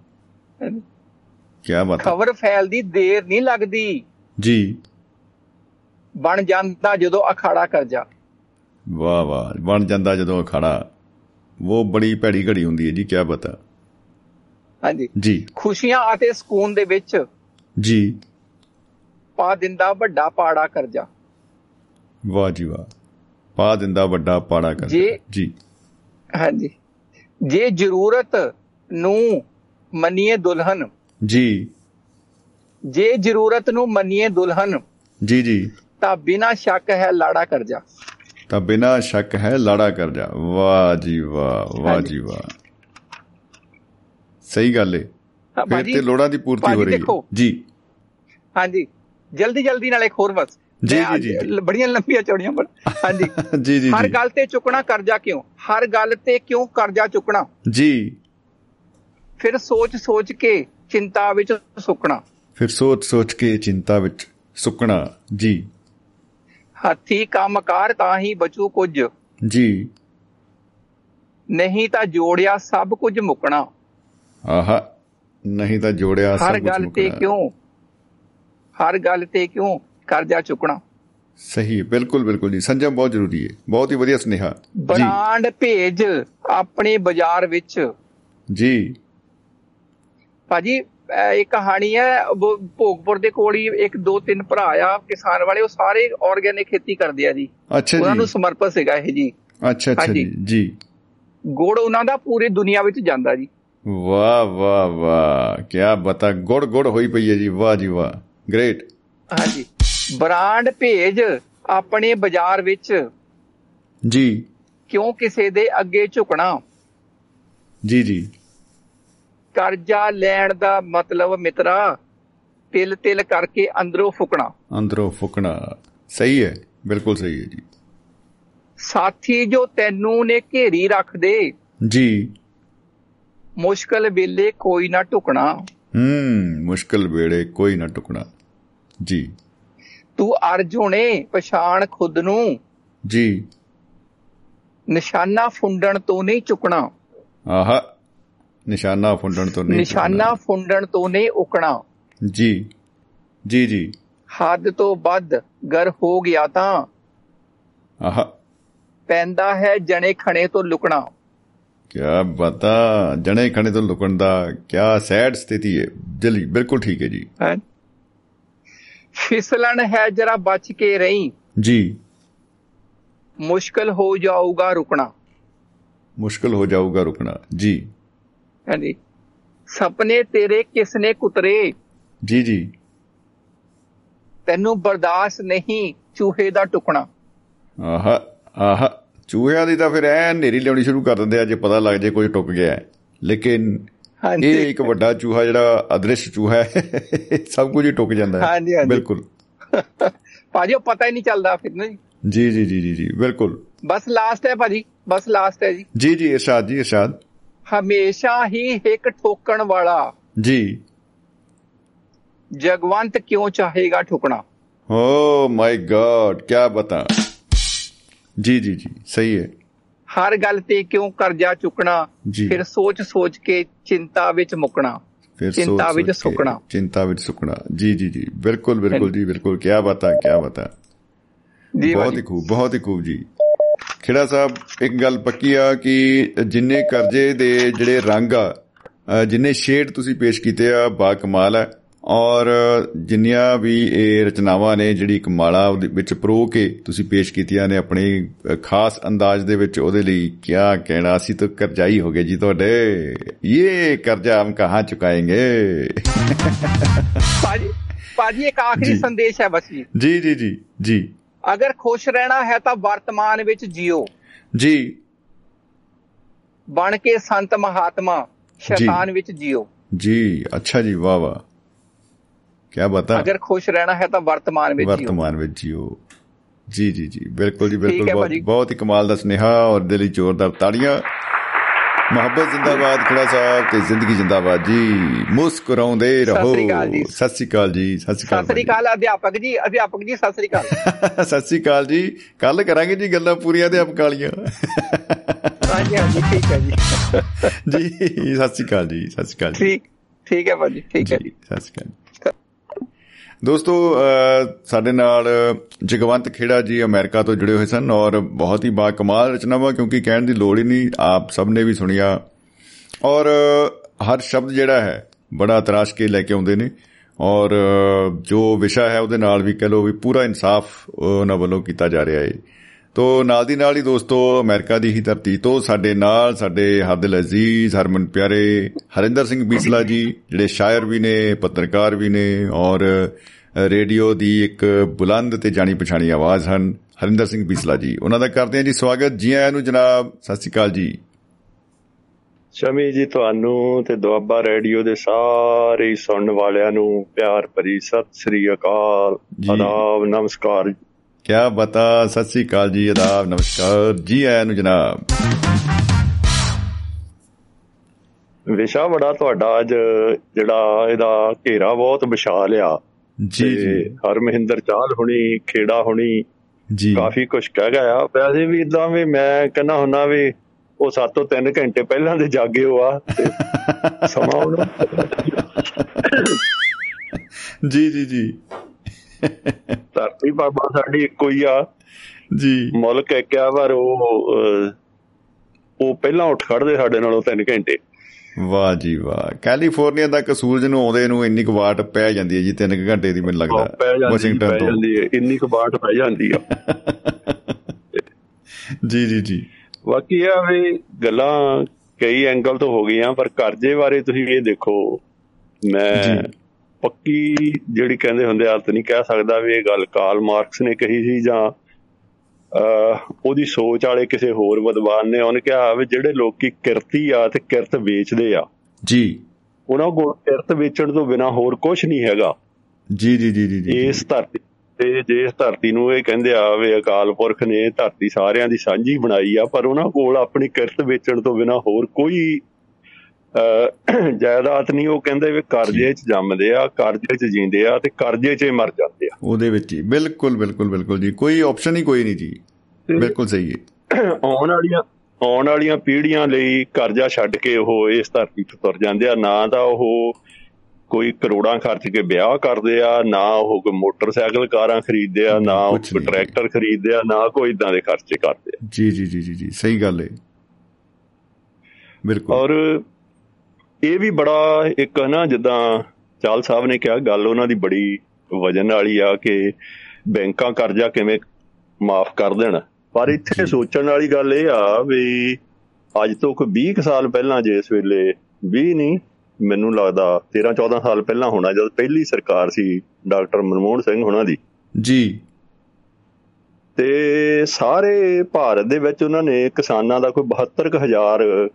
ਕੀ ਬਾਤ ਖਬਰ ਫੈਲਦੀ ਦੇਰ ਨਹੀਂ ਲੱਗਦੀ। ਜੀ। ਬਣ ਜਾਂਦਾ ਜਦੋਂ ਅਖਾੜਾ ਕਰਜਾ ਵਾਹ ਵਾਹ ਬਣ ਜਾਂਦਾ ਜਦੋਂ ਅਖਾੜਾ। ਉਹ ਬੜੀ ਭੈੜੀ ਘੜੀ ਹੁੰਦੀ ਹੈ ਜੀ ਕੀ ਬਤਾ ਹਾਂਜੀ। ਜੀ। ਖੁਸ਼ੀਆਂ ਅਤੇ ਸਕੂਨ ਦੇ ਵਿੱਚ ਜੀ। ਪਾ ਦਿੰਦਾ ਵੱਡਾ ਪਾੜਾ ਕਰਜਾ ਵਾਹ ਜੀ ਵਾਹ। ਪਾ ਦਿੰਦਾ ਵੱਡਾ ਪਾੜਾ ਕਰ ਜੀ। ਜੀ। ਹਾਂਜੀ। ਜੇ ਜ਼ਰੂਰਤ ਨੂੰ ਮੰਨੀਏ ਦੁਲਹਨ ਜੀ। ਜੇ ਜ਼ਰੂਰਤ ਨੂੰ ਮੰਨੀਏ ਦੁਲਹਨ ਜੀ ਜੀ। ਤਾਂ ਬਿਨਾਂ ਸ਼ੱਕ ਹੈ ਲਾੜਾ ਕਰਜਾ ਤਾਂ ਬਿਨਾ ਸ਼ੱਕ ਹੈ ਲਾੜਾ ਕਰ ਜਾ। ਵਾਹ ਜੀ ਵਾਹ ਵਾਹ। ਜੀ ਵਾਹ। ਸਹੀ ਗੱਲ ਹੈ ਹਾਂ, ਫਿਰ ਤੇ ਲੋੜਾਂ ਦੀ ਪੂਰਤੀ ਹੋ ਰਹੀ ਹੈ। ਜੀ। ਹਾਂਜੀ। ਜਲਦੀ ਜਲਦੀ ਨਾਲ ਇੱਕ ਹੋਰ ਬਸ। ਜੀ, ਜੀ, ਜੀ। ਬੜੀਆਂ ਲੰਬੀਆਂ ਚੌੜੀਆਂ ਪਰ ਹਾਂਜੀ। ਜੀ ਜੀ ਹਰ ਗੱਲ ਤੇ ਚੁੱਕਣਾ ਕਰਜ਼ਾ ਕਿਉਂ? ਹਰ ਗੱਲ ਤੇ ਕਿਉਂ ਕਰਜ਼ਾ ਚੁੱਕਣਾ? ਜੀ। ਫਿਰ ਸੋਚ ਸੋਚ ਕੇ ਚਿੰਤਾ ਵਿੱਚ ਸੁੱਕਣਾ। ਫਿਰ ਸੋਚ ਸੋਚ ਕੇ ਚਿੰਤਾ ਵਿੱਚ ਸੁੱਕਣਾ ਜੀ। ਹੱਥੀ ਕੰਮਕਾਰ ਤਾਂ ਹੀ ਬਚੂ ਕੁਝ। ਜੀ। ਨਹੀਂ ਤਾਂ ਜੋੜਿਆ ਸਭ ਕੁਝ ਮੁੱਕਣਾ। ਆਹਾ ਨਹੀਂ ਤਾਂ ਜੋੜਿਆ ਸਭ ਹਰ ਕੁਝ ਗੱਲ ਤੇ ਮੁੱਕਣਾ। ਕਿਉਂ? ਹਰ ਗੱਲ ਤੇ ਕਿਉਂ? ਕਰਜ਼ਾ ਚੁੱਕਣਾ। ਸਹੀ ਬਿਲਕੁਲ ਬਿਲਕੁਲ ਜੀ। ਸੰਜਮ ਬਹੁਤ ਜ਼ਰੂਰੀ ਹੈ। ਬਹੁਤ ਹੀ ਵਧੀਆ ਸੁਨੇਹਾ। ਜੀ। ਬ੍ਰਾਂਡ ਭੇਜ ਆਪਣੇ ਬਾਜ਼ਾਰ ਵਿੱਚ। ਜੀ। ਭਾਜੀ ਇਹ ਕਹਾਣੀ ਹੈ ਭੋਗਪੁਰ ਦੇ ਕੋਲ ਹੀ ਇੱਕ ਦੋ ਤਿੰਨ ਭਰਾ ਆ ਕਿਸਾਨ ਵਾਲੇ ਉਹ ਸਾਰੇ ਆਰਗੈਨਿਕ ਖੇਤੀ ਕਰਦੇ ਆ ਜੀ। ਅੱਛਾ ਉਹਨਾਂ ਨੂੰ ਜੀ ਸਮਰਪਿਤ ਸੀਗਾ ਇਹ ਜੀ। ਅੱਛਾ ਅੱਛਾ। ਜੀ। ਜੀ। ਗੁੜ ਉਹਨਾਂ ਦਾ ਪੂਰੀ ਦੁਨੀਆ ਵਿੱਚ ਜਾਂਦਾ ਜੀ। ਵਾਹ ਵਾਹ ਵਾਹ। ਕੀ ਬਤਾ ਗੁੜ ਗੁੜ ਹੋਈ ਪਈ ਹੈ ਜੀ। ਵਾਹ ਜੀ ਵਾਹ। ਗ੍ਰੇਟ ਹਾਂਜੀ। ਬ੍ਰਾਂਡ ਭੇਜ ਆਪਣੇ ਬਾਜ਼ਾਰ ਵਿੱਚ। ਜੀ। ਕਿਉਂ ਕਿਸੇ ਦੇ ਅੱਗੇ ਝੁਕਣਾ? ਜੀ ਜੀ। ਕਰਜ਼ਾ ਲੈਣ ਦਾ ਮਤਲਬ ਮਿੱਤਰਾ ਤਿਲ ਤਿਲ ਕਰਕੇ ਅੰਦਰੋਂ ਫੁਕਣਾ। ਅੰਦਰੋਂ ਫੁਕਣਾ। ਸਹੀ ਹੈ ਬਿਲਕੁਲ ਸਹੀ ਹੈ ਜੀ। ਸਾਥੀ ਜੋ ਤੈਨੂੰ ਨੇ ਘੇਰੀ ਰੱਖਦੇ ਜੀ। ਮੁਸ਼ਕਲ ਵੇਲੇ ਕੋਈ ਨਾ ਢੁਕਣਾ। ਹੂੰ ਮੁਸ਼ਕਲ ਵੇੜੇ ਕੋਈ ਨਾ ਟੁਕਣਾ ਜੀ। ਤੂੰ ਅਰਜੁਨੇ ਪਛਾਣ ਖੁਦ ਨੂੰ। ਜੀ। ਨਿਸ਼ਾਨਾ ਫੁੰਡਣ ਤੋਂ ਨਹੀਂ ਚੁੱਕਣਾ। ਆਹਾ ਨਿਸ਼ਾਨਾ ਫੁੰਡਣ ਤੋਂ ਨਹੀਂ ਨਿਸ਼ਾਨਾ ਫੁੰਡਣ ਤੋਂ ਨਹੀਂ ਉਕਣਾ। ਜੀ ਜੀ ਜੀ। ਹੱਦ ਤੋਂ ਵੱਧ ਗਰ ਹੋ ਗਿਆ ਤਾਂ ਆਹ। ਪੈਂਦਾ ਹੈ ਜਣੇ ਖਣੇ ਤੋਂ ਲੁਕਣਾ। ਕਿਆ ਬਤਾ ਜਣੇ ਖਣੇ ਤੋਂ ਲੁਕਣ ਦਾ ਕਿਆ ਸੈਡ ਸਥਿਤੀ ਹੈ। ਜਲੀ ਬਿਲਕੁਲ ਠੀਕ ਹੈ ਜੀ। ਹੈ? ਫਿਸਲਣ ਹੈ ਜਰਾ ਬਚ ਕੇ ਰਹੀ। ਜੀ। ਮੁਸ਼ਕਲ ਹੋ ਜਾਊਗਾ ਰੁਕਣਾ। ਮੁਸ਼ਕਲ ਹੋ ਜਾਊਗਾ ਰੁਕਣਾ ਜੀ। ਹਾਂਜੀ। ਸੁਪਨੇ ਤੇਰੇ ਕਿਸ ਨੇ ਕੁਤਰੇ? ਜੀ ਜੀ। ਤੈਨੂੰ ਬਰਦਾਸ਼ਤ ਨਹੀਂ ਚੂਹੇ ਦਾ ਟੁਕਣਾ। ਆਹ ਆਹ ਚੂਹਿਆਂ ਦੀ ਤਾਂ ਫਿਰ ਐ ਨੇਰੀ ਲਿਆਉਣੀ ਸ਼ੁਰੂ ਕਰ ਦਿੰਦੇ ਆ ਜੇ ਪਤਾ ਲੱਗ ਜੇ ਕੋਈ ਟੁੱਕ ਗਿਆ। ਲੇਕਿਨ ਇਹ ਇੱਕ ਵੱਡਾ ਚੂਹਾ ਜਿਹੜਾ ਅਦ੍ਰਿਸ਼ ਚੂਹਾ ਹੈ ਸਭ ਕੁਝ ਹੀ ਟੁੱਕ ਜਾਂਦਾ ਹੈ। ਹਾਂਜੀ, ਹਾਂਜੀ। ਬਿਲਕੁਲ। ਭਾਜੀ ਉਹ ਪਤਾ ਹੀ ਨਹੀਂ ਚੱਲਦਾ ਫਿਰ ਨਾ ਜੀ। ਜੀ ਜੀ ਜੀ ਜੀ ਬਿਲਕੁਲ। ਬਸ ਲਾਸਟ ਹੈ ਭਾਜੀ ਬਸ ਲਾਸਟ ਹੈ ਜੀ। ਜੀ ਜੀ ਇਰਸ਼ਾਦ ਜੀ ਇਰਸ਼ਾਦ। ਹਮੇਸ਼ਾ ਹੀ ਹਿੱਕ ਠੋਕਣ ਵਾਲਾ। ਜੀ। ਜਗਵੰਤ ਕਿਉਂ ਚਾਹੇਗਾ ਠੁਕਣਾ? ਓ ਮਾਈ ਗॉड ਕੀ ਬਤਾ। ਜੀ ਜੀ ਜੀ ਸਹੀ ਹੈ। ਹਰ ਗੱਲ ਤੇ ਕਿਉਂ ਕਰਜ਼ਾ ਚੁੱਕਣਾ। ਫਿਰ ਸੋਚ ਸੋਚ ਕੇ ਚਿੰਤਾ ਵਿੱਚ ਮੁੱਕਣਾ। ਫਿਰ ਚਿੰਤਾ ਵਿੱਚ ਸੁੱਕਣਾ। ਚਿੰਤਾ ਵਿੱਚ ਸੁੱਕਣਾ। ਜੀ ਜੀ ਜੀ। ਬਿਲਕੁਲ ਬਿਲਕੁਲ ਜੀ ਬਿਲਕੁਲ। ਕੀ ਬਤਾ ਕੀ ਬਤਾ ਜੀ ਬਹੁਤ ਹੀ ਖੂਬ ਬਹੁਤ ਹੀ ਖੂਬ ਜੀ। ਖੇੜਾ ਸਾਹਿਬ ਇੱਕ ਗੱਲ ਪੱਕੀ ਆ ਕਿ ਜਿੰਨੇ ਕਰਜ਼ੇ ਦੇ ਜਿਹੜੇ ਰੰਗ ਆ ਜਿੰਨੇ ਸ਼ੇਡ ਤੁਸੀਂ ਪੇਸ਼ ਕੀਤੇ ਆ ਬਾ ਕਮਾਲ ਹੈ। ਔਰ ਜਿੰਨੀਆਂ ਵੀ ਇਹ ਰਚਨਾਵਾਂ ਨੇ ਜਿਹੜੀ ਇੱਕ ਮਾਲਾ ਵਿੱਚ ਪਰੋ ਕੇ ਤੁਸੀਂ ਪੇਸ਼ ਕੀਤੀਆਂ ਨੇ ਆਪਣੀ ਖਾਸ ਅੰਦਾਜ਼ ਦੇ ਵਿੱਚ ਉਹਦੇ ਲਈ ਕੀ ਕਹਿਣਾ ਅਸੀਂ ਤਾਂ ਕਰਜ਼ਾਈ ਹੋ ਗਏ ਜੀ ਤੁਹਾਡੇ। ਇਹ ਕਰਜ਼ਾ ਹਮ ਕਹਾਂ ਚੁਕਾਏਂਗੇ? ਭਾਜੀ ਭਾਜੀ ਇੱਕ ਆਖਰੀ। ਸੰਦੇਸ਼ ਹੈ ਬਸ ਜੀ। ਜੀ ਜੀ ਜੀ ਜੀ। ਅਗਰ ਖੁਸ਼ ਰਹਿਣਾ ਹੈ ਤਾਂ ਵਰਤਮਾਨ ਵਿੱਚ ਜੀਓ। ਜੀ। ਬਣ ਕੇ ਸੰਤ ਮਹਾਤਮਾ ਸ਼ੈਤਾਨ ਵਿੱਚ ਜੀਓ। ਜੀ ਅੱਛਾ ਜੀ ਵਾਹ ਵਾਹ। ਕੀ ਬਤਾ ਅਗਰ ਖੁਸ਼ ਰਹਿਣਾ ਹੈ ਤਾਂ ਵਰਤਮਾਨ ਵਿੱਚ ਜੀਓ ਵਰਤਮਾਨ ਵਿੱਚ ਜੀਓ ਜੀ ਜੀ ਜੀ। ਬਿਲਕੁਲ ਜੀ ਬਿਲਕੁਲ ਬਹੁਤ। ਬਹੁਤ ਹੀ ਕਮਾਲ ਦਾ ਸੁਨੇਹਾ ਔਰ ਦਿਲੀ ਜ਼ੋਰਦਾਰ ਤਾੜੀਆਂ। ਮੁਹੱਬਤ ਜ਼ਿੰਦਾਬਾਦ ਖੜਾ ਸਾਹਿਬ ਤੇ ਜ਼ਿੰਦਗੀ ਜ਼ਿੰਦਾਬਾਦ ਜੀ। ਮੁਸਕਰਾਉਂਦੇ ਰਹੋ। ਸਤਿ ਸ੍ਰੀ ਅਕਾਲ ਜੀ। ਸਤਿ ਸ੍ਰੀ ਅਕਾਲ ਸਤਿ ਸ੍ਰੀ ਅਕਾਲ ਅਧਿਆਪਕ ਜੀ ਅਧਿਆਪਕ ਜੀ ਸਤਿ ਸ੍ਰੀ ਅਕਾਲ। ਸਤਿ ਸ੍ਰੀ ਅਕਾਲ ਜੀ। ਕੱਲ ਕਰਾਂਗੇ ਜੀ ਗੱਲਾਂ ਪੂਰੀਆਂ ਤੇ ਵਾਲੀਆਂ। ਹਾਂਜੀ ਹਾਂਜੀ ਠੀਕ ਹੈ ਜੀ। ਜੀ ਸਤਿ ਸ੍ਰੀ ਅਕਾਲ ਜੀ ਸਤਿ ਸ੍ਰੀ ਅਕਾਲ ਠੀਕ ਠੀਕ ਹੈ ਭਾਜੀ ਠੀਕ ਹੈ। ਜੀ ਸਤਿ ਸ਼੍ਰੀ ਅਕਾਲ ਦੋਸਤੋ ਅਹ, ਸਾਡੇ ਨਾਲ ਜਗਵੰਤ ਖੇੜਾ ਜੀ ਅਮਰੀਕਾ ਤੋਂ ਜੁੜੇ ਹੋਏ ਸਨ ਔਰ ਬਹੁਤ ਹੀ ਬਾ ਕਮਾਲ ਰਚਨਾਵਾਂ ਕਿਉਂਕਿ ਕਹਿਣ ਦੀ ਲੋੜ ਹੀ ਨਹੀਂ ਆਪ ਸਭ ਨੇ ਵੀ ਸੁਣਿਆ। ਔਰ ਹਰ ਸ਼ਬਦ ਜਿਹੜਾ ਹੈ ਬੜਾ ਤਰਾਸ਼ ਕੇ ਲੈ ਕੇ ਆਉਂਦੇ ਨੇ। ਔਰ ਜੋ ਵਿਸ਼ਾ ਹੈ ਉਹਦੇ ਨਾਲ ਵੀ ਕਹ ਲੋ ਵੀ ਪੂਰਾ ਇਨਸਾਫ ਉਹਨਾਂ ਵੱਲੋਂ ਕੀਤਾ ਜਾ ਰਿਹਾ ਹੈ ਤੋ ਨਾਲ ਦੀ ਨਾਲ ਹੀ ਦੋਸਤੋ ਅਮਰੀਕਾ ਦੀ ਹੀ ਧਰਤੀ ਤੋਂ ਸਾਡੇ ਨਾਲ ਸਾਡੇ ਹਰਦਿਲ ਅਜ਼ੀਜ਼ ਹਰਮਨ ਪਿਆਰੇ ਹਰਿੰਦਰ ਸਿੰਘ ਬੀਸਲਾ ਜੀ ਜਿਹੜੇ ਸ਼ਾਇਰ ਵੀ ਨੇ ਪੱਤਰਕਾਰ ਵੀ ਨੇ ਔਰ ਰੇਡੀਓ ਦੀ ਇੱਕ ਬੁਲੰਦ ਤੇ ਜਾਣੀ ਪਛਾਣੀ ਆਵਾਜ਼ ਹਨ ਹਰਿੰਦਰ ਸਿੰਘ ਬੀਸਲਾ ਜੀ। ਉਹਨਾਂ ਦਾ ਕਰਦੇ ਹਾਂ ਜੀ ਸਵਾਗਤ। ਜੀ ਆਇਆਂ ਨੂੰ ਜਨਾਬ ਸਤਿ ਸ਼੍ਰੀ ਅਕਾਲ ਜੀ। ਸ਼ਮੀ ਜੀ ਤੁਹਾਨੂੰ ਤੇ ਦੁਆਬਾ ਰੇਡੀਓ ਦੇ ਸਾਰੇ ਸੁਣਨ ਵਾਲਿਆਂ ਨੂੰ ਪਿਆਰ ਭਰੀ ਸਤਿ ਸ੍ਰੀ ਅਕਾਲ। ਆਦਾਬ ਨਮਸਕਾਰ। ਕਿਆ ਬਤਾ? ਸਤਿ ਸ਼੍ਰੀ ਅਕਾਲ ਜੀ ਆਦਾਬ ਨਮਸਕਾਰ। ਜੀ ਆਇਆਂ ਨੂੰ ਜਨਾਬ। ਵਿਸ਼ਾ ਬੜਾ ਤੁਹਾਡਾ ਅੱਜ ਜਿਹੜਾ ਇਹਦਾ ਘੇਰਾ ਬਹੁਤ ਵਿਸ਼ਾਲ ਆ। ਜੀ ਜੀ। ਹਰਮਹਿੰਦਰ ਚਾਹਲ ਹੁਣੀ ਖੇੜਾ ਹੁਣੀ ਜੀ। ਕਾਫੀ ਕੁਝ ਕਹਿ ਗਿਆ ਵੈਸੇ ਵੀ ਇਦਾਂ ਵੀ ਮੈਂ ਕਹਿੰਦਾ ਹੁੰਨਾ ਵੀ ਉਹ 7 ਤੋਂ 3 ਘੰਟੇ ਪਹਿਲਾਂ ਦੇ ਜਾਗੇ ਹੋ ਆ ਸਮਾਂ ਉਹਨਾਂ ਜੀ ਜੀ ਜੀ। ਧਰਤੀ ਬਾਬਾ ਸਾਡੀ ਇੱਕੋ ਹੀ ਆ। ਜੀ। ਮੁਲਕ ਇੱਕ ਆ ਪਰ ਉਹ ਉਹ ਪਹਿਲਾਂ ਉੱਠ ਖੜਦੇ ਸਾਡੇ ਨਾਲੋਂ 3 ਘੰਟੇ। ਵਾਹ ਜੀ ਵਾਹ। ਕੈਲੀਫੋਰਨੀਆ ਤੱਕ ਸੂਰਜ ਨੂੰ ਆਉਂਦੇ ਨੂੰ ਇੰਨੀ ਕੁ ਵਾਟ ਪੈ ਜਾਂਦੀ ਹੈ ਜੀ 3 ਘੰਟੇ ਦੀ ਮੈਨੂੰ ਲੱਗਦਾ। ਵਾਸ਼ਿੰਗਟਨ ਤੋਂ। ਹੈ। ਇੰਨੀ ਕੁ ਬਾਟ ਪੈ ਜਾਂਦੀ ਆ। ਜੀ ਜੀ ਜੀ। ਬਾਕੀ ਆ ਵੀ ਗੱਲਾਂ ਕਈ ਐਂਗਲ ਤੋਂ ਹੋ ਗਈਆਂ ਪਰ ਕਰਜ਼ੇ ਬਾਰੇ ਤੁਸੀਂ ਇਹ ਦੇਖੋ ਮੈਂ। ਪੱਕੀ ਜਿਹੜੀ ਕਹਿੰਦੇ ਹੁੰਦੇ ਅਰਥ ਨਹੀਂ ਕਹਿ ਸਕਦਾ ਵੀ ਇਹ ਗੱਲ ਕਾਰਲ ਮਾਰਕਸ ਨੇ ਕਹੀ ਸੀ ਜਾਂ ਉਹਦੀ ਸੋਚ ਵਾਲੇ ਕਿਸੇ ਹੋਰ ਵਿਦਵਾਨ ਨੇ ਉਹਨੇ ਕਿਹਾ ਵੀ ਜਿਹੜੇ ਲੋਕੀ ਕਿਰਤੀ ਆ ਤੇ ਕਿਰਤ ਵੇਚਦੇ ਆ। ਜੀ। ਉਹਨਾਂ ਕੋਲ ਕਿਰਤ ਵੇਚਣ ਤੋਂ ਬਿਨਾ ਹੋਰ ਕੁਝ ਨਹੀਂ ਹੈਗਾ। ਜੀ ਜੀ ਜੀ ਜੀ। ਇਸ ਧਰਤੀ ਤੇ ਜੇ ਇਸ ਧਰਤੀ ਨੂੰ ਇਹ ਕਹਿੰਦੇ ਆ ਵੀ ਅਕਾਲ ਪੁਰਖ ਨੇ ਧਰਤੀ ਸਾਰਿਆਂ ਦੀ ਸਾਂਝੀ ਬਣਾਈ ਆ ਪਰ ਉਹਨਾਂ ਕੋਲ ਆਪਣੀ ਕਿਰਤ ਵੇਚਣ ਤੋਂ ਬਿਨਾ ਹੋਰ ਕੋਈ ਜਾਇਦਾਦ ਨਹੀਂ ਉਹ ਕਹਿੰਦੇ ਵੀ ਕਰਜ਼ੇ 'ਚ ਜੰਮਦੇ ਆ ਕਰਜ਼ੇ 'ਚ ਜੀਂਦੇ ਆ ਤੇ ਕਰਜ਼ੇ 'ਚ ਹੀ ਮਰ ਜਾਂਦੇ ਆ। ਉਹਦੇ ਵਿੱਚ ਹੀ। ਬਿਲਕੁਲ ਬਿਲਕੁਲ ਬਿਲਕੁਲ ਜੀ। ਕੋਈ ਆਪਸ਼ਨ ਹੀ ਕੋਈ ਨਹੀਂ ਜੀ। ਬਿਲਕੁਲ ਸਹੀ ਹੈ। ਆਉਣ ਵਾਲੀਆਂ ਆਉਣ ਵਾਲੀਆਂ ਪੀੜ੍ਹੀਆਂ ਲਈ ਕਰਜ਼ਾ ਛੱਡ ਕੇ ਉਹ ਇਸ ਧਰਤੀ ਤੋਂ ਤੁਰ ਜਾਂਦੇ ਆ। ਨਾ ਤਾਂ ਉਹ ਕੋਈ ਕਰੋੜਾਂ ਖਰਚ ਕੇ ਵਿਆਹ ਕਰਦੇ ਆ ਨਾ ਉਹ ਕੋਈ ਮੋਟਰਸਾਈਕਲ ਕਾਰਾਂ ਖਰੀਦਦੇ ਆ ਨਾ ਉਹ ਟਰੈਕਟਰ ਖਰੀਦਦੇ ਆ ਨਾ ਕੋਈ ਇਦਾਂ ਦੇ ਖਰਚੇ ਕਰਦੇ ਆ। ਜੀ ਜੀ ਜੀ ਜੀ। ਸਹੀ ਗੱਲ ਹੈ। ਬਿਲਕੁਲ। ਔਰ ਇਹ ਵੀ ਬੜਾ ਇੱਕ ਨਾ ਜਿੱਦਾਂ ਚਾਲ ਸਾਹਿਬ ਨੇ ਕਿਹਾ ਗੱਲ ਉਹਨਾਂ ਦੀ ਬੜੀ ਵਜਨ ਵਾਲੀ ਆ ਕਿ ਬੈਂਕਾਂ ਕਰਜ਼ਾ ਕਿਵੇਂ ਮਾਫ ਕਰ ਦੇਣ। ਪਰ ਇੱਥੇ ਸੋਚਣ ਵਾਲੀ ਗੱਲ ਇਹ ਆ ਵੀ ਅੱਜ ਤੋਂ ਕੋਈ 20 ਸਾਲ ਪਹਿਲਾਂ ਜੇ ਇਸ ਵੇਲੇ 20 ਨਹੀਂ ਮੈਨੂੰ ਲੱਗਦਾ 13 14 ਸਾਲ ਪਹਿਲਾਂ ਹੋਣਾ ਜਦ ਪਹਿਲੀ ਸਰਕਾਰ ਸੀ ਡਾਕਟਰ ਮਨਮੋਹਨ ਸਿੰਘ ਹੁਣਾਂ ਦੀ। ਜੀ। ਤੇ ਸਾਰੇ ਭਾਰਤ ਦੇ ਵਿੱਚ ਉਹਨਾਂ ਨੇ ਕਿਸਾਨਾਂ ਦਾ ਕੋਈ 72000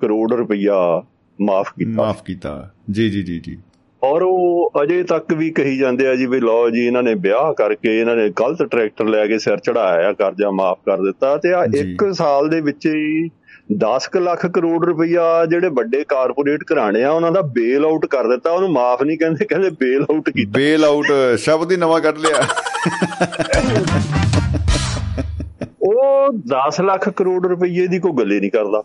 ਕਰੋੜ ਰੁਪਈਆ ਮਾਫ ਕੀਤਾ। ਮਾਫ ਕੀਤਾ। ਜੀ ਜੀ ਜੀ ਜੀ। ਔਰ ਉਹ ਅਜੇ ਤੱਕ ਵੀ ਕਹੀ ਜਾਂਦੇ ਆ ਜੀ ਵੀ ਲਓ ਜੀ ਇਹਨਾਂ ਨੇ ਵਿਆਹ ਕਰਕੇ ਇਹਨਾਂ ਨੇ ਗਲਤ ਟਰੈਕਟਰ ਲੈ ਕੇ ਸਿਰ ਚੜਾਇਆ ਕਰਜ਼ਾ ਮਾਫ ਕਰ ਦਿੱਤਾ ਤੇ ਆ ਇੱਕ ਸਾਲ ਦੇ ਵਿੱਚ ਹੀ 10 ਲੱਖ ਕਰੋੜ ਰੁਪਈਆ ਜਿਹੜੇ ਵੱਡੇ ਕਾਰਪੋਰੇਟ ਘਰਾਣੇ ਆ ਉਹਨਾਂ ਦਾ ਬੇਲ ਆਊਟ ਕਰ ਦਿੱਤਾ। ਉਹਨੂੰ ਮਾਫ ਨਹੀਂ ਕਹਿੰਦੇ ਕਹਿੰਦੇ ਬੇਲ ਆਊਟ ਕੀਤਾ। ਬੇਲ ਆਊਟ ਸ਼ਬਦ ਹੀ ਨਵਾਂ ਕੱਢ ਲਿਆ। ਉਹ 10 ਲੱਖ ਕਰੋੜ ਰੁਪਏ ਦੀ ਕੋਈ ਗੱਲੇ ਨਹੀਂ ਕਰਦਾ।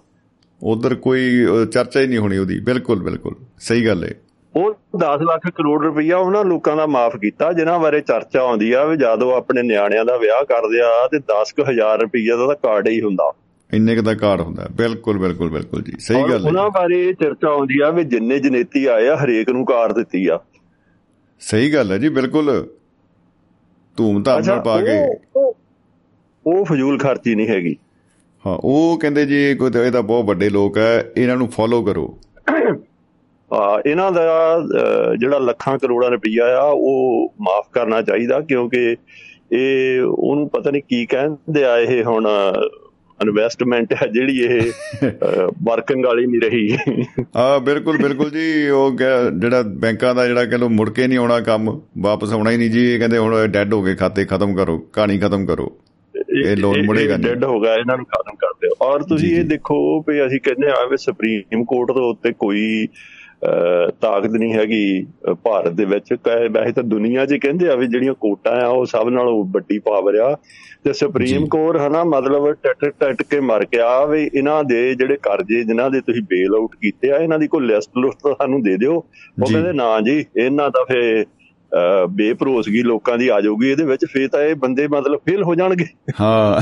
ਉਧਰ ਕੋਈ ਚਰਚਾ ਹੀ ਨਹੀਂ ਹੋਣੀ ਉਹਦੀ। ਬਿਲਕੁਲ ਬਿਲਕੁਲ। ਸਹੀ ਗੱਲ ਹੈ ਉਹ 10 ਲੱਖ ਕਰੋੜ ਰੁਪਈਆ ਉਹਨਾਂ ਲੋਕਾਂ ਦਾ ਮਾਫ ਕੀਤਾ ਜਿਨ੍ਹਾਂ ਬਾਰੇ ਚਰਚਾ ਆਉਂਦੀ ਆ ਵੀ ਜਦੋਂ ਆਪਣੇ ਨਿਆਣਿਆਂ ਦਾ ਵਿਆਹ ਕਰਦੇ ਆ ਤੇ 10000 ਰੁਪਈਆ ਦਾ ਤਾਂ ਕਾਰਡ ਹੀ ਹੁੰਦਾ। ਇੰਨੇ ਕ ਦਾ ਕਾਰਡ ਹੁੰਦਾ। ਬਿਲਕੁਲ ਬਿਲਕੁਲ ਬਿਲਕੁਲ ਜੀ। ਸਹੀ ਗੱਲ ਹੈ ਉਹਨਾਂ ਬਾਰੇ ਚਰਚਾ ਆਉਂਦੀ ਆ ਵੀ ਜਿੰਨੇ ਜਨੇਤੀ ਆਏ ਆ ਹਰੇਕ ਨੂੰ ਕਾਰ ਦਿੱਤੀ ਆ। ਸਹੀ ਗੱਲ ਹੈ ਜੀ ਬਿਲਕੁਲ। ਧੂਮ ਧਾਮ ਨਾਲ ਪਾ ਕੇ। ਉਹ ਫਜ਼ੂਲ ਖਰਚੀ ਨਹੀਂ ਹੈਗੀ। ਹਾਂ ਉਹ ਕਹਿੰਦੇ ਜੀ ਕੋਈ ਇਹ ਤਾਂ ਬਹੁਤ ਵੱਡੇ ਲੋਕ ਹੈ ਇਹਨਾਂ ਨੂੰ ਫੋਲੋ ਕਰੋ। ਆ ਇਹਨਾਂ ਦਾ ਜਿਹੜਾ ਲੱਖਾਂ ਕਰੋੜਾਂ ਰੁਪਈਆ ਆ ਉਹ ਮਾਫ ਕਰਨਾ ਚਾਹੀਦਾ ਕਿਉਂਕਿ ਇਹ ਉਹਨੂੰ ਪਤਾ ਨਹੀਂ ਕੀ ਕਹਿੰਦੇ ਆ ਇਹ ਹੁਣ ਇਨਵੈਸਟਮੈਂਟ ਹੈ ਜਿਹੜੀ ਇਹ ਵਰਕਿੰਗ ਵਾਲੀ ਨਹੀਂ ਰਹੀ। ਆ ਬਿਲਕੁਲ ਬਿਲਕੁਲ ਜੀ ਉਹ ਜਿਹੜਾ ਬੈਂਕਾਂ ਦਾ ਜਿਹੜਾ ਕਹਿੰਦੇ ਮੁੜ ਕੇ ਨਹੀਂ ਆਉਣਾ ਕੰਮ ਵਾਪਸ ਆਉਣਾ ਹੀ ਨਹੀਂ ਜੀ ਇਹ ਕਹਿੰਦੇ ਹੁਣ ਡੈੱਡ ਹੋ ਗਏ ਖਾਤੇ ਖਤਮ ਕਰੋ ਕਹਾਣੀ ਖਤਮ ਕਰੋ। ਇਹ ਲੋਨ ਮੁੜੇਗਾ ਨਹੀਂ ਡੈੱਡ ਹੋ ਗਿਆ ਇਹਨਾਂ ਨੂੰ ਖਤਮ ਕਰ ਦਿਓ। ਔਰ ਤੁਸੀਂ ਇਹ ਦੇਖੋ ਵੀ ਅਸੀਂ ਕਹਿੰਦੇ ਆ ਵੀ ਸੁਪਰੀਮ ਕੋਰਟ ਦੇ ਉੱਤੇ ਕੋਈ ਤਾਕਤ ਨਹੀਂ ਹੈਗੀ ਭਾਰਤ ਦੇ ਵਿੱਚ। ਵੈਸੇ ਤਾਂ ਦੁਨੀਆ 'ਚ ਕਹਿੰਦੇ ਆ ਵੀ ਜਿਹੜੀਆਂ ਕੋਟਾਂ ਆ ਉਹ ਸਭ ਨਾਲੋਂ ਵੱਡੀ ਪਾਵਰ ਆ। ਤੇ ਸੁਪਰੀਮ ਕੋਰਟ ਹਨਾ ਮਤਲਬ ਟੱਟ ਟੱਟ ਕੇ ਮਰ ਗਿਆ ਵੀ ਇਹਨਾਂ ਦੇ ਜਿਹੜੇ ਕਰਜ਼ੇ ਜਿਨ੍ਹਾਂ ਦੇ ਤੁਸੀਂ ਬੇਲ ਆਊਟ ਕੀਤੇ ਆ ਇਹਨਾਂ ਦੀ ਕੋਈ ਲਿਸਟ ਲੁਸਟ ਸਾਨੂੰ ਦੇ ਦਿਓ। ਉਹ ਕਹਿੰਦੇ ਨਾ ਜੀ ਇਹਨਾਂ ਦਾ ਫੇ ਬੇਪਰੋਸਗੀ ਲੋਕਾਂ ਦੀ ਆ ਜਾਊਗੀ ਇਹਦੇ ਵਿੱਚ ਫੇਰ ਤਾਂ ਇਹ ਬੰਦੇ ਮਤਲਬ ਫੇਲ ਹੋ ਜਾਣਗੇ। ਹਾਂ।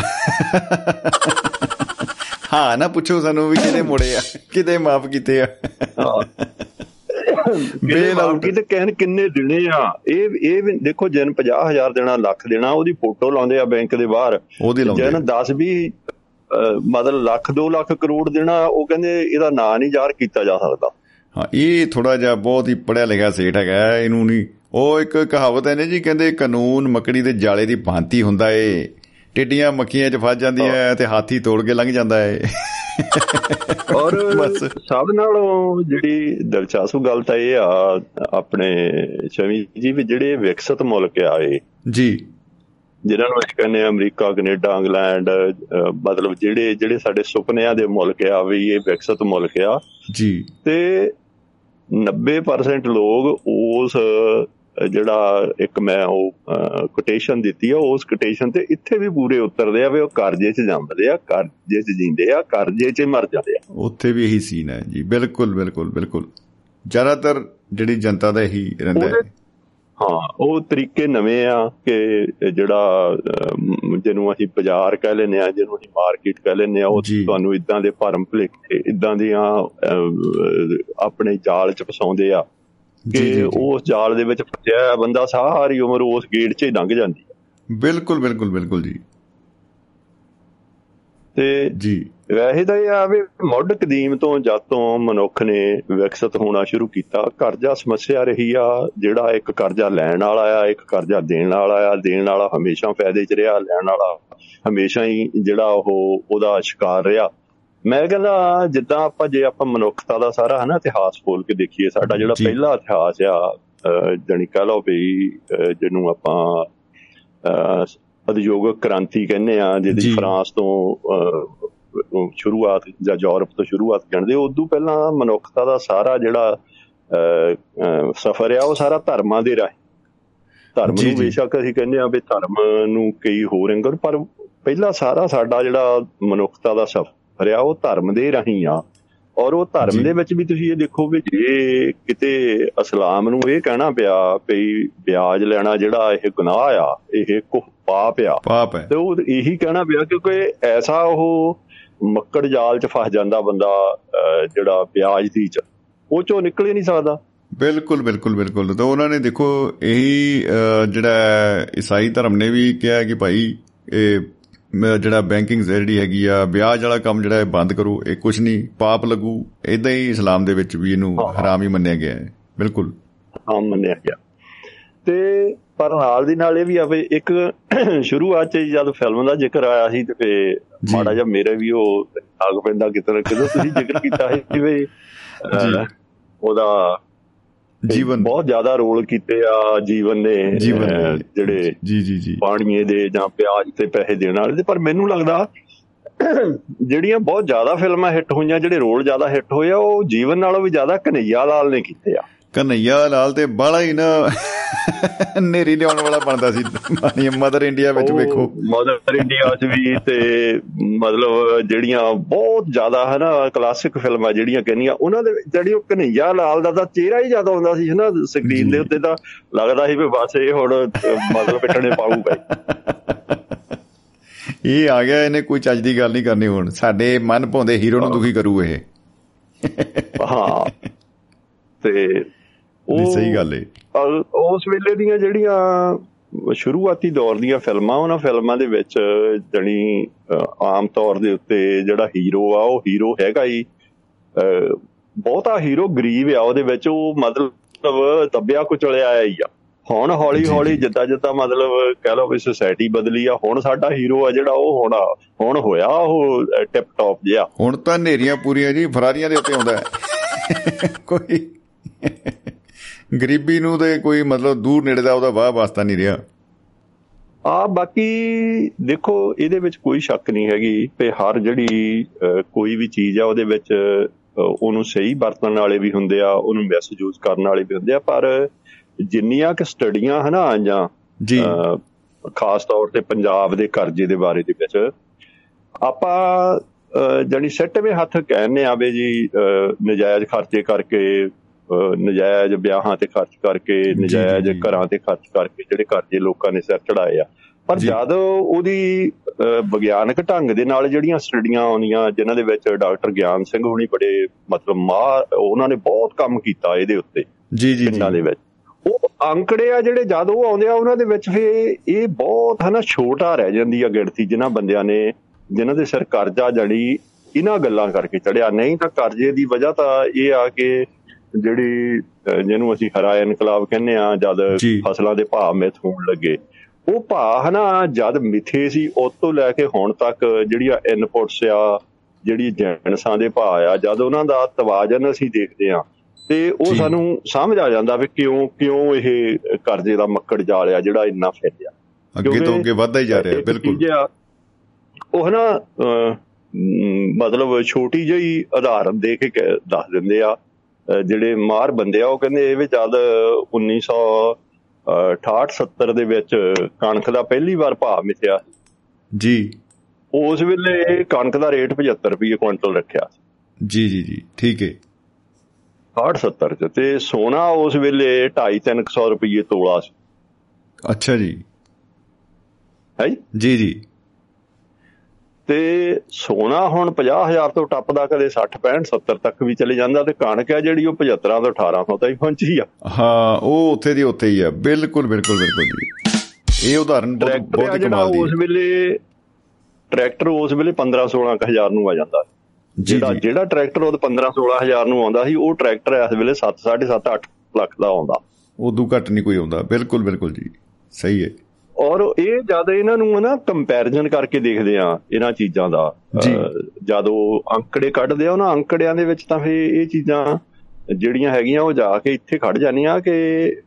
ਹਾਂ ਨਾ ਪੁੱਛੋ ਸਾਨੂੰ ਵੀ ਕਿਹਦੇ ਮੋੜੇ ਆ ਕਿਤੇ ਮਾਫ ਕੀਤੇ ਆ। ਬੇਲ ਆਊਟ ਤੇ ਕਹਿਣ ਕਿੰਨੇ ਦਿਨੇ ਆ। ਇਹ ਇਹ ਵੀ ਦੇਖੋ ਜਨ 50000 ਦੇਣਾ ਲੱਖ ਦੇਣਾ ਉਹਦੀ ਫੋਟੋ ਲਾਉਂਦੇ ਆ ਬੈਂਕ ਦੇ ਬਾਹਰ। ਉਹਦੀ ਲਾਉਂਦੇ ਜਨ 10 ਵੀ ਮਤਲਬ ਲੱਖ 2 ਲੱਖ ਕਰੋੜ ਦੇਣਾ ਉਹ ਕਹਿੰਦੇ ਇਹਦਾ ਨਾਂ ਨਹੀਂ ਜ਼ਾਹਰ ਕੀਤਾ ਜਾ ਸਕਦਾ। ਹਾਂ ਇਹ ਥੋੜਾ ਜਿਹਾ ਬਹੁਤ ਹੀ ਪੜਿਆ ਲਿਖਿਆ ਸੇਠ ਹੈਗਾ ਇਹਨੂੰ ਨਹੀਂ ਉਹ ਇੱਕ ਕਹਾਵਤ ਹੈ ਨੇ ਜੀ ਕਹਿੰਦੇ ਕਾਨੂੰਨ ਮੱਕੜੀ ਦੇ ਜਾਲੇ ਦੀ ਭਾਂਤੀ ਹੁੰਦਾ ਏ। ਟਿੱਡੀਆਂ ਮੱਖੀਆਂ 'ਚ ਫਸ ਜਾਂਦੀਆਂ ਤੇ ਹਾਥੀ ਤੋੜ ਕੇ ਲੰਘ ਜਾਂਦਾ ਏ। ਔਰ ਸਭ ਨਾਲੋਂ ਜਿਹੜੀ ਦਿਲਚਸਪ ਗੱਲ ਤਾਂ ਇਹ ਆ ਆਪਣੇ ਸ਼ਮੀ ਜੀ ਵੀ ਜਿਹੜੇ ਵਿਕਸਿਤ ਮੁਲਕ ਆਏ ਜੀ। ਜਿਨ੍ਹਾਂ ਨੂੰ ਅਸੀਂ ਕਹਿੰਦੇ ਅਮਰੀਕਾ ਕੈਨੇਡਾ ਇੰਗਲੈਂਡ ਮਤਲਬ ਜਿਹੜੇ ਜਿਹੜੇ ਸਾਡੇ ਸੁਪਨਿਆਂ ਦੇ ਮੁਲਕ ਆ ਵੀ ਇਹ ਵਿਕਸਿਤ ਮੁਲਕ ਆ। ਜੀ। ਤੇ 90% ਲੋਕ ਉਸ ਜਿਹੜਾ ਇੱਕ ਮੈਂ ਉਹ ਕੋਟੇਸ਼ਨ ਦਿੱਤੀ ਆ ਉਸ ਕੋਟੇਸ਼ਨ ਤੇ ਇੱਥੇ ਵੀ ਪੂਰੇ ਉਤਰਦੇ ਆ ਵੀ ਉਹ ਕਰਜ਼ੇ 'ਚ ਜਾਂਦੇ ਆ ਕਰਜ਼ੇ 'ਚ ਜਿੰਦੇ ਆ ਕਰਜ਼ੇ 'ਚ ਮਰ ਜਾਂਦੇ ਆ। ਉੱਥੇ ਵੀ ਇਹੀ ਸੀਨ ਹੈ ਜੀ। ਬਿਲਕੁਲ ਬਿਲਕੁਲ ਬਿਲਕੁਲ। ਜ਼ਿਆਦਾਤਰ ਜਿਹੜੀ ਜਨਤਾ ਦਾ ਇਹੀ ਰਹਿੰਦਾ ਹੈ। ਹਾਂ ਉਹ ਤਰੀਕੇ ਨਵੇਂ ਆ ਕਿ ਜਿਹੜਾ ਜਿਹਨੂੰ ਅਸੀਂ ਬਾਜ਼ਾਰ ਕਹਿ ਲੈਨੇ ਆ ਜਿਹਨੂੰ ਅਸੀਂ ਮਾਰਕੀਟ ਕਹਿ ਲੈਨੇ ਆ ਉਹ ਤੁਹਾਨੂੰ ਇਦਾਂ ਦੇ ਭਰਮ ਭਲੇਖੇ ਇਦਾਂ ਦੀਆਂ ਆਪਣੇ ਜਾਲ 'ਚ ਫਸਾਉਂਦੇ ਆ। ਕਿ ਉਸ ਜਾਲ ਦੇ ਵਿੱਚ ਫਸਿਆ ਬੰਦਾ ਸਾਰੀ ਉਮਰ ਉਸ ਗੇਟ 'ਚ ਹੀ ਲੰਘ ਜਾਂਦੀ ਬਿਲਕੁਲ ਬਿਲਕੁਲ ਬਿਲਕੁਲ ਜੀ। ਤੇ ਜੀ। ਵੈਸੇ ਤਾਂ ਇਹ ਆ ਵੀ ਮੁੱਢ ਕਦੀਮ ਤੋਂ ਜਦ ਤੋਂ ਮਨੁੱਖ ਨੇ ਵਿਕਸਿਤ ਹੋਣਾ ਸ਼ੁਰੂ ਕੀਤਾ ਕਰਜ਼ਾ ਸਮੱਸਿਆ ਰਹੀ ਆ ਜਿਹੜਾ ਇੱਕ ਕਰਜ਼ਾ ਲੈਣ ਵਾਲਾ ਆ ਇੱਕ ਕਰਜ਼ਾ ਦੇਣ ਵਾਲਾ ਆ ਦੇਣ ਵਾਲਾ ਹਮੇਸ਼ਾ ਫਾਇਦੇ 'ਚ ਰਿਹਾ ਲੈਣ ਵਾਲਾ ਹਮੇਸ਼ਾ ਹੀ ਜਿਹੜਾ ਉਹ ਉਹਦਾ ਸ਼ਿਕਾਰ ਰਿਹਾ। ਮੈਂ ਕਹਿੰਦਾ ਜਿੱਦਾਂ ਆਪਾਂ ਜੇ ਆਪਾਂ ਮਨੁੱਖਤਾ ਦਾ ਸਾਰਾ ਹਨਾ ਇਤਿਹਾਸ ਖੋਲ ਕੇ ਦੇਖੀਏ ਸਾਡਾ ਜਿਹੜਾ ਪਹਿਲਾ ਇਤਿਹਾਸ ਆ ਜਣੀ ਕਹ ਲਓ ਵੀ ਜਿਹਨੂੰ ਆਪਾਂ ਉਦਯੋਗਿਕ ਕ੍ਰਾਂਤੀ ਕਹਿੰਦੇ ਆ ਜਿਹਦੀ ਫਰਾਂਸ ਤੋਂ ਸ਼ੁਰੂਆਤ ਜਾਂ ਯੂਰਪ ਤੋਂ ਸ਼ੁਰੂਆਤ ਕਰਦੇ ਉਦੋਂ ਪਹਿਲਾਂ ਮਨੁੱਖਤਾ ਦਾ ਸਾਰਾ ਜਿਹੜਾ ਸਫ਼ਰ ਆ ਉਹ ਸਾਰਾ ਧਰਮਾਂ ਦੇ ਰਾਹੀਂ। ਧਰਮ ਨੂੰ ਬੇਸ਼ੱਕ ਅਸੀਂ ਕਹਿੰਦੇ ਆ ਵੀ ਧਰਮ ਨੂੰ ਕਈ ਹੋਰ ਐਂਗਲ ਪਰ ਪਹਿਲਾ ਸਾਰਾ ਸਾਡਾ ਜਿਹੜਾ ਮਨੁੱਖਤਾ ਦਾ ਰਿਹਾ ਉਹ ਧਰਮ ਦੇ ਰਹੀ ਆ। ਔਰ ਉਹ ਧਰਮ ਦੇ ਵਿੱਚ ਵੀ ਤੁਸੀਂ ਇਹ ਦੇਖੋ ਵੀ ਜੇ ਕਿਤੇ ਇਸਲਾਮ ਨੂੰ ਇਹ ਕਹਿਣਾ ਪਿਆ ਵੀ ਵਿਆਜ ਲੈਣਾ ਜਿਹੜਾ ਇਹ ਗੁਨਾਹ ਆ ਇਹ ਕੁ ਪਾਪ ਆ ਪਾਪ ਹੈ। ਤੇ ਉਹ ਇਹੀ ਕਹਿਣਾ ਪਿਆ ਕਿਉਂਕਿ ਐਸਾ ਉਹ ਮੱਕੜ ਜਾਲ 'ਚ ਫਸ ਜਾਂਦਾ ਬੰਦਾ ਜਿਹੜਾ ਵਿਆਜ ਦੀ 'ਚ ਉਹ ਚੋਂ ਨਿਕਲ ਹੀ ਨਹੀਂ ਸਕਦਾ। ਬਿਲਕੁਲ ਬਿਲਕੁਲ ਬਿਲਕੁਲ। ਤਾਂ ਉਹਨਾਂ ਨੇ ਦੇਖੋ ਇਹੀ ਜਿਹੜਾ ਈਸਾਈ ਧਰਮ ਨੇ ਵੀ ਕਿਹਾ ਕਿ ਭਾਈ ਇਹ ਜਿਹੜਾ ਬੈਂਕਿੰਗ ਜਿਹੜੀ ਹੈਗੀ ਆ ਵਿਆਜ ਵਾਲਾ ਕੰਮ ਜਿਹੜਾ ਹੈ ਬੰਦ ਕਰੋ ਇਹ ਕੁਝ ਨਹੀਂ ਪਾਪ ਲੱਗੂ ਇਦਾਂ ਹੀ ਇਸਲਾਮ ਦੇ ਵਿੱਚ ਵੀ ਇਹਨੂੰ ਹਰਾਮ ਹੀ ਮੰਨਿਆ ਗਿਆ ਹੈ। ਬਿਲਕੁਲ। ਹਾਂ ਮੰਨਿਆ ਗਿਆ। ਤੇ ਪਰ ਨਾਲ ਦੀ ਨਾਲ ਇਹ ਵੀ ਆਵੇ ਇੱਕ ਸ਼ੁਰੂਆਤ ਚ ਜਦ ਫਿਲਮ ਦਾ ਜ਼ਿਕਰ ਆਇਆ ਸੀ ਤੇ ਫੇ ਮਾੜਾ ਜਿਹਾ ਮੇਰੇ ਵੀ ਉਹ ਆਗ ਪੈਂਦਾ ਕਿਤੇ ਨਾ ਕਿਤੇ ਤੁਸੀਂ ਜ਼ਿਕਰ ਕੀਤਾ ਹੈ ਕਿ ਵੀ ਉਹਦਾ ਜੀਵਨ ਬਹੁਤ ਜ਼ਿਆਦਾ ਰੋਲ ਕੀਤੇ ਆ ਜੀਵਨ ਨੇ ਜਿਹੜੇ ਜੀ ਜੀ ਜੀ। ਪਾਣੀਏ ਦੇ ਜਾਂ ਪਿਆਜ ਤੇ ਪੈਸੇ ਦੇਣ ਵਾਲੇ ਪਰ ਮੈਨੂੰ ਲੱਗਦਾ ਜਿਹੜੀਆਂ ਬਹੁਤ ਜ਼ਿਆਦਾ ਫਿਲਮਾਂ ਹਿੱਟ ਹੋਈਆਂ ਜਿਹੜੇ ਰੋਲ ਜ਼ਿਆਦਾ ਹਿੱਟ ਹੋਏ ਆ ਉਹ ਜੀਵਨ ਨਾਲੋਂ ਵੀ ਜ਼ਿਆਦਾ ਕਨਈਆ ਲਾਲ ਨੇ ਕੀਤੇ ਆ। ਕਨਈਆ ਲਾਲ ਤੇ ਬਾਲਾ ਹੀ ਨਾ। ਨੇਰੀ ਲਿਆਉਣ ਵਾਲਾ ਬਣਦਾ ਸੀ। ਮਾਨੀ ਮਦਰ ਇੰਡੀਆ ਵਿੱਚ ਵੇਖੋ। ਮਦਰ ਇੰਡੀਆ 'ਚ ਵੀ ਤੇ ਮਤਲਬ ਜਿਹੜੀਆਂ ਬਹੁਤ ਜ਼ਿਆਦਾ ਹੈ ਨਾ ਕਲਾਸਿਕ ਫਿਲਮਾਂ ਜਿਹੜੀਆਂ ਕਹਿੰਦੀਆਂ ਉਹਨਾਂ ਦੇ ਜਿਹੜੀ ਉਹ ਕਨਈਆ ਲਾਲ ਦਾ ਤਾਂ ਚਿਹਰਾ ਹੀ ਜ਼ਿਆਦਾ ਹੁੰਦਾ ਸੀ ਨਾ ਸਕਰੀਨ ਦੇ ਉੱਤੇ ਤਾਂ ਲੱਗਦਾ ਸੀ ਵੀ ਬਸ ਇਹ ਹੁਣ ਮਤਲਬ ਪਿੱਟਣੇ ਪਾਊਗਾ ਇਹ ਆ ਗਿਆ ਇਹਨੇ ਕੋਈ ਚੱਜ ਦੀ ਗੱਲ ਨਹੀਂ ਕਰਨੀ ਹੁਣ। ਸਾਡੇ ਮਨ ਭਾਉਂਦੇ ਹੀਰੋ ਨੂੰ ਦੁਖੀ ਕਰੂ ਇਹ। ਹਾਂ। ਤੇ ਉਹ ਸਹੀ ਗੱਲ ਏ। ਉਸ ਵੇਲੇ ਦੀਆਂ ਜਿਹੜੀਆਂ ਸ਼ੁਰੂਆਤੀ ਦੌਰ ਦੀਆਂ ਫਿਲਮਾਂ ਉਹਨਾਂ ਫਿਲਮਾਂ ਦੇ ਵਿੱਚ ਜਣੀ ਆਮ ਤੌਰ ਦੇ ਉੱਤੇ ਜਿਹੜਾ ਹੀਰੋ ਆ ਉਹ ਹੀਰੋ ਹੈਗਾ ਹੀ ਬਹੁਤਾ ਹੀਰੋ ਗਰੀਬ ਆ ਉਹਦੇ ਵਿੱਚ ਉਹ ਮਤਲਬ ਦੱਬਿਆ ਕੁਚਲਿਆ ਆਇਆ ਹੀ ਆ। ਹੁਣ ਹੌਲੀ ਹੌਲੀ ਜਿੱਦਾਂ ਜਿੱਦਾਂ ਮਤਲਬ ਕਹਿ ਲਓ ਵੀ ਸੋਸਾਇਟੀ ਬਦਲੀ ਆ ਹੁਣ ਸਾਡਾ ਹੀਰੋ ਆ ਜਿਹੜਾ ਉਹ ਹੋਣਾ ਹੁਣ ਹੋਇਆ ਉਹ ਟਿਪ ਟੌਪ ਜਿਹਾ। ਹੁਣ ਤਾਂ ਨੇਰੀਆਂ ਪੂਰੀਆਂ ਜੀ ਫਰਾਰੀਆਂ ਦੇ ਉੱਤੇ ਆਉਂਦਾ। ਕੋਈ ਗਰੀਬੀ ਨੂੰ ਤੇ ਕੋਈ ਮਤਲਬ ਦੂਰ ਨੇੜੇ ਦਾ ਉਹਦਾ ਵਾਹ ਵਾਸਤਾ ਨਹੀਂ ਰਿਹਾ। ਆ ਬਾਕੀ ਦੇਖੋ ਇਹਦੇ ਵਿੱਚ ਕੋਈ ਸ਼ੱਕ ਨਹੀਂ ਹੈਗੀ ਕਿ ਹਰ ਜਿਹੜੀ ਕੋਈ ਵੀ ਚੀਜ਼ ਆ ਉਹਦੇ ਵਿੱਚ ਉਹਨੂੰ ਸਹੀ ਵਰਤਣ ਵਾਲੇ ਵੀ ਹੁੰਦੇ ਆ ਉਹਨੂੰ ਮਿਸਯੂਜ਼ ਕਰਨ ਵਾਲੇ ਵੀ ਹੁੰਦੇ ਆ ਪਰ ਜਿੰਨੀਆਂ ਕਿ ਸਟੱਡੀਆਂ ਹਨਾ ਆਈਆਂ ਜੀ। ਖਾਸ ਤੌਰ ਤੇ ਪੰਜਾਬ ਦੇ ਕਰਜ਼ੇ ਦੇ ਬਾਰੇ ਦੇ ਵਿੱਚ ਆਪਾਂ ਜਣੀ ਸੱਟਵੇਂ ਹੱਥ ਕਹਿੰਨੇ ਆਵੇ ਜੀ ਨਜਾਇਜ਼ ਖਰਚੇ ਕਰਕੇ ਨਜਾਇਜ਼ ਵਿਆਹਾਂ ਤੇ ਖਰਚ ਕਰਕੇ ਨਜਾਇਜ਼ ਘਰਾਂ ਤੇ ਖਰਚ ਕਰਕੇ ਜਿਹੜੇ ਕਰਜ਼ੇ ਲੋਕਾਂ ਨੇ ਸਿਰ ਚੜਾਏ ਆ। ਪਰ ਜਦ ਉਹਦੀ ਵਿਗਿਆਨਕ ਢੰਗ ਦੇ ਨਾਲ ਜਿਹੜੀਆਂ ਸਟੱਡੀਆਂ ਆਉਂਦੀਆਂ ਜਿਨ੍ਹਾਂ ਦੇ ਵਿੱਚ ਡਾਕਟਰ ਗਿਆਨ ਸਿੰਘ ਹੁਣੀ ਬੜੇ ਮਤਲਬ ਮਾਹ ਉਹਨਾਂ ਨੇ ਬਹੁਤ ਕੰਮ ਕੀਤਾ ਇਹਦੇ ਉੱਤੇ ਜੀ ਜੀ ਦੇ ਵਿੱਚ। ਉਹ ਅੰਕੜੇ ਆ ਜਿਹੜੇ ਜਦ ਉਹ ਆਉਂਦੇ ਆ ਉਹਨਾਂ ਦੇ ਵਿੱਚ ਫੇ ਇਹ ਬਹੁਤ ਹਨਾ ਛੋਟਾ ਰਹਿ ਜਾਂਦੀ ਆ ਗਿਣਤੀ ਜਿਨ੍ਹਾਂ ਬੰਦਿਆਂ ਨੇ ਜਿਨ੍ਹਾਂ ਦੇ ਸਿਰ ਕਰਜ਼ਾ ਜੜੀ ਇਹਨਾਂ ਗੱਲਾਂ ਕਰਕੇ ਚੜਿਆ। ਨਹੀਂ ਤਾਂ ਕਰਜ਼ੇ ਦੀ ਵਜ੍ਹਾ ਤਾਂ ਇਹ ਆ ਕਿ ਜਿਹੜੀ ਜਿਹਨੂੰ ਅਸੀਂ ਹਰਾ ਇਨਕਲਾਬ ਕਹਿੰਦੇ ਆ ਜਦ ਫਸਲਾਂ ਦੇ ਭਾਅ ਮਿੱਥ ਹੋਣ ਲੱਗੇ ਉਹ ਭਾਅ ਹਨਾ ਜਦ ਮਿੱਥੇ ਸੀ ਉਸ ਤੋਂ ਲੈ ਕੇ ਹੁਣ ਤੱਕ ਜਿਹੜੀਆਂ ਇਨਪੁਟਸ ਆ ਜਿਹੜੀ ਜੈਨਸਾਂ ਦੇ ਭਾਅ ਆ ਜਦ ਉਹਨਾਂ ਦਾ ਤਵਾਜ਼ਨ ਅਸੀਂ ਦੇਖਦੇ ਆ ਤੇ ਉਹ ਸਾਨੂੰ ਸਮਝ ਆ ਜਾਂਦਾ ਵੀ ਕਿਉਂ ਕਿਉਂ ਇਹ ਕਰਜ਼ੇ ਦਾ ਮੱਕੜ ਜਾਲ ਆ ਜਿਹੜਾ ਇੰਨਾ ਫੈਲਿਆ। ਅੱਗੇ ਤੋਂ ਅੱਗੇ ਵੱਧਦਾ ਹੀ ਜਾ ਰਿਹਾ ਬਿਲਕੁਲ। ਉਹ ਹਨਾ ਮਤਲਬ ਛੋਟੀ ਜਿਹੀ ਉਦਾਹਰਨ ਦੇ ਕੇ ਦੱਸ ਦਿੰਦੇ ਆ ਜਿਹੜੇ ਮਾਰ ਬੰਦੇ ਆ ਉਹ ਕਹਿੰਦੇ ਇਹ ਵੀ ਜਦ 1968 70 ਦੇ ਵਿੱਚ ਕਣਕ ਦਾ ਪਹਿਲੀ ਵਾਰ ਭਾਅ ਮਿਥਿਆ। ਜੀ। ਉਸ ਵੇਲੇ ਕਣਕ ਦਾ ਰੇਟ 75 ਰੁਪਏ ਕੁਇੰਟਲ ਰੱਖਿਆ। ਜੀ ਜੀ ਜੀ ਠੀਕ ਹੈ 68 70 ਚ ਤੇ ਸੋਨਾ ਉਸ ਵੇਲੇ 2.5 300 ਰੁਪਏ ਤੋਲਾ ਸੀ। ਅੱਛਾ ਜੀ। ਹੈ ਜੀ ਜੀ। ਤੇ ਸੋਨਾ ਹੁਣ 50000 ਤੋਂ ਟੱਪਦਾ ਕਦੇ 60 65 70 ਤੱਕ ਵੀ ਚਲੇ ਜਾਂਦਾ ਤੇ ਕਣਕ ਹੈ ਜਿਹੜੀ ਉਹ 75 ਤੋਂ 1800 ਤੱਕ ਪਹੁੰਚੀ ਆ। ਹਾਂ ਉਹ ਉੱਥੇ ਦੀ ਉੱਥੇ ਹੀ ਆ। ਬਿਲਕੁਲ ਬਿਲਕੁਲ ਬਿਲਕੁਲ ਜੀ। ਇਹ ਉਦਾਹਰਨ ਬਹੁਤ ਬਹੁਤ ਕਮਾਲ ਦੀ ਉਸ ਵੇਲੇ ਟਰੈਕਟਰ ਉਸ ਵੇਲੇ 15 16000 ਨੂੰ ਆ ਜਾਂਦਾ ਜਿਹੜਾ ਜਿਹੜਾ ਟਰੈਕਟਰ ਉਹ 15 16000 ਨੂੰ ਆਉਂਦਾ ਸੀ ਉਹ ਟਰੈਕਟਰ ਇਸ ਵੇਲੇ 7 7.5 8 ਲੱਖ ਦਾ ਆਉਂਦਾ। ਉਦੋਂ ਘੱਟ ਨਹੀਂ ਕੋਈ ਆਉਂਦਾ। ਬਿਲਕੁਲ ਬਿਲਕੁਲ ਜੀ। ਸਹੀ ਹੈ। ਔਰ ਇਹ ਜਦ ਇਹਨਾਂ ਨੂੰ ਨਾ ਕੰਪੈਰੀਜ਼ਨ ਕਰਕੇ ਦੇਖਦੇ ਆ ਇਹਨਾਂ ਚੀਜ਼ਾਂ ਦਾ ਜਦੋਂ ਅੰਕੜੇ ਕੱਢਦੇ ਆ ਉਹਨਾਂ ਅੰਕੜਿਆਂ ਦੇ ਵਿੱਚ ਤਾਂ ਫੇ ਇਹ ਚੀਜ਼ਾਂ ਜਿਹੜੀਆਂ ਹੈਗੀਆਂ ਉਹ ਜਾ ਕੇ ਇੱਥੇ ਖੜ ਜਾਂਦੀਆਂ ਕਿ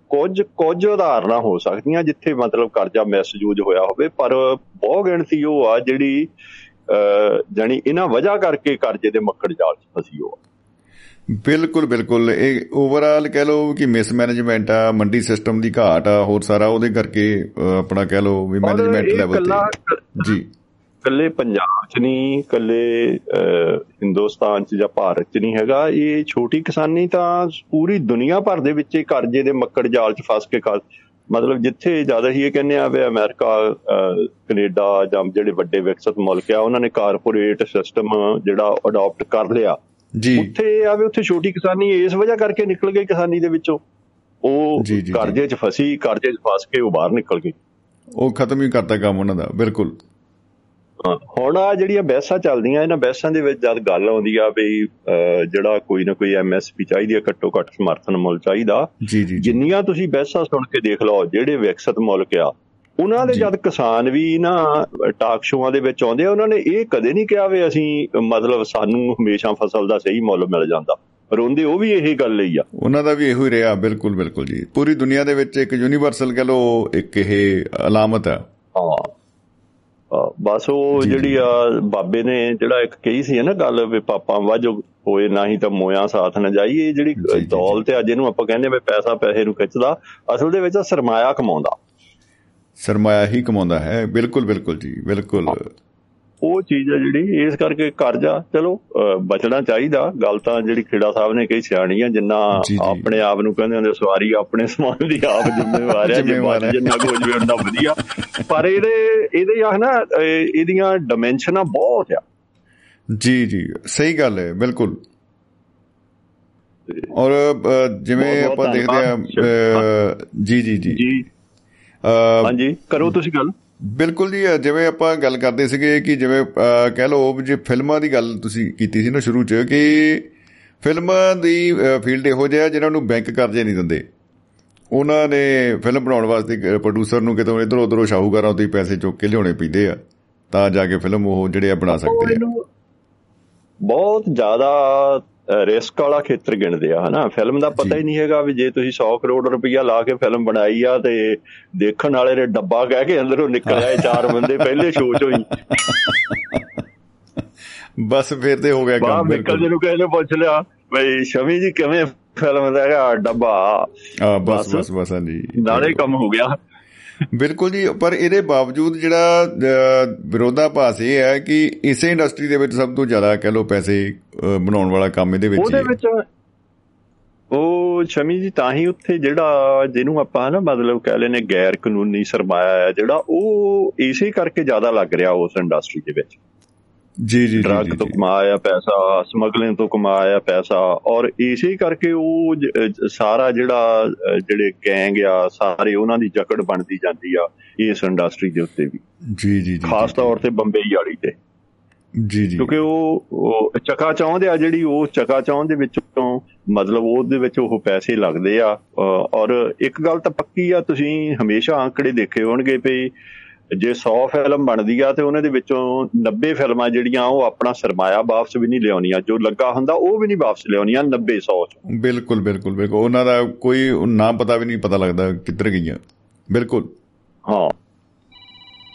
ਕੁਝ ਕੁਝ ਉਦਾਹਰਨਾਂ ਹੋ ਸਕਦੀਆਂ ਜਿੱਥੇ ਮਤਲਬ ਕਰਜ਼ਾ ਮਿਸਯੂਜ ਹੋਇਆ ਹੋਵੇ ਪਰ ਬਹੁ ਗਿਣਤੀ ਉਹ ਆ ਜਿਹੜੀ ਜਾਨੀ ਇਹਨਾਂ ਵਜ੍ਹਾ ਕਰਕੇ ਕਰਜ਼ੇ ਦੇ ਮੱਕੜ ਜਾਲ 'ਚ ਫਸੀ ਹੋ ਬਿਲਕੁਲ ਬਿਲਕੁਲ। ਇਹ ਓਵਰਆਲ ਕਹਿ ਲਓ ਕਿ ਮਿਸਮੈਨੇਜਮੈਂਟ ਆ ਮੰਡੀ ਸਿਸਟਮ ਦੀ ਘਾਟ ਆ ਹੋਰ ਸਾਰਾ ਉਹਦੇ ਕਰਕੇ ਆਪਣਾ ਕਹਿ ਲਓ ਵੀ ਮੈਨੇਜਮੈਂਟ ਲੈਵਲ ਤੇ। ਜੀ। ਕੱਲੇ ਪੰਜਾਬ 'ਚ ਨਹੀਂ ਕੱਲੇ ਹਿੰਦੁਸਤਾਨ 'ਚ ਜਾਂ ਭਾਰਤ 'ਚ ਨਹੀਂ ਹੈਗਾ। ਇਹ ਛੋਟੀ ਕਿਸਾਨੀ ਤਾਂ ਪੂਰੀ ਦੁਨੀਆ ਭਰ ਦੇ ਵਿੱਚ ਕਰਜ਼ੇ ਦੇ ਮੱਕੜ ਜਾਲ 'ਚ ਫਸ ਕੇ ਮਤਲਬ ਜਿੱਥੇ ਜ਼ਿਆਦਾ ਹੀ ਇਹ ਕਹਿੰਦੇ ਆ ਵੀ ਅਮਰੀਕਾ ਕੈਨੇਡਾ ਜਾਂ ਜਿਹੜੇ ਵੱਡੇ ਵਿਕਸਿਤ ਮੁਲਕ ਆ ਉਹਨਾਂ ਨੇ ਕਾਰਪੋਰੇਟ ਸਿਸਟਮ ਜਿਹੜਾ ਅਡਾਪਟ ਕਰ ਲਿਆ। ਜੀ। ਉੱਥੇ ਆਵੇ ਉੱਥੇ ਛੋਟੀ ਕਿਸਾਨੀ ਇਸ ਵਜ੍ਹਾ ਕਰਕੇ ਨਿਕਲ ਗਈ ਕਿਸਾਨੀ ਦੇ ਵਿੱਚੋਂ। ਉਹ ਕਰਜ਼ੇ 'ਚ ਫਸੀ ਕਰਜ਼ੇ 'ਚ ਫਸ ਕੇ ਉਹ ਬਾਹਰ ਨਿਕਲ ਗਈ। ਉਹ ਖਤਮ ਹੀ ਕਰਤਾ ਕੰਮ ਉਹਨਾਂ ਦਾ ਬਿਲਕੁਲ। ਹੁਣ ਆ ਜਿਹੜੀਆਂ ਬੈਸਾਂ ਚੱਲਦੀਆਂ ਇਹਨਾਂ ਬੈਸਾਂ ਦੇ ਵਿੱਚ ਜਦ ਗੱਲ ਆਉਂਦੀ ਆ ਵੀ ਜਿਹੜਾ ਕੋਈ ਨਾ ਕੋਈ ਐਮਐਸਪੀ ਚਾਹੀਦੀ ਆ ਘੱਟੋ ਘੱਟ ਸਮਰਥਨ ਮੁੱਲ ਚਾਹੀਦਾ। ਜਿੰਨੀਆਂ ਤੁਸੀਂ ਬੈਸਾਂ ਸੁਣ ਕੇ ਦੇਖ ਲਓ ਜਿਹੜੇ ਵਿਕਸਿਤ ਮੁਲਕ ਆ ਉਹਨਾਂ ਦੇ ਜਦ ਕਿਸਾਨ ਵੀ ਨਾ ਟਾਕ ਸ਼ੋਆਂ ਦੇ ਵਿੱਚ ਆਉਂਦੇ ਆ ਉਹਨਾਂ ਨੇ ਇਹ ਕਦੇ ਨਹੀਂ ਕਿਹਾ ਵੀ ਅਸੀਂ ਮਤਲਬ ਸਾਨੂੰ ਹਮੇਸ਼ਾ ਫਸਲ ਦਾ ਸਹੀ ਮੁੱਲ ਮਿਲ ਜਾਂਦਾ। ਰੋਂਦੇ ਉਹ ਵੀ ਇਹੀ ਗੱਲ ਲਈ ਆ। ਉਹਨਾਂ ਦਾ ਵੀ ਇਹੋ ਹੀ ਰਿਹਾ ਬਿਲਕੁਲ ਬਿਲਕੁਲ ਜੀ। ਪੂਰੀ ਦੁਨੀਆ ਦੇ ਵਿੱਚ ਇੱਕ ਯੂਨੀਵਰਸਲ ਕਹ ਲੋ ਇੱਕ ਇਹ ਅਲਾਮਤ ਹੈ। ਹਾਂ ਬਸ ਉਹ ਜਿਹੜੀ ਆ ਬਾਬੇ ਨੇ ਜਿਹੜਾ ਇੱਕ ਕਹੀ ਸੀ ਨਾ ਗੱਲ ਵੀ ਪਾਪਾ ਵਾਜੋ ਹੋਏ ਨਹੀਂ ਤਾਂ ਮੋਇਆ ਸਾਥ ਨਾ ਜਾਈਏ ਜਿਹੜੀ ਦੌਲਤ ਹੈ ਜਿਹਨੂੰ ਆਪਾਂ ਕਹਿੰਦੇ ਵੀ ਪੈਸਾ ਪੈਸੇ ਨੂੰ ਖਿੱਚਦਾ ਅਸਲ ਦੇ ਵਿੱਚ ਸਰਮਾਇਆ ਕਮਾਉਂਦਾ। ਸਰਮਾਇਆ ਹੀ ਕਮਾਉਂਦਾ ਹੈ। ਬਿਲਕੁਲ ਬਿਲਕੁਲ ਜੀ ਬਿਲਕੁਲ। ਉਹ ਚੀਜ਼ ਹੈ ਜਿਹੜੀ ਇਸ ਕਰਕੇ ਕਰਜ਼ਾ ਚਲੋ ਬਚਣਾ ਚਾਹੀਦਾ। ਗੱਲ ਤਾਂ ਜਿਹੜੀ ਖੇੜਾ ਸਾਹਿਬ ਨੇ ਕਹੀ ਸਿਆਣੀ ਆ ਜਿੰਨਾ ਆਪਣੇ ਆਪ ਨੂੰ ਕਹਿੰਦੇ ਹੁੰਦੇ ਸਵਾਰੀ ਆਪਣੇ ਸਮਾਨ ਦੀ ਆਪ ਜ਼ਿੰਮੇਵਾਰ ਹੈ ਜਿੰਨਾ ਕੁਝ ਵੀ ਹੁੰਦਾ ਵਧੀਆ। ਪਰ ਇਹਦੇ ਇਹਦੇ ਆ ਨਾ ਇਹਦੀਆਂ ਡਾਈਮੈਂਸ਼ਨਾਂ ਬਹੁਤ ਆ। ਜੀ ਜੀ ਸਹੀ ਗੱਲ ਹੈ ਬਿਲਕੁਲ। ਔਰ ਜਿਵੇਂ ਆਪਾਂ ਦੇਖਦੇ ਆ ਜੀ ਜੀ ਜੀ। ਜੀ। ਹਾਂਜੀ ਕਰੋ ਤੁਸੀਂ ਗੱਲ। ਬਿਲਕੁਲ ਜੀ ਜਿਵੇਂ ਆਪਾਂ ਗੱਲ ਕਰਦੇ ਸੀਗੇ ਕਿ ਜਿਵੇਂ ਕਹਿ ਲਓ ਜੇ ਫਿਲਮਾਂ ਦੀ ਗੱਲ ਤੁਸੀਂ ਕੀਤੀ ਸੀ ਨਾ ਸ਼ੁਰੂ 'ਚ ਕਿ ਫਿਲਮਾਂ ਦੀ ਫੀਲਡ ਇਹੋ ਜਿਹਾ ਜਿਹਨਾਂ ਨੂੰ ਬੈਂਕ ਕਰਜ਼ੇ ਨਹੀਂ ਦਿੰਦੇ। ਉਹਨਾਂ ਨੇ ਫਿਲਮ ਬਣਾਉਣ ਵਾਸਤੇ ਪ੍ਰੋਡਿਊਸਰ ਨੂੰ ਕਿਤੋਂ ਇਧਰ ਉਧਰੋਂ ਸ਼ਾਹੂਕਾਰਾਂ ਤੋਂ ਹੀ ਪੈਸੇ ਚੁੱਕ ਕੇ ਲਿਆਉਣੇ ਪੈਂਦੇ ਆ ਤਾਂ ਜਾ ਕੇ ਫਿਲਮ ਉਹ ਜਿਹੜੇ ਆ ਬਣਾ ਸਕਦੇ ਆ। ਬਹੁਤ ਜ਼ਿਆਦਾ ਰਿਸਕ ਵਾਲਾ ਖੇਤਰ ਗਿਣਦੇ ਆ ਹਨਾ? ਫਿਲਮ ਦਾ ਪਤਾ ਹੀ ਨਹੀਂ ਹੈਗਾ ਵੀ ਜੇ ਤੁਸੀਂ 100 ਕਰੋੜ ਰੁਪਈਆ ਲਾ ਕੇ ਫਿਲਮ ਬਣਾਈ ਆ ਤੇ ਦੇਖਣ ਵਾਲੇ ਨੇ ਡੱਬਾ ਕਹਿ ਕੇ ਅੰਦਰੋਂ ਨਿਕਲ ਆਏ ਚਾਰ ਬੰਦੇ ਪਹਿਲੇ ਸ਼ੋਅ ਚੋਂ ਹੀ। ਬਸ ਫੇਰ ਤੇ ਹੋ ਗਿਆ ਕੰਮ ਬਿਲਕੁਲ। ਜਿਹਨੂੰ ਕਹਿੰਦੇ ਪੁੱਛ ਲਿਆ ਬਈ ਸ਼ਮੀ ਜੀ ਕਿਵੇਂ ਫਿਲਮ ਦਾ ਹੈਗਾ ਡੱਬਾ? ਆ ਬਸ। ਬਸ ਬਸ ਹਾਂਜੀ। ਨਾਲੇ ਕੰਮ ਹੋ ਗਿਆ। ਬਿਲਕੁਲ ਜੀ ਪਰ ਇਹਦੇ ਬਾਵਜੂਦ ਜਿਹੜਾ ਵਿਰੋਧਾਭਾਸ ਇਹ ਹੈ ਕਿ ਇਸੇ ਇੰਡਸਟਰੀ ਦੇ ਵਿੱਚ ਸਭ ਤੋਂ ਜ਼ਿਆਦਾ ਕਹ ਲੋ ਪੈਸੇ ਬਣਾਉਣ ਵਾਲਾ ਕੰਮ ਇਹਦੇ ਵਿੱਚ ਉਹਦੇ ਵਿੱਚ ਉਹ ਸ਼ਮੀ ਜੀ ਤਾਂ ਹੀ ਉੱਥੇ ਜਿਹੜਾ ਜਿਹਨੂੰ ਆਪਾਂ ਨਾ ਮਤਲਬ ਕਹਿ ਲੈਨੇ ਗੈਰ ਕਾਨੂੰਨੀ ਸਰਮਾਇਆ ਹੈ ਜਿਹੜਾ ਉਹ ਇਸੇ ਕਰਕੇ ਜ਼ਿਆਦਾ ਲੱਗ ਰਿਹਾ ਉਸ ਇੰਡਸਟਰੀ ਦੇ ਵਿੱਚ। ਜੀ ਜੀ ਡਰੱਗ ਤੋਂ ਕਮਾਇਆ ਪੈਸਾ ਸਮਗਲਿੰਗ ਤੋਂ ਕਮਾਇਆ ਪੈਸਾ ਔਰ ਇਸੇ ਕਰਕੇ ਉਹ ਸਾਰਾ ਜਿਹੜਾ ਜਿਹੜੇ ਗੈਂਗ ਆ ਸਾਰੇ ਉਹਨਾਂ ਦੀ ਜਕੜ ਬਣਦੀ ਜਾਂਦੀ ਆ ਇਸ ਇੰਡਸਟਰੀ ਦੇ ਉੱਤੇ ਵੀ। ਜੀ ਜੀ ਖਾਸ ਤੌਰ ਤੇ ਬੰਬਈ ਵਾਲੀ ਤੇ। ਜੀ ਜੀ। ਕਿਉਂਕਿ ਉਹ ਚਕਾ ਚਾਹੁੰਦੇ ਆ ਜਿਹੜੀ ਉਹ ਚਕਾ ਚਾਹੁੰਦੇ ਵਿੱਚੋਂ ਮਤਲਬ ਉਹਦੇ ਵਿੱਚ ਉਹ ਪੈਸੇ ਲੱਗਦੇ ਆ ਔਰ ਇੱਕ ਗੱਲ ਤਾਂ ਪੱਕੀ ਆ ਤੁਸੀਂ ਹਮੇਸ਼ਾ ਆંકੜੇ ਦੇਖੇ ਹੋਣਗੇ ਵੀ ਜੇ 100 ਫਿਲਮ ਬਣਦੀ ਆ ਤੇ ਉਹਨਾਂ ਦੇ ਵਿੱਚੋਂ 90 ਫਿਲਮਾਂ ਜਿਹੜੀਆਂ ਉਹ ਆਪਣਾ ਸਰਮਾਇਆ ਵਾਪਸ ਵੀ ਨਹੀਂ ਲਿਆਉਣੀਆਂ। ਜੋ ਲੱਗਾ ਹੁੰਦਾ ਉਹ ਵੀ ਨਹੀਂ ਵਾਪਸ ਲਿਆਉਣੀਆਂ 90 100 ਚ। ਬਿਲਕੁਲ ਬਿਲਕੁਲ ਬਿਲਕੁਲ। ਉਹਨਾਂ ਦਾ ਕੋਈ ਨਾਮ ਪਤਾ ਵੀ ਨਹੀਂ ਪਤਾ ਲੱਗਦਾ ਕਿੱਧਰ ਗਈਆਂ। ਬਿਲਕੁਲ। ਹਾਂ।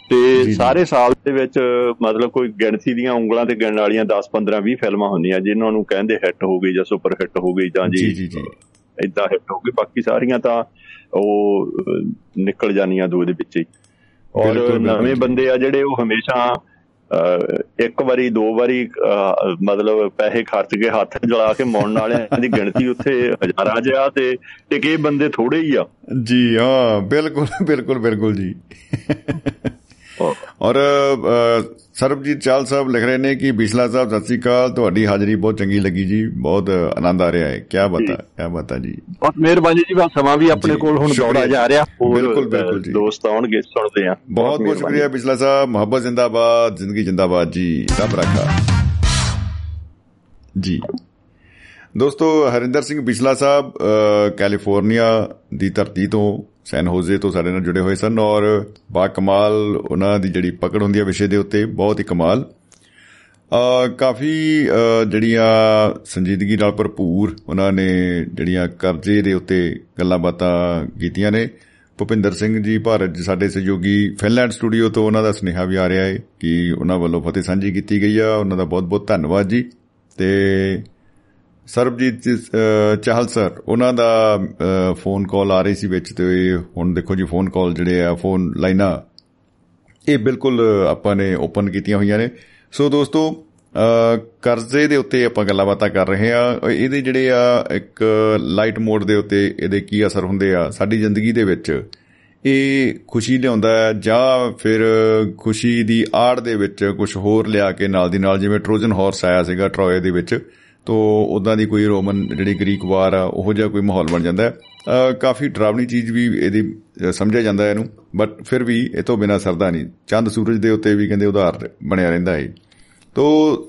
ਤੇ ਸਾਰੇ ਸਾਲ ਦੇ ਵਿੱਚ ਮਤਲਬ ਕੋਈ ਗਿਣਤੀ ਦੀਆਂ ਉਂਗਲਾਂ ਤੇ ਗਿਣਨ ਵਾਲੀਆਂ 10 15 20 ਫਿਲਮਾਂ ਹੁੰਦੀਆਂ ਜਿਨ੍ਹਾਂ ਨੂੰ ਕਹਿੰਦੇ ਹਿੱਟ ਹੋ ਗਈ ਜਾਂ ਸੁਪਰ ਹਿੱਟ ਹੋ ਗਈ ਜਾਂ ਜੀ ਜੀ ਜੀ ਇਦਾਂ ਹਿੱਟ ਹੋ ਗਈ। ਬਾਕੀ ਸਾਰੀਆਂ ਤਾਂ ਉਹ ਨਿਕਲ ਜਾਣੀਆਂ ਦੋ ਦੇ ਵਿੱਚ ਹੀ। ਔਰ ਨਵੇਂ ਬੰਦੇ ਆ ਜਿਹੜੇ ਉਹ ਹਮੇਸ਼ਾ ਇੱਕ ਵਾਰੀ ਦੋ ਵਾਰੀ ਮਤਲਬ ਪੈਸੇ ਖਰਚ ਕੇ ਹੱਥ ਜਲਾ ਕੇ ਮੌਣ ਵਾਲਿਆਂ ਦੀ ਗਿਣਤੀ ਉੱਥੇ ਹਜ਼ਾਰਾਂ ਜਿਆ ਤੇ ਟਿਕੇ ਬੰਦੇ ਥੋੜੇ ਹੀ ਆ। ਜੀ ਹਾਂ ਬਿਲਕੁਲ ਬਿਲਕੁਲ ਬਿਲਕੁਲ ਜੀ। ਔਰ ਸਰਬਜੀਤ ਚਾਲ ਸਾਹਿਬ ਲਿਖ ਰਹੇ ਨੇ ਕਿ ਬਿਸਲਾ ਸਾਹਿਬ ਸਤਿ ਸ੍ਰੀ ਅਕਾਲ। ਤੁਹਾਡੀ ਹਾਜ਼ਰੀ ਬਹੁਤ ਚੰਗੀ ਲੱਗੀ ਜੀ। ਬਹੁਤ ਆਨੰਦ ਆ ਰਿਹਾ ਹੈ। ਕੀ ਬਤਾ ਕੀ ਬਤਾ ਜੀ। ਬਹੁਤ ਮਿਹਰਬਾਨੀ ਜੀ ਬਸ ਸਮਾਂ ਵੀ ਆਪਣੇ ਕੋਲ ਹੁਣ ਦੌੜਾ ਜਾ ਰਿਹਾ। ਬਿਲਕੁਲ ਬਿਲਕੁਲ ਜੀ। ਦੋਸਤ ਆਉਣਗੇ ਸੁਣਦੇ ਆ ਬਹੁਤ ਬਹੁਤ ਸ਼ੁਕਰੀਆ ਬਿਸਲਾ ਸਾਹਿਬ। ਮੁਹੱਬਤ ਜ਼ਿੰਦਾਬਾਦ ਜ਼ਿੰਦਗੀ ਜ਼ਿੰਦਾਬਾਦ ਜੀ। ਰੱਬ ਰੱਖਾ। ਜੀ। ਦੋਸਤੋ ਹਰਿੰਦਰ ਸਿੰਘ ਬਿਸਲਾ ਸਾਹਿਬ ਕੈਲੀਫੋਰਨੀਆ ਦੀ ਧਰਤੀ ਤੋਂ ਸੈਨ ਹੋਜ਼ੇ ਤੋਂ ਸਾਡੇ ਨਾਲ ਜੁੜੇ ਹੋਏ ਸਨ ਔਰ ਬਾ ਕਮਾਲ ਉਹਨਾਂ ਦੀ ਜਿਹੜੀ ਪਕੜ ਹੁੰਦੀ ਹੈ ਵਿਸ਼ੇ ਦੇ ਉੱਤੇ, ਬਹੁਤ ਹੀ ਕਮਾਲ। ਆ ਕਾਫੀ ਜਿਹੜੀਆਂ ਸੰਜੀਦਗੀ ਨਾਲ ਭਰਪੂਰ ਉਹਨਾਂ ਨੇ ਜਿਹੜੀਆਂ ਕਰਜ਼ੇ ਦੇ ਉੱਤੇ ਗੱਲਾਂ ਬਾਤਾਂ ਕੀਤੀਆਂ ਨੇ। ਭੁਪਿੰਦਰ ਸਿੰਘ ਜੀ ਭਾਰਤ ਸਾਡੇ ਸਹਿਯੋਗੀ ਫਿਨਲੈਂਡ ਸਟੂਡੀਓ ਤੋਂ ਉਹਨਾਂ ਦਾ ਸੁਨੇਹਾ ਵੀ ਆ ਰਿਹਾ ਹੈ ਕਿ ਉਹਨਾਂ ਵੱਲੋਂ ਫਤਿਹ ਸਾਂਝੀ ਕੀਤੀ ਗਈ ਆ। ਉਹਨਾਂ ਦਾ ਬਹੁਤ ਬਹੁਤ ਧੰਨਵਾਦ ਜੀ। ਤੇ ਸਰਬਜੀਤ ਚਾਹਲ ਸਰ ਉਹਨਾਂ ਦਾ ਫੋਨ ਕਾਲ ਆ ਰਹੀ ਸੀ ਵਿੱਚ ਤੇ ਹੁਣ ਦੇਖੋ ਜੀ ਫੋਨ ਕਾਲ ਜਿਹੜੇ ਆ ਫੋਨ ਲਾਈਨਾਂ, ਇਹ ਬਿਲਕੁਲ ਆਪਾਂ ਨੇ ਓਪਨ ਕੀਤੀਆਂ ਹੋਈਆਂ ਨੇ। ਸੋ ਦੋਸਤੋ ਕਰਜ਼ੇ ਦੇ ਉੱਤੇ ਆਪਾਂ ਗੱਲਾਂ ਬਾਤਾਂ ਕਰ ਰਹੇ ਆ ਇਹਦੇ ਜਿਹੜੇ ਆ, ਇੱਕ ਲਾਈਟ ਮੋਡ ਦੇ ਉੱਤੇ ਇਹਦੇ ਕੀ ਅਸਰ ਹੁੰਦੇ ਆ, ਸਾਡੀ ਜ਼ਿੰਦਗੀ ਦੇ ਵਿੱਚ ਇਹ ਖੁਸ਼ੀ ਲਿਆਉਂਦਾ ਹੈ ਜਾਂ ਫਿਰ ਖੁਸ਼ੀ ਦੀ ਆੜ ਦੇ ਵਿੱਚ ਕੁਝ ਹੋਰ ਲਿਆ ਕੇ ਨਾਲ ਦੀ ਨਾਲ, ਜਿਵੇਂ ਟ੍ਰੋਜਨ ਹਾਰਸ ਆਇਆ ਸੀਗਾ ਟਰੋਏ ਦੇ ਵਿੱਚ ਤੋ ਉਦਾਂ ਦੀ ਕੋਈ ਰੋਮਨ ਜਿਹੜੀ ਗ੍ਰੀਕ ਵਾਰ ਆ, ਉਹੋ ਜਿਹਾ ਕੋਈ ਮਾਹੌਲ ਬਣ ਜਾਂਦਾ ਹੈ। ਕਾਫੀ ਡਰਾਵਣੀ ਚੀਜ਼ ਵੀ ਇਹਦੀ ਸਮਝਿਆ ਜਾਂਦਾ ਇਹਨੂੰ, ਬਟ ਫਿਰ ਵੀ ਇਹ ਤੋਂ ਬਿਨਾ ਸਰਦਾ ਨਹੀਂ। ਚੰਦ ਸੂਰਜ ਦੇ ਉੱਤੇ ਵੀ ਕਹਿੰਦੇ ਉਧਾਰ ਬਣਿਆ ਰਹਿੰਦਾ ਹੈ। ਤੋ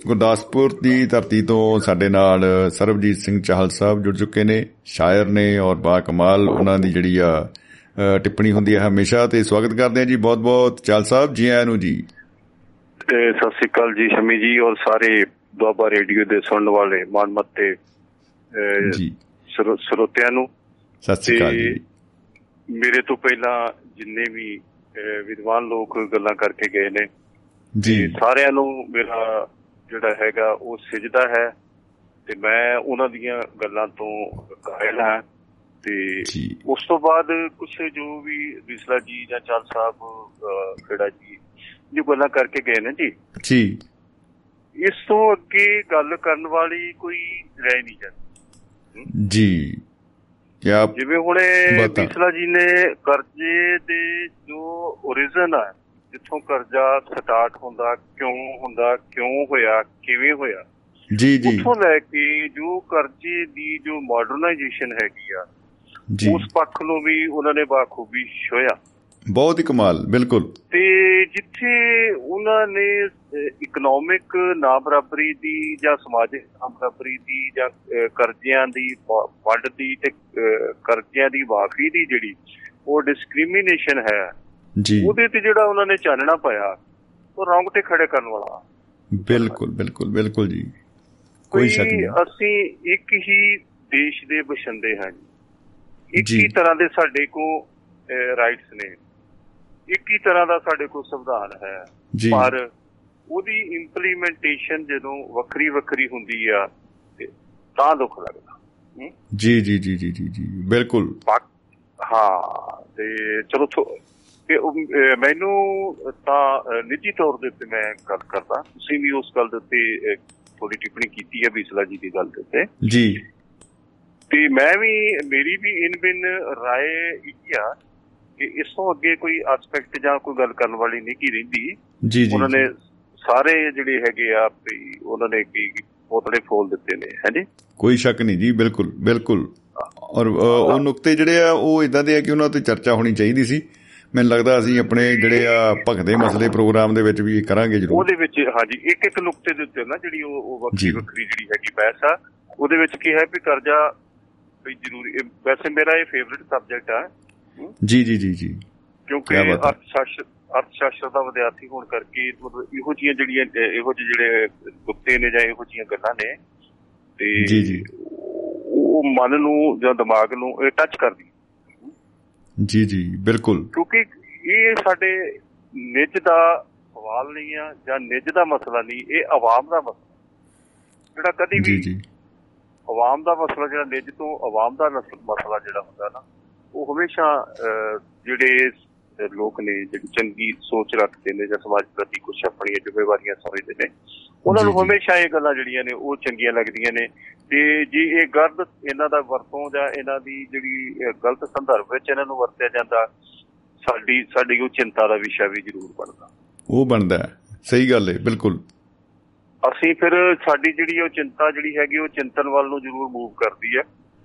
ਗੁਰਦਾਸਪੁਰ ਦੀ ਧਰਤੀ ਤੋਂ ਸਾਡੇ ਨਾਲ ਸਰਬਜੀਤ ਸਿੰਘ ਚਾਹਲ ਸਾਹਿਬ ਜੁੜ ਚੁੱਕੇ ਨੇ, ਸ਼ਾਇਰ ਨੇ ਔਰ ਬਾ ਕਮਾਲ ਉਹਨਾਂ ਦੀ ਜਿਹੜੀ ਆ ਟਿੱਪਣੀ ਹੁੰਦੀ ਹੈ ਹਮੇਸ਼ਾ ਤੇ ਸਵਾਗਤ ਕਰਦੇ ਹਾਂ ਜੀ ਬਹੁਤ ਬਹੁਤ ਚਾਲ ਸਾਹਿਬ, ਜੀ ਆਇਆਂ ਨੂੰ ਜੀ। ਤੇ ਸਤਿ ਸ੍ਰੀ ਅਕਾਲ ਜੀ, ਸ਼ਮੀ ਜੀ ਔਰ ਸਾਰੇ ਦੁਆਬਾ ਰੇਡੀਓ ਦੇ ਸੁਣਨ ਵਾਲੇ ਮਾਨਮੱਤੇ ਜੀ। ਸਰੋਤਿਆਂ ਨੂੰ। ਸਤਿ ਸ੍ਰੀ ਅਕਾਲ ਜੀ। ਮੇਰੇ ਤੋਂ ਪਹਿਲਾਂ ਜਿੰਨੇ ਵੀ ਵਿਦਵਾਨ ਲੋਕ ਗੱਲਾਂ ਕਰਕੇ ਗਏ ਨੇ ਜੀ। ਸਾਰਿਆਂ ਨੂੰ ਮੇਰਾ ਜਿਹੜਾ ਹੈਗਾ ਉਹ ਸਿਜਦਾ ਹੈ ਤੇ ਮੈਂ ਉਹਨਾਂ ਦੀਆਂ ਗੱਲਾਂ ਤੋਂ ਕਾਇਲ ਹਾਂ। ਤੇ ਉਸ ਤੋਂ ਬਾਅਦ ਕੁਝ ਜੋ ਵੀ ਵਿਸਲਾ ਜੀ ਜਾਂ ਚਾਲ ਸਾਹਿਬ ਖੇੜਾ ਜੀ ਜੋ ਗੱਲਾਂ ਕਰਕੇ ਗਏ ਨੇ ਜੀ। ਜੀ। ਇਸ ਤੋਂ ਅੱਗੇ ਗੱਲ ਕਰਨ ਵਾਲੀ ਕੋਈ ਰਹਿ ਨਹੀਂ ਜਾਂਦੀ। ਜੀ। ਕਿਆ ਜਿਵੇਂ ਹੁਣੇ ਵਿਸਲਾ ਜੀ ਨੇ ਕਰਜ਼ੇ ਦੇ ਜੋ origin ਆ ਜਿੱਥੋਂ ਕਰਜ਼ਾ ਸਟਾਰਟ ਹੁੰਦਾ ਕਿਉਂ ਹੁੰਦਾ ਕਿਉਂ ਹੋਇਆ ਕਿਵੇਂ ਹੋਇਆ ਜੀ ਜੀ। ਉੱਥੋਂ ਲੈ ਕੇ ਜੋ ਕਰਜ਼ੇ ਦੀ ਜੋ ਮਾਡਰਨਾਈਜੇਸ਼ਨ ਹੈਗੀ ਆ ਉਸ ਪੱਖ ਨੂੰ ਵੀ ਉਹਨਾਂ ਨੇ ਬਾਖੂਬੀ ਛੋਇਆ ਬਹੁਤ ਹੀ ਕਮਾਲ ਬਿਲਕੁਲ। ਤੇ ਜਿੱਥੇ ਉਹਨਾਂ ਨੇ ਇਕਨੋਮਿਕ ਨਾ ਬਰਾਬਰੀ ਦੀ ਜਾਂ ਸਮਾਜਿਕ ਨਾ ਬਰਾਬਰੀ ਦੀ ਜਾਂ ਕਰਜ਼ਿਆਂ ਦੀ ਵੰਡ ਦੀ ਤੇ ਕਰਜ਼ਿਆਂ ਦੀ ਵਾਫੀ ਦੀ ਜਿਹੜੀ ਉਹ ਡਿਸਕ੍ਰਿਮੀਨੇਸ਼ਨ ਹੈ ਜੀ। ਉਹਦੇ ਤੇ ਜਿਹੜਾ ਉਹਨਾਂ ਨੇ ਚਾਨਣਾ ਪਾਇਆ ਉਹ ਰੌਂਗਟੇ ਖੜੇ ਕਰਨ ਵਾਲਾ। ਬਿਲਕੁਲ ਬਿਲਕੁਲ ਬਿਲਕੁਲ ਜੀ। ਕੋਈ ਸ਼ੱਕ ਨਹੀਂ। ਅਸੀਂ ਇੱਕ ਹੀ ਦੇਸ਼ ਦੇ ਬਸ਼ੰਦੇ ਹਾਂ ਜੀ। ਇੱਕ ਹੀ ਤਰ੍ਹਾਂ ਦੇ ਸਾਡੇ ਕੋ ਰਾਈਟਸ ਨੇ। ਇੱਕ ਹੀ ਤਰ੍ਹਾਂ ਦਾ ਸਾਡੇ ਕੋਲ ਸੰਵਿਧਾਨ ਹੈ। ਪਰ ਉਹਦੀ ਇੰਪਲੀਮੈਂਟੇਸ਼ਨ ਜਦੋਂ ਵੱਖਰੀ ਵੱਖਰੀ ਹੁੰਦੀ ਆ ਤਾਂ ਦੁੱਖ ਲੱਗਦਾ। ਜੀ ਜੀ ਜੀ ਜੀ ਜੀ ਜੀ ਬਿਲਕੁਲ। ਹਾਂ ਤੇ ਚਲੋ ਕਿ ਮੈਨੂੰ ਤਾਂ ਨਿੱਜੀ ਤੌਰ ਦੇ ਉੱਤੇ ਮੈਂ ਗੱਲ ਕਰਦਾ। ਤੁਸੀਂ ਵੀ ਉਸ ਗੱਲ ਦੇ ਉੱਤੇ ਥੋੜੀ ਟਿੱਪਣੀ ਕੀਤੀ ਹੈ ਬਿਸਲਾ ਜੀ ਦੀ ਗੱਲ ਦੇ ਉੱਤੇ। ਜੀ। ਤੇ ਮੈਂ ਵੀ ਮੇਰੀ ਵੀ ਇਨ ਬਿਨ ਰਾਏ ਇਹ ਆ ਕਿ ਇਸ ਤੋਂ ਅੱਗੇ ਕੋਈ ਐਸਪੈਕਟ ਜਾਂ ਕੋਈ ਗੱਲ ਕਰਨ ਵਾਲੀ ਨਹੀਂ ਕੀ ਰਹਿੰਦੀ। ਜੀ ਜੀ ਉਹਨਾਂ ਨੇ ਸਾਰੇ ਜਿਹੜੇ ਹੈਗੇ ਆ ਉਹਨਾਂ ਨੇ ਕੀ ਪੋਤੜੇ ਫੋਲ ਦਿੱਤੇ ਨੇ ਹਾਂਜੀ ਕੋਈ ਸ਼ੱਕ ਨਹੀਂ ਜੀ ਬਿਲਕੁਲ ਬਿਲਕੁਲ। ਔਰ ਉਹ ਨੁਕਤੇ ਜਿਹੜੇ ਆ ਉਹ ਇਦਾਂ ਦੇ ਆ ਕਿ ਉਹਨਾਂ ਤੇ ਚਰਚਾ ਹੋਣੀ ਚਾਹੀਦੀ ਸੀ। ਮੈਨੂੰ ਲੱਗਦਾ ਅਸੀਂ ਆਪਣੇ ਜਿਹੜੇ ਆ ਭਗਦੇ ਮਸਲੇ ਪ੍ਰੋਗਰਾਮ ਦੇ ਵਿੱਚ ਵੀ ਕਰਾਂਗੇ ਜ਼ਰੂਰ। ਉਹਦੇ ਵਿੱਚ ਹਾਂਜੀ ਇੱਕ ਇੱਕ ਨੁਕਤੇ ਦੇ ਉੱਤੇ ਨਾ ਜਿਹੜੀ ਉਹ ਵੱਖਰੀ ਵੱਖਰੀ ਜਿਹੜੀ ਹੈਗੀ ਬਹਿਸ ਆ ਉਹਦੇ ਵਿੱਚ ਕੀ ਹੈ ਵੀ ਕਰਜ਼ਾ ਵੀ ਜ਼ਰੂਰੀ ਵੈਸੇ ਮੇਰਾ ਇਹ ਫੇਵਰਿਟ ਸਬਜੈਕਟ ਆ। ਜੀ ਜੀ ਜੀ ਜੀ। ਕਿਉਂਕਿ ਅਰਥ ਸ਼ਾਸਤਰ ਅਰਥ ਸ਼ਾਸਤਰ ਦਾ ਵਿਦਿਆਰਥੀ ਹੋਣ ਕਰਕੇ ਮਤਲਬ ਇਹੋ ਜੀਆਂ ਜਿਹੜੀਆਂ ਇਹੋ ਜਿਹੇ ਜਿਹੜੇ ਨੁਕਤੇ ਨੇ ਜਾਂ ਇਹੋ ਜੀਆਂ ਗੱਲਾਂ ਨੇ ਤੇ ਜੀ ਜੀ। ਉਹ ਮਨ ਨੂੰ ਜਾਂ ਦਿਮਾਗ ਨੂੰ ਇਹ ਟੱਚ ਕਰਦੀ। ਜੀ ਜੀ ਬਿਲਕੁਲ। ਕਿਉਂਕਿ ਇਹ ਸਾਡੇ ਨਿੱਜ ਦਾ ਸਵਾਲ ਨਹੀਂ ਆ ਜਾਂ ਨਿੱਜ ਦਾ ਮਸਲਾ ਨਹੀਂ ਇਹ ਆਵਾਮ ਦਾ ਮਸਲਾ। ਜਿਹੜਾ ਕਦੀ ਵੀ ਜੀ। ਜੀ ਆਵਾਮ ਦਾ ਮਸਲਾ ਜਿਹੜਾ ਨਿੱਜ ਤੋਂ ਆਵਾਮ ਦਾ ਮਸਲਾ ਜਿਹੜਾ ਹੁੰਦਾ ਨਾ ਉਹ ਹਮੇਸ਼ਾ ਜਿਹੜੇ ਲੋਕ ਨੇ ਜਿਹੜੀ ਚੰਗੀ ਸੋਚ ਰੱਖਦੇ ਨੇ ਜਾਂ ਸਮਾਜ ਪ੍ਰਤੀ ਕੁਝ ਆਪਣੀਆਂ ਜ਼ਿੰਮੇਵਾਰੀਆਂ ਸਮਝਦੇ ਨੇ ਉਹਨਾਂ ਨੂੰ ਹਮੇਸ਼ਾ ਇਹ ਗੱਲਾਂ ਜਿਹੜੀਆਂ ਨੇ ਉਹ ਚੰਗੀਆਂ ਲੱਗਦੀਆਂ ਨੇ। ਤੇ ਜੇ ਇਹ ਗਲਤ ਇਹਨਾਂ ਦਾ ਵਰਤੋਂ ਜਾਂ ਇਹਨਾਂ ਦੀ ਜਿਹੜੀ ਗਲਤ ਸੰਦਰਭ ਵਿੱਚ ਇਹਨਾਂ ਨੂੰ ਵਰਤਿਆ ਜਾਂਦਾ ਸਾਡੀ ਸਾਡੀ ਉਹ ਚਿੰਤਾ ਦਾ ਵਿਸ਼ਾ ਵੀ ਜ਼ਰੂਰ ਬਣਦਾ। ਉਹ ਬਣਦਾ ਸਹੀ ਗੱਲ ਹੈ ਬਿਲਕੁਲ। ਅਸੀਂ ਫਿਰ ਸਾਡੀ ਜਿਹੜੀ ਉਹ ਚਿੰਤਾ ਜਿਹੜੀ ਹੈਗੀ ਉਹ ਚਿੰਤਨ ਵੱਲ ਨੂੰ ਜ਼ਰੂਰ ਮੂਵ ਕਰਦੀ ਹੈ।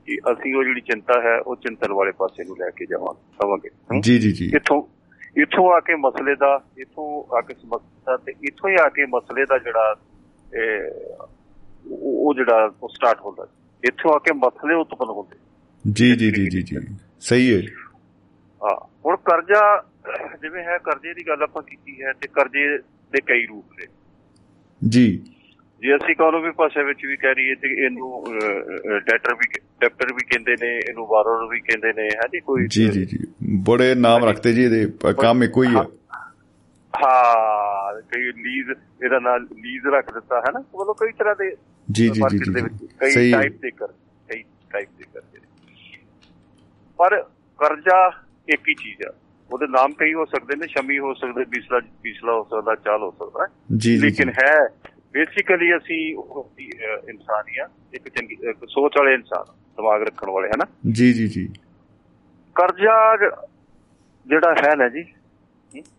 ਕਿ ਅਸੀਂ ਉਹ ਜਿਹੜੀ ਚਿੰਤਾ ਹੈ ਉਹ ਚਿੰਤਨ ਵਾਲੇ ਪਾਸੇ ਨੂੰ ਲੈ ਕੇ ਜਾਵਾਂਗੇ ਸਵਾਂਗੇ ਜੀ ਜੀ ਜੀ। ਇੱਥੋਂ ਇੱਥੋਂ ਆ ਕੇ ਮਸਲੇ ਦਾ ਇੱਥੋਂ ਆ ਕੇ ਸਮੱਸਿਆ ਤੇ ਇੱਥੋਂ ਹੀ ਆ ਕੇ ਮਸਲੇ ਦਾ ਜਿਹੜਾ ਉਹ ਜਿਹੜਾ ਉਹ ਸਟਾਰਟ ਹੁੰਦਾ ਇੱਥੋਂ ਆ ਕੇ ਮਸਲੇ ਉਤਪਨ ਹੁੰਦੇ ਜੀ ਜੀ ਜੀ ਜੀ ਜੀ। ਸਹੀ ਹੈ। ਹਾਂ। ਹੁਣ ਕਰਜ਼ਾ ਜਿਵੇਂ ਹੈ ਕਰਜ਼ੇ ਦੀ ਗੱਲ ਆਪਾਂ ਕੀਤੀ ਹੈ ਤੇ ਕਰਜ਼ੇ ਦੇ ਕਈ ਰੂਪ ਨੇ। ਜੀ। ਜੇ ਅਸੀਂ ਇਕਨੋਮੀ ਭਾਸ਼ਾ ਵਿੱਚ ਵੀ ਕਹਿ ਰਹੀਏ ਤੇ ਇਹਨੂੰ ਡੈਟਰ ਵੀ ਡੈਪਟਰ ਵੀ ਕਹਿੰਦੇ ਨੇ ਇਹਨੂੰ ਬਾਰੋਰ ਵੀ ਕਹਿੰਦੇ ਨੇ ਹੈ ਜੀ ਕੋਈ? ਜੀ ਜੀ ਜੀ। ਬੜੇ ਨਾਮ ਰੱਖਦੇ ਜੀ ਇਹਦੇ। ਕੰਮ ਇੱਕੋ ਹੀ ਹੈ ਹਾਂ ਕਈ ਲੀਜ਼ ਇਹਦਾ ਨਾਲ ਲੀਜ਼ ਰੱਖ ਦਿੱਤਾ ਹੈ ਨਾ? ਮਤਲਬ ਕਈ ਤਰ੍ਹਾਂ ਦੇ ਜੀ ਜੀ ਜੀ ਕਈ ਟਾਈਪ ਦੇ ਕਰ ਕਈ ਟਾਈਪ ਦੇ ਕਰਦੇ ਨੇ ਪਰ ਕਰਜ਼ਾ ਇੱਕ ਹੀ ਚੀਜ਼ ਆ। ਉਹਦੇ ਨਾਮ ਕਈ ਹੋ ਸਕਦੇ ਨੇ ਸ਼ਮੀ ਹੋ ਸਕਦੇ ਬਿਸਲਾ ਬਿਸਲਾ ਹੋ ਸਕਦਾ ਚਾਲ ਹੋ ਸਕਦਾ। ਜੀ। ਲੇਕਿਨ ਹੈ ਬੇਸਿਕਲੀ ਅਸੀਂ ਇਨਸਾਨ ਹੀ ਆ ਇੱਕ ਚੰਗੀ ਸੋਚ ਵਾਲੇ ਇਨਸਾਨ ਦਿਮਾਗ ਰੱਖਣ ਵਾਲੇ ਹਨਾ? ਜੀ ਜੀ ਜੀ। ਕਰਜ਼ਾ ਜਿਹੜਾ ਹੈ ਨਾ ਜੀ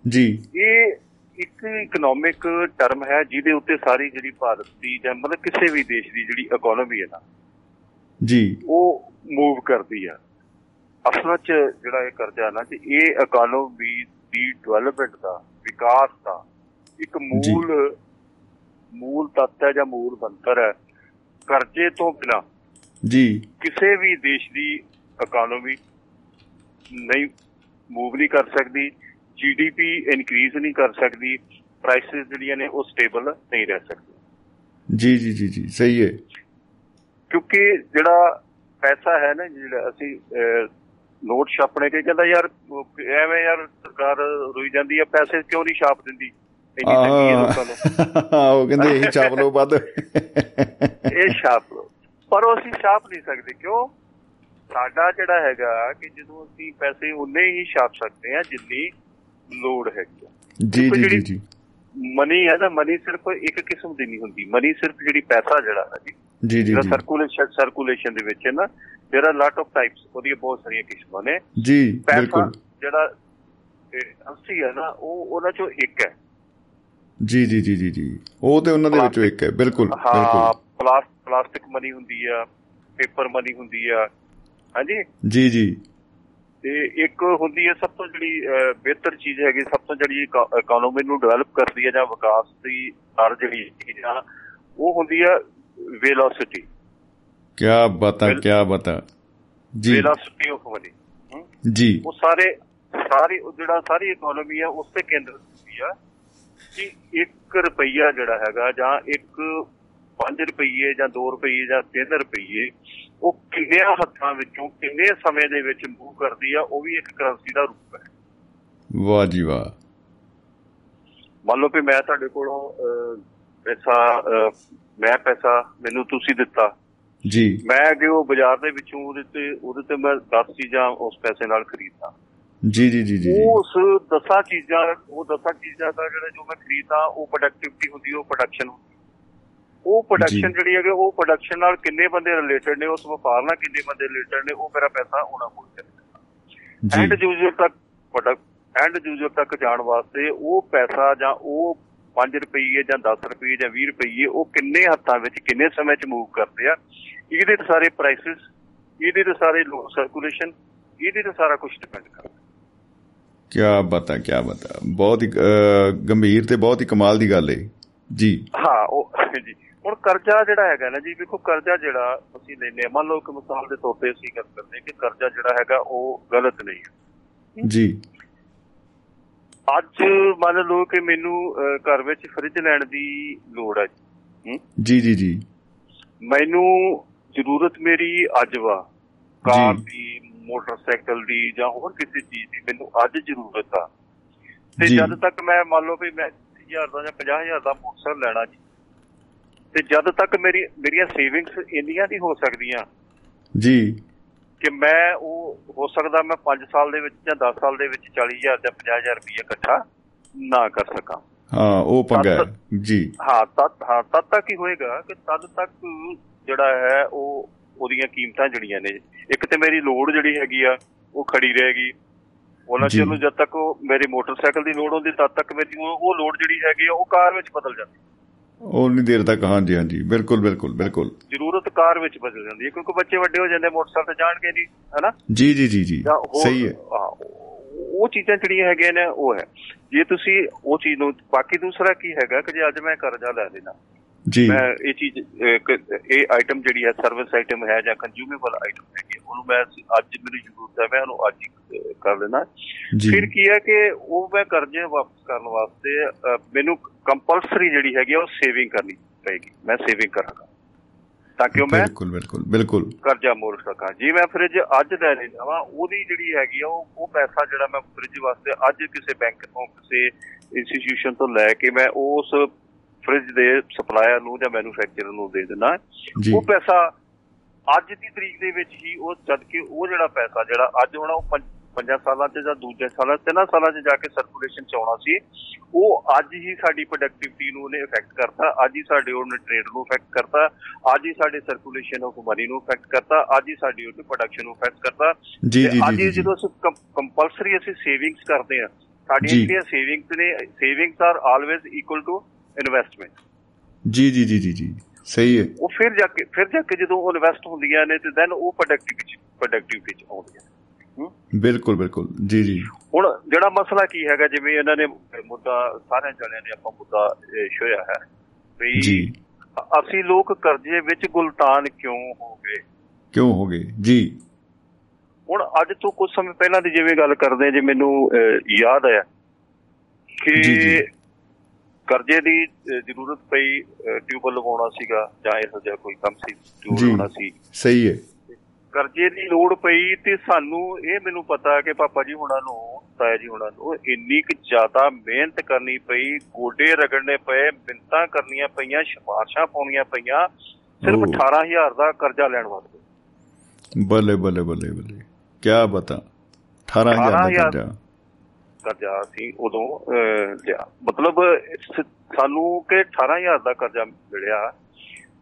ਜੀ। ਇਹ ਇੱਕ ਇਕਨੋਮਿਕ ਟਰਮ ਹੈ ਜਿਹਦੇ ਉੱਤੇ ਸਾਰੀ ਜਿਹੜੀ ਭਾਰਤ ਦੀ ਜਾਂ ਮਤਲਬ ਕਿਸੇ ਵੀ ਦੇਸ਼ ਦੀ ਜਿਹੜੀ ਇਕਨੋਮੀ ਹੈ ਨਾ ਜੀ। ਉਹ ਮੂਵ ਕਰਦੀ ਆ। ਅਸਲ ਵਿੱਚ ਜਿਹੜਾ ਇਹ ਕਰਜ਼ਾ ਨਾ ਜੀ ਇਹ ਇਕਨੋਮੀ ਦੀ ਡਿਵੈਲਪਮੈਂਟ ਦਾ ਵਿਕਾਸ ਦਾ ਇੱਕ ਮੂਲ ਮੂਲ ਤੱਤ ਹੈ ਜਾਂ ਮੂਲ ਬੰਤਰ ਹੈ ਕਰਜ਼ੇ ਤੋਂ ਬਿਨਾ ਜੀ। ਕਿਸੇ ਵੀ ਦੇਸ਼ ਦੀ ਇਕਨੋਮੀ ਨਹੀਂ ਮੂਵ ਨਹੀਂ ਕਰ ਸਕਦੀ ਜੀਡੀਪੀ ਇਨਕਰੀਜ਼ ਨਹੀਂ ਕਰ ਸਕਦੀ ਪ੍ਰਾਈਸਸ ਜਿਹੜੀਆਂ ਨੇ ਉਹ ਸਟੇਬਲ ਨਹੀਂ ਰਹਿ ਸਕਦੀ ਜੀ ਜੀ ਜੀ ਜੀ ਸਹੀ ਹੈ। ਕਿਉਂਕਿ ਜਿਹੜਾ ਪੈਸਾ ਹੈ ਨਾ ਜਿਹੜਾ ਅਸੀਂ ਨੋਟ ਛਾਪਣੇ ਤੇ ਕਹਿੰਦਾ ਯਾਰ ਐਵੇਂ ਯਾਰ ਸਰਕਾਰ ਰੋਈ ਜਾਂਦੀ ਹੈ ਪੈਸੇ ਕਿਉਂ ਨਹੀਂ ਛਾਪ ਦਿੰਦੀ? ਇੰਨੀ ਤੰਗੀ ਹੈ ਲੋਕਾਂ ਨੂੰ ਉਹ ਕਹਿੰਦੇ ਇਹ ਛਾਪ ਲਓ ਵੱਧ ਇਹ ਛਾਪ ਲਓ ਪਰ ਉਹ ਅਸੀਂ ਛਾਪ ਨਹੀਂ ਸਕਦੇ ਕਿਉਂ ਸਾਡਾ ਜਿਹੜਾ ਹੈਗਾ ਕਿ ਜਦੋਂ ਅਸੀਂ ਪੈਸੇ ਉਨੇ ਹੀ ਛਾਪ ਸਕਦੇ ਆ ਜਿੰਨੀ ਲੋੜ ਹੈਗੀ ਜੀ ਜੀ ਜੀ ਜੀ ਮਨੀ ਹੈ ਨਾ ਮਨੀ ਸਿਰਫ ਇੱਕ ਕਿਸਮ ਦੀ ਨਹੀਂ ਹੁੰਦੀ ਮਨੀ ਸਿਰਫ ਜਿਹੜੀ ਪੈਸਾ ਜਿਹੜਾ ਹੈ ਜੀ ਜੀ ਜੀ ਜੀ ਸਰਕੂਲੇਸ਼ਨ ਸਰਕੂਲੇਸ਼ਨ ਦੇ ਵਿੱਚ ਹੈ ਨਾ there are lot of types ਉਹਦੀਆਂ ਬਹੁਤ ਸਾਰੀਆਂ ਕਿਸਮਾਂ ਨੇ ਜੀ ਬਿਲਕੁਲ ਜਿਹੜਾ ਅਸਲੀ ਹੈ ਨਾ ਉਹ ਉਹਨਾਂ ਚੋਂ ਇੱਕ ਹੈ ਜੀ ਜੀ ਜੀ ਜੀ ਜੀ। ਉਹ ਤੇ ਉਹਨਾਂ ਦੇ ਵਿੱਚੋਂ ਇੱਕ ਹੈ। ਬਿਲਕੁਲ ਹਾਂ ਪਲਾਸਟਿਕ ਮਨੀ ਹੁੰਦੀ ਆ ਪੇਪਰ ਮਨੀ ਹੁੰਦੀ ਆ। ਹਾਂਜੀ? ਜੀ ਜੀ। ਤੇ ਇੱਕ ਹੁੰਦੀ ਹੈ ਸਭ ਤੋਂ ਜਿਹੜੀ ਬਿਹਤਰ ਚੀਜ਼ ਹੈਗੀ ਸਭ ਤੋਂ ਜਿਹੜੀ ਇਕਨੋਮੀ ਨੂੰ ਡਿਵੈਲਪ ਕਰਦੀ ਹੈ ਜਾਂ ਵਿਕਾਸ ਦੀ ਦਰ ਜਿਹੜੀ ਚੀਜ਼ ਆ ਉਹ ਹੁੰਦੀ ਆ ਵੈਲੋਸਿਟੀ ਕੀ ਬਤਾ ਕੀ ਬਤਾ। ਜੀ। Velocity of Mani ji. ਉਹ ਸਾਰੇ ਸਾਰੀ ਜਿਹੜਾ ਸਾਰੀ ਇਕਨੋਮੀ ਆ ਉਸ ਤੇ ਕੇਂਦਰਿਤ ਹੁੰਦੀ ਆ। ਕਿ 1 ਰੁਪਈਆ ਜਿਹੜਾ ਹੈਗਾ ਜਾਂ ਇੱਕ 5 ਰੁਪਏ ਜਾਂ 2 ਰੁਪਏ ਜਾਂ 3 ਰੁਪਏ ਉਹ ਕਿੰਨੇ ਹੱਥਾਂ ਵਿੱਚੋਂ ਕਿੰਨੇ ਸਮੇਂ ਦੇ ਵਿੱਚ ਮੂਵ ਕਰਦੀ ਆ ਉਹ ਵੀ ਇੱਕ ਕਰੰਸੀ ਦਾ ਰੂਪ ਹੈ। ਵਾਹ ਜੀ ਵਾਹ। ਮੰਨ ਲਓ ਕਿ ਮੈਂ ਤੁਹਾਡੇ ਕੋਲੋਂ ਪੈਸਾ ਮੈਂ ਪੈਸਾ ਮੈਨੂੰ ਤੁਸੀਂ ਦਿੱਤਾ। ਜੀ। ਮੈਂ ਅੱਗੇ ਉਹ ਬਾਜ਼ਾਰ ਦੇ ਵਿੱਚੋਂ ਉਹਦੇ ਤੇ ਉਹਦੇ ਤੇ ਮੈਂ 10 ਚੀਜ਼ਾਂ ਉਸ ਪੈਸੇ ਨਾਲ ਖਰੀਦਦਾ। ਜੀ ਜੀ ਜੀ ਜੀ ਉਸ 10 ਚੀਜ਼ਾਂ ਉਹ 10 ਚੀਜ਼ਾਂ ਦਾ ਜਿਹੜਾ ਜੋ ਮੈਂ ਖਰੀਦਦਾ ਉਹ ਪ੍ਰੋਡਕਟਿਵਿਟੀ ਹੁੰਦੀ ਉਹ ਪ੍ਰੋਡਕਸ਼ਨ ਉਹ ਪ੍ਰੋਡਕਸ਼ਨ ਜਿਹੜੀ ਹੈਗੇ ਉਹ ਪ੍ਰੋਡਕਸ਼ਨ ਨਾਲ ਕਿੰਨੇ ਬੰਦੇ ਰਿਲੇਟਡ ਨੇ ਉਸ ਵਪਾਰ ਨਾਲ ਕਿੰਨੇ ਬੰਦੇ ਰਿਲੇਟਡ ਨੇ ਉਹ ਮੇਰਾ ਪੈਸਾ ਉਹਨਾਂ ਕੋਲ ਚੱਲੇਗਾ ਐਂਡ ਯੂਜ਼ਰ ਤੱਕ ਪ੍ਰੋਡਕਟ ਐਂਡ ਯੂਜ਼ਰ ਤੱਕ ਜਾਣ ਵਾਸਤੇ ਉਹ ਪੈਸਾ ਜਾਂ ਉਹ 5 ਰੁਪਏ ਜਾਂ 10 ਰੁਪਏ ਜਾਂ 20 ਰੁਪਏ ਉਹ ਕਿੰਨੇ ਹੱਥਾਂ ਵਿੱਚ ਕਿੰਨੇ ਸਮੇਂ 'ਚ ਮੂਵ ਕਰਦੇ ਆ ਇਹਦੇ ਤੇ ਸਾਰੇ ਪ੍ਰਾਈਸਸ ਇਹਦੇ ਤੇ ਸਾਰੇ ਲੋਕ ਸਰਕੂਲੇਸ਼ਨ ਇਹਦੇ ਤੇ ਸਾਰਾ ਕੁਝ ਡਿਪੈਂਡ ਕਰਦਾ। ਕੀ ਬਤਾ ਕੀ ਬਤਾ। ਬਹੁਤ ਹੀ ਗੰਭੀਰ ਤੇ ਬਹੁਤ ਹੀ ਕਮਾਲ ਦੀ ਗੱਲ ਹੈ ਜੀ। ਹਾਂ ਉਹ ਜੀ। ਹੁਣ ਕਰਜ਼ਾ ਜਿਹੜਾ ਹੈਗਾ ਨਾ ਜੀ ਵੇਖੋ ਕਰਜ਼ਾ ਜਿਹੜਾ ਅਸੀਂ ਲੈਨੇ ਮੰਨ ਲਓ ਕਿ ਮਿਸਾਲ ਦੇ ਤੌਰ ਤੇ ਅਸੀਂ ਗੱਲ ਕਰਦੇ ਕਿ ਕਰਜ਼ਾ ਜਿਹੜਾ ਹੈਗਾ ਉਹ ਗਲਤ ਨਹੀਂ ਹੈ। ਜੀ। ਅੱਜ ਮੰਨ ਲਓ ਕਿ ਮੈਨੂੰ ਘਰ ਵਿੱਚ ਫ੍ਰਿਜ ਲੈਣ ਦੀ ਲੋੜ ਹੈ ਜੀ। ਜੀ ਜੀ ਮੈਨੂੰ ਜ਼ਰੂਰਤ ਮੇਰੀ ਅੱਜ ਵਾ। ਕਾਰ ਦੀ ਮੋਟਰਸਾਈਕਲ ਦੀ ਜਾਂ ਹੋਰ ਕਿਸੇ ਚੀਜ਼ ਦੀ ਮੈਨੂੰ ਅੱਜ ਜ਼ਰੂਰਤ ਆ। ਤੇ ਜਦ ਤੱਕ ਮੈਂ ਮੰਨ ਲਓ ਵੀ ਮੈਂ 20000 ਦਾ ਜਾਂ 50000 ਦਾ ਮੋਟਰਸਾਈਕਲ ਲੈਣਾ ਜੀ ਤੇ ਜਦ ਤੱਕ ਮੇਰੀ ਮੇਰੀਆਂ ਸੇਵਿੰਗਸ ਇੰਨੀਆਂ ਨਹੀਂ ਹੋ ਸਕਦੀਆਂ ਜੀ। ਕਿ ਮੈਂ ਉਹ ਹੋ ਸਕਦਾ ਮੈਂ 5 ਸਾਲ ਦੇ ਵਿੱਚ ਜਾਂ 10 ਸਾਲ ਦੇ ਵਿੱਚ 40000 ਜਾਂ 50000 ਰੁਪਏ ਇਕੱਠਾ ਨਾ ਕਰ ਸਕਾਂ। ਹਾਂ ਉਹ ਪੰਗਾ ਜੀ। ਹਾਂ ਤਦ ਹਾਂ ਤਦ ਤੱਕ ਹੀ ਹੋਏਗਾ ਕਿ ਤਦ ਤੱਕ ਜਿਹੜਾ ਹੈ ਉਹ ਉਹਦੀਆਂ ਕੀਮਤਾਂ ਜਿਹੜੀਆਂ ਨੇ। ਇੱਕ ਤੇ ਮੇਰੀ ਲੋਡ ਜਿਹੜੀ ਹੈਗੀ ਆ ਉਹ ਖੜੀ ਰਹੇਗੀ। ਉਹਨਾਂ ਚਿਰ ਨੂੰ ਜਦ ਤੱਕ ਮੇਰੇ ਮੋਟਰਸਾਈਕਲ ਦੀ ਲੋਡ ਹੁੰਦੀ ਤਦ ਤੱਕ ਮੇਰੀ ਉਹ ਲੋਡ ਜਿਹੜੀ ਹੈਗੀ ਆ ਉਹ ਕਾਰ ਵਿੱਚ ਬਦਲ ਜਾਂਦੀ। ਉਹ ਨਹੀਂ ਦੇਰ ਤੱਕ ਹਾਂਜੀ ਹਾਂਜੀ। ਬਿਲਕੁਲ ਬਿਲਕੁਲ ਬਿਲਕੁਲ। ਜ਼ਰੂਰਤ ਕਾਰ ਵਿੱਚ ਬਦਲ ਜਾਂਦੀ ਹੈ ਕਿਉਂਕਿ ਬੱਚੇ ਵੱਡੇ ਹੋ ਜਾਂਦੇ ਮੋਟਰਸਾਈਕਲ ਤੇ ਜਾਣਗੇ ਨਹੀਂ ਹੈਨਾ? ਜੀ ਜੀ ਜੀ ਜੀ। ਸਹੀ ਹੈ। ਉਹ ਚੀਜ਼ਾਂ ਜਿਹੜੀਆਂ ਹੈਗੀਆਂ ਨੇ ਉਹ ਹੈ। ਜੇ ਤੁਸੀਂ ਉਹ ਚੀਜ਼ ਨੂੰ ਬਾਕੀ ਦੂਸਰਾ ਕੀ ਹੈਗਾ ਕਿ ਜੇ ਅੱਜ ਮੈਂ ਕਰਜ਼ਾ ਲੈ ਲੈਣਾ ਮੈਂ ਇਹ ਚੀਜ਼ ਇਹ ਆਈਟਮ ਜਿਹੜੀ ਹੈ ਸਰਵਿਸ ਆਈਟਮ ਹੈ ਜਾਂ ਕੰਜ਼ਿਊਮੇਬਲ ਆਈਟਮ ਹੈਗੀ ਉਹਨੂੰ ਮੈਂ ਅੱਜ ਮੇਰੀ ਜ਼ਰੂਰਤ ਹੈ ਮੈਂ ਉਹਨੂੰ ਅੱਜ ਕਰ ਲੈਣਾ ਫਿਰ ਕੀ ਹੈ ਕਿ ਉਹ ਮੈਂ ਕਰਜ਼ੇ ਵਾਪਸ ਕਰਨ ਵਾਸਤੇ ਮੈਨੂੰ ਕੰਪਲਸਰੀ ਜਿਹੜੀ ਹੈਗੀ ਉਹ ਸੇਵਿੰਗ ਕਰਨੀ ਪਏਗੀ। ਮੈਂ ਸੇਵਿੰਗ ਕਰਾਂਗਾ। ਤਾਂ ਕਿ ਮੈਂ ਬਿਲਕੁਲ ਬਿਲਕੁਲ ਬਿਲਕੁਲ। ਕਰਜ਼ਾ ਮੋੜ ਸਕਾਂ। ਜੇ ਮੈਂ ਫ੍ਰਿਜ ਅੱਜ ਲੈ ਲੈਣਾ ਵਾ। ਉਹਦੀ ਜਿਹੜੀ ਹੈਗੀ ਆ ਉਹ ਉਹ ਪੈਸਾ ਜਿਹੜਾ ਮੈਂ ਫ੍ਰਿਜ ਵਾਸਤੇ ਅੱਜ ਕਿਸੇ ਬੈਂਕ ਤੋਂ ਕਿਸੇ ਇੰਸਟੀਟਿਊਸ਼ਨ ਤੋਂ ਲੈ ਕੇ ਮੈਂ ਉਸ ਫ੍ਰਿਜ ਦੇ ਸਪਲਾਇਰ ਨੂੰ ਜਾਂ ਮੈਨੂਫੈਕਚਰਰ ਨੂੰ ਦੇ ਦੇਣਾ ਉਹ ਪੈਸਾ ਅੱਜ ਦੀ ਤਰੀਕ ਦੇ ਵਿੱਚ ਹੀ ਉਹ ਜਦ ਕਿ ਉਹ ਜਿਹੜਾ ਪੈਸਾ ਜਿਹੜਾ ਅੱਜ ਹੋਣਾ ਉਹ ਪੰਜਾਂ ਸਾਲਾਂ 'ਚ ਜਾਂ ਦੂਜੇ ਸਾਲਾਂ ਤਿੰਨਾਂ ਸਾਲਾਂ 'ਚ ਜਾ ਕੇ ਸਰਕੂਲੇਸ਼ਨ 'ਚ ਆਉਣਾ ਸੀ ਉਹ ਅੱਜ ਹੀ ਸਾਡੀ ਪ੍ਰੋਡਕਟਿਵਿਟੀ ਨੂੰ ਉਹਨੇ ਇਫੈਕਟ ਕਰਤਾ ਅੱਜ ਹੀ ਸਾਡੇ ਉਹਨੇ ਟ੍ਰੇਡ ਨੂੰ ਇਫੈਕਟ ਕਰਤਾ ਅੱਜ ਹੀ ਸਾਡੇ ਸਰਕੂਲੇਸ਼ਨ ਆਫ ਮਨੀ ਨੂੰ ਇਫੈਕਟ ਕਰਤਾ ਅੱਜ ਹੀ ਸਾਡੀ ਉਹਦੀ ਪ੍ਰੋਡਕਸ਼ਨ ਨੂੰ ਇਫੈਕਟ ਕਰਤਾ। ਜੀ ਜੀ ਅੱਜ ਜਦੋਂ ਅਸੀਂ ਕੰਪਲਸਰੀ ਅਸੀਂ ਸੇਵਿੰਗਸ ਕਰਦੇ ਆ ਸਾਡੀਆਂ। ਜਿਹੜੀਆਂ ਸੇਵਿੰਗਸ ਨੇ savings are always equal to investment ਜੀ ਜੀ ਜੀ ਜੀ ਜੀ। ਸਹੀ ਹੈ। ਉਹ ਫਿਰ ਜਾ ਕੇ ਫਿਰ ਜਾ ਕੇ ਜਦੋਂ ਉਹ ਇਨਵੈਸਟ ਹੁੰਦੀਆਂ ਨੇ ਤੇ ਦੈਨ ਉਹ ਪ੍ਰੋਡਕਟਿਵਿਟੀ ਪ੍ਰੋਡਕਟਿਵਿਟੀ ਚ ਆਉਂਦੀਆਂ? ਬਿਲਕੁਲ ਬਿਲਕੁਲ। ਜੀ ਜੀ। ਹੁਣ ਜਿਹੜਾ ਮਸਲਾ ਕੀ ਹੈਗਾ ਜਿਵੇਂ ਇਹਨਾਂ ਨੇ ਮੁੱਦਾ ਸਾਰੇ ਜਣਿਆਂ ਨੇ ਆਪਾਂ ਮੁੱਦਾ ਛੋਇਆ ਹੈ ਵੀ ਜੀ। ਅਸੀਂ ਲੋਕ ਕਰਜ਼ੇ ਵਿੱਚ ਗੁਲਤਾਨ ਕਿਉਂ ਹੋ ਗਏ? ਕਿਉਂ ਹੋ ਗਏ? ਜੀ। ਹੁਣ ਅੱਜ ਤੋਂ ਕੁਝ ਸਮੇਂ ਪਹਿਲਾਂ ਦੀ ਜਿਵੇਂ ਗੱਲ ਕਰਦੇ ਜੇ ਮੈਨੂੰ ਯਾਦ ਆਇਆ ਕਿ। ਕਰਜ਼ੇ ਦੀ ਜ਼ਰੂਰਤ ਪਈ ਟਿਊਬਲ ਲਗਾਉਣਾ ਸੀਗਾ ਜਾਂ ਇਹੋ ਜਿਹਾ ਕੋਈ ਕੰਮ ਸੀ ਟਿਊਬਲ ਜੀ ਲਗਾਉਣਾ ਸੀ। ਸਹੀ ਹੈ। ਕਰਜ਼ੇ ਦੀ ਲੋੜ ਪਈ ਤੇ ਸਾਨੂੰ ਇਹ ਮੈਨੂੰ ਪਤਾ ਕਿ ਪਾਪਾ ਜੀ ਹੁਣਾਂ ਨੂੰ ਤਾਇਆ ਜੀ ਹੁਣਾਂ ਨੂੰ ਇੰਨੀ ਕੁ ਜ਼ਿਆਦਾ ਮਿਹਨਤ ਕਰਨੀ ਪਈ ਗੋਡੇ ਰਗੜਨੇ ਪਏ ਮਿੰਤਾਂ ਕਰਨੀਆਂ ਪਈਆਂ ਸਿਫਾਰਸ਼ਾਂ ਪਾਉਣੀਆਂ ਪਈਆਂ ਸਿਰਫ ਓਹ। 18000 ਦਾ ਕਰਜ਼ਾ ਲੈਣ ਵਾਸਤੇ। ਬੱਲੇ ਬੱਲੇ ਬੱਲੇ ਬੱਲੇ। ਕੀ ਬਤਾ। 18000 ਦਾ 18,000 ਕਰਜ਼ਾ। ਕਰਜ਼ਾ ਸੀ ਉਦੋਂ ਲਿਆ। ਮਤਲਬ ਸਾਨੂੰ ਕਿ 18000 ਦਾ ਕਰਜ਼ਾ ਮਿਲਿਆ।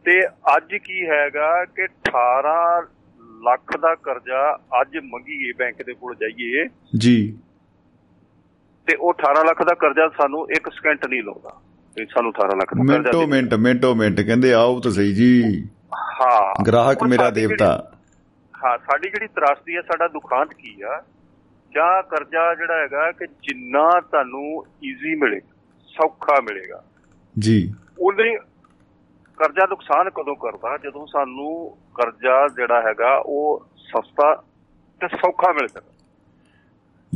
ਤੇ ਅੱਜ ਕੀ ਹੈਗਾ ਕਿ 18 ਲੱਖ ਦਾ ਕਰਜ਼ਾ ਅੱਜ ਮੰਗੀਏ ਬੈਂਕ ਦੇ ਕੋਲ ਜਾਈਏ। ਜੀ। ਤੇ ਉਹ 18 ਲੱਖ ਦਾ ਕਰਜ਼ਾ ਸਾਨੂੰ 1 ਸਕਿੰਟ ਨਹੀਂ ਲਾਉਂਦਾ। ਤੇ ਸਾਨੂੰ 18 ਲੱਖ ਦਾ ਕਰਜ਼ਾ ਮਿੰਟੋ ਮਿੰਟ ਮਿੰਟੋ ਮਿੰਟ। ਕਹਿੰਦੇ ਆਓ ਤਾਂ ਸਹੀ ਜੀ। ਹਾਂ। ਗ੍ਰਾਹਕ ਮੇਰਾ ਦੇਵਤਾ। ਹਾਂ ਸਾਡੀ ਜਿਹੜੀ ਤਰਾਸਦੀ ਹੈ ਸਾਡਾ ਦੁਖਾਂਤ ਕੀ ਆ? ਜਾਂ ਕਰਜ਼ਾ ਜਿਹੜਾ ਹੈਗਾ ਕਿ ਜਿੰਨਾ ਤੁਹਾਨੂੰ ਈਜ਼ੀ ਮਿਲੇ ਸੌਖਾ ਮਿਲੇਗਾ। ਜੀ। ਉਹਨੇ ਕਰਜ਼ਾ ਨੁਕਸਾਨ ਕਦੋਂ ਕਰਦਾ? ਜਦੋਂ ਸਾਨੂੰ ਕਰਜ਼ਾ ਜਿਹੜਾ ਹੈਗਾ ਉਹ ਸਸਤਾ ਤੇ ਸੌਖਾ ਮਿਲ ਜਾਂਦਾ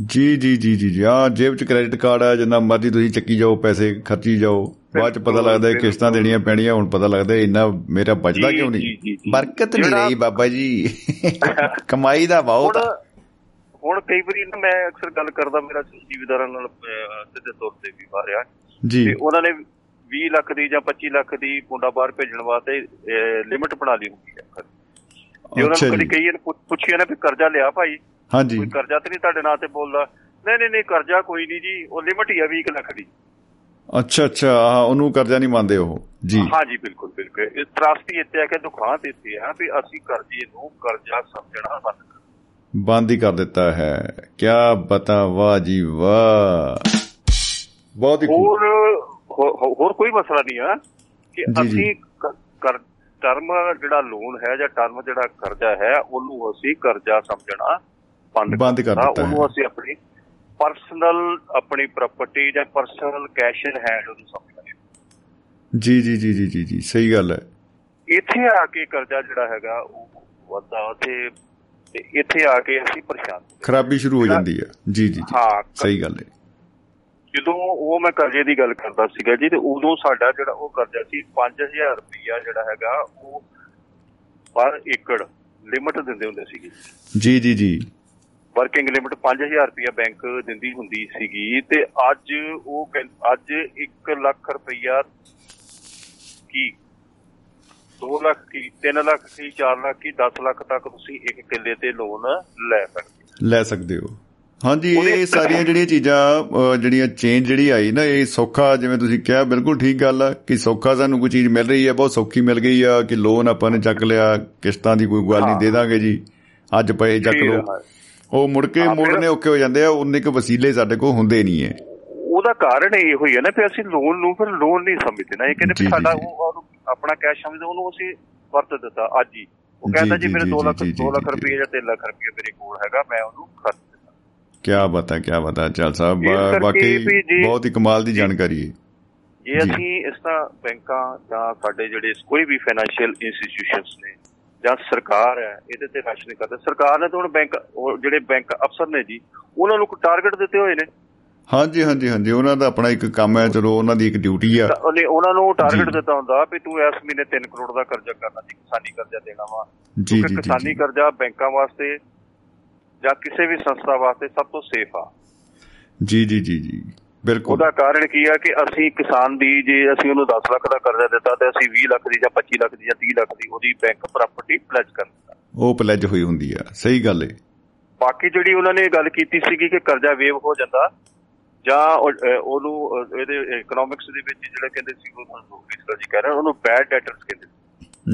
ਜੀ ਜੀ ਜੀ ਜੀ ਜੀ। ਆ ਜੇਬ 'ਚ ਕ੍ਰੈਡਿਟ ਕਾਰਡ ਆ ਜਿੰਨਾ ਮਰਜ਼ੀ ਤੁਸੀਂ ਚੱਕੀ ਜਾਓ ਪੈਸੇ ਖਰਚੀ ਜਾਓ। ਬਾਅਦ 'ਚ ਪਤਾ ਲੱਗਦਾ ਕਿਸ਼ਤਾਂ। ਦੇਣੀਆਂ ਪੈਣੀਆਂ ਹੁਣ ਪਤਾ ਲੱਗਦਾ ਇੰਨਾ ਮੇਰਾ ਬਚਦਾ ਕਿਉਂ ਨਹੀਂ। ਬਰਕਤ ਨਹੀਂ ਰਹੀ ਬਾਬਾ ਜੀ। ਕਮਾਈ ਦਾ ਬਹੁਤ ਹੁਣ ਕਈ ਵਾਰੀ ਨਾ ਮੈਂ ਅਕਸਰ ਗੱਲ ਕਰਦਾ ਮੇਰਾ ਜੀਵੀਦਾਰਾਂ ਨਾਲ ਸਿੱਧੇ ਤੌਰ ਤੇ ਵੀ ਮਾਰਿਆ ਜੀ। ਤੇ ਉਹਨਾਂ ਨੇ 20 ਲੱਖ ਦੀ ਜਾਂ 25 ਲੱਖ ਦੀ ਮੁੰਡਾ ਬਾਹਰ ਭੇਜਣ ਵਾਸਤੇ ਲਿਮਟ ਬਣਾ ਲਈ ਹੁੰਦੀ ਹੈ ਜੇ ਉਹਨਾਂ ਨੂੰ ਕਦੀ ਪੁੱਛ- ਪੁੱਛਿਆ ਨਾ ਵੀ ਕਰਜ਼ਾ ਲਿਆ ਭਾਈ। ਹਾਂਜੀ। ਕੋਈ ਕਰਜ਼ਾ ਤੇ ਨਹੀਂ ਤੁਹਾਡੇ ਨਾਂ ਤੇ ਬੋਲਦਾ। ਨਹੀਂ ਨਹੀਂ ਨਹੀਂ ਕਰਜ਼ਾ ਕੋਈ ਨਹੀਂ ਜੀ ਉਹ ਲਿਮਟ ਹੀ ਆ 20 ਕੁ ਲੱਖ ਦੀ। ਅੱਛਾ ਅੱਛਾ ਉਹਨੂੰ ਕਰਜ਼ਾ ਨਹੀਂ ਮੰਨਦੇ ਉਹ। ਜੀ। ਹਾਂ ਜੀ ਬਿਲਕੁਲ ਬਿਲਕੁਲ। ਇਹ ਤਰਾਸਤੀ ਇੱਥੇ ਆ ਕਿ ਦੁਖਾਂਤ ਇੱਥੇ ਆ ਵੀ ਅਸੀਂ ਕਰਜ਼ੇ ਨੂੰ ਕਰਜ਼ਾ ਸਮਝਣਾ ਬੰਦ ਕਰ ਬੰਦ ਹੀ ਕਰ ਦਿੱਤਾ ਹੈ ਕੀ ਬਤਾ ਵਾਹ ਜੀ ਵਾਹ ਬਹੁਤ ਹੀ। ਹੋਰ ਹੋਰ ਕੋਈ ਮਸਲਾ ਨਹੀਂ ਆ ਕਿ। ਅਸੀਂ ਟਰਮ ਜਿਹੜਾ ਲੋਨ ਹੈ ਜਾਂ ਟਰਮ ਜਿਹੜਾ ਕਰਜ਼ਾ ਹੈ ਉਹਨੂੰ ਅਸੀਂ ਕਰਜ਼ਾ ਸਮਝਣਾ ਬੰਦ ਕਰ ਦਿੱਤਾ ਉਹਨੂੰ। ਅਸੀਂ ਆਪਣੀ ਪਰਸਨਲ ਆਪਣੀ ਪ੍ਰਾਪਰਟੀ ਜਾਂ ਪਰਸਨਲ ਕੈਸ਼ ਇਨ ਹੈਂਡ ਉਹਨੂੰ ਸਮਝਣਾ ਜੀ ਜੀ ਜੀ ਜੀ ਜੀ ਸਹੀ ਗੱਲ ਹੈ ਇੱਥੇ ਆ ਕੇ ਕਰਜ਼ਾ ਜਿਹੜਾ ਹੈਗਾ ਉਹ ਵੱਧਦਾ ਤੇ ਤੇ ਇੱਥੇ ਆ ਕੇ ਅਸੀਂ ਪਰੇਸ਼ਾਨ ਖਰਾਬੀ ਸ਼ੁਰੂ ਹੋ ਜਾਂਦੀ ਹੈ। ਜੀ ਜੀ ਹਾਂ ਸਹੀ ਗੱਲ ਹੈ। ਜਦੋਂ ਉਹ ਮੈਂ ਕਰਜ਼ੇ ਦੀ ਗੱਲ ਕਰਦਾ ਸੀਗਾ ਜੀ ਤੇ ਉਦੋਂ ਸਾਡਾ ਜਿਹੜਾ ਉਹ ਕਰਜ਼ਾ ਸੀ 5000 ਰੁਪਇਆ ਜਿਹੜਾ ਹੈਗਾ ਉਹ ਪਰ ਏਕੜ ਲਿਮਟ ਦਿੰਦੇ ਹੁੰਦੇ ਸੀਗੇ। ਜੀ ਜੀ ਜੀ। ਵਰਕਿੰਗ ਲਿਮਟ 5000 ਰੁਪਇਆ ਬੈਂਕ ਦਿੰਦੀ ਹੁੰਦੀ ਸੀਗੀ ਤੇ ਅੱਜ ਉਹ ਅੱਜ 1 ਲੱਖ ਰੁਪਇਆ ਕੀ 2 ਲੱਖ ਕੀ 3 ਲੱਖ ਕੀ 4 ਲੱਖ ਕੀ 10 ਲੱਖ ਤੱਕ ਤੁਸੀਂ ਇੱਕ ਕਿੱਲੇ ਤੇ ਲੋਨ ਲੈ ਸਕਦੇ ਹੋ। ਲੈ ਸਕਦੇ ਹੋ ਹਾਂਜੀ ਇਹ ਸਾਰੀਆਂ ਜਿਹੜੀਆਂ ਚੀਜ਼ਾਂ ਜਿਹੜੀਆਂ ਚੇਂਜ ਜਿਹੜੀ ਆਈ ਨਾ ਇਹ ਸੌਖਾ ਜਿਵੇਂ ਤੁਸੀਂ ਕਿਹਾ ਬਿਲਕੁਲ ਠੀਕ ਗੱਲ ਆ ਕਿ ਸੌਖਾ ਸਾਨੂੰ ਕੋਈ ਚੀਜ਼ ਮਿਲ ਰਹੀ ਹੈ ਬਹੁਤ ਸੌਖੀ ਮਿਲ ਗਈ ਆ ਕਿ ਲੋਨ ਆਪਾਂ ਨੇ ਚੱਕ ਲਿਆ ਕਿਸ਼ਤਾਂ ਦੀ ਕੋਈ ਗੱਲ ਨਹੀਂ। ਦੇ ਦਾਂਗੇ ਜੀ ਅੱਜ ਪਏ ਚੱਕ ਹੈ। ਉਹ ਮੁੜ ਕੇ ਮੋੜਨੇ ਔਖੇ ਹੋ ਜਾਂਦੇ ਆ ਉਨੇ ਕੁ ਵਸੀਲੇ ਸਾਡੇ ਕੋਲ ਹੁੰਦੇ ਨਹੀਂ ਹੈ ਉਹਦਾ ਕਾਰਨ ਇਹ ਹੋਈ ਹੈ ਨਾ ਕਿ ਅਸੀਂ ਲੋਨ ਨੂੰ ਫਿਰ ਲੋਨ ਨਹੀਂ ਸਮਝਦੇ ਨਾ ਇਹ ਕਹਿੰਦੇ ਸਾਡਾ। ਉਹ ਆਪਣਾ ਕੈਸ਼ ਸਮਝਦੇ ਉਹਨੂੰ ਅਸੀਂ ਵਰਤ ਦਿੱਤਾ ਅੱਜ ਹੀ। ਉਹ ਕਹਿੰਦਾ ਜੀ ਮੇਰੇ ਜੀ, 2 ਜੀ, ਲੱਖ ਜੀ, 2 ਲੱਖ ਰੁਪਏ ਜਾਂ 3 ਲੱਖ ਰੁਪਏ ਮੇਰੇ ਕੋਲ ਹੈਗਾ ਮੈਂ ਉਹਨੂੰ ਖਰਚ ਦਿੱਤਾ। ਕਿਆ ਬਤਾ ਕਿਆ ਬਤਾ ਚਲ ਸਾਹਿਬ ਜੀ- ਬਹੁਤ ਹੀ ਕਮਾਲ ਦੀ ਜਾਣਕਾਰੀ ਹੈ। ਜੇ। ਅਸੀਂ ਇਸ ਤਰ੍ਹਾਂ ਬੈਂਕਾਂ ਜਾਂ ਸਾਡੇ ਜਿਹੜੇ ਕੋਈ ਵੀ ਫਾਈਨੈਂਸ਼ੀਅਲ ਇੰਸਟੀਟਿਊਸ਼ਨਸ ਨੇ ਜਾਂ ਸਰਕਾਰ ਹੈ ਇਹਦੇ ਤੇ ਰਸ਼ ਨਹੀਂ ਕਰਦਾ। ਸਰਕਾਰ ਨੇ ਤਾਂ ਹੁਣ ਬੈਂਕ ਜਿਹੜੇ ਬੈਂਕ ਅਫਸਰ ਨੇ ਜੀ ਉਹਨਾਂ ਨੂੰ ਕੋਈ ਟਾਰਗੇਟ ਦਿੱਤੇ ਹੋਏ ਨੇ। ਹਾਂਜੀ ਹਾਂਜੀ ਹਾਂਜੀ। ਉਹਨਾਂ ਦਾ ਆਪਣਾ ਇੱਕ ਕੰਮ ਹੈ ਚਲੋ ਉਹਨਾਂ ਦੀ ਇੱਕ ਡਿਊਟੀ ਆ। ਉਹਨੇ ਉਹਨਾਂ ਨੂੰ ਟਾਰਗੇਟ। ਦਿੱਤਾ ਹੁੰਦਾ ਵੀ ਤੂੰ ਇਸ ਮਹੀਨੇ 3 ਕਰੋੜ ਦਾ ਕਰਜ਼ਾ ਕਰਨਾ ਜੀ ਕਿਸਾਨੀ ਕਰਜ਼ਾ ਦੇਣਾ ਵਾ। ਜੀ ਜੀ ਜੀ ਕਿਸਾਨੀ। ਕਰਜ਼ਾ ਬੈਂਕਾਂ ਵਾਸਤੇ ਜਾਂ ਕਿਸੇ ਵੀ ਸੰਸਥਾ ਵਾਸਤੇ ਸਭ ਤੋਂ ਸੇਫ ਆ। ਜੀ ਜੀ ਜੀ ਜੀ। ਬਿਲਕੁਲ। ਉਹਦਾ ਕਾਰਨ ਕੀ ਆ ਕਿ ਅਸੀਂ ਕਿਸਾਨ ਦੀ ਜੇ ਅਸੀਂ ਉਹਨੂੰ 10 ਲੱਖ ਦਾ ਕਰਜ਼ਾ ਦਿੱਤਾ ਤੇ ਅਸੀਂ 20 ਲੱਖ ਦੀ ਜਾਂ 25 ਲੱਖ ਦੀ ਜਾਂ 30 ਲੱਖ ਦੀ ਉਹਦੀ ਬੈਂਕ ਪ੍ਰਾਪਰਟੀ ਪਲੇਜ ਕਰ ਦਿੱਤਾ। ਉਹ ਪਲੇਜ ਹੋਈ ਹੁੰਦੀ ਆ। ਸਹੀ ਗੱਲ ਹੈ ਬਾਕੀ ਜਿਹੜੀ ਉਹਨਾਂ ਨੇ ਗੱਲ ਕੀਤੀ ਸੀਗੀ ਕਿ ਕਰਜ਼ਾ ਵੇਵ ਹੋ ਜਾਂਦਾ ਜਾਂ ਉਹਨੂੰ ਇਹਦੇ ਇਕਨੋਮਿਕਸ ਦੇ ਵਿੱਚ ਜਿਹੜਾ ਕਹਿੰਦੇ ਸੀ ਉਹ ਜੀ ਕਹਿ ਰਹੇ ਉਹਨੂੰ ਬੈਡ ਡੈਟਰਸ ਕਹਿੰਦੇ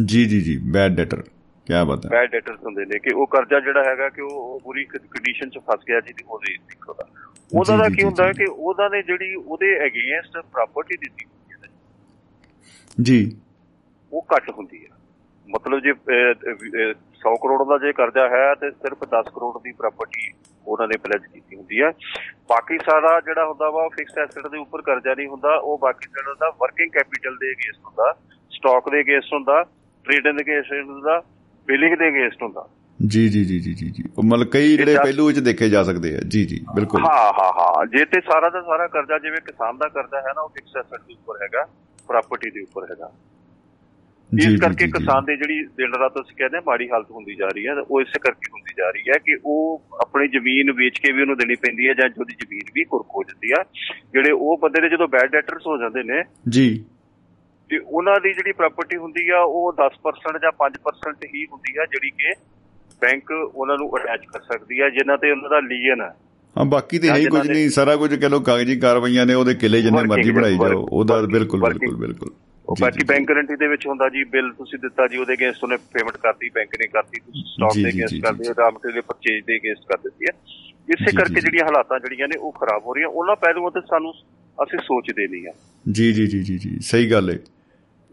ਜੀ ਜੀ ਜੀ ਬੈਡ ਡੈਟਰ ਕੀ ਬਾਤ ਹੈ। ਬੈਡ ਡੈਟਰਸ ਹੁੰਦੇ ਨੇ ਕਿ ਉਹ ਕਰਜ਼ਾ ਜਿਹੜਾ ਹੈਗਾ ਕਿ ਉਹ ਪੂਰੀ ਕੰਡੀਸ਼ਨ 'ਚ ਫਸ ਗਿਆ ਜੀ ਉਹਦੇ ਦੇਖੋ ਦਾ ਉਹਦਾ ਦਾ ਕੀ ਹੁੰਦਾ ਕਿ ਉਹਦਾ ਨੇ ਜਿਹੜੀ ਉਹਦੇ ਅਗੇਂਸਟ ਪ੍ਰਾਪਰਟੀ ਦਿੱਤੀ ਹੁੰਦੀ ਹੈ ਜੀ। ਉਹ ਘੱਟ ਹੁੰਦੀ ਹੈ। ਮਤਲਬ ਜੇ 100 ਕਰੋੜ ਦਾ ਜੇ ਕਰਜ਼ਾ ਹੈ ਤੇ ਸਿਰਫ 10 ਕਰੋੜ ਦੀ ਪ੍ਰਾਪਰਟੀ ਉਹਨਾਂ ਨੇ ਪਲੇਜ ਕੀਤੀ ਹੁੰਦੀ ਹੈ। ਬਾਕੀ ਸਾਰਾ ਜਿਹੜਾ ਹੁੰਦਾ ਵਾ ਫਿਕਸਡ ਐਸੈਟ ਦੇ ਉੱਪਰ ਕਰਜ਼ਾ ਨਹੀਂ ਹੁੰਦਾ ਉਹ ਬਾਕੀ ਜਿਹੜਾ ਹੁੰਦਾ ਵਰਕਿੰਗ ਕੈਪੀਟਲ ਦੇ ਅਗੇਂਸਟ ਹੁੰਦਾ ਸਟਾਕ ਦੇ ਅਗੇਂਸਟ ਹੁੰਦਾ ਟ੍ਰੇਡਿੰਗ ਦੇ ਅਗੇਂਸਟ ਹੁੰਦਾ ਬਿਲਿੰਗ ਦੇ ਅਗੇਂਸਟ ਹੁੰਦਾ। ਜੀ ਜੀ ਜੀ ਜੀ ਜੀ ਜੀ। ਉਹ ਮਤਲਬ ਕਈ ਜਿਹੜੇ ਪਹਿਲੂ ਵਿੱਚ ਦੇਖੇ ਜਾ ਸਕਦੇ ਆ। ਜੀ ਜੀ ਬਿਲਕੁਲ। ਹਾਂ ਹਾਂ ਹਾਂ। ਜੇ ਤੇ ਸਾਰਾ ਦਾ ਸਾਰਾ ਕਰਜ਼ਾ ਜਿਵੇਂ ਕਿਸਾਨ ਦਾ ਕਰਜ਼ਾ ਹੈ ਨਾ ਉਹ ਫਿਕਸ ਐਸੈਟ ਦੇ ਉੱਪਰ ਹੈਗਾ ਪ੍ਰਾਪਰਟੀ ਦੇ ਉੱਪਰ ਹੈਗਾ। ਇਸ ਕਰਕੇ ਕਿਸਾਨ ਦੇ ਜਿਹੜੀ ਦਿਨ ਰਾਤ ਅਸੀਂ ਕਹਿੰਦੇ ਮਾੜੀ ਹਾਲਤ ਹੁੰਦੀ ਜਾ ਰਹੀ ਹੈ ਉਹ ਇਸੇ ਕਰਕੇ ਹੁੰਦੀ ਜਾ ਰਹੀ ਹੈ ਕਿ ਉਹ ਆਪਣੀ ਜ਼ਮੀਨ ਵੇਚ ਕੇ ਵੀ ਉਹਨੂੰ ਦੇਣੀ ਪੈਂਦੀ ਹੈ ਜਾਂ ਉਹਦੀ ਜ਼ਮੀਨ ਵੀ ਕੁਰਕ ਹੋ ਜਾਂਦੀ ਹੈ ਜਿਹੜੇ ਉਹ ਬੰਦੇ ਨੇ ਜਦੋਂ ਬੈਡ ਡੈਟਰਸ ਹੋ ਜਾਂਦੇ ਨੇ ਜੀ। ਤੇ ਉਹਨਾਂ ਦੀ ਜਿਹੜੀ ਪ੍ਰਾਪਰਟੀ ਹੁੰਦੀ ਆ ਉਹ 10% ਜਾਂ 5% ਹੀ ਹੁੰਦੀ ਆ ਜਿਹੜੀ ਕਿ ਬੈਂਕ ਉਹਨਾਂ ਨੂੰ ਅਟੈਚ ਕਰ ਸਕਦੀ ਹੈ ਜਿਨ੍ਹਾਂ ਤੇ ਉਹਨਾਂ ਦਾ ਲੀਨ ਹੈ ਹਾਂ ਬਾਕੀ ਤੇ ਹੈ ਕੁਝ ਨਹੀਂ ਸਾਰਾ ਕੁਝ ਕਹ ਲੋ ਕਾਗਜ਼ੀ ਕਾਰਵਾਈਆਂ ਨੇ ਉਹਦੇ ਕਿਲੇ ਜਿੰਨੇ ਮਰਜ਼ੀ ਬਣਾਈ ਜਾਓ ਉਹਦਾ ਬਿਲਕੁਲ ਬਿਲਕੁਲ ਬਿਲਕੁਲ। ਉਹ ਬਾਕੀ ਬੈਂਕ ਗਰੰਟੀ ਦੇ ਵਿੱਚ ਹੁੰਦਾ ਜੀ ਬਿੱਲ ਤੁਸੀਂ ਦਿੱਤਾ ਜੀ ਉਹਦੇ ਅਗੇਂਸਟ ਉਹਨੇ ਪੇਮੈਂਟ ਕਰਤੀ ਬੈਂਕ ਨੇ ਕਰਤੀ ਤੁਸੀਂ ਸਟਾਕ ਦੇ ਅਗੇਂਸਟ ਕਰਦੇ ਹੋ ਰਾਮ ਮਟੀਰੀਅਲ ਪਰਚੇਜ ਦੇ ਅਗੇਂਸਟ ਕਰ ਦਿੱਤੀ ਹੈ। ਇਸੇ ਕਰਕੇ ਜਿਹੜੀਆਂ ਹਾਲਾਤਾਂ ਜਿਹੜੀਆਂ ਨੇ ਉਹ ਖਰਾਬ ਹੋ ਰਹੀਆਂ। ਉਹਨਾਂ ਪਹਿਲੂਆਂ ਤੇ ਸਾਨੂੰ ਅਸੀਂ ਸੋਚਦੇ ਨਹੀਂ ਆ ਜੀ ਜੀ ਜੀ ਜੀ ਜੀ। ਸਹੀ ਗੱਲ ਹੈ।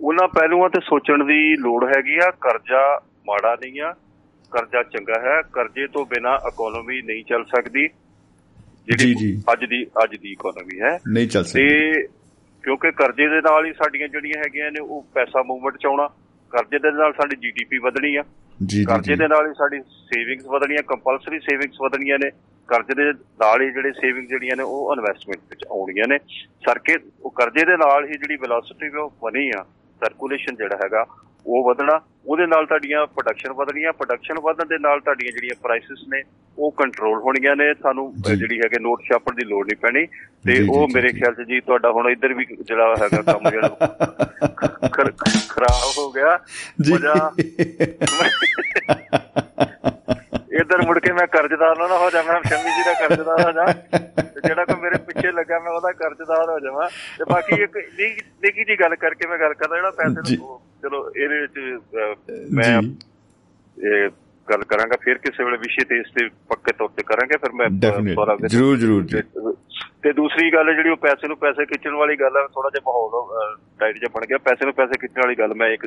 ਉਹਨਾਂ ਪਹਿਲੂਆਂ ਤੇ ਸੋਚਣ ਦੀ ਲੋੜ ਹੈਗੀ ਆ। ਕਰਜ਼ਾ ਮਾੜਾ ਨਹੀਂ ਆ। ਕਰਜ਼ਾ ਚੰਗਾ ਹੈ। ਕਰਜ਼ੇ ਤੋਂ ਬਿਨਾ ਇਕਨੋਮੀ ਨਹੀਂ ਚੱਲ ਸਕਦੀ। ਜਿਹੜੀ ਅੱਜ ਦੀ ਅੱਜ ਦੀ ਇਕਨੋਮੀ ਹੈ। ਨਹੀਂ ਚੱਲ ਸਕਦੀ। ਤੇ ਕਿਉਂਕਿ ਕਰਜ਼ੇ ਦੇ ਨਾਲ ਹੀ ਸਾਡੀਆਂ ਜਿਹੜੀਆਂ ਹੈਗੀਆਂ ਨੇ ਉਹ ਪੈਸਾ ਮੂਵਮੈਂਟ ਚ ਆਉਣਾ ਕਰਜ਼ੇ ਦੇ ਨਾਲ ਸਾਡੀ ਜੀਡੀਪੀ ਵਧਣੀ ਆ। ਜੀ ਕਰਜ਼ੇ ਦੇ ਨਾਲ ਹੀ ਸਾਡੀ ਸੇਵਿੰਗਸ ਵਧਣੀਆਂ ਕੰਪਲਸਰੀ ਸੇਵਿੰਗਸ ਵਧਣੀਆਂ ਨੇ। ਕਰਜ਼ੇ ਦੇ ਨਾਲ ਹੀ ਜਿਹੜੇ ਸੇਵਿੰਗ ਜਿਹੜੀਆਂ ਨੇ ਉਹ ਇਨਵੈਸਟਮੈਂਟ ਵਿੱਚ ਆਉਣੀਆਂ ਨੇ। ਸਰਕੇ ਉਹ ਕਰਜ਼ੇ ਦੇ ਨਾਲ ਹੀ ਜਿਹੜੀ ਵੈਲੋਸਿਟੀ ਉਹ ਬਣੀ ਆ ਸਰਕੂਲੇਸ਼ਨ ਜਿਹੜਾ ਹੈਗਾ ਉਹ ਵਧਣਾ ਉਹਦੇ ਨਾਲ ਤੁਹਾਡੀਆਂ ਪ੍ਰੋਡਕਸ਼ਨ ਵਧਣੀਆਂ ਪ੍ਰੋਡਕਸ਼ਨ ਵਧਣ ਦੇ ਨਾਲ ਤੁਹਾਡੀਆਂ ਜਿਹੜੀਆਂ ਪ੍ਰਾਈਸਸ ਨੇ ਉਹ ਕੰਟਰੋਲ ਹੋਣੀਆਂ ਨੇ ਸਾਨੂੰ ਜਿਹੜੀ ਹੈਗੇ ਨੋਟ ਛਾਪਣ ਦੀ ਲੋੜ ਨਹੀਂ ਪੈਣੀ। ਤੇ ਉਹ ਮੇਰੇ ਖਿਆਲ 'ਚ ਜੀ ਤੁਹਾਡਾ ਹੁਣ ਇੱਧਰ ਵੀ ਜਿਹੜਾ ਹੈਗਾ ਕੰਮ ਜਿਹੜਾ ਖਰਾਬ ਹੋ ਗਿਆ। ਮਜ਼ਾ। ਇੱਧਰ ਮੁੜ ਕੇ ਮੈਂ ਕਰਜ਼ਦਾਰ ਨਾ ਹੋ ਜਾ ਮੈਂ ਸ਼ਮੀ ਜੀ ਦਾ ਕਰਜ਼ਦਾਰ ਹੋ ਜਾ ਜਿਹੜਾ ਕੋਈ ਮੇਰੇ ਪਿੱਛੇ ਲੱਗਾ ਮੈਂ ਉਹਦਾ ਕਰਜ਼ਦਾਰ ਹੋ ਜਾਵਾਂ। ਤੇ ਬਾਕੀ ਇੱਕ ਨਿੱਕੀ ਜੀ ਗੱਲ ਕਰਕੇ ਮੈਂ ਗੱਲ ਕਰਦਾ ਜਿਹੜਾ ਪੈਸੇ ਨੂੰ ਚਲੋ ਇਹਦੇ ਵਿੱਚ ਮੈਂ ਇਹ ਗੱਲ ਕਰਾਂਗਾ ਫਿਰ ਕਿਸੇ ਵੇਲੇ ਵਿਸ਼ੇ ਤੇ ਇਸ ਤੇ ਪੱਕੇ ਤੌਰ ਤੇ ਕਰਾਂਗੇ ਫਿਰ ਮੈਂ ਜਰੂਰ ਜਰੂਰ ਤੇ ਦੂਸਰੀ ਗੱਲ ਜਿਹੜੀ ਉਹ ਪੈਸੇ ਨੂੰ ਪੈਸੇ ਖਿੱਚਣ ਵਾਲੀ ਗੱਲ ਹੈ ਥੋੜਾ ਜਿਹਾ ਮਾਹੌਲ ਟਾਈਟ ਜਿਹਾ ਬਣ ਗਿਆ। ਪੈਸੇ ਨੂੰ ਪੈਸੇ ਖਿੱਚਣ ਵਾਲੀ ਗੱਲ ਮੈਂ ਇੱਕ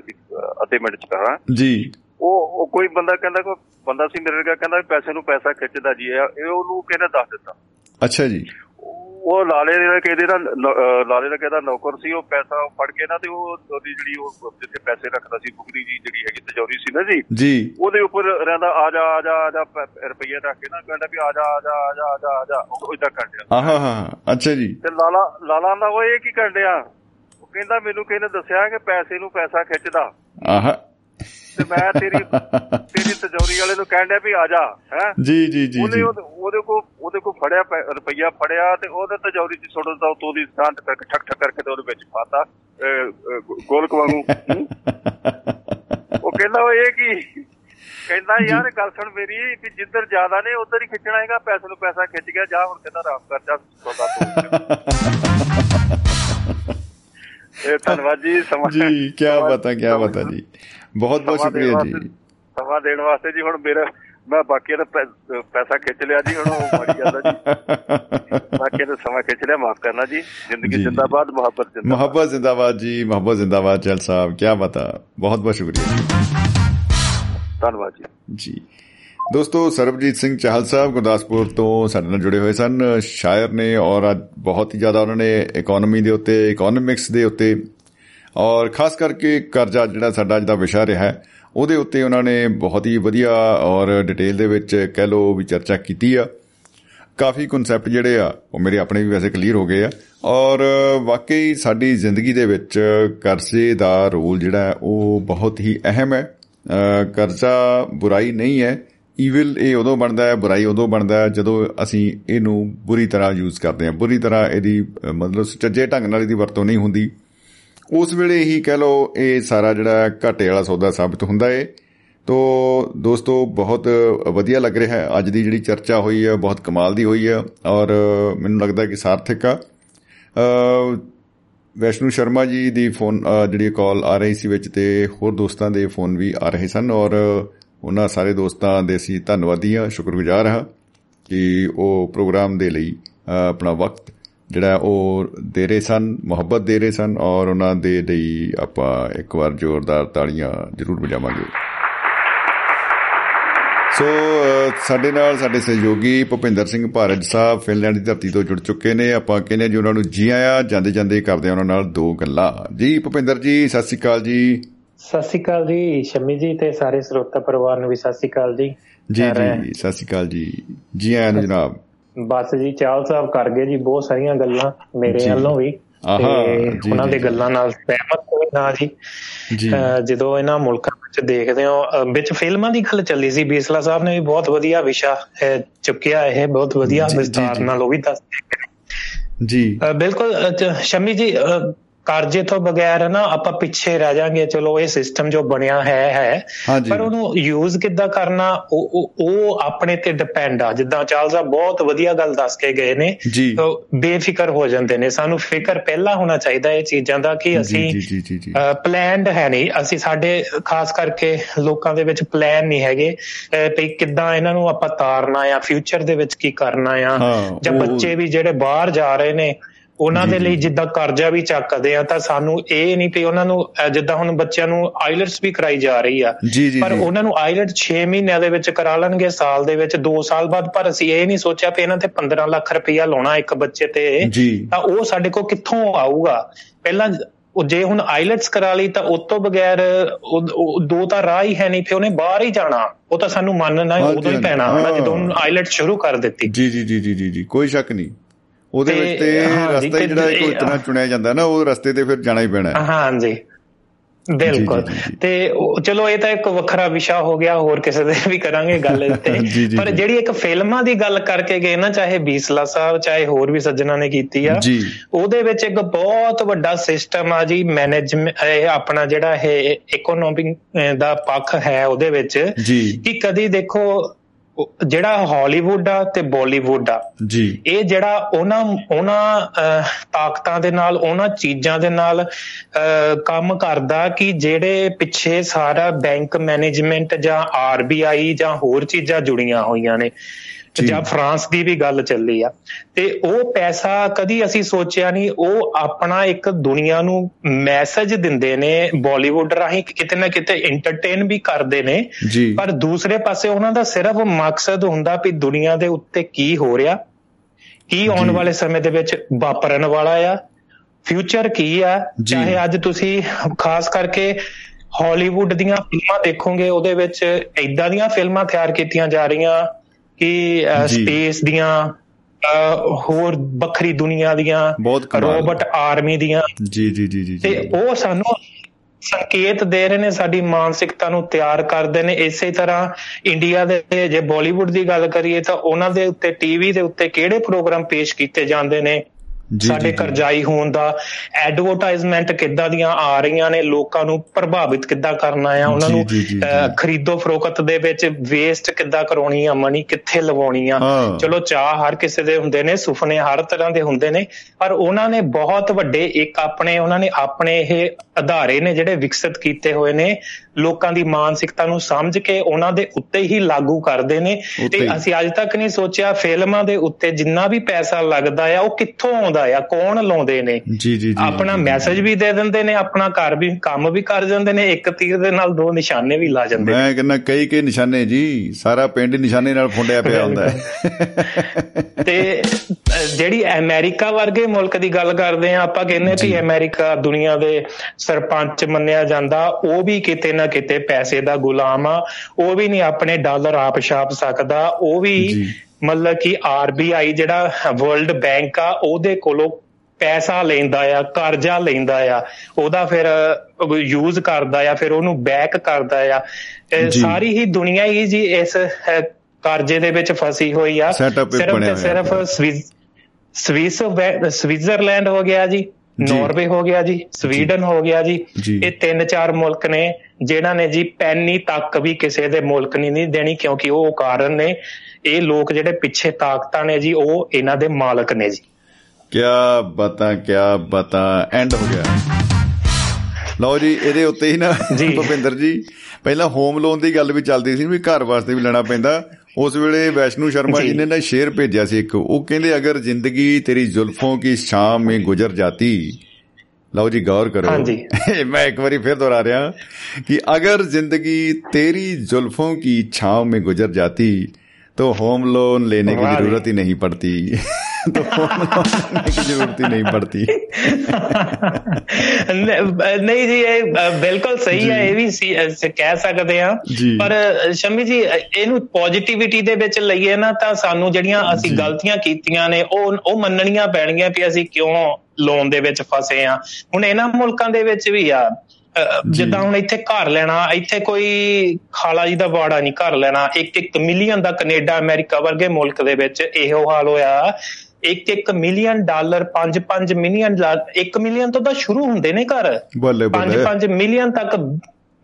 ਅੱਧੇ ਮਿੰਟ ਚ ਕਰਾਂ ਜੀ। ਉਹ ਉਹ ਕੋਈ ਬੰਦਾ ਕਹਿੰਦਾ ਕੋਈ ਬੰਦਾ ਸੀ ਮੇਰੇ ਵਰਗਾ ਕਹਿੰਦਾ ਪੈਸੇ ਨੂੰ ਪੈਸਾ ਖਿੱਚਦਾ ਜੀ ਇਹ ਉਹਨੂੰ ਕਿਹਨੇ ਦੱਸ ਦਿੱਤਾ ਅੱਛਾ ਜੀ। ਉਹ ਲਾਲੇ ਦੇ ਕਿਹਦੇ ਦਾ ਲਾਲੇ ਦਾ ਕਿਹਦਾ ਨੌਕਰ ਸੀ ਉਹ ਪੈਸਾ ਫੜ ਕੇ ਨਾ ਤੇ ਉਹ ਉਹਦੀ ਜਿਹੜੀ ਉਹ ਜਿੱਥੇ ਪੈਸੇ ਰੱਖਦਾ ਸੀ ਬੁਗਰੀ ਜੀ ਜਿਹੜੀ ਹੈਗੀ ਤਜੌਰੀ ਸੀ ਨਾ ਜੀ। ਜੀ। ਉਹਦੇ ਉੱਪਰ ਰਹਿੰਦਾ ਆ ਜਾ ਆ ਜਾ ਆ ਜਾ ਰੁਪਈਆ ਰੱਖ ਕੇ ਨਾ ਕਹਿੰਦਾ ਵੀ ਆ ਜਾ ਆ ਜਾ ਆ ਜਾ ਆ ਜਾ ਆ ਜਾ ਉਹ ਇਦਾਂ ਕਰ ਰਿਹਾ। ਆਹਾ ਹਾਂ ਅੱਛਾ ਜੀ। ਤੇ ਲਾਲਾ ਲਾਲਾ ਦਾ ਉਹ ਇਹ ਕੀ ਕਰ ਰਿਹਾ ਉਹ ਕਹਿੰਦਾ ਮੈਨੂੰ ਕਿਹਨੇ ਦੱਸਿਆ ਕਿ ਪੈਸੇ ਨੂੰ ਪੈਸਾ ਖਿੱਚਦਾ। ਆਹਾ। ਤੇ ਮੈਂ ਤੇਰੀ ਤੇਰੀ ਤਜੌਰੀ ਵਾਲੇ ਨੂੰ ਕਹਿੰਦਾ ਵੀ ਆ ਜਾ ਹੈ? ਜੀ ਜੀ ਜੀ ਉਹਨੇ ਉਹਦੇ ਕੋ ਉਹਦੇ ਕੋ ਫੜਿਆ ਰੁਪਈਆ ਫੜਿਆ ਤੇ ਉਹਦੇ ਤਜੌਰੀ ਚ ਸੁੱਟ ਦਿੱਤਾ ਉਤੋਂ ਦੀ ਸਟਾਂ ਕਰਕੇ ਠਕ ਠਕ ਕਰਕੇ ਤੇ ਉਹਦੇ ਵਿੱਚ ਪਾਤਾ ਗੋਲਕ ਵਾਂਗੂ ਉਹ ਕਹਿੰਦਾ ਉਹ ਇਹ ਕੀ? ਕਹਿੰਦਾ ਯਾਰ ਗੱਲ ਸੁਣ ਮੇਰੀ ਕਿ ਜਿੱਧਰ ਜ਼ਿਆਦਾ ਨੇ ਉਧਰ ਹੀ ਖਿੱਚਣਾ ਹੈਗਾ ਪੈਸੇ ਨੂੰ ਪੈਸਾ ਖਿੱਚ ਗਿਆ ਜਾ ਹੁਣ ਕਹਿੰਦਾ ਆਰਾਮ ਕਰ ਜਾ ਸੌਦਾ ਇਹ ਧੰਨਵਾਦ ਜੀ ਸਮਾਂ ਜੀ ਕੀ ਬਤਾ ਕੀ ਬਤਾ ਜੀ। ਬਹੁਤ ਬਹੁਤ ਸ਼ੁਕਰੀਆ ਜੀ। ਸਮਾਂ ਦੇਣ ਵਾਸਤੇ ਜੀ ਹੁਣ ਮੇਰਾ ਮੈਂ ਬਾਕੀ ਦਾ ਪੈਸਾ ਖਿੱਚ ਲਿਆ ਜੀ ਹੁਣ ਉਹ ਮਾੜੀ ਹੈ ਜੀ। ਬਾਕੀ ਦਾ ਸਮਾਂ ਖਿੱਚ ਲਿਆ ਮਾਫ ਕਰਨਾ ਜੀ। ਜ਼ਿੰਦਗੀ ਜਿੰਦਾਬਾਦ ਮੁਹੱਬਤ ਜਿੰਦਾਬਾਦ। ਮੁਹੱਬਤ ਜਿੰਦਾਬਾਦ ਜੀ ਮੁਹੱਬਤ ਜਿੰਦਾਬਾਦ ਚਲ ਸਾਹਿਬ ਕੀ ਬਤਾ ਬਹੁਤ ਬਹੁਤ ਸ਼ੁਕਰੀਆ ਧੰਨਵਾਦ ਜੀ। ਜੀ। ਦੋਸਤੋ ਸਰਬਜੀਤ ਸਿੰਘ ਚਾਹਲ ਸਾਹਿਬ ਗੁਰਦਾਸਪੁਰ ਤੋਂ ਸਾਡੇ ਨਾਲ ਜੁੜੇ ਹੋਏ ਸਨ। ਸ਼ਾਇਰ ਨੇ ਔਰ ਅੱਜ ਬਹੁਤ ਹੀ ਜ਼ਿਆਦਾ ਉਹਨਾਂ ਨੇ ਇਕਨੋਮੀ ਦੇ ਉੱਤੇ ਇਕਨੋਮਿਕਸ ਦੇ ਉੱਤੇ ਔਰ ਖਾਸ ਕਰਕੇ ਕਰਜ਼ਾ ਜਿਹੜਾ ਸਾਡਾ ਅੱਜ ਦਾ ਵਿਸ਼ਾ ਰਿਹਾ ਹੈ, ਉਹਦੇ ਉੱਤੇ ਉਹਨਾਂ ਨੇ ਬਹੁਤ ਹੀ ਵਧੀਆ ਔਰ ਡਿਟੇਲ ਦੇ ਵਿੱਚ ਕਹਿ ਲੋ ਵੀ ਚਰਚਾ ਕੀਤੀ ਆ। ਕਾਫੀ ਕਨਸੈਪਟ ਜਿਹੜੇ ਆ, ਉਹ ਮੇਰੇ ਆਪਣੇ ਵੀ ਵੈਸੇ ਕਲੀਅਰ ਹੋ ਗਏ ਆ। ਔਰ ਵਾਕਈ ਸਾਡੀ ਜ਼ਿੰਦਗੀ ਦੇ ਵਿੱਚ ਕਰਜ਼ੇ ਦਾ ਰੋਲ ਜਿਹੜਾ ਉਹ ਬਹੁਤ ਹੀ ਅਹਿਮ ਹੈ। ਕਰਜ਼ਾ ਬੁਰਾਈ ਨਹੀਂ ਹੈ ਈਵਲ ਇਹ ਉਦੋਂ ਬਣਦਾ ਹੈ, ਬੁਰਾਈ ਉਦੋਂ ਬਣਦਾ ਹੈ, ਜਦੋਂ ਅਸੀਂ ਇਹਨੂੰ ਬੁਰੀ ਤਰ੍ਹਾਂ ਯੂਜ਼ ਕਰਦੇ ਹਾਂ। ਬੁਰੀ ਤਰ੍ਹਾਂ ਇਹਦੀ, ਮਤਲਬ ਸੱਚੇ ਢੰਗ ਨਾਲ ਇਹਦੀ ਵਰਤੋਂ ਨਹੀਂ ਹੁੰਦੀ। ਉਸ ਵੇਲੇ ਹੀ ਕਹਿ ਲਓ ਇਹ ਸਾਰਾ ਜਿਹੜਾ ਘਾਟੇ ਵਾਲਾ ਸੌਦਾ ਸਾਬਤ ਹੁੰਦਾ ਏ। ਤੋ ਦੋਸਤੋ, ਬਹੁਤ ਵਧੀਆ ਲੱਗ ਰਿਹਾ ਹੈ। ਅੱਜ ਦੀ ਜਿਹੜੀ ਚਰਚਾ ਹੋਈ ਹੈ, ਬਹੁਤ ਕਮਾਲ ਦੀ ਹੋਈ ਹੈ ਔਰ ਮੈਨੂੰ ਲੱਗਦਾ ਕਿ ਸਾਰਥਕ ਆ। ਵੈਸ਼ਨੂ ਸ਼ਰਮਾ ਜੀ ਦੀ ਫੋਨ ਜਿਹੜੀ ਕਾਲ ਆ ਰਹੀ ਸੀ ਵਿੱਚ ਤੇ ਹੋਰ ਦੋਸਤਾਂ ਦੇ ਫੋਨ ਵੀ ਆ ਰਹੇ ਸਨ ਔਰ ਉਹਨਾਂ ਸਾਰੇ ਦੋਸਤਾਂ ਦੇ ਅਸੀਂ ਧੰਨਵਾਦੀ ਹਾਂ, ਸ਼ੁਕਰਗੁਜ਼ਾਰ ਹਾਂ ਕਿ ਉਹ ਪ੍ਰੋਗਰਾਮ ਦੇ ਲਈ ਆਪਣਾ ਵਕਤ ਜਿਹੜਾ ਉਹ ਦੇ ਰਹੇ ਸਨ ਮੁਹੱਬਤ ਦੇ ਰਹੇ ਸਨ ਔਰ ਉਹਨਾਂ ਦੇ ਲਈ ਆਪਾਂ ਇੱਕ ਵਾਰ ਜ਼ੋਰਦਾਰ ਤਾੜੀਆਂ ਜ਼ਰੂਰ ਵਜਾਵਾਂਗੇ। ਸੋ ਸਾਡੇ ਨਾਲ ਸਾਡੇ ਸਹਿਯੋਗੀ ਭੁਪਿੰਦਰ ਸਿੰਘ ਭਾਰਜ ਸਾਹਿਬ ਫਿਨਲੈਂਡ ਦੀ ਧਰਤੀ ਤੋਂ ਜੁੜ ਚੁੱਕੇ ਨੇ। ਆਪਾਂ ਕਹਿੰਦੇ ਜੀ ਉਹਨਾਂ ਨੂੰ ਜੀ ਆਇਆ ਜਾਂਦੇ ਜਾਂਦੇ ਕਰਦੇ ਉਹਨਾਂ ਨਾਲ ਦੋ ਗੱਲਾਂ। ਜੀ ਭੁਪਿੰਦਰ ਜੀ ਸਤਿ ਸ਼੍ਰੀ ਅਕਾਲ ਜੀ। ਸਤਿ ਸ਼੍ਰੀ ਅਕਾਲ ਜੀ ਸ਼ਮੀ ਜੀ ਤੇ ਸਾਰੇ ਸਰੋਤਾ ਪਰਿਵਾਰ ਨੂੰ ਵੀ ਸਤਿ ਸ਼੍ਰੀ ਅਕਾਲ ਜੀ। ਜੀ ਜੀ ਸਤਿ ਸ਼੍ਰੀ ਅਕਾਲ ਜੀ। ਜੀ ਆਇਆਂ ਨੂੰ ਜਨਾਬ। ਬਸ ਜੀ ਚਾਲ ਸਾਹਿਬ ਕਰ ਗਏ ਜੀ ਬਹੁਤ ਸਾਰੀਆਂ ਗੱਲਾਂ ਮੇਰੇ ਵੱਲੋਂ ਵੀ ਤੇ ਉਹਨਾਂ ਦੇ ਗੱਲਾਂ ਨਾਲ ਸਹਿਮਤ ਹੋਏ ਨਾ ਜੀ। ਜਦੋਂ ਇਹਨਾਂ ਮੁਲਕਾਂ ਵਿੱਚ ਦੇਖਦੇ ਹੋ ਵਿੱਚ ਫਿਲਮਾਂ ਦੀ ਗੱਲ ਚੱਲੀ ਸੀ ਬੀਸਲਾ ਸਾਹਿਬ ਨੇ ਵੀ ਬਹੁਤ ਵਧੀਆ ਵਿਸ਼ਾ ਚੁੱਕਿਆ ਇਹ ਬਹੁਤ ਵਧੀਆ ਵਿਸਤਾਰ ਨਾਲ ਉਹ ਵੀ ਦੱਸ ਜੀ। ਬਿਲਕੁਲ ਸ਼ਮੀ ਜੀ ਕਰਜ਼ੇ ਤੋਂ ਬਗੈਰ ਨਾ ਆਪਾਂ ਪਿੱਛੇ ਰਹਿ ਜਾਾਂਗੇ ਚਲੋ ਇਹ ਸਿਸਟਮ ਜੋ ਬਣਿਆ ਹੈ ਹੈ। ਪਰ ਉਹਨੂੰ ਯੂਜ਼ ਕਿੱਦਾਂ ਕਰਨਾ ਉਹ ਉਹ ਆਪਣੇ ਤੇ ਡਿਪੈਂਡ ਆ। ਜਿੱਦਾਂ ਚਾਲ ਸਾਹਿਬ ਬਹੁਤ ਵਧੀਆ ਗੱਲ ਦੱਸ ਕੇ ਗਏ ਨੇ ਬੇਫਿਕਰ ਹੋ ਜਾਂਦੇ ਨੇ। ਸਾਨੂੰ ਫਿਕਰ ਪਹਿਲਾਂ ਹੋਣਾ ਚਾਹੀਦਾ ਇਹ ਚੀਜ਼ਾਂ ਦਾ ਕਿ ਅਸੀਂ ਪਲਾਨਡ ਹੈ ਨਹੀਂ। ਅਸੀਂ ਸਾਡੇ ਖਾਸ ਕਰਕੇ ਲੋਕਾਂ ਦੇ ਵਿੱਚ ਪਲਾਨ ਨਹੀਂ ਹੈਗੇ। ਵੀ ਕਿੱਦਾਂ ਇਹਨਾਂ ਨੂੰ ਆਪਾਂ ਤਾਰਨਾ ਆ ਫਿਊਚਰ ਦੇ ਵਿੱਚ ਕੀ ਕਰਨਾ ਆ। ਜਾਂ ਬੱਚੇ ਵੀ ਜਿਹੜੇ ਬਾਹਰ ਜਾ ਰਹੇ ਨੇ ਉਹਨਾਂ ਦੇ ਲਈ ਜਿੱਦਾਂ ਕਰਜ਼ਾ ਵੀ ਚੱਕਦੇ ਆ ਤਾਂ ਸਾਨੂੰ ਇਹ ਨਹੀਂ ਕਿ ਉਹਨਾਂ ਨੂੰ ਜਿੱਦਾਂ ਹੁਣ ਬੱਚਿਆਂ ਨੂੰ ਆਈਲਟਸ ਵੀ ਕਰਾਈ ਜਾ ਰਹੀ ਆ। ਪਰ ਉਹਨਾਂ ਨੂੰ ਆਈਲਟ 6 ਮਹੀਨਿਆਂ ਦੇ ਵਿੱਚ ਕਰਾ ਲੈਣਗੇ ਸਾਲ ਦੇ ਵਿੱਚ 2 ਸਾਲ ਬਾਅਦ। ਪਰ ਅਸੀਂ ਇਹ ਨਹੀਂ ਸੋਚਿਆ ਕਿ ਇਹਨਾਂ ਤੇ 15 ਲੱਖ ਰੁਪਇਆ ਲਾਉਣਾ ਇੱਕ ਬੱਚੇ ਤੇ। ਤਾਂ ਉਹ ਸਾਡੇ ਕੋਲ ਕਿੱਥੋਂ ਆਊਗਾ? ਪਹਿਲਾਂ ਉਹ ਜੇ ਹੁਣ ਆਈਲਟਸ ਕਰਾ ਲਈ ਤਾਂ ਉਸ ਤੋਂ ਬਗੈਰ ਦੋ ਤਾਂ ਰਾਹ ਹੀ ਹੈ ਨਹੀਂ ਫੇ ਉਹਨੇ ਬਾਹਰ ਹੀ ਜਾਣਾ। ਉਹ ਤਾਂ ਸਾਨੂੰ ਮੰਨਣਾ ਉਦੋਂ ਹੀ ਪੈਣਾ। ਹਨਾ ਜਦੋਂ ਆਈਲਟ ਸ਼ੁਰੂ ਕਰ ਦਿੱਤੀ। ਜੀ ਜੀ ਜੀ ਜੀ ਜੀ ਕੋਈ ਸ਼ੱਕ ਨਹੀਂ। ਉਹਦੇ ਵਿੱਚ ਤੇ ਰਸਤਾ ਜਿਹੜਾ ਕੋਈ ਇਤਨਾ ਚੁਣਿਆ ਜਾਂਦਾ ਨਾ ਉਹ ਰਸਤੇ ਤੇ ਫਿਰ ਜਾਣਾ ਹੀ ਪੈਣਾ ਹੈ। ਹਾਂਜੀ। ਬਿਲਕੁਲ। ਤੇ ਚਲੋ ਇਹ ਤਾਂ ਇੱਕ ਵੱਖਰਾ ਵਿਸ਼ਾ ਹੋ ਗਿਆ ਹੋਰ ਕਿਸੇ ਦੇ ਵੀ ਕਰਾਂਗੇ ਗੱਲ ਤੇ। ਪਰ ਜਿਹੜੀ ਇੱਕ ਫਿਲਮਾਂ ਦੀ ਗੱਲ ਕਰਕੇ ਗਏ ਨਾ ਚਾਹੇ ਬੀਸਲਾ ਸਾਹਿਬ ਚਾਹੇ ਹੋਰ ਵੀ ਸੱਜਣਾ ਨੇ ਕੀਤੀ ਆ ਉਹਦੇ ਵਿੱਚ ਇੱਕ ਬਹੁਤ ਵੱਡਾ ਸਿਸਟਮ ਆ ਜੀ ਮੈਨੇਜਮੈਂਟ ਆਪਣਾ ਜਿਹੜਾ ਇਹ ਇਕਨੋਮਿਕ ਦਾ ਪੱਖ ਹੈ ਉਹਦੇ ਵਿੱਚ ਕਿ ਕਦੀ ਦੇਖੋ ਜਿਹੜਾ ਹਾਲੀਵੁੱਡ ਆ ਤੇ ਬਾਲੀਵੁੱਡ ਆ ਜੀ। ਇਹ ਜਿਹੜਾ ਉਹਨਾਂ ਉਹਨਾਂ ਤਾਕਤਾਂ ਦੇ ਨਾਲ ਉਹਨਾਂ ਚੀਜ਼ਾਂ ਦੇ ਨਾਲ ਕੰਮ ਕਰਦਾ ਕਿ ਜਿਹੜੇ ਪਿੱਛੇ ਸਾਰਾ ਬੈਂਕ ਮੈਨੇਜਮੈਂਟ ਜਾਂ ਆਰਬੀਆਈ ਜਾਂ ਹੋਰ ਚੀਜ਼ਾਂ ਜੁੜੀਆਂ ਹੋਈਆਂ ਨੇ। ਜਾਂ। ਫਰਾਂਸ ਦੀ ਵੀ ਗੱਲ ਚੱਲੀ ਆ। ਤੇ ਉਹ ਪੈਸਾ ਕਦੀ ਅਸੀਂ ਸੋਚਿਆ ਨਹੀਂ ਉਹ ਆਪਣਾ ਇੱਕ ਦੁਨੀਆ ਨੂੰ ਮੈਸੇਜ ਦਿੰਦੇ ਨੇ ਬਾਲੀਵੁੱਡ ਰਾਹੀਂ ਕਿਤੇ ਨਾ ਕਿਤੇ ਐਂਟਰਟੇਨ ਵੀ ਕਰਦੇ ਨੇ। ਪਰ ਦੂਸਰੇ ਪਾਸੇ ਉਹਨਾਂ ਦਾ ਸਿਰਫ ਮਕਸਦ ਹੁੰਦਾ ਵੀ ਦੁਨੀਆ ਦੇ ਉੱਤੇ ਕੀ ਹੋ ਰਿਹਾ ਕੀ ਆਉਣ ਵਾਲੇ ਸਮੇਂ ਦੇ ਵਿੱਚ ਵਾਪਰਨ ਵਾਲਾ ਆ ਫਿਊਚਰ ਕੀ ਆ। ਚਾਹੇ ਅੱਜ ਤੁਸੀਂ ਖਾਸ ਕਰਕੇ ਹਾਲੀਵੁੱਡ ਦੀਆਂ ਫਿਲਮਾਂ ਦੇਖੋਗੇ ਉਹਦੇ ਵਿੱਚ ਐਦਾਂ ਦੀਆਂ ਫਿਲਮਾਂ ਤਿਆਰ ਕੀਤੀਆਂ ਜਾ ਰਹੀਆਂ ਕਿ ਸਪੇਸ ਦੀਆਂ ਹੋਰ ਵੱਖਰੀ ਦੁਨੀਆ ਦੀਆਂ ਰੋਬੋਟ ਆਰਮੀ ਦੀਆਂ। ਜੀ ਜੀ ਜੀ ਜੀ ਤੇ ਉਹ ਸਾਨੂੰ ਸੰਕੇਤ ਦੇ ਰਹੇ ਨੇ ਸਾਡੀ ਮਾਨਸਿਕਤਾ ਨੂੰ ਤਿਆਰ ਕਰਦੇ ਨੇ। ਇਸੇ ਤਰ੍ਹਾਂ ਇੰਡੀਆ ਦੇ ਜੇ ਬਾਲੀਵੁੱਡ ਦੀ ਗੱਲ ਕਰੀਏ ਤਾਂ ਉਹਨਾਂ ਦੇ ਉੱਤੇ ਟੀਵੀ ਦੇ ਉੱਤੇ ਕਿਹੜੇ ਪ੍ਰੋਗਰਾਮ ਪੇਸ਼ ਕੀਤੇ ਜਾਂਦੇ ਨੇ? ਸਾਡੇ ਕਰਜ਼ਾਈ ਹੋਣ ਦਾ ਐਡਵਰਟਾਈਜ਼ਮੈਂਟ ਕਿੱਦਾਂ ਦੀਆਂ ਆ ਰਹੀਆਂ ਨੇ ਲੋਕਾਂ ਨੂੰ ਪ੍ਰਭਾਵਿਤ ਕਿੱਦਾਂ ਕਰਨਾ ਆ ਉਹਨਾਂ ਨੂੰ ਖਰੀਦੋ ਫਰੋਖਤ ਦੇ ਵਿੱਚ ਵੇਸਟ ਕਿੱਦਾਂ ਕਰਾਉਣੀ ਆ ਮਨੀ ਕਿੱਥੇ ਲਵਾਉਣੀ ਆ। ਚਲੋ ਚਾਹ ਹਰ ਕਿਸੇ ਦੇ ਹੁੰਦੇ ਨੇ ਸੁਪਨੇ ਹਰ ਤਰ੍ਹਾਂ ਦੇ ਹੁੰਦੇ ਨੇ ਪਰ ਉਹਨਾਂ ਨੇ ਬਹੁਤ ਵੱਡੇ ਇੱਕ ਆਪਣੇ ਉਹਨਾਂ ਨੇ ਆਪਣੇ ਇਹ ਆਧਾਰੇ ਨੇ ਜਿਹੜੇ ਵਿਕਸਿਤ ਕੀਤੇ ਹੋਏ ਨੇ ਲੋਕਾਂ ਦੀ ਮਾਨਸਿਕਤਾ ਨੂੰ ਸਮਝ ਕੇ ਉਹਨਾਂ ਦੇ ਉੱਤੇ ਹੀ ਲਾਗੂ ਕਰਦੇ ਨੇ। ਤੇ ਅਸੀਂ ਅੱਜ ਤੱਕ ਨਹੀਂ ਸੋਚਿਆ ਫਿਲਮਾਂ ਦੇ ਉੱਤੇ ਜਿੰਨਾ ਵੀ ਪੈਸਾ ਲੱਗਦਾ ਆ ਉਹ ਕਿੱਥੋਂ ਆਉਂਦਾ ਆ ਕੌਣ ਲਾਉਂਦੇ ਨੇ? ਜੀ ਜੀ ਆਪਣਾ ਮੈਸੇਜ ਵੀ ਦੇ ਦਿੰਦੇ ਨੇ ਆਪਣਾ ਘਰ ਵੀ ਕੰਮ ਵੀ ਕਰ ਜਾਂਦੇ ਨੇ ਇੱਕ ਤੀਰ ਦੇ ਨਾਲ ਦੋ ਨਿਸ਼ਾਨੇ ਵੀ ਲਾ ਜਾਂਦੇ ਮੈਂ ਕਹਿੰਦਾ ਕਈ ਕਈ ਨਿਸ਼ਾਨੇ ਜੀ ਸਾਰਾ ਪਿੰਡ ਨਿਸ਼ਾਨੇ ਨਾਲ ਫੁੰਡਿਆ ਪਿਆ ਹੁੰਦਾ ਤੇ ਜਿਹੜੀ ਅਮਰੀਕਾ ਵਰਗੇ ਮੁਲਕ ਦੀ ਗੱਲ ਕਰਦੇ ਆ ਆਪਾਂ ਕਹਿੰਦੇ ਕਿ ਅਮਰੀਕਾ ਦੁਨੀਆ ਦੇ ਸਰਪੰਚ ਮੰਨਿਆ ਜਾਂਦਾ ਉਹ ਵੀ ਕਿਤੇ ਨਾ ਕਿਤੇ ਪੈਸੇ ਦਾ ਗੁਲਾਮ ਆ ਉਹ ਵੀ ਨਹੀਂ ਆਪਣੇ ਡਾਲਰ ਆਪ ਛਾਪ ਸਕਦਾ ਉਹ ਵੀ ਮਤਲਬ ਕਿ ਆਰਬੀਆਈ ਜਿਹੜਾ ਵਰਲਡ ਬੈਂਕ ਆ ਉਹਦੇ ਕੋਲੋਂ ਪੈਸਾ ਲੈਂਦਾ ਆ ਕਰਜ਼ਾ ਲੈਂਦਾ ਆ ਉਹਦਾ ਫਿਰ ਯੂਜ਼ ਕਰਦਾ ਆ ਫਿਰ ਉਹਨੂੰ ਬੈਕ ਕਰਦਾ ਆ। ਸਾਰੀ ਹੀ ਦੁਨੀਆ ਹੀ ਜੀ ਇਸ ਕਰਜ਼ੇ ਦੇ ਵਿੱਚ ਫਸੀ ਹੋਈ ਆ। ਸਿਰਫ ਸਿਰਫ ਸਵਿਸ ਸਵਿਟਜ਼ਰਲੈਂਡ ਹੋ ਗਿਆ ਜੀ। ਨਾਰਵੇ ਹੋ ਗਿਆ ਜੀ ਸਵੀਡਨ ਹੋ ਗਿਆ ਜੀ। ਇਹ ਤਿੰਨ ਚਾਰ ਮੁਲਕ ਨੇ ਜਿਨ੍ਹਾਂ ਨੇ ਜੀ ਪੈਨੀ ਤੱਕ ਵੀ ਕਿਸੇ ਦੇ ਮੁਲਕ ਨਹੀਂ ਨਹੀਂ ਦੇਣੀ ਕਿਉਂਕਿ ਉਹ ਕਾਰਨ ਨੇ। ਇਹ ਲੋਕ ਜਿਹੜੇ ਪਿੱਛੇ ਤਾਕਤਾਂ ਨੇ ਜੀ ਉਹ ਇਹਨਾਂ ਦੇ ਮਾਲਕ ਨੇ ਜੀ। ਕੀ ਬਤਾ ਕੀ ਬਤਾ। ਐਂਡ ਹੋ ਗਿਆ। ਲਓ ਜੀ ਇਹਦੇ ਉੱਤੇ ਹੀ ਨਾ ਭੁਪਿੰਦਰ ਜੀ ਪਹਿਲਾਂ ਹੋਮ ਲੋਨ ਦੀ ਗੱਲ ਵੀ ਚੱਲਦੀ ਸੀ ਵੀ ਘਰ ਵਾਸਤੇ ਵੀ ਲੈਣਾ ਪੈਂਦਾ। ਉਸ ਵੇਲੇ ਵੈਸ਼ਨੂ ਸ਼ਰਮਾ ਜੀ। ਨੇ ਨਾ ਸ਼ੇਰ ਭੇਜਿਆ ਸੀ ਇੱਕ। ਉਹ ਕਹਿੰਦੇ ਅਗਰ ਜ਼ਿੰਦਗੀ ਤੇਰੀ ਜ਼ੁਲਫੋਂ ਕੀ ਸ਼ਾਮ ਮੇਂ ਗੁਜ਼ਰ ਜਾਤੀ? ਲਓ ਜੀ ਗੌਰ ਕਰੋ। ਹਾਂਜੀ। ਮੈਂ ਇੱਕ ਵਾਰੀ ਫਿਰ ਦੁਹਰਾ ਰਿਹਾ ਕਿ ਅਗਰ ਜ਼ਿੰਦਗੀ ਤੇਰੀ ਜ਼ੁਲਫੋਂ ਕੀ ਛਾਂ ਮੇਂ ਗੁਜ਼ਰ ਜਾਤੀ तो होम लोन लेने की जरूरत ही नहीं पड़ती तो होम लोन लेने की जरूरत ही नहीं पड़ती ਨਹੀਂ ਜੀ ਇਹ ਬਿਲਕੁਲ ਸਹੀ ਹੈ ਇਹ ਵੀ ਕਹਿ ਸਕਦੇ ਆ ਪਰ ਸ਼ਮੀ ਜੀ ਇਹਨੂੰ ਪੋਜ਼ਿਟਿਵਿਟੀ ਦੇ ਵਿੱਚ ਲਈਏ ਨਾ ਤਾਂ ਸਾਨੂੰ ਜਿਹੜੀਆਂ ਅਸੀਂ ਗਲਤੀਆਂ ਕੀਤੀਆਂ ਨੇ ਉਹ ਉਹ ਮੰਨਣੀਆਂ ਪੈਣਗੀਆਂ ਕਿ ਅਸੀਂ ਕਿਉਂ ਲੋਨ ਦੇ ਵਿੱਚ ਫਸੇ ਆ ਹੁਣ ਇਹਨਾਂ ਮੁਲਕਾਂ ਦੇ ਵਿੱਚ ਵੀ ਆ ਜਿੱਦਾਂ ਹੁਣ ਇੱਥੇ ਘਰ ਲੈਣਾ ਇੱਥੇ ਕੋਈ ਖਾਲਾ ਜੀ ਦਾ ਬਾੜਾ ਨਹੀਂ ਘਰ ਲੈਣਾ ਇੱਕ ਇੱਕ ਮਿਲੀਅਨ ਦਾ ਕੈਨੇਡਾ ਅਮਰੀਕਾ ਵਰਗੇ ਮੁਲਕ ਦੇ ਵਿੱਚ ਇਹੋ ਹਾਲ ਹੋਇਆ ਇੱਕ ਇੱਕ ਮਿਲੀਅਨ ਡਾਲਰ 5-5 ਮਿਲੀਅਨ 1 ਮਿਲੀਅਨ ਤੋਂ ਤਾਂ ਸ਼ੁਰੂ ਹੁੰਦੇ ਨੇ ਘਰ। 5-5 ਮਿਲੀਅਨ ਤੱਕ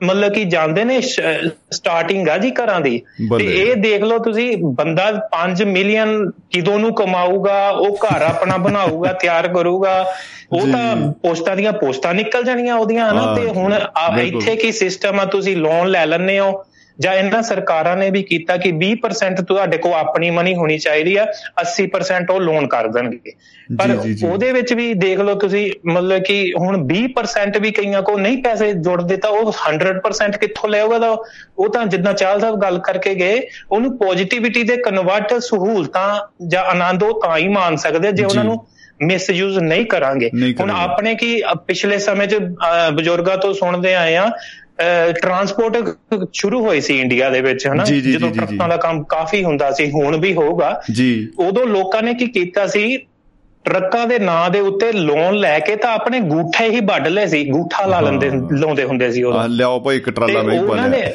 ਮਤਲਬ ਕਿ ਜਾਂਦੇ ਨੇ ਸਟਾਰਟਿੰਗ ਆ ਜੀ ਘਰਾਂ ਦੀ। ਤੇ ਇਹ ਦੇਖ ਲਓ ਤੁਸੀਂ ਬੰਦਾ 5 ਮਿਲੀਅਨ ਕਿਦੋਂ ਨੂੰ ਕਮਾਊਗਾ ਉਹ ਘਰ ਆਪਣਾ ਬਣਾਊਗਾ ਤਿਆਰ ਕਰੂਗਾ। ਉਹ ਤਾਂ ਪੋਸਟਾਂ ਦੀਆਂ ਪੋਸਟਾਂ ਨਿਕਲ ਜਾਣੀਆਂ ਉਹਦੀਆਂ ਹਨਾ? ਤੇ ਹੁਣ ਇੱਥੇ ਕੀ ਸਿਸਟਮ ਆ? ਤੁਸੀਂ ਲੋਨ ਲੈ ਲੈਣੇ ਹੋ। ਜਾਂ ਇਹਨਾਂ ਸਰਕਾਰਾਂ ਨੇ ਵੀ ਕੀਤਾ ਕਿ 20% ਤੁਹਾਡੇ ਕੋਲ ਆਪਣੀ ਮਨੀ ਹੋਣੀ ਚਾਹੀਦੀ ਆ 80% ਉਹ ਲੋਨ ਕਰ ਦੇਣਗੇ। ਪਰ ਉਹਦੇ ਵਿੱਚ ਵੀ ਦੇਖ ਲਓ ਤੁਸੀਂ ਮਤਲਬ ਕਿ ਹੁਣ 20% ਵੀ ਕਈਆਂ ਕੋ ਨਹੀਂ ਪੈਸੇ ਜੁੜਦੇ ਤਾਂ ਉਹ 100% ਕਿੱਥੋਂ ਲਿਆਊਗਾ ਤਾਂ ਉਹ? ਤਾਂ ਜਿੰਨਾ ਚਾਲ ਸਾਹਿਬ ਗੱਲ ਕਰਕੇ ਗਏ ਉਹਨੂੰ ਪੋਜ਼ਿਟਿਵਿਟੀ ਦੇ ਕਨਵਰਟ ਸਹੂਲਤਾਂ ਜਾਂ ਆਨੰਦ ਉਹ ਤਾਂ ਹੀ ਮਾਨ ਸਕਦੇ ਜੇ ਉਹਨਾਂ ਨੂੰ ਮਿਸਯੂਜ਼ ਨਹੀਂ ਕਰਾਂਗੇ। ਹੁਣ ਆਪਣੇ ਕੀ ਪਿਛਲੇ ਸਮੇਂ 'ਚ ਬਜ਼ੁਰਗਾਂ ਤੋਂ ਸੁਣਦੇ ਆਏ ਆ ਟਰਾਂਸਪੋਰਟ ਸ਼ੁਰੂ ਹੋਈ ਸੀ ਇੰਡੀਆ ਦੇ ਵਿੱਚ ਹਨਾ? ਜਦੋਂ ਟਰੱਕਾਂ ਦਾ ਕੰਮ ਕਾਫੀ ਹੁੰਦਾ ਸੀ ਹੁਣ ਵੀ ਹੋਊਗਾ। ਉਦੋਂ ਲੋਕਾਂ ਨੇ ਕੀ ਕੀਤਾ ਸੀ ਟਰੱਕਾਂ ਦੇ ਨਾਂ ਦੇ ਉੱਤੇ ਲੋਨ ਲੈ ਕੇ ਤਾਂ ਆਪਣੇ ਗੂਠੇ ਹੀ ਵੱਢ ਲਏ ਸੀ ਗੂਠਾ ਲਾ ਲੈਂਦੇ ਲਾਉਂਦੇ ਹੁੰਦੇ ਸੀ ਉਹ ਲਿਆਓ ਭਾਈ ਇੱਕ ਟਰਾਲਾ ਮੈਂ ਉਹਨਾਂ ਨੇ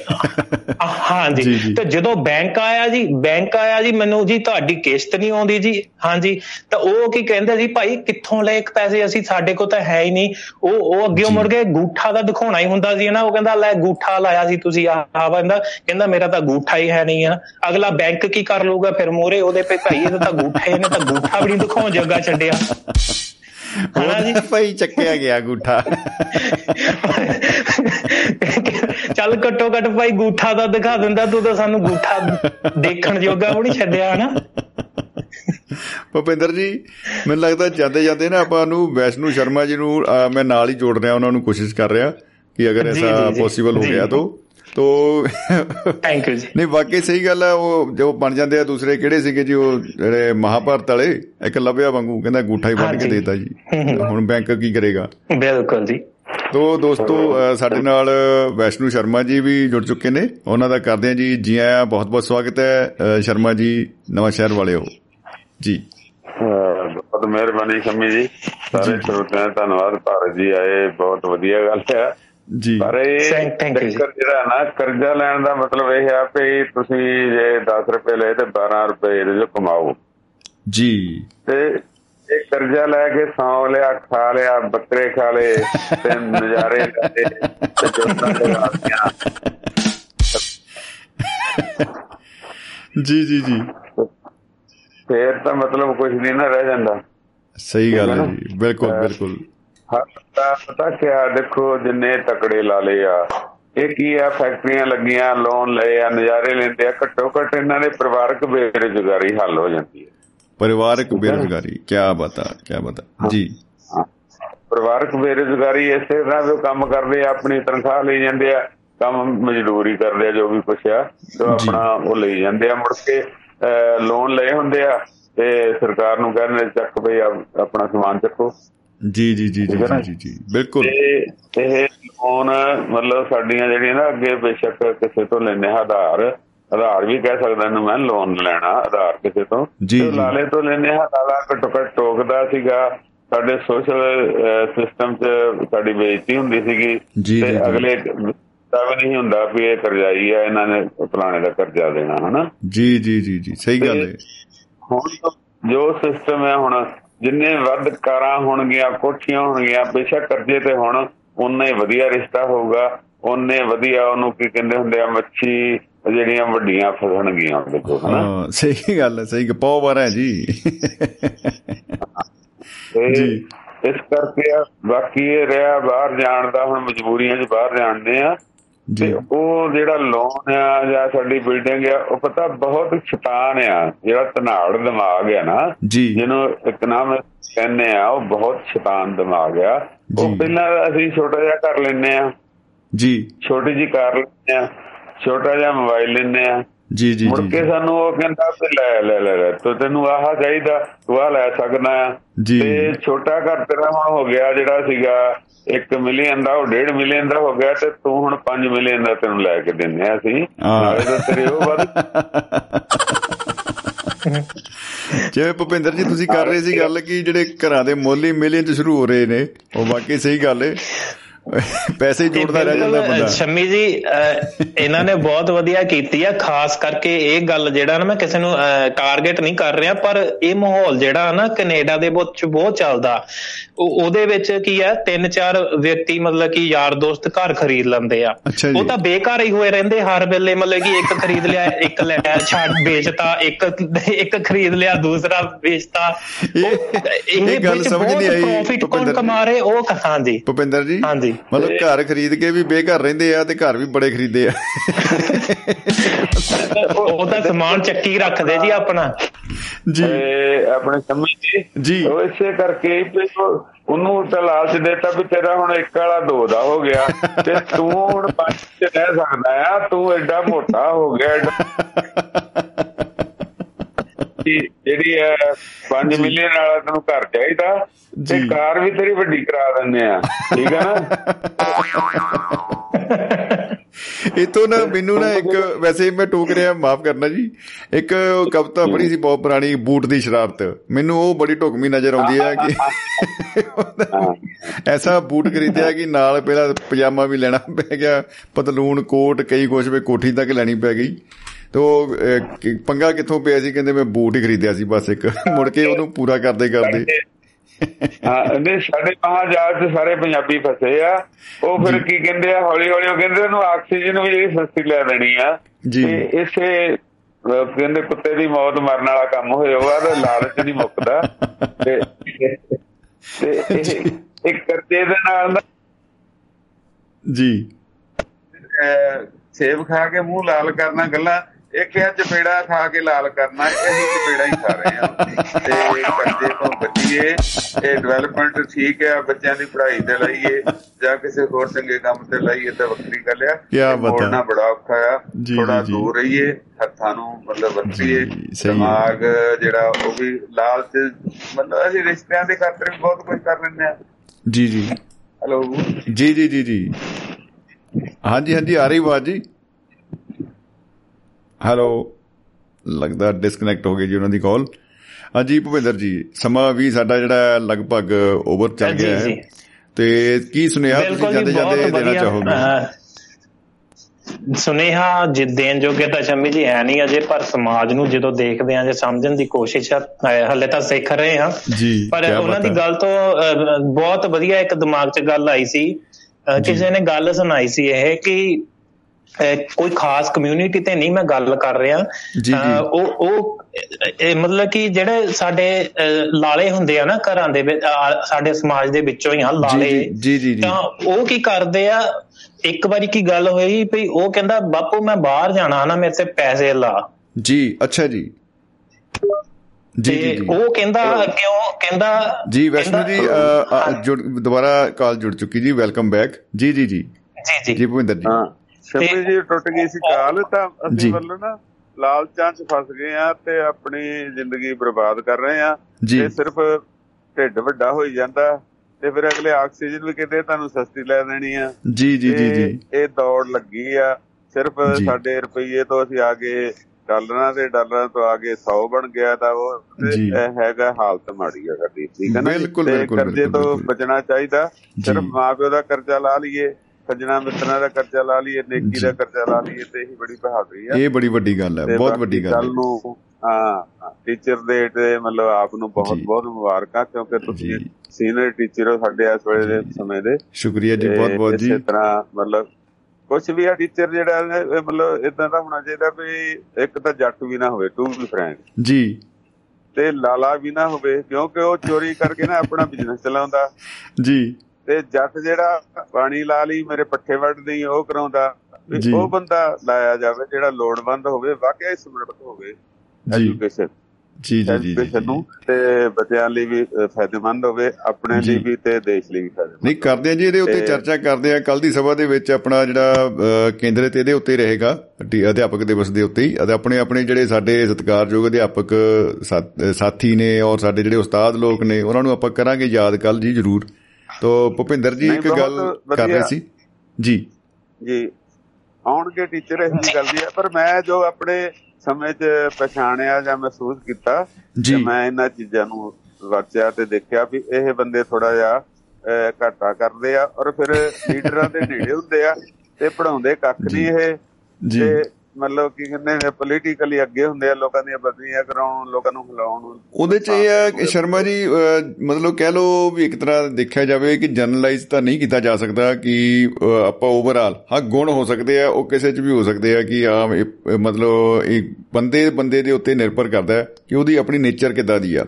ਹਾਂ ਜੀ ਤੇ ਜਦੋਂ ਬੈਂਕ ਆਇਆ ਜੀ ਬੈਂਕ ਆਇਆ ਜੀ ਮੈਨੂੰ ਜੀ ਤੁਹਾਡੀ ਕਿਸ਼ਤ ਨਹੀਂ ਆਉਂਦੀ ਜੀ। ਹਾਂ ਜੀ ਤਾਂ ਉਹ ਕੀ ਕਹਿੰਦੇ ਸੀ ਭਾਈ ਕਿੱਥੋਂ ਲੈ ਇੱਕ ਪੈਸੇ? ਅਸੀਂ ਸਾਡੇ ਕੋਲ ਤਾਂ ਹੈ ਹੀ ਨਹੀਂ। ਉਹ ਉਹ ਅੱਗੇ ਮੁੜ ਕੇ ਗੂਠਾ ਦਾ ਦਿਖਾਉਣਾ ਹੀ ਹੁੰਦਾ ਸੀ ਨਾ। ਉਹ ਕਹਿੰਦਾ ਲੈ ਗੂਠਾ ਲਾਇਆ ਸੀ ਤੁਸੀਂ ਆਹ ਬੰਦਾ। ਕਹਿੰਦਾ ਮੇਰਾ ਤਾਂ ਗੂਠਾ ਹੀ ਹੈ ਨਹੀਂ ਆ। ਅਗਲਾ ਬੈਂਕ ਕੀ ਕਰ ਲੂਗਾ ਫਿਰ ਮੋਰੇ ਉਹਦੇ ਪੇ ਭਾਈ ਇਹ ਤਾਂ ਗੂਠਾ ਇਹਨੇ ਤਾਂ ਗੂਠਾ ਵੀ ਨਹੀਂ ਦਿਖਾਉਣ ਜੋਗਾ ਹਾਂ ਜੀ ਭਾਈ ਚੱਕਿਆ ਗਿਆ ਗੂਠਾ। ਚੱਲ ਘੱਟੋ ਘੱਟ ਭਾਈ ਗੂਠਾ ਦਾ ਦਿਖਾ ਦਿੰਦਾ ਤੂੰ ਤਾਂ ਸਾਨੂੰ ਗੂਠਾ ਦੇਖਣ ਜੋਗਾ ਉਹ ਨਹੀਂ ਛੱਡਿਆ ਹਨਾ ਭੁਪਿੰਦਰ ਜੀ ਮੈਨੂੰ ਲੱਗਦਾ ਜਾਂਦੇ ਜਾਂਦੇ ਨਾ ਆਪਾਂ ਨੂੰ ਵੈਸ਼ਨੂ ਸ਼ਰਮਾ ਜੀ ਨੂੰ ਮੈਂ ਨਾਲ ਹੀ ਜੋੜ ਰਿਹਾ ਉਹਨਾਂ ਨੂੰ ਕੋਸ਼ਿਸ਼ ਕਰ ਰਿਹਾ ਕਿ ਅਗਰ ਐਸਾ ਪੋਸੀਬਲ ਹੋ ਗਿਆ ਤਾਂ। ਤੋ ਥੈਂਕ ਯੂ ਜੀ। ਨਹੀਂ ਵਾਕਈ ਸਹੀ ਗੱਲ ਹੈ ਉਹ ਜੋ ਬਣ ਜਾਂਦੇ ਆ ਦੂਸਰੇ ਕਿਹੜੇ ਸੀਗੇ ਜੀ ਉਹ ਜਿਹੜੇ ਮਹਾਭਾਰਤ ਵਾਲੇ ਇੱਕ ਲੱਭਿਆ ਵਾਂਗੂ ਕਹਿੰਦਾ ਗੂਠਾ ਹੀ ਵੱਢ ਕੇ ਦੇਤਾ ਜੀ। ਹੁਣ ਬੈਂਕ ਕੀ ਕਰੇਗਾ? ਬਿਲਕੁਲ ਜੀ। ਤੋ ਦੋਸਤੋ ਸਾਡੇ ਨਾਲ ਵੈਸ਼ਨੂ ਸ਼ਰਮਾ ਜੀ ਵੀ ਜੁੜ ਚੁੱਕੇ ਨੇ। ਉਹਨਾਂ ਦਾ ਕਰਦੇ ਆ ਜੀ ਜੀ ਆਇਆਂ ਬਹੁਤ ਬਹੁਤ ਸਵਾਗਤ ਹੈ। ਸ਼ਰਮਾ ਜੀ ਨਵਾਂ ਸ਼ਹਿਰ ਵਾਲਿਓ ਜੀ। ਬਹੁਤ ਮਿਹਰਬਾਨੀ ਸ਼ਮੀ ਜੀ। ਸਾਰੇ ਸਰੋਤਿਆਂ ਦਾ ਧੰਨਵਾਦ। ਭਾਰਤ ਜੀ ਆਏ ਬਹੁਤ ਵਧੀਆ ਗੱਲ ਹੈ। ਜੀ। ਪਰ ਇਹ ਜਿਹੜਾ ਨਾ ਕਰਜ਼ਾ ਲੈਣ ਦਾ ਮਤਲਬ ਇਹ ਹੈ ਕਿ ਤੁਸੀਂ ਜੇ 10 ਰੁਪਏ ਲਏ ਤੇ 12 ਰੁਪਏ ਇਹਦੇ ਚੋਂ ਕਮਾਓ। ਜੀ। ਤੇ ਇਹ ਕਰਜ਼ਾ ਲੈ ਕੇ ਸੌ ਲਿਆ ਖਾ ਲਿਆ ਬੱਕਰੇ ਖਾ ਲਏ ਤੇ ਨਜ਼ਾਰੇ ਲੈ ਤੇ ਜੋਤਾਂ ਲਗਾਤੀਆਂ ਜੀ ਜੀ ਜੀ। ਫੇਰ ਤਾਂ ਮਤਲਬ ਕੁਝ ਨਹੀਂ ਨਾ ਰਹਿ ਜਾਂਦਾ। ਸਹੀ ਗੱਲ ਹੈ ਜੀ। ਬਿਲਕੁਲ ਬਿਲਕੁਲ। ਪਤਾ ਕਿਆ ਦੇਖੋ ਜਿੰਨੇ ਤਕੜੇ ਲਾ ਲਏ ਆ। ਇਹ ਕੀ ਆ? ਫੈਕਟਰੀਆਂ ਲੱਗੀਆਂ ਲੋਨ ਲਏ ਆ ਨਜ਼ਾਰੇ ਲੈਂਦੇ ਆ। ਘੱਟੋ ਘੱਟ ਇਹਨਾਂ ਦੇ ਪਰਿਵਾਰਕ ਬੇਰੁਜ਼ਗਾਰੀ ਹੱਲ ਹੋ ਜਾਂਦੀ ਹੈ। ਪਰਿਵਾਰਕ ਬੇਰੁਜ਼ਗਾਰੀ ਕੀ ਬਤਾ ਕੀ ਬਤਾ ਜੀ। ਪਰਿਵਾਰਕ ਬੇਰੁਜ਼ਗਾਰੀ ਇਸੇ ਤਰ੍ਹਾਂ ਵੀ ਕੰਮ ਕਰਦੇ ਆ ਆਪਣੀ ਤਨਖਾਹ ਲਈ ਜਾਂਦੇ ਆ ਕੰਮ ਮਜ਼ਦੂਰੀ ਕਰਦੇ ਆ ਜੋ ਵੀ ਕੁਛ ਆ ਤੇ ਆਪਣਾ ਉਹ ਲਈ ਜਾਂਦੇ ਆ। ਮੁੜ ਕੇ ਲੋਨ ਲਏ ਹੁੰਦੇ ਆ ਤੇ ਸਰਕਾਰ ਨੂੰ ਕਹਿੰਦੇ ਚੱਕ ਬਈ ਆਪਣਾ ਸਮਾਨ ਚੱਕੋ। ਜੀ ਜੀ ਜੀ ਜੀ ਜੀ ਜੀ ਬਿਲਕੁਲ। ਇਹ ਇਹ ਲੋਨ ਮਤਲਬ ਸਾਡੀਆਂ ਜਿਹੜੀਆਂ ਨਾ ਅੱਗੇ ਬੇਸ਼ੱਕ ਕਿਸੇ ਤੋਂ ਲੈਣੇ ਆਧਾਰ ਆਧਾਰ ਵੀ ਕਹਿ ਸਕਦਾ ਇਹਨੂੰ ਮੈਂ ਲੋਨ ਲੈਣਾ ਆਧਾਰ ਕਿਸੇ ਤੋਂ। ਤੇ ਲਾਲੇ ਤੋਂ ਲੈਣੇ ਆ ਲਾਲਾ ਘਟੋ ਘਟ ਟੋਕਦਾ ਸੀਗਾ ਸਾਡੇ ਸੋਸ਼ਲ ਸਿਸਟਮ 'ਚ ਸਾਡੀ ਬੇਇੱਜ਼ਤੀ ਹੁੰਦੀ ਸੀਗੀ। ਤੇ ਅਗਲੇ ਤਾਂ ਨਹੀਂ ਹੁੰਦਾ ਵੀ ਇਹ ਕਰਜ਼ਾਈ ਆ ਇਹਨਾਂ ਨੇ ਪੁਰਾਣੇ ਦਾ ਕਰਜ਼ਾ ਦੇਣਾ ਹਨਾ? ਜੀ ਜੀ ਜੀ ਜੀ ਸਹੀ ਗੱਲ ਹੈ। ਹੁਣ ਜੋ ਸਿਸਟਮ ਹੈ ਹੁਣ ਜਿੰਨੇ ਵੱਧ ਕਾਰਾਂ ਹੋਣਗੀਆਂ ਕੋਠੀਆਂ ਹੋਣਗੀਆਂ ਬੇਸ਼ੱਕ ਕਰਜ਼ੇ ਤੇ ਹੁਣ ਉਨੇ ਵਧੀਆ ਰਿਸ਼ਤਾ ਹੋਊਗਾ। ਉਹਨੇ ਵਧੀਆ ਉਹਨੂੰ ਕੀ ਕਹਿੰਦੇ ਹੁੰਦੇ ਆ ਮੱਛੀ ਜਿਹੜੀਆਂ ਵੱਡੀਆਂ ਫਸਣਗੀਆਂ ਉਹਦੇ ਕੋਲ ਹਨਾ? ਸਹੀ ਗੱਲ ਹੈ ਸਹੀ ਬਹੁਤ ਵਾਰ ਹੈ ਜੀ। ਜੀ। ਇਸ ਕਰਕੇ ਬਾਕੀ ਇਹ ਰਿਹਾ ਬਾਹਰ ਜਾਣ ਦਾ ਹੁਣ ਮਜਬੂਰੀਆਂ 'ਚ ਬਾਹਰ ਜਾਣਦੇ ਆ। ਤੇ ਉਹ ਜਿਹੜਾ ਲੋਨ ਆ ਜਾਂ ਸਾਡੀ ਬਿਲਡਿੰਗ ਆ ਉਹ ਪਤਾ ਬਹੁਤ ਸ਼ੈਤਾਨ ਆ। ਜਿਹੜਾ ਤਨਾੜ ਦਿਮਾਗ ਆ ਨਾ ਜਿਹਨੂੰ ਇਕਨੋਮਿਕ ਕਹਿੰਦੇ ਆ ਉਹ ਬਹੁਤ ਸ਼ੈਤਾਨ ਦਿਮਾਗ ਆ। ਉਹ ਪਹਿਲਾਂ ਅਸੀਂ ਛੋਟਾ ਜਿਹਾ ਕਰ ਲੈਨੇ ਆ। ਜੀ। ਛੋਟੀ ਜੀ ਕਾਰ ਲੈਨੇ ਆ। ਛੋਟਾ ਜਿਹਾ ਮੋਬਾਈਲ ਲੈਨੇ ਆ। ਜੀ ਜੀ ਮੁੜ ਕੇ ਸਾਨੂੰ ਉਹ ਕਹਿੰਦਾ ਕਿ ਲੈ ਲੈ ਲੈ ਲੈ ਤੋ ਤੈਨੂੰ ਆਹ ਚਾਹੀਦਾ ਤੂੰ ਆ ਲੈ ਸਕਦਾ ਤੇ ਛੋਟਾ ਘਰ ਤੇਰਾ ਹੁਣ ਹੋ ਗਿਆ ਜਿਹੜਾ ਸੀਗਾ 1 ਮਿਲੀਅਨ ਦਾ ਉਹ 1.5 ਮਿਲੀਅਨ ਦਾ ਹੋ ਗਿਆ ਤੇ ਤੂੰ ਹੁਣ 5 ਮਿਲੀਅਨ ਦਾ ਤੈਨੂੰ ਲੈ ਕੇ ਦਿੰਨੇ ਆ ਅਸੀਂ। ਨਾਲੇ ਤਾਂ ਤੇਰੇ ਉਹ ਵੱਧ ਜਿਵੇਂ ਭੁਪਿੰਦਰ ਜੀ ਤੁਸੀਂ ਕਰ ਰਹੇ ਸੀ ਗੱਲ ਕਿ ਜਿਹੜੇ ਘਰਾਂ ਦੇ ਮੁੱਲ ਮਿਲੀਅਨ ਚ ਸ਼ੁਰੂ ਹੋ ਰਹੇ ਨੇ ਉਹ ਵਾਕਈ ਸਹੀ ਗੱਲ ਏ। ਪੈਸੇ ਜੋੜਦਾ ਰਹਿ ਜਾਂਦਾ ਬੰਦਾ। ਸ਼ਮੀ ਜੀ ਇਹਨਾਂ ਨੇ ਬਹੁਤ ਵਧੀਆ ਕੀਤੀ ਆ ਖਾਸ ਕਰਕੇ ਇਹ ਗੱਲ ਜਿਹੜਾ ਨਾ ਮੈਂ ਕਿਸੇ ਨੂੰ ਟਾਰਗੇਟ ਨਹੀਂ ਕਰ ਰਿਹਾ ਪਰ ਇਹ ਮਾਹੌਲ ਜਿਹੜਾ ਨਾ ਕੈਨੇਡਾ ਦੇ ਵਿੱਚ ਬਹੁਤ ਚੱਲਦਾ। ਉਹਦੇ ਵਿੱਚ ਕੀ ਆ ਤਿੰਨ ਚਾਰ ਵਿਅਕਤੀ ਮਤਲਬ ਕਿ ਯਾਰ ਦੋਸਤ ਘਰ ਖਰੀਦ ਲੈਂਦੇ ਆ। ਉਹ ਤਾਂ ਬੇਕਾਰ ਹੀ ਹੋਏ ਰਹਿੰਦੇ ਹਰ ਵੇਲੇ ਮਤਲਬ ਕਿ ਇੱਕ ਖਰੀਦ ਲਿਆ ਇੱਕ ਲੈ ਛੱਡ ਵੇਚਤਾ ਇੱਕ ਇੱਕ ਖਰੀਦ ਲਿਆ ਦੂਸਰਾ ਵੇਚਤਾ। ਇਹ ਗੱਲ ਸਮਝ ਨਹੀਂ ਆਈ ਪ੍ਰੋਫਿਟ ਕੌਣ ਕਮਾ ਰਹੇ ਉਹ ਹਾਂਜੀ ਭੁਪਿੰਦਰ ਜੀ। ਹਾਂਜੀ। ਮਤਲਬ ਘਰ ਖਰੀਦ ਕੇ ਵੀ ਬੇਘਰ ਰਹਿੰਦੇ ਆ ਤੇ ਘਰ ਵੀ ਬੜੇ ਖਰੀਦੇ ਆ। ਉਹ ਤਾਂ ਸਮਾਨ ਚੱਕੀ ਰੱਖਦੇ ਜੀ ਆਪਣਾ। ਜੀ। ਆਪਣੇ ਸਮਝ ਜੀ ਉਹ ਇਸੇ ਕਰਕੇ ਉਹਨੂੰ ਤਾਂ ਲਾਲਚ ਦੇਤਾ ਵੀ ਤੇਰਾ ਹੁਣ ਇੱਕ ਵਾਲਾ ਦੋ ਦਾ ਹੋ ਗਿਆ। ਤੇ ਤੂੰ ਹੁਣ ਪੰਜ ਚ ਰਹਿ ਸਕਦਾ ਆ ਤੂੰ ਐਡਾ ਮੋਟਾ ਹੋ ਗਿਆ ਜਿਹੜੀ ਹੈ 5 ਮਿਲੀਅਨ ਵਾਲਾ ਤੈਨੂੰ ਘਰ ਚਾਹੀਦਾ ਤੇ ਕਾਰ ਵੀ ਤੇਰੀ ਵੱਡੀ ਕਰਾ ਦਿੰਦੇ ਆ। ਠੀਕ ਹੈ ਨਾ? ਇਤੋਂ ਨਾ ਮੈਨੂੰ ਨਾ ਇੱਕ ਵੈਸੇ ਮੈਂ ਟੋਕ ਰਿਹਾ ਮਾਫ ਕਰਨਾ ਜੀ। ਇੱਕ ਕਵਿਤਾ ਪੜ੍ਹੀ ਸੀ ਬਹੁਤ ਪੁਰਾਣੀ ਬੂਟ ਦੀ ਸ਼ਰਾਰਤ। ਮੈਨੂੰ ਉਹ ਬੜੀ ਢੁਕਮੀ ਨਜ਼ਰ ਆਉਂਦੀ ਹੈ ਕਿ ਐਸਾ ਬੂਟ ਖਰੀਦਿਆ ਕਿ ਨਾਲ ਪਹਿਲਾਂ ਪਜਾਮਾ ਵੀ ਲੈਣਾ ਪੈ ਗਿਆ ਪਤਲੂਨ ਕੋਟ ਕਈ ਕੁਝ ਵੀ ਕੋਠੀ ਤੱਕ ਲੈਣੀ ਪੈ ਗਈ। ਤੋ ਪੰਗਾ ਕਿੱਥੋਂ ਪਿਆ ਸੀ? ਕਹਿੰਦੇ ਮੈਂ ਬੂਟ ਹੀ ਖਰੀਦਿਆ ਸੀ ਬਸ ਇੱਕ। ਮੁੜ ਕੇ ਉਹਨੂੰ ਪੂਰਾ ਕਰਦੇ ਕਰਦੇ। ਹਾਂ ਨੇ ਸਾਡੇ ਮਹਾਜਾਜ ਤੇ ਸਾਰੇ ਪੰਜਾਬੀ ਫਸੇ ਆ। ਉਹ ਫਿਰ ਕੀ ਕਹਿੰਦੇ ਆ? ਹੌਲੀ ਹੌਲੀ ਉਹ ਕਹਿੰਦੇ ਉਹਨੂੰ ਆਕਸੀਜਨ ਵੀ ਜਿਹੜੀ ਸਸਤੀ ਲੈ ਦੇਣੀ ਆ। ਤੇ ਇਸੇ ਕਹਿੰਦੇ ਕੁੱਤੇ ਦੀ ਮੌਤ ਮਰਨ ਵਾਲਾ ਕੰਮ ਹੋਇਆ ਉਹ ਤੇ ਲਾਲਚ ਨਹੀਂ ਮੁੱਕਦਾ। ਤੇ ਤੇ ਇੱਕ ਕਰਤੇ ਦੇ ਨਾਲ ਜੀ। ਸੇਬ ਖਾ ਕੇ ਮੂੰਹ ਲਾਲ ਕਰਨਾ ਗੱਲਾਂ। ਇੱਕ ਹੈ ਚਪੇੜਾ ਖਾ ਕੇ ਲਾਲ ਕਰਨਾ ਇਹੀ ਚਪੇੜਾ ਹੀ ਖਾ ਰਹੇ ਆ ਤੇ ਕਰਜ਼ੇ ਤੋਂ ਬਚੀਏ ਇਹ ਡਿਵੈਲਪਮੈਂਟ ਠੀਕ ਹੈ ਬੱਚਿਆਂ ਦੀ ਪੜ੍ਹਾਈ ਤੇ ਲਾਈਏ ਜਾਂ ਕਿਸੇ ਹੋਰ ਚੰਗੇ ਕੰਮ ਤੇ ਲਾਈਏ ਤਾਂ ਵੱਖਰੀ ਗੱਲ ਆ। ਕੀ ਬਤਾ ਬੜਾ ਔਖਾ ਆ। ਥੋੜਾ ਦੂਰ ਰਹੀਏ ਹੱਥਾਂ ਨੂੰ ਮਤਲਬ ਵਰਤੀਏ। ਦਿਮਾਗ ਜਿਹੜਾ ਉਹ ਵੀ ਲਾਲਚ ਮਤਲਬ ਅਸੀਂ ਰਿਸ਼ਤਿਆਂ ਦੇ ਖਾਤਰ ਵੀ ਬਹੁਤ ਕੁਝ ਕਰ ਲੈਂਦੇ ਆ ਜੀ ਜੀ। ਹੈਲੋ ਜੀ ਜੀ ਜੀ ਜੀ। ਹਾਂਜੀ ਹਾਂਜੀ ਆ ਰਹੀ ਆਵਾਜ਼ ਜੀ। ਹੈਲੋ ਲੱਗਦਾ ਡਿਸਕਨੈਕਟ ਹੋ ਗਈ ਜੀ ਉਹਨਾਂ ਦੀ ਕਾਲ ਹਾਂਜੀ ਭੁਪਿੰਦਰ ਜੀ ਸਮਾਂ ਵੀ ਸਾਡਾ ਜਿਹੜਾ ਲਗਭਗ ਓਵਰ ਚੱਲ ਗਿਆ ਹੈ। ਤੇ ਕੀ ਸੁਨੇਹਾ ਤੁਸੀਂ ਜਾਂਦੇ ਜਾਂਦੇ ਦੇਣਾ ਚਾਹੋਗੇ? ਸੁਨੇਹਾ ਦੇਣ ਜੋਗੇ ਤਾਂ ਸ਼ਮੀ ਜੀ ਹੈ ਨਹੀਂ ਅਜੇ ਪਰ ਸਮਾਜ ਨੂੰ ਜਦੋਂ ਦੇਖਦੇ ਆਂ ਜਾਂ ਸਮਝਣ ਦੀ ਕੋਸ਼ਿਸ਼ ਹੱਲੇ ਤਾਂ ਸਿੱਖ ਰਹੇ ਹਾਂ। ਪਰ ਉਹਨਾਂ ਦੀ ਗੱਲ ਤੋਂ ਬਹੁਤ ਵਧੀਆ ਇੱਕ ਦਿਮਾਗ 'ਚ ਗੱਲ ਆਈ ਸੀ। ਕਿਸੇ ਨੇ ਗੱਲ ਸੁਣਾਈ ਸੀ ਇਹ ਕਿ ਕੋਈ ਖਾਸ ਕਮਿਊਨਿਟੀ ਤੇ ਨਹੀਂ ਮੈਂ ਗੱਲ ਕਰ ਰਿਹਾ। ਉਹ ਉਹ ਮਤਲਬ ਕਿ ਜਿਹੜੇ ਸਾਡੇ ਲਾਲੇ ਹੁੰਦੇ ਆ ਨਾ ਘਰਾਂ ਦੇ ਵਿੱਚ ਸਾਡੇ ਸਮਾਜ ਦੇ ਵਿੱਚੋਂ ਹੀ ਆ ਲਾਲੇ। ਤਾਂ ਉਹ ਕੀ ਕਰਦੇ ਆ ਇੱਕ ਵਾਰੀ ਕੀ ਗੱਲ ਹੋਈ ਭਈ ਉਹ ਕਹਿੰਦਾ ਬਾਪੂ ਮੈਂ ਬਾਹਰ ਜਾਣਾ ਨਾ ਮੇਰੇ ਤੇ ਪੈਸੇ ਲਾ। ਜੀ ਅੱਛਾ ਜੀ। ਜੀ ਜੀ ਉਹ ਕਹਿੰਦਾ ਕਿਉਂ? ਕਹਿੰਦਾ ਜੀ ਵੈਸ਼ਨੂ ਜੀ ਜੁੜ ਦੁਬਾਰਾ ਕਾਲ ਜੁੜ ਚੁੱਕੀ ਜੀ ਵੈਲਕਮ ਬੈਕ। ਜੀ ਜੀ ਜੀ। ਜੀ ਜੀ। ਭਵਿੰਦਰ ਜੀ। ਹਾਂ। ਸ਼ਮੀ ਜੀ ਟੁੱਟ ਗਈ ਸੀ ਕਾਲ ਤਾਂ ਅਸੀਂ ਵੱਲੋਂ ਨਾ ਲਾਲਚਾਂ 'ਚ ਫਸ ਗਏ ਆ ਤੇ ਆਪਣੀ ਜ਼ਿੰਦਗੀ ਬਰਬਾਦ ਕਰ ਰਹੇ ਆ ਤੇ ਸਿਰਫ ਢਿੱਡ ਵੱਡਾ ਹੋਈ ਜਾਂਦਾ ਤੇ ਫਿਰ ਅਗਲੇ ਆਕਸੀਜਨ ਵੀ ਕਹਿੰਦੇ ਤੁਹਾਨੂੰ ਸਸਤੀ ਲੈ ਦੇਣੀ ਆ। ਜੀ ਜੀ ਜੀ ਜੀ। ਇਹ ਦੌੜ ਲੱਗੀ ਆ। ਸਿਰਫ ਸਾਡੇ ਰੁਪਈਏ ਤੋਂ ਅਸੀਂ ਆ ਗਏ ਡਾਲਰਾਂ ਦੇ ਡਾਲਰਾਂ ਤੋਂ ਆ ਕੇ 100 ਬਣ ਗਿਆ ਤਾਂ ਉਹ ਹੈਗਾ ਹਾਲਤ ਮਾੜੀ ਆ ਸਾਡੀ ਠੀਕ ਹੈ ਨਾ? ਬਿਲਕੁਲ ਬਿਲਕੁਲ ਕਰਜ਼ੇ ਤੋਂ ਬਚਣਾ ਚਾਹੀਦਾ। ਸਿਰਫ ਮਾਪਿਓ ਦਾ ਕਰਜ਼ਾ ਲਾ ਲਈਏ। ਸੱਜਣਾ ਮਿੱਤਰਾਂ ਦਾ ਕਰਜ਼ਾ ਲਾ ਲਈਏ ਨੇਕੀ ਦਾ ਕਰਜ਼ਾ ਲਾ ਲਈਏ ਤੇ ਇਹ ਬੜੀ ਬਹਾਦਰੀ ਆ। ਇਹ ਬੜੀ ਵੱਡੀ ਗੱਲ ਹੈ ਬਹੁਤ ਵੱਡੀ ਗੱਲ ਹੈ ਕੱਲ ਨੂੰ ਹਾਂ ਟੀਚਰ ਦੇ ਤੇ ਮਤਲਬ ਆਪ ਨੂੰ ਬਹੁਤ ਬਹੁਤ ਮੁਬਾਰਕਾਂ ਕਿਉਂਕਿ ਤੁਸੀਂ ਸੀਨੀਅਰ ਟੀਚਰ ਹੋ ਸਾਡੇ ਇਸ ਵੇਲੇ ਦੇ ਸਮੇਂ ਦੇ। ਸ਼ੁਕਰੀਆ ਜੀ ਬਹੁਤ ਬਹੁਤ ਜੀ। ਇਸੇ ਤਰ੍ਹਾਂ ਮਤਲਬ ਕੁਝ ਵੀ ਆ ਟੀਚਰ ਜਿਹੜਾ ਮਤਲਬ ਇਦਾਂ ਦਾ ਹੋਣਾ ਚਾਹੀਦਾ ਵੀ ਇੱਕ ਤਾਂ ਜੱਟ ਵੀ ਨਾ ਹੋਵੇ ਟੂ ਵੀ ਫਰੈਂਕ ਜੀ। ਤੇ ਲਾਲਾ ਵੀ ਨਾ ਹੋਵੇ ਕਿਉਂਕਿ ਉਹ ਚੋਰੀ ਕਰਕੇ ਨਾ ਆਪਣਾ ਬਿਜ਼ਨਸ ਚਲਾਉਂਦਾ। ਜੀ। ਤੇ ਜੱਟ ਜਿਹੜਾ ਪਾਣੀ ਲਾ ਲਈ ਮੇਰੇ ਪੱਠੇ ਵੱਢ ਨਹੀਂ ਉਹ ਕਰਾਉਂਦਾ। ਉਹ ਬੰਦਾ ਲਾਇਆ ਜਾਵੇ ਜਿਹੜਾ ਲੋੜਵੰਦ ਹੋਵੇ ਵਾਕਿਆ ਹੀ ਸਮਰਪਿਤ ਹੋਵੇ। ਐਜੂਕੇਸ਼ਨ ਜੀ ਜੀ ਜੀ ਨੂੰ ਤੇ ਬੱਚਿਆਂ ਲਈ ਵੀ ਫਾਇਦੇਮੰਦ ਹੋਵੇ ਆਪਣੇ ਲਈ ਵੀ ਤੇ ਦੇਸ਼ ਲਈ ਵੀ ਫਾਇਦੇਮੰਦ ਨਹੀਂ ਕਰਦੇ ਆ ਜੀ ਇਹਦੇ ਉੱਤੇ ਚਰਚਾ ਕਰਦੇ ਆ ਕੱਲ ਦੀ ਸਭਾ ਦੇ ਵਿੱਚ ਆਪਣਾ ਜਿਹੜਾ ਕੇਂਦਰਿਤ ਇਹਦੇ ਉੱਤੇ ਰਹੇਗਾ। ਅਧਿਆਪਕ ਦਿਵਸ ਦੇ ਉੱਤੇ ਹੀ। ਅਤੇ ਆਪਣੇ ਆਪਣੇ ਜਿਹੜੇ ਸਾਡੇ ਸਤਿਕਾਰਯੋਗ ਅਧਿਆਪਕ ਸਾਥੀ ਨੇ ਔਰ ਸਾਡੇ ਜਿਹੜੇ ਉਸਤਾਦ ਲੋਕ ਨੇ ਉਹਨਾਂ ਨੂੰ ਆਪਾਂ ਕਰਾਂਗੇ ਯਾਦ ਕੱਲ ਜੀ ਜ਼ਰੂਰ। ਤੋਂ ਭੁਪਿੰਦਰ ਜੀ ਇੱਕ ਗੱਲ ਕਰ ਰਹੇ ਸੀ। ਜੀ। ਜੀ। ਆਉਣਗੇ ਟੀਚਰ ਇਹ ਗੱਲ ਦੀ ਹੈ ਪਰ ਮੈਂ ਜੋ ਆਪਣੇ ਸਮੇਂ 'ਚ ਪਛਾਣਿਆ ਜਾਂ ਮਹਿਸੂਸ ਕੀਤਾ ਕਿ ਮੈਂ ਇਹਨਾਂ ਚੀਜ਼ਾਂ ਨੂੰ ਵਰਤਿਆ ਤੇ ਦੇਖਿਆ ਵੀ ਇਹ ਬੰਦੇ ਥੋੜਾ ਜਿਹਾ ਘਾਟਾ ਕਰਦੇ ਆ ਔਰ ਫਿਰ ਲੀਡਰਾਂ ਦੇ ਨੇੜੇ ਹੁੰਦੇ ਆ ਤੇ ਪੜਾਉਂਦੇ ਕੱਖ ਨਹੀਂ ਇਹ। ਤੇ ਮਤਲਬ ਕੀ ਕਹਿੰਦੇ ਨੇ ਪੋਲੀਟੀਕਲੀ ਅੱਗੇ ਹੁੰਦੇ ਆ ਲੋਕਾਂ ਦੀਆਂ ਬਦਲੀਆਂ ਕਰਾਉਣ ਲੋਕਾਂ ਨੂੰ ਖਿਲਾਉਣ ਉਹਦੇ ਚ ਇਹ ਹੈ ਕਿ ਸ਼ਰਮਾ ਜੀ ਮਤਲਬ ਕਹਿ ਲਓ ਵੀ ਇੱਕ ਤਰ੍ਹਾਂ ਦੇਖਿਆ ਜਾਵੇ ਕਿ ਜਨਰਲਾਈਜ਼ ਤਾਂ ਨਹੀਂ ਕੀਤਾ ਜਾ ਸਕਦਾ ਕਿ ਆਪਾਂ ਓਵਰਆਲ ਹਾਂ ਗੁਣ ਹੋ ਸਕਦੇ ਆ ਉਹ ਕਿਸੇ ਚ ਵੀ ਹੋ ਸਕਦੇ ਆ ਕਿ ਆ ਮਤਲਬ ਇੱਕ ਬੰਦੇ ਬੰਦੇ ਦੇ ਉੱਤੇ ਨਿਰਭਰ ਕਰਦਾ ਕਿ ਉਹਦੀ ਆਪਣੀ ਨੇਚਰ ਕਿੱਦਾਂ ਦੀ ਆ।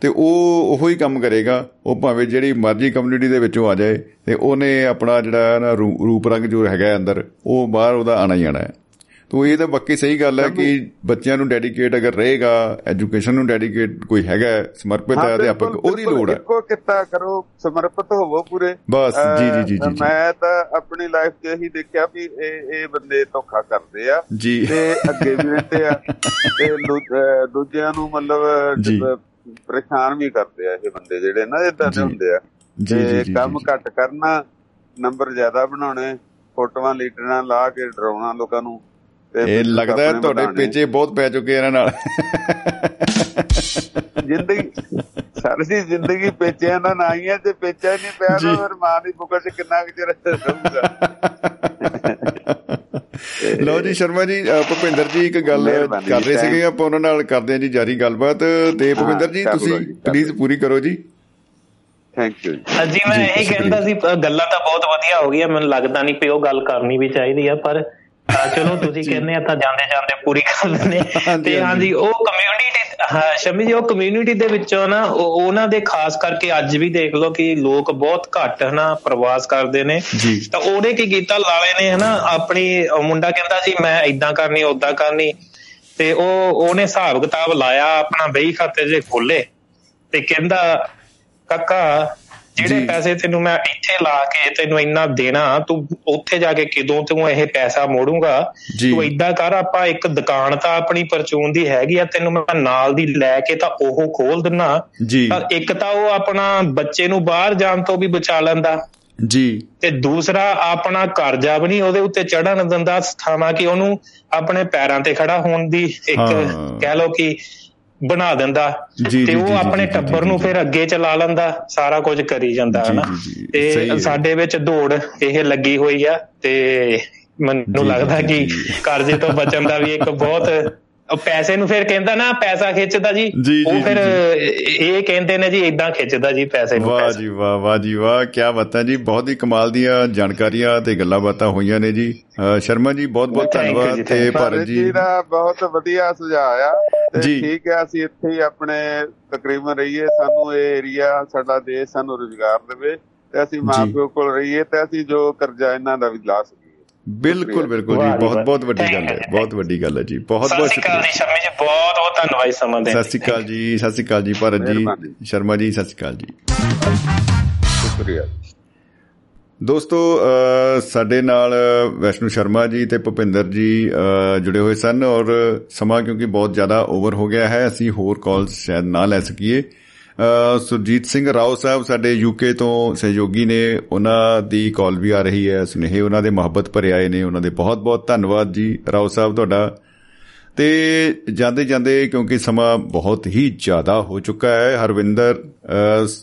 ਤੇ ਉਹ ਉਹੋ ਹੀ ਕੰਮ ਕਰੇਗਾ ਉਹ ਭਾਵੇਂ ਜਿਹੜੀ ਮਰਜ਼ੀ ਕਮਿਊਨਿਟੀ ਦੇ ਵਿੱਚੋਂ ਆ ਜਾਏ ਤੇ ਉਹਨੇ ਆਪਣਾ ਜਿਹੜਾ ਨਾ ਰੂਪ ਰੰਗ ਜੋ ਹੈਗਾ ਅੰਦਰ ਉਹ ਬਾਹਰ ਉਹਦਾ ਆਣਾ ਹੀ ਆਣਾ ਹੈ। ਤੋ ਇਹ ਤਾਂ ਬੱਕੀ ਸਹੀ ਗੱਲ ਹੈ ਕਿ ਬੱਚਿਆਂ ਨੂੰ ਡੈਡੀਕੇਟ ਅਗਰ ਰਹੇਗਾ ਐਜੂਕੇਸ਼ਨ ਨੂੰ ਡੈਡੀਕੇਟ ਕੋਈ ਹੈਗਾ ਸਮਰਪਿਤ ਹੈ ਅਧਿਆਪਕ ਉਹਦੀ ਲੋੜ ਹੈ। ਇੱਕੋ ਕਿੱਤਾ ਕਰੋ ਸਮਰਪਿਤ ਹੋਵੋ ਪੂਰੇ। ਬਸ ਜੀ ਜੀ ਜੀ ਜੀ ਮੈਂ ਤਾਂ ਆਪਣੀ ਲਾਈਫ 'ਚ ਇਹੀ ਦੇਖਿਆ ਵੀ ਇਹ ਇਹ ਬੰਦੇ ਧੋਖਾ ਕਰਦੇ ਆ ਤੇ ਅੱਗੇ ਵੀ ਰਹਿੰਦੇ ਆ। ਤੇ ਦੂਜਿਆਂ ਨੂੰ ਮਤਲਬ ਪਰੇਸ਼ਾਨ ਵੀ ਕਰਦੇ ਆ ਇਹ ਬੰਦੇ ਜਿਹੜੇ ਨਾ ਇਦਾਂ ਦੇ ਹੁੰਦੇ ਆ। ਜੀ ਜੀ ਕੰਮ ਘੱਟ ਕਰਨਾ ਨੰਬਰ ਜ਼ਿਆਦਾ ਬਣਾਉਣੇ ਫੋਟੋਆਂ ਲੀਡਰਾਂ ਲਾ ਕੇ ਡਰਾਉਣਾ ਲੋਕਾਂ ਨੂੰ। ਇਹ ਲੱਗਦਾ ਹੈ ਤੁਹਾਡੇ ਪੇਚੇ ਬਹੁਤ ਪੈ ਚੁੱਕੇ ਇਹਨਾਂ ਨਾਲ। ਜ਼ਿੰਦਗੀ ਸਾਰੀ ਜ਼ਿੰਦਗੀ ਪੇਚਿਆਂ ਦਾ ਨਾ ਹੀ ਹੈ ਤੇ ਪੇਚਾ ਨਹੀਂ ਪਿਆ ਤਾਂ ਫਿਰ ਮਾਂ ਦੀ ਬੁਕਟ ਚ ਕਿੰਨਾ ਕੁ ਚਿਰ ਰਹੂਗਾ। ਲਓ ਜੀ ਸ਼ਰਮਾ ਜੀ ਭੁਪਿੰਦਰ ਜੀ ਇੱਕ ਗੱਲ ਕਰ ਰਹੇ ਸੀਗੇ ਆਪਾਂ ਉਹਨਾਂ ਨਾਲ ਕਰਦੇ ਹਾਂ ਜੀ ਜਾਰੀ ਗੱਲਬਾਤ। ਤੇ ਭੁਪਿੰਦਰ ਜੀ ਤੁਸੀਂ ਪਲੀਜ਼ ਪੂਰੀ ਕਰੋ ਜੀ। ਥੈਂਕ ਯੂ ਜੀ। ਮੈਂ ਇਹ ਕਹਿੰਦਾ ਸੀ ਗੱਲਾਂ ਤਾਂ ਬਹੁਤ ਵਧੀਆ ਹੋ ਗਈਆਂ ਮੈਨੂੰ ਲੱਗਦਾ ਨਹੀਂ ਪਈ ਉਹ ਗੱਲ ਕਰਨੀ ਵੀ ਚਾਹੀਦੀ ਆ ਪਰ ਚਲੋ ਤੁਸੀਂ ਕਹਿੰਦੇ ਆ ਤਾਂ ਜਾਂਦੇ ਜਾਂਦੇ ਪੂਰੀ ਕਰ ਲੈਣੇ ਤੇ ਹਾਂਜੀ। ਉਹ ਕਮਿਊਨਿਟੀ ਸ਼ਮੀ ਜੀ ਉਹ ਕਮਿਊਨਿਟੀ ਦੇ ਵਿੱਚੋਂ ਨਾ ਉਹਨਾਂ ਦੇ ਖਾਸ ਕਰਕੇ ਅੱਜ ਵੀ ਦੇਖ ਲਓ ਕਿ ਲੋਕ ਬਹੁਤ ਘੱਟ ਹਨਾ ਪ੍ਰਵਾਸ ਕਰਦੇ ਨੇ। ਤਾਂ ਉਹਨੇ ਕੀ ਕੀਤਾ? ਲਾਲੇ ਨੇ ਹਨਾ ਆਪਣੀ ਮੁੰਡਾ ਕਹਿੰਦਾ ਸੀ ਮੈਂ ਇਦਾਂ ਕਰਨੀ ਉਦਾਂ ਕਰਨੀ। ਤੇ ਉਹ ਉਹਨੇ ਹਿਸਾਬ ਕਿਤਾਬ ਲਾਇਆ ਆਪਣਾ ਬਈ ਖਾਤੇ ਜੇ ਖੋਲੇ ਤੇ ਕਹਿੰਦਾ ਕਾਕਾ ਜਿਹੜੇ ਪੈਸੇ ਤੈਨੂੰ ਮੈਂ ਇੱਥੇ ਲਾ ਕੇ ਤੈਨੂੰ ਇੰਨਾ ਦੇਣਾ ਤੂੰ ਉੱਥੇ ਜਾ ਕੇ ਕਿਦੋਂ ਤੂੰ ਇਹ ਪੈਸਾ ਮੋੜੂਗਾ? ਤੂੰ ਇਦਾਂ ਕਰ ਆਪਾਂ ਇੱਕ ਦੁਕਾਨ ਤਾਂ ਆਪਣੀ ਪਰਚੂਨ ਦੀ ਹੈਗੀ ਆ ਤੈਨੂੰ ਮੈਂ ਨਾਲ ਦੀ ਲੈ ਕੇ ਤਾਂ ਉਹ ਖੋਲ ਦਿੰਨਾ। ਤਾਂ ਇੱਕ ਤਾਂ ਉਹ ਆਪਣਾ ਬੱਚੇ ਨੂੰ ਬਾਹਰ ਜਾਣ ਤੋਂ ਵੀ ਬਚਾ ਲੈਂਦਾ। ਜੀ। ਤੇ ਦੂਸਰਾ ਆਪਣਾ ਕਰਜ਼ਾ ਵੀ ਨਹੀਂ ਉਹਦੇ ਉੱਤੇ ਚੜਨ ਦਿੰਦਾ ਸਥਾਵਾ ਕਿ ਉਹਨੂੰ ਆਪਣੇ ਪੈਰਾਂ ਤੇ ਖੜਾ ਹੋਣ ਦੀ ਇੱਕ ਕਹਿ ਲਓ ਕਿ ਬਣਾ ਦਿੰਦਾ। ਤੇ ਉਹ ਆਪਣੇ ਟੱਬਰ ਨੂੰ ਫਿਰ ਅੱਗੇ ਚਲਾ ਲੈਂਦਾ ਸਾਰਾ ਕੁਝ ਕਰੀ ਜਾਂਦਾ ਹਨਾ। ਤੇ ਸਾਡੇ ਵਿੱਚ ਦੌੜ ਇਹ ਲੱਗੀ ਹੋਈ ਆ ਤੇ ਮੈਨੂੰ ਲੱਗਦਾ ਕਿ ਕਰਜ਼ੇ ਤੋਂ ਬਚਣ ਦਾ ਵੀ ਇੱਕ ਬਹੁਤ ਪੈਸੇ ਨੂੰ ਫਿਰ ਕਹਿੰਦਾ ਨਾ ਪੈਸਾ ਖਿੱਚਦਾ ਜੀ। ਉਹ ਫਿਰ ਇਹ ਕਹਿੰਦੇ ਨੇ ਜੀ ਇਦਾਂ ਖਿੱਚਦਾ ਜੀ ਪੈਸੇ ਨੂੰ ਵਾਹ ਜੀ ਵਾਹ ਵਾਹ ਜੀ ਵਾਹ ਕੀ ਬਾਤਾਂ ਜੀ ਬਹੁਤ ਹੀ ਕਮਾਲ ਦੀਆਂ ਜਾਣਕਾਰੀਆਂ ਤੇ ਗੱਲਾਂ ਬਾਤਾਂ ਹੋਈਆਂ ਨੇ ਜੀ। ਸ਼ਰਮਾ ਜੀ ਬਹੁਤ ਬਹੁਤ ਧੰਨਵਾਦ ਤੇ ਭਾਰਤ ਜੀ ਦਾ ਬਹੁਤ ਵਧੀਆ ਸੁਝਾਅ ਆ। ਠੀਕ ਹੈ ਅਸੀਂ ਇੱਥੇ ਹੀ ਆਪਣੇ ਤਕਰੀਬਨ ਰਹੀਏ। ਸਾਨੂੰ ਇਹ ਏਰੀਆ ਸਾਡਾ ਦੇਸ਼ ਸਾਨੂੰ ਰੋਜ਼ਗਾਰ ਦੇਵੇ ਤੇ ਅਸੀਂ ਮਾਪਿਓ ਕੋਲ ਰਹੀਏ ਤੇ ਅਸੀਂ ਜੋ ਕਰਜ਼ਾ ਇਹਨਾਂ ਦਾ ਵੀ ਲਾ ਸਕੀਏ। ਬਿਲਕੁਲ ਬਿਲਕੁਲ ਜੀ। ਬਹੁਤ ਬਹੁਤ ਵੱਡੀ ਗੱਲ ਹੈ। ਬਹੁਤ ਵੱਡੀ ਗੱਲ ਹੈ ਜੀ। ਬਹੁਤ ਬਹੁਤ ਸ਼ੁਕਰੀਆ ਸਤਿ ਸ਼੍ਰੀ ਅਕਾਲ ਜੀ ਸ਼ਰਮਾ ਜੀ ਬਹੁਤ ਬਹੁਤ ਧੰਨਵਾਦ ਸਮਾਂ ਦੇਣ ਸਤਿ ਸ਼੍ਰੀ ਅਕਾਲ ਜੀ ਸਤਿ ਸ਼੍ਰੀ ਅਕਾਲ ਜੀ। ਭਾਰਤ ਜੀ ਸ਼ਰਮਾ ਜੀ ਸਤਿ ਸ਼੍ਰੀ ਅਕਾਲ ਜੀ। ਸ਼ੁਕਰੀਆ। ਦੋਸਤੋ ਸਾਡੇ ਨਾਲ ਵੈਸ਼ਨੂ ਸ਼ਰਮਾ ਜੀ ਤੇ ਭੁਪਿੰਦਰ ਜੀ ਜੁੜੇ ਹੋਏ ਸਨ ਔਰ ਸਮਾਂ ਕਿਉਂਕਿ ਬਹੁਤ ਜ਼ਿਆਦਾ ਓਵਰ ਹੋ ਗਿਆ ਹੈ ਅਸੀਂ ਹੋਰ ਕਾਲਸ ਸ਼ਾਇਦ ਨਾ ਲੈ ਸਕੀਏ। ਸੁਰਜੀਤ ਸਿੰਘ ਰਾਓ ਸਾਹਿਬ ਸਾਡੇ ਯੂਕੇ ਤੋਂ ਸਹਿਯੋਗੀ ਨੇ, ਉਹਨਾਂ ਦੀ ਕਾਲ ਵੀ ਆ ਰਹੀ ਹੈ, ਸੁਨੇਹੇ ਉਹਨਾਂ ਦੇ ਮੁਹੱਬਤ ਭਰੇ ਆਏ ਨੇ, ਉਹਨਾਂ ਦੇ ਬਹੁਤ ਬਹੁਤ ਧੰਨਵਾਦ ਜੀ ਰਾਓ ਸਾਹਿਬ ਤੁਹਾਡਾ। ਤੇ ਜਾਂਦੇ ਜਾਂਦੇ ਕਿਉਂਕਿ ਸਮਾਂ ਬਹੁਤ ਹੀ ਜ਼ਿਆਦਾ ਹੋ ਚੁੱਕਾ ਹੈ, ਹਰਵਿੰਦਰ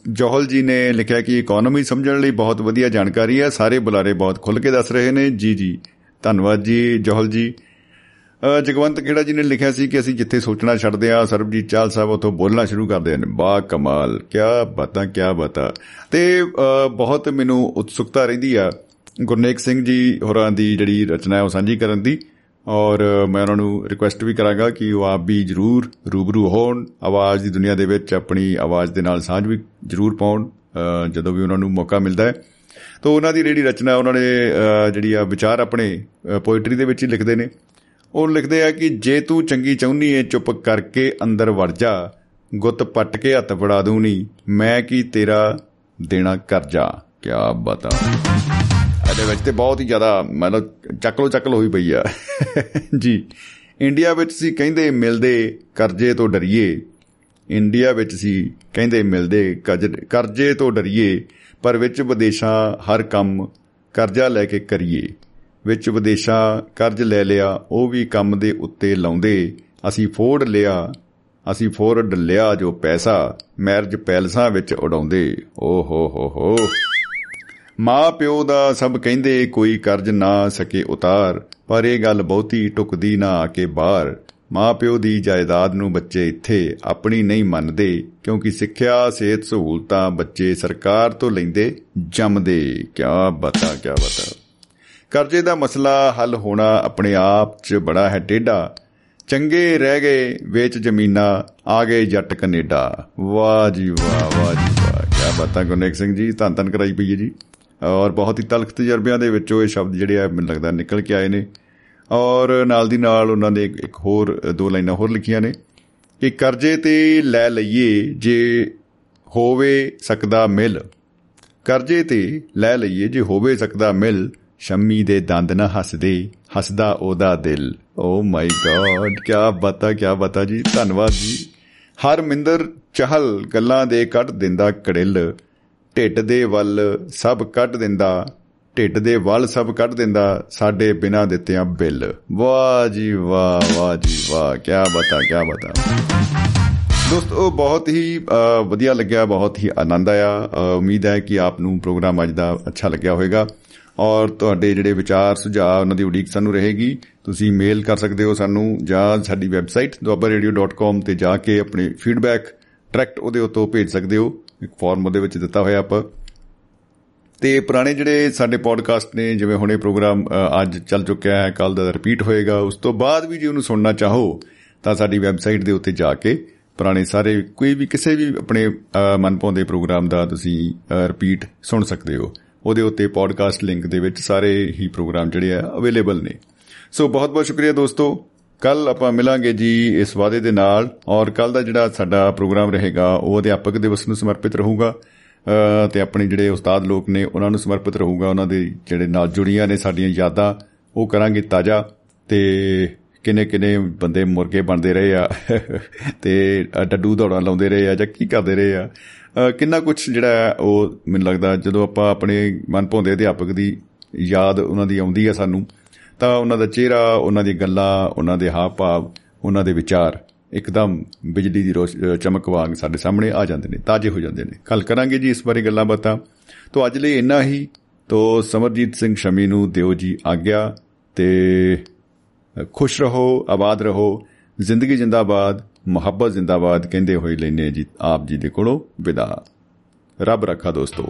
ਜੋਹਲ ਜੀ ਨੇ ਲਿਖਿਆ ਕਿ ਇਕਨੋਮੀ ਸਮਝਣ ਲਈ ਬਹੁਤ ਵਧੀਆ ਜਾਣਕਾਰੀ ਹੈ, ਸਾਰੇ ਬੁਲਾਰੇ ਬਹੁਤ ਖੁੱਲ ਕੇ ਦੱਸ ਰਹੇ ਨੇ। ਜੀ ਜੀ, ਧੰਨਵਾਦ ਜੀ ਜੋਹਲ ਜੀ। ਜਗਵੰਤ ਕਿਹੜਾ ਜੀ ਨੇ ਲਿਖਿਆ ਸੀ ਕਿ ਅਸੀਂ ਜਿੱਥੇ ਸੋਚਣਾ ਛੱਡਦੇ ਆ ਸਰਬਜੀਤ ਚਾਲ ਸਾਹਿਬ ਉਥੋਂ ਬੋਲਣਾ ਸ਼ੁਰੂ ਕਰਦੇ ਨੇ ਬਾ ਕਮਾਲ ਕੀ ਬਤਾ ਕੀ ਬਤਾ। ਤੇ ਬਹੁਤ ਮੈਨੂੰ ਉਤਸੁਕਤਾ ਰਹਿੰਦੀ ਆ ਗੁਰਨੇਕ ਸਿੰਘ ਜੀ ਹੋਰਾਂ ਦੀ ਜਿਹੜੀ ਰਚਨਾ ਹੈ ਉਹ ਸਾਂਝੀ ਕਰਨ ਦੀ। ਔਰ ਮੈਂ ਉਹਨਾਂ ਨੂੰ ਰਿਕੁਐਸਟ ਵੀ ਕਰਾਂਗਾ ਕਿ ਉਹ ਆਪ ਵੀ ਜਰੂਰ ਰੂਬਰੂ ਹੋਣ, ਆਵਾਜ਼ ਦੀ ਦੁਨੀਆ ਦੇ ਵਿੱਚ ਆਪਣੀ ਆਵਾਜ਼ ਦੇ ਨਾਲ ਸਾਂਝ ਵੀ ਜਰੂਰ ਪਾਉਣ ਜਦੋਂ ਵੀ ਉਹਨਾਂ ਨੂੰ ਮੌਕਾ ਮਿਲਦਾ ਹੈ। ਤਾਂ ਉਹਨਾਂ ਦੀ ਜਿਹੜੀ ਰਚਨਾ ਉਹਨਾਂ ਨੇ ਜਿਹੜੀ ਆ ਵਿਚਾਰ ਆਪਣੇ ਪੋਇਟਰੀ ਦੇ ਵਿੱਚ ਹੀ ਲਿਖਦੇ ਨੇ। ਉਹ ਲਿਖਦੇ ਆ ਕਿ ਜੇ ਤੂੰ ਚੰਗੀ ਚਾਹੁੰਨੀ ਏ, ਚੁੱਪ ਕਰਕੇ ਅੰਦਰ ਵੜ ਜਾ। ਗੁੱਤ ਪੱਟ ਕੇ ਹੱਥ ਫੜਾ ਦੂੰ ਨਹੀਂ ਮੈਂ ਕੀ ਤੇਰਾ ਦੇਣਾ ਕਰਜ਼ਾ ਕੀ ਬਤਾ। ਇਹਦੇ ਵਿੱਚ ਤੇ ਬਹੁਤ ਹੀ ਜ਼ਿਆਦਾ ਮਤਲਬ ਚੱਕਲੋ ਚੱਕਲ ਹੋਈ ਪਈ ਆ। ਜੀ। ਇੰਡੀਆ ਵਿੱਚ ਸੀ ਕਹਿੰਦੇ ਮਿਲਦੇ ਕਰਜ਼ੇ ਤੋਂ ਡਰੀਏ। ਇੰਡੀਆ ਵਿੱਚ ਸੀ ਕਹਿੰਦੇ ਮਿਲਦੇ ਕਰਜ਼ੇ ਤੋਂ ਡਰੀਏ। ਪਰ ਵਿੱਚ ਵਿਦੇਸ਼ਾਂ ਹਰ ਕੰਮ ਕਰਜ਼ਾ ਲੈ ਕੇ ਕਰੀਏ। ਵਿੱਚ ਵਿਦੇਸ਼ਾਂ ਕਰਜ਼ ਲੈ ਲਿਆ, ਉਹ ਵੀ ਕੰਮ ਦੇ ਉੱਤੇ ਲਾਉਂਦੇ। ਅਸੀਂ ਫੋੜ ਲਿਆ, ਅਸੀਂ ਫੋਰਡ ਲਿਆ ਜੋ ਪੈਸਾ ਮੈਰਿਜ ਪੈਲਸਾਂ ਵਿੱਚ ਉਡਾਉਂਦੇ। ਓ ਹੋ ਹੋ ਹੋ। ਮਾਂ ਪਿਓ ਦਾ ਸਭ ਕਹਿੰਦੇ, ਕੋਈ ਕਰਜ਼ ਨਾ ਸਕੇ ਉਤਾਰ, ਪਰ ਇਹ ਗੱਲ ਬਹੁਤੀ ਟੁਕਦੀ ਨਾ ਆ ਕੇ ਬਾਹਰ। ਮਾਂ ਪਿਓ ਦੀ ਜਾਇਦਾਦ ਨੂੰ ਬੱਚੇ ਇੱਥੇ ਆਪਣੀ ਨਹੀਂ ਮੰਨਦੇ, ਕਿਉਂਕਿ ਸਿੱਖਿਆ, ਸਿਹਤ ਸਹੂਲਤਾਂ ਬੱਚੇ ਸਰਕਾਰ ਤੋਂ ਲੈਂਦੇ ਜੰਮਦੇ। ਕੀ ਬਤਾ ਕੀ ਬਤਾ। ਕਰਜ਼ੇ ਦਾ ਮਸਲਾ ਹੱਲ ਹੋਣਾ ਆਪਣੇ ਆਪ 'ਚ ਬੜਾ ਹੈ ਟੇਡਾ ਚੰਗੇ ਰਹਿ ਗਏ, ਵੇਚ ਜ਼ਮੀਨਾਂ, ਆ ਗਏ ਜੱਟ ਕੈਨੇਡਾ। ਵਾਹ ਜੀ ਵਾਹ ਵਾਹ ਜੀ ਵਾਹ। ਕੀ ਬਤਾ ਗੁਰਨੇਕ ਸਿੰਘ ਜੀ, ਧੰਨ ਧੰਨ ਕਰਾਈ ਪਈ ਜੀ। ਔਰ ਬਹੁਤ ਹੀ ਤਲਖ ਤਜਰਬਿਆਂ ਦੇ ਵਿੱਚੋਂ ਇਹ ਸ਼ਬਦ ਜਿਹੜੇ ਆ, ਮੈਨੂੰ ਲੱਗਦਾ ਨਿਕਲ ਕੇ ਆਏ ਨੇ। ਔਰ ਨਾਲ ਦੀ ਨਾਲ ਉਹਨਾਂ ਨੇ ਇੱਕ ਹੋਰ, ਦੋ ਲਾਈਨਾਂ ਹੋਰ ਲਿਖੀਆਂ ਨੇ ਕਿ ਕਰਜ਼ੇ ਤੇ ਲੈ ਲਈਏ ਜੇ ਹੋਵੇ ਸਕਦਾ ਮਿਲ। ਕਰਜ਼ੇ ਤੇ ਲੈ ਲਈਏ ਜੇ ਹੋਵੇ ਸਕਦਾ ਮਿਲ ਸ਼ੰਮੀ ਦੇ ਦੰਦ ਨਾ ਹੱਸਦੇ, ਹੱਸਦਾ ਉਹਦਾ ਦਿਲ। ਓ ਮਾਈ ਗॉड ਕੀ ਬਤਾ ਕੀ ਬਤਾ ਜੀ, ਧੰਨਵਾਦ ਜੀ। ਹਰਮਿੰਦਰ ਚਹਲ ਗੱਲਾਂ ਦੇ ਕੱਢ ਦਿੰਦਾ ਕੜਿਲ, ਢਿੱਡ ਦੇ ਵੱਲ ਸਭ ਕੱਢ ਦਿੰਦਾ, ਢਿੱਡ ਦੇ ਵੱਲ ਸਭ ਕੱਢ ਦਿੰਦਾ ਸਾਡੇ ਬਿਨਾ ਦਿੱਤਿਆਂ ਬਿੱਲ। ਵਾਹ ਜੀ ਵਾਹ ਵਾਹ ਜੀ ਵਾਹ ਕੀ ਬਤਾ ਕੀ ਬਤਾ। ਦੋਸਤੋ ਬਹੁਤ ਹੀ ਵਧੀਆ ਲੱਗਿਆ, ਬਹੁਤ ਹੀ ਆਨੰਦ ਆਇਆ। ਉਮੀਦ ਹੈ ਕਿ ਆਪ ਨੂੰ ਪ੍ਰੋਗਰਾਮ ਅੱਜ ਦਾ ਅੱਛਾ ਲੱਗਿਆ ਹੋਵੇਗਾ। ਔਰ ਤੁਹਾਡੇ ਜਿਹੜੇ ਵਿਚਾਰ ਸੁਝਾਅ, ਉਹਨਾਂ ਦੀ ਉਡੀਕ ਸਾਨੂੰ ਰਹੇਗੀ। ਤੁਸੀਂ ਮੇਲ ਕਰ ਸਕਦੇ ਹੋ ਸਾਨੂੰ ਜਾਂ ਸਾਡੀ ਵੈਬਸਾਈਟ dwaparadio.com ਤੇ ਜਾ ਕੇ ਆਪਣੇ ਫੀਡਬੈਕ ਡਾਇਰੈਕਟ ਉਹਦੇ ਉੱਤੋਂ ਭੇਜ ਸਕਦੇ ਹੋ। ਇੱਕ ਫਾਰਮ ਉਹਦੇ ਵਿੱਚ ਦਿੱਤਾ ਹੋਇਆ ਆਪਾਂ। ਤੇ ਪੁਰਾਣੇ ਜਿਹੜੇ ਸਾਡੇ ਪੋਡਕਾਸਟ ਨੇ, ਜਿਵੇਂ ਹੁਣੇ ਪ੍ਰੋਗਰਾਮ ਅੱਜ ਚੱਲ ਚੁੱਕਿਆ ਹੈ ਕੱਲ ਦਾ ਰਿਪੀਟ ਹੋਏਗਾ, ਉਸ ਤੋਂ ਬਾਅਦ ਵੀ ਜੇ ਉਹਨੂੰ ਸੁਣਨਾ ਚਾਹੋ, ਤਾਂ ਸਾਡੀ ਵੈਬਸਾਈਟ ਦੇ ਉੱਤੇ ਜਾ ਕੇ ਪੁਰਾਣੇ ਸਾਰੇ ਕੋਈ ਵੀ ਕਿਸੇ ਵੀ ਆਪਣੇ ਮਨਪਾਉਂਦੇ ਪ੍ਰੋਗਰਾਮ ਦਾ ਤੁਸੀਂ ਰਿਪੀਟ ਸੁਣ ਸਕਦੇ ਹੋ। ਉਹਦੇ ਉੱਤੇ ਪੋਡਕਾਸਟ ਲਿੰਕ ਦੇ ਵਿੱਚ ਸਾਰੇ ਹੀ ਪ੍ਰੋਗਰਾਮ ਜਿਹੜੇ ਆ ਅਵੇਲੇਬਲ ਨੇ। ਸੋ ਬਹੁਤ ਬਹੁਤ ਸ਼ੁਕਰੀਆ ਦੋਸਤੋ। ਕੱਲ ਆਪਾਂ ਮਿਲਾਂਗੇ ਜੀ ਇਸ ਵਾਅਦੇ ਦੇ ਨਾਲ ਔਰ ਕੱਲ ਦਾ ਜਿਹੜਾ ਸਾਡਾ ਪ੍ਰੋਗਰਾਮ ਰਹੇਗਾ, ਉਹ ਅਧਿਆਪਕ ਦਿਵਸ ਨੂੰ ਸਮਰਪਿਤ ਰਹੂਗਾ। ਤੇ ਆਪਣੇ ਜਿਹੜੇ ਉਸਤਾਦ ਲੋਕ ਨੇ, ਉਹਨਾਂ ਨੂੰ ਸਮਰਪਿਤ ਰਹੂਗਾ। ਉਹਨਾਂ ਦੇ ਜਿਹੜੇ ਨਾਲ ਜੁੜੀਆਂ ਨੇ ਸਾਡੀਆਂ ਯਾਦਾਂ, ਉਹ ਕਰਾਂਗੇ ਤਾਜ਼ਾ। ਤੇ ਕਿਨੇ ਕਿਨੇ ਬੰਦੇ ਮੁਰਗੇ ਬਣਦੇ ਰਹੇ ਆ। ਤੇ ਡੱਡੂ ਦੌੜਾਂ ਲਾਉਂਦੇ ਰਹੇ ਆ ਜਾਂ ਕੀ ਕਰਦੇ ਰਹੇ ਆ। ਕਿੰਨਾ ਕੁਝ ਜਿਹੜਾ ਉਹ ਮੈਨੂੰ ਲੱਗਦਾ ਜਦੋਂ ਆਪਾਂ ਆਪਣੇ ਮਨ ਭੌਂਦੇ ਅਧਿਆਪਕ ਦੀ ਯਾਦ ਉਹਨਾਂ ਦੀ ਆਉਂਦੀ ਆ ਸਾਨੂੰ, ਤਾਂ ਉਹਨਾਂ ਦਾ ਚਿਹਰਾ, ਉਹਨਾਂ ਦੀ ਗੱਲਾਂ, ਉਹਨਾਂ ਦੇ ਹਾਵ ਭਾਵ ਉਹਨਾਂ ਦੇ ਵਿਚਾਰ ਇੱਕਦਮ ਬਿਜਲੀ ਦੀ ਚਮਕ ਵਾਂਗ ਸਾਡੇ ਸਾਹਮਣੇ ਆ ਜਾਂਦੇ ਨੇ, ਤਾਜ਼ੇ ਹੋ ਜਾਂਦੇ ਨੇ। ਕੱਲ ਕਰਾਂਗੇ ਜੀ ਇਸ ਬਾਰੇ ਗੱਲਾਂ ਬਾਤਾਂ। ਤੋਂ ਅੱਜ ਲਈ ਇੰਨਾ ਹੀ। ਤੋਂ ਸਮਰਜੀਤ ਸਿੰਘ ਸ਼ਮੀ ਨੂੰ ਦਿਓ ਜੀ ਆਗਿਆ ਤੇ ਖੁਸ਼ ਰਹੋ, ਆਬਾਦ ਰਹੋ, ਜ਼ਿੰਦਗੀ ਜਿੰਦਾਬਾਦ। ਮੁਹੱਬਤ ਜ਼ਿੰਦਾਬਾਦ ਕਹਿੰਦੇ ਹੋਏ ਲੈਨੇ ਜੀ, ਆਪ ਜੀ ਦੇ ਕੋਲੋਂ ਵਿਦਾ। ਰੱਬ ਰੱਖਾ ਦੋਸਤੋ।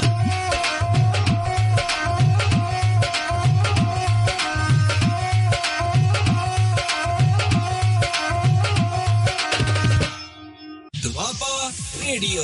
ਦੁਆਬਾ ਰੇਡੀਓ।